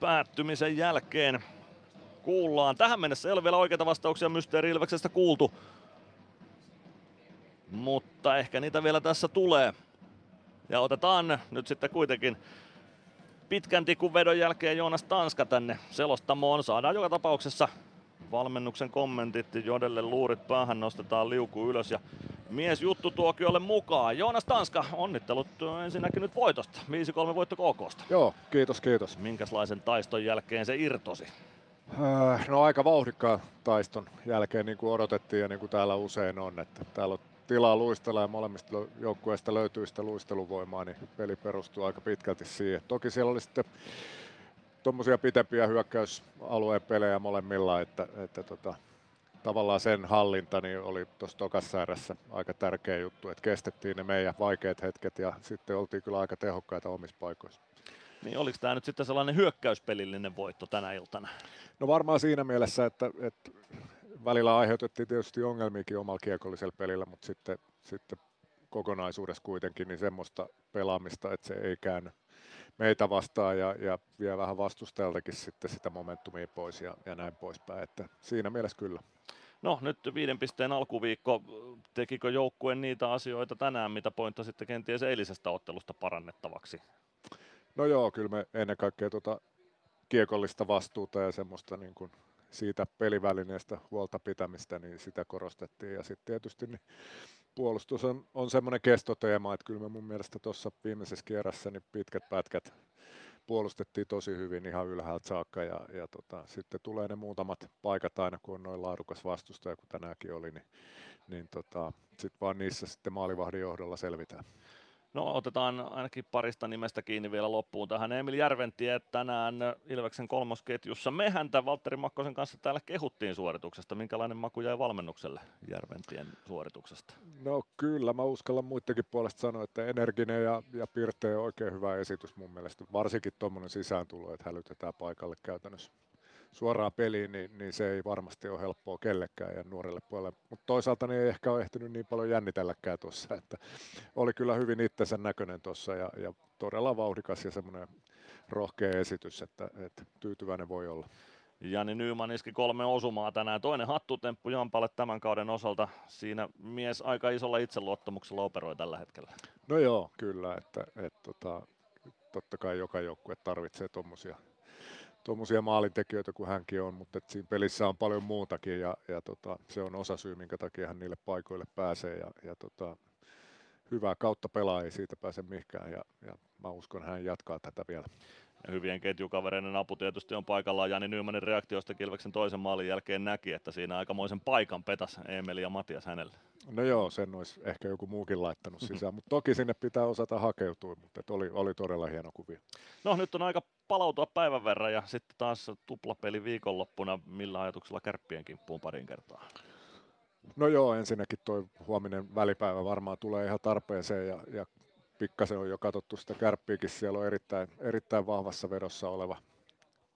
päättymisen jälkeen kuullaan. Tähän mennessä ei ole vielä oikeita vastauksia Mysteeri Ilveksestä kuultu, mutta ehkä niitä vielä tässä tulee. Ja otetaan nyt sitten kuitenkin pitkän vedon jälkeen Joonas Tanska tänne selostamoon. Saadaan joka tapauksessa valmennuksen kommentit, Jodelle luurit päähän nostetaan liuku ylös ja mies juttu tuokiolle mukaan. Joonas Tanska, onnittelut ensinnäkin nyt voitosta. 5-3 voitto KKsta. Joo, kiitos, kiitos. Minkälaisen taiston jälkeen se irtosi? Äh, no aika vauhdikkaan taiston jälkeen niin kuin odotettiin ja niin kuin täällä usein on. Että täällä on tilaa luistella ja molemmista joukkueista löytyy sitä luisteluvoimaa, niin peli perustuu aika pitkälti siihen. Toki siellä oli sitten tuommoisia pitempiä hyökkäysalueen pelejä molemmilla, että, että tota, tavallaan sen hallinta niin oli tuossa tokassa erässä aika tärkeä juttu, että kestettiin ne meidän vaikeat hetket ja sitten oltiin kyllä aika tehokkaita omissa paikoissa. Niin oliko tämä nyt sitten sellainen hyökkäyspelillinen voitto tänä iltana? No varmaan siinä mielessä, että, että välillä aiheutettiin tietysti ongelmiakin omalla kiekollisella pelillä, mutta sitten, sitten kokonaisuudessa kuitenkin niin semmoista pelaamista, että se ei käänny meitä vastaan ja, ja vie vähän vastustajaltakin sitten sitä momentumia pois ja, ja näin poispäin. Että siinä mielessä kyllä. No nyt viiden pisteen alkuviikko, tekikö joukkue niitä asioita tänään, mitä pointta sitten kenties eilisestä ottelusta parannettavaksi? No joo, kyllä me ennen kaikkea tuota kiekollista vastuuta ja semmoista niin kuin siitä pelivälineestä huolta pitämistä, niin sitä korostettiin. Ja sitten tietysti niin puolustus on, on semmoinen kestoteema, että kyllä me mun mielestä tuossa viimeisessä kierrässä niin pitkät pätkät puolustettiin tosi hyvin ihan ylhäältä saakka ja, ja tota, sitten tulee ne muutamat paikat aina, kun on noin laadukas vastustaja, kun tänäänkin oli, niin, niin tota, sitten vaan niissä sitten maalivahdin johdolla selvitään. No otetaan ainakin parista nimestä kiinni vielä loppuun tähän. Emil Järventie tänään Ilveksen kolmosketjussa. Me häntä Valtteri Makkosen kanssa täällä kehuttiin suorituksesta. Minkälainen maku jäi valmennukselle Järventien suorituksesta? No kyllä, mä uskallan muidenkin puolesta sanoa, että energinen ja, ja pirteä oikein hyvä esitys mun mielestä. Varsinkin tuommoinen sisääntulo, että hälytetään paikalle käytännössä suoraan peliin, niin, niin se ei varmasti ole helppoa kellekään ja nuorelle puolelle. Mutta toisaalta niin ei ehkä ole ehtinyt niin paljon jännitelläkään tuossa, että oli kyllä hyvin itsensä näköinen tuossa ja, ja todella vauhdikas ja semmoinen rohkea esitys, että, että tyytyväinen voi olla. Jani Nyman iski kolme osumaa tänään. Toinen hattutemppu Jampalle tämän kauden osalta. Siinä mies aika isolla itseluottamuksella operoi tällä hetkellä. No joo, kyllä. Että, et, tota, totta kai joka joukkue tarvitsee tuommoisia tuommoisia maalintekijöitä kuin hänkin on, mutta siinä pelissä on paljon muutakin ja, ja tota, se on osa syy, minkä takia hän niille paikoille pääsee ja, ja tota, hyvää kautta pelaa, ei siitä pääse mihinkään ja, ja mä uskon, hän jatkaa tätä vielä. Ja hyvien ketjukavereiden apu tietysti on paikallaan. Jani Nymanin reaktiosta Kilveksen toisen maalin jälkeen näki, että siinä aikamoisen paikan petas Emeli ja Matias hänelle. No joo, sen olisi ehkä joku muukin laittanut sisään, mutta toki sinne pitää osata hakeutua, mutta oli, oli todella hieno kuvio. No nyt on aika palautua päivän verran ja sitten taas tuplapeli viikonloppuna. Millä ajatuksella kärppien kimppuun parin kertaa? No joo, ensinnäkin tuo huominen välipäivä varmaan tulee ihan tarpeeseen ja, ja pikkasen on jo katsottu sitä kärppiäkin. Siellä on erittäin, erittäin vahvassa vedossa oleva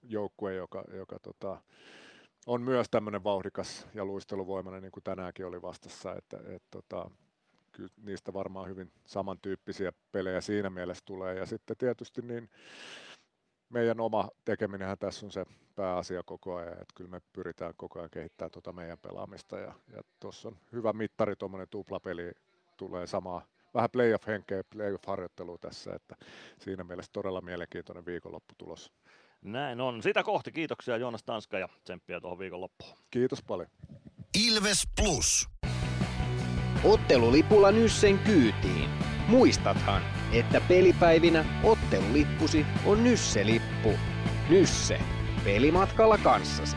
joukkue, joka, joka tota, on myös tämmöinen vauhdikas ja luisteluvoimainen, niin kuin tänäänkin oli vastassa. Että, et, tota, kyllä niistä varmaan hyvin samantyyppisiä pelejä siinä mielessä tulee. Ja sitten tietysti niin meidän oma tekeminenhän tässä on se pääasia koko ajan, että kyllä me pyritään koko ajan kehittämään tuota meidän pelaamista ja, ja tuossa on hyvä mittari, tuommoinen tuplapeli tulee samaa, vähän playoff-henkeä, playoff-harjoittelua tässä, että siinä mielessä todella mielenkiintoinen viikonloppu tulossa. Näin on. Sitä kohti kiitoksia Joonas Tanska ja tsemppiä tuohon viikonloppuun. Kiitos paljon. Ilves Plus. Ottelulipulla Nyssen kyytiin. Muistathan, että pelipäivinä ottelulippusi on Nysse-lippu. Nysse. Pelimatkalla kanssasi.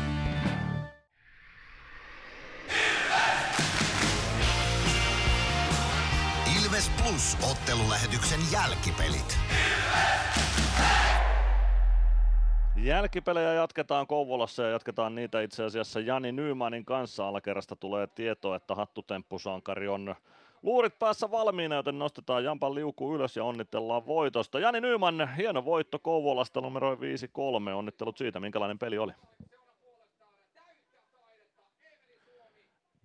Plus ottelulähetyksen jälkipelit. Jälkipelejä jatketaan Kouvolassa ja jatketaan niitä itse asiassa Jani Nymanin kanssa. Alakerrasta tulee tieto, että hattutemppusankari on luurit päässä valmiina, joten nostetaan Jampan liuku ylös ja onnitellaan voitosta. Jani Nyman, hieno voitto Kouvolasta numero 5-3. Onnittelut siitä, minkälainen peli oli?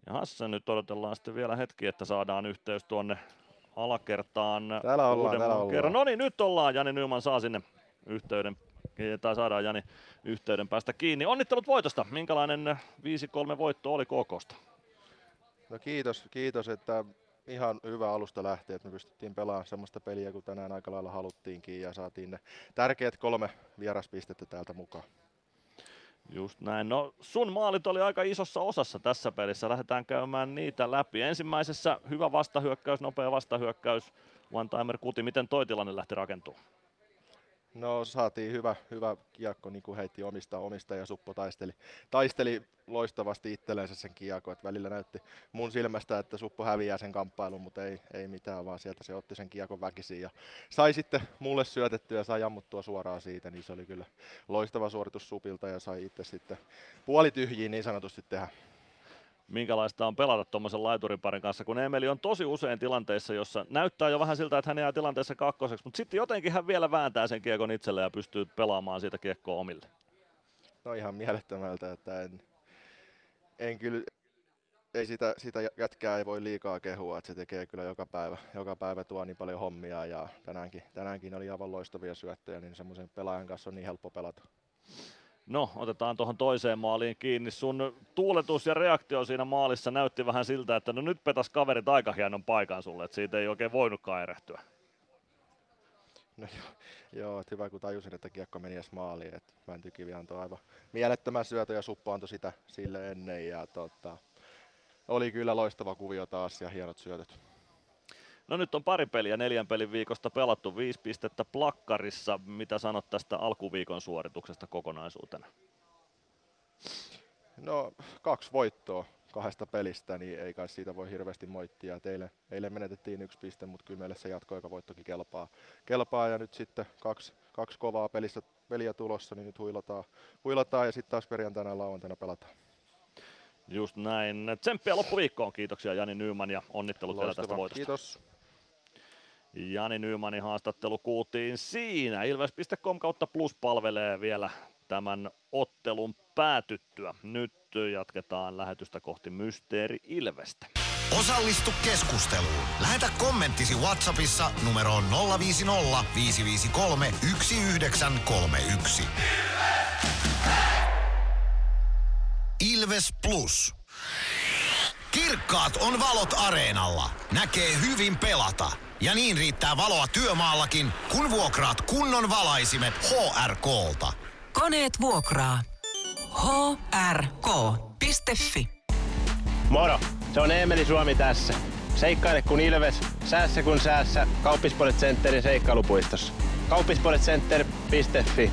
Ja Hasse, nyt odotellaan sitten vielä hetki, että saadaan yhteys tuonne alakertaan. Täällä ollaan, täällä ollaan. Kerran. No niin, nyt ollaan. Jani Nyman saa sinne yhteyden tai saadaan Jani yhteyden päästä kiinni. Onnittelut voitosta. Minkälainen 5-3 voitto oli KKsta? No kiitos, kiitos että ihan hyvä alusta lähtien, että me pystyttiin pelaamaan sellaista peliä, kun tänään aika lailla haluttiinkin ja saatiin ne tärkeät kolme vieraspistettä täältä mukaan. Just näin. No sun maalit oli aika isossa osassa tässä pelissä. Lähdetään käymään niitä läpi. Ensimmäisessä hyvä vastahyökkäys, nopea vastahyökkäys. One-timer kuti. Miten toi tilanne lähti rakentumaan? No saatiin hyvä, hyvä kiekko, niin kuin heitti omista, omista ja Suppo taisteli, taisteli loistavasti itsellensä sen kiekko, että välillä näytti mun silmästä, että Suppo häviää sen kamppailun, mutta ei, ei mitään, vaan sieltä se otti sen kiekon väkisin ja sai sitten mulle syötettyä ja sai ammuttua suoraan siitä, niin se oli kyllä loistava suoritus Supilta ja sai itse sitten puolityhjiin niin sanotusti tehdä minkälaista on pelata tuommoisen laituriparin kanssa, kun Emeli on tosi usein tilanteissa, jossa näyttää jo vähän siltä, että hän jää tilanteessa kakkoseksi, mutta sitten jotenkin hän vielä vääntää sen kiekon itselle ja pystyy pelaamaan siitä kiekkoa omille. No ihan mielettömältä, että en, en kyllä, ei sitä, sitä jätkää ei voi liikaa kehua, että se tekee kyllä joka päivä, joka päivä tuo niin paljon hommia ja tänäänkin, tänäänkin oli aivan loistavia syöttöjä, niin semmoisen pelaajan kanssa on niin helppo pelata. No, otetaan tuohon toiseen maaliin kiinni. Sun tuuletus ja reaktio siinä maalissa näytti vähän siltä, että no nyt petas kaverit aika hienon paikan sulle, että siitä ei oikein voinutkaan erehtyä. No joo, joo että hyvä kun tajusin, että kiekko meni edes maaliin. Että Mäntykivi antoi aivan mielettömän syötö ja Suppo antoi sitä sille ennen. Ja tota, oli kyllä loistava kuvio taas ja hienot syötöt. No nyt on pari peliä neljän pelin viikosta pelattu, viisi pistettä plakkarissa. Mitä sanot tästä alkuviikon suorituksesta kokonaisuutena? No kaksi voittoa kahdesta pelistä, niin ei kai siitä voi hirveästi moittia. Teille, eilen menetettiin yksi piste, mutta kyllä meille se jatkoaikavoittokin kelpaa. kelpaa. Ja nyt sitten kaksi, kaksi kovaa pelistä, peliä tulossa, niin nyt huilataan, huilataan ja sitten taas perjantaina ja lauantaina pelataan. Just näin. Tsemppiä loppuviikkoon. Kiitoksia Jani Nyyman ja onnittelut Loistava. vielä tästä voitosta. Kiitos. Jani Nymanin haastattelu kuultiin siinä. Ilves.com kautta plus palvelee vielä tämän ottelun päätyttyä. Nyt jatketaan lähetystä kohti Mysteeri Ilvestä. Osallistu keskusteluun. Lähetä kommenttisi Whatsappissa numeroon 050 553 1931. Ilves Plus. Kirkkaat on valot areenalla. Näkee hyvin pelata. Ja niin riittää valoa työmaallakin, kun vuokraat kunnon valaisimet HRKlta. Koneet vuokraa. hrk.fi Moro, se on Eemeli Suomi tässä. Seikkaile kun ilves, säässä kun säässä. Kauppispoilet Centerin seikkailupuistossa. Kauppispoiletcenter.fi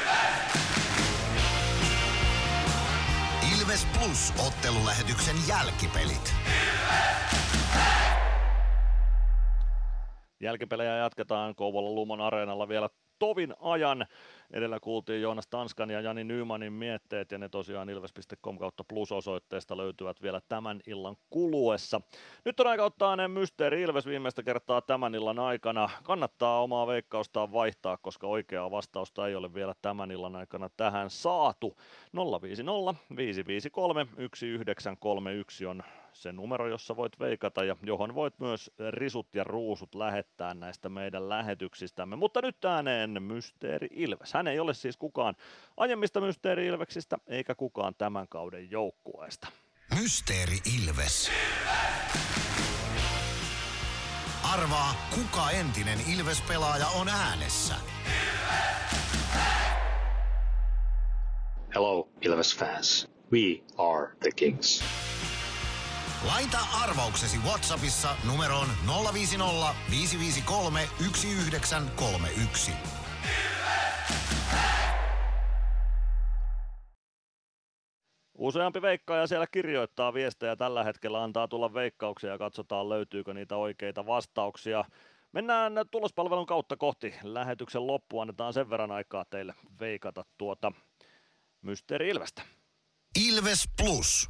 Plus ottelulähetyksen jälkipelit. Jälkipelejä jatketaan Kouvolan Lumon areenalla vielä tovin ajan. Edellä kuultiin Joonas Tanskan ja Jani Nymanin mietteet ja ne tosiaan ilves.com kautta plus-osoitteesta löytyvät vielä tämän illan kuluessa. Nyt on aika ottaa ne Mysteeri Ilves viimeistä kertaa tämän illan aikana. Kannattaa omaa veikkaustaan vaihtaa, koska oikeaa vastausta ei ole vielä tämän illan aikana tähän saatu. 050 553 1931 on se numero, jossa voit veikata ja johon voit myös risut ja ruusut lähettää näistä meidän lähetyksistämme. Mutta nyt ääneen Mysteeri Ilves. Hän ei ole siis kukaan aiemmista Mysteeri Ilveksistä eikä kukaan tämän kauden joukkueesta. Mysteeri Ilves. Arvaa, kuka entinen Ilves-pelaaja on äänessä. Hello, Ilves fans. We are the Kings. Laita arvauksesi Whatsappissa numeroon 050 553 1931. Useampi veikkaaja siellä kirjoittaa viestejä tällä hetkellä, antaa tulla veikkauksia ja katsotaan löytyykö niitä oikeita vastauksia. Mennään tulospalvelun kautta kohti lähetyksen loppua, annetaan sen verran aikaa teille veikata tuota Mysteeri Ilvestä. Ilves Plus.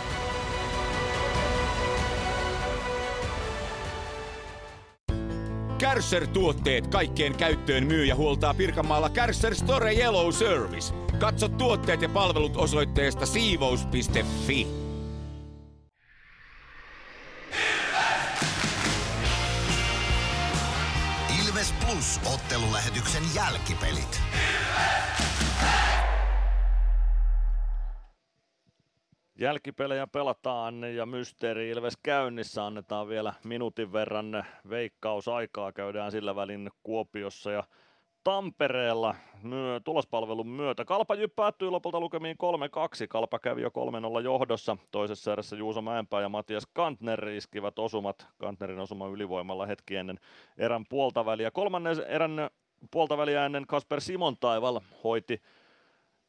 Kärsser-tuotteet kaikkeen käyttöön myy ja huoltaa Pirkanmaalla Kärsser Store Yellow Service. Katso tuotteet ja palvelut osoitteesta siivous.fi. Ilves Plus ottelulähetyksen jälkipelit. Jälkipelejä pelataan ja Mysteeri Ilves käynnissä. Annetaan vielä minuutin verran veikkausaikaa. Käydään sillä välin Kuopiossa ja Tampereella myö, tulospalvelun myötä. Kalpa päättyi lopulta lukemiin 3-2. Kalpa kävi jo 3-0 johdossa. Toisessa erässä Juuso Mäenpää ja Matias Kantner iskivät osumat. Kantnerin osuma ylivoimalla hetki ennen erän puolta väliä. Kolmannen erän puolta väliä ennen Kasper Simon Taival hoiti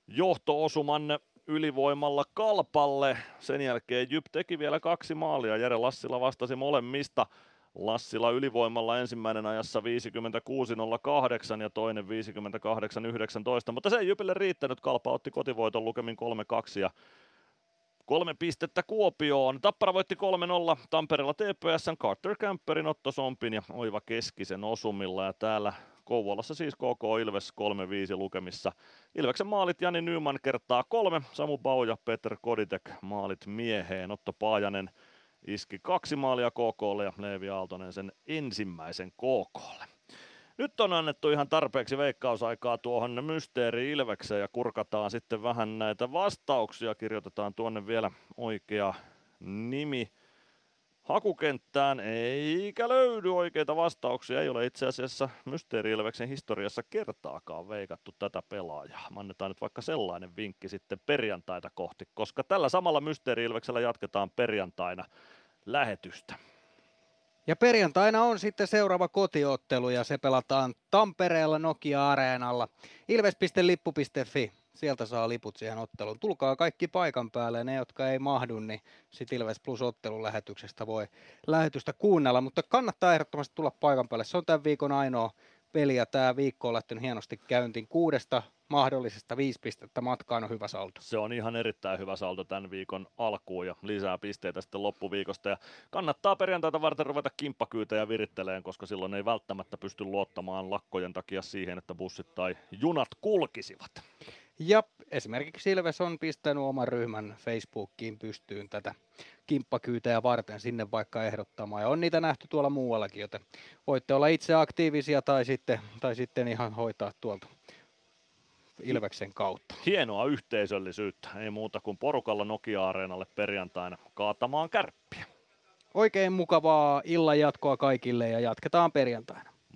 johto-osuman ylivoimalla Kalpalle. Sen jälkeen Jyp teki vielä kaksi maalia. Jere Lassila vastasi molemmista. Lassila ylivoimalla ensimmäinen ajassa 56.08 ja toinen 58.19, mutta se ei Jypille riittänyt. Kalpa otti kotivoiton lukemin 3-2 ja Kolme pistettä Kuopioon. Tappara voitti 3-0 Tampereella TPSn Carter Camperin, Otto Sompin ja Oiva Keskisen osumilla. Ja täällä Kouvolassa siis KK Ilves 3-5 lukemissa. Ilveksen maalit Jani Nyman kertaa kolme, Samu Bau ja Peter Koditek maalit mieheen. Otto Paajanen iski kaksi maalia KKlle ja Leevi Aaltonen sen ensimmäisen KKlle. Nyt on annettu ihan tarpeeksi veikkausaikaa tuohon Mysteeri Ilvekseen ja kurkataan sitten vähän näitä vastauksia. Kirjoitetaan tuonne vielä oikea nimi hakukenttään, eikä löydy oikeita vastauksia. Ei ole itse asiassa Mysteeri Ilveksen historiassa kertaakaan veikattu tätä pelaajaa. Annetaan nyt vaikka sellainen vinkki sitten perjantaita kohti, koska tällä samalla Mysteeri Ilveksellä jatketaan perjantaina lähetystä. Ja perjantaina on sitten seuraava kotiottelu ja se pelataan Tampereella Nokia-areenalla. Ilves.lippu.fi, sieltä saa liput siihen otteluun. Tulkaa kaikki paikan päälle ja ne, jotka ei mahdu, niin sitten Ilves Plus ottelun lähetyksestä voi lähetystä kuunnella. Mutta kannattaa ehdottomasti tulla paikan päälle. Se on tämän viikon ainoa peli ja tämä viikko on lähtenyt hienosti käyntiin. Kuudesta mahdollisesta viisi pistettä matkaan on hyvä saldo. Se on ihan erittäin hyvä saldo tämän viikon alkuun ja lisää pisteitä sitten loppuviikosta. Ja kannattaa perjantaita varten ruveta kimppakyytejä viritteleen, koska silloin ei välttämättä pysty luottamaan lakkojen takia siihen, että bussit tai junat kulkisivat. Ja esimerkiksi Ilves on pistänyt oman ryhmän Facebookiin pystyyn tätä kimppakyytejä varten sinne vaikka ehdottamaan. Ja on niitä nähty tuolla muuallakin, joten voitte olla itse aktiivisia tai sitten, tai sitten ihan hoitaa tuolta Ilveksen kautta. Hienoa yhteisöllisyyttä, ei muuta kuin porukalla Nokia-areenalle perjantaina kaatamaan kärppiä. Oikein mukavaa illan jatkoa kaikille ja jatketaan perjantaina.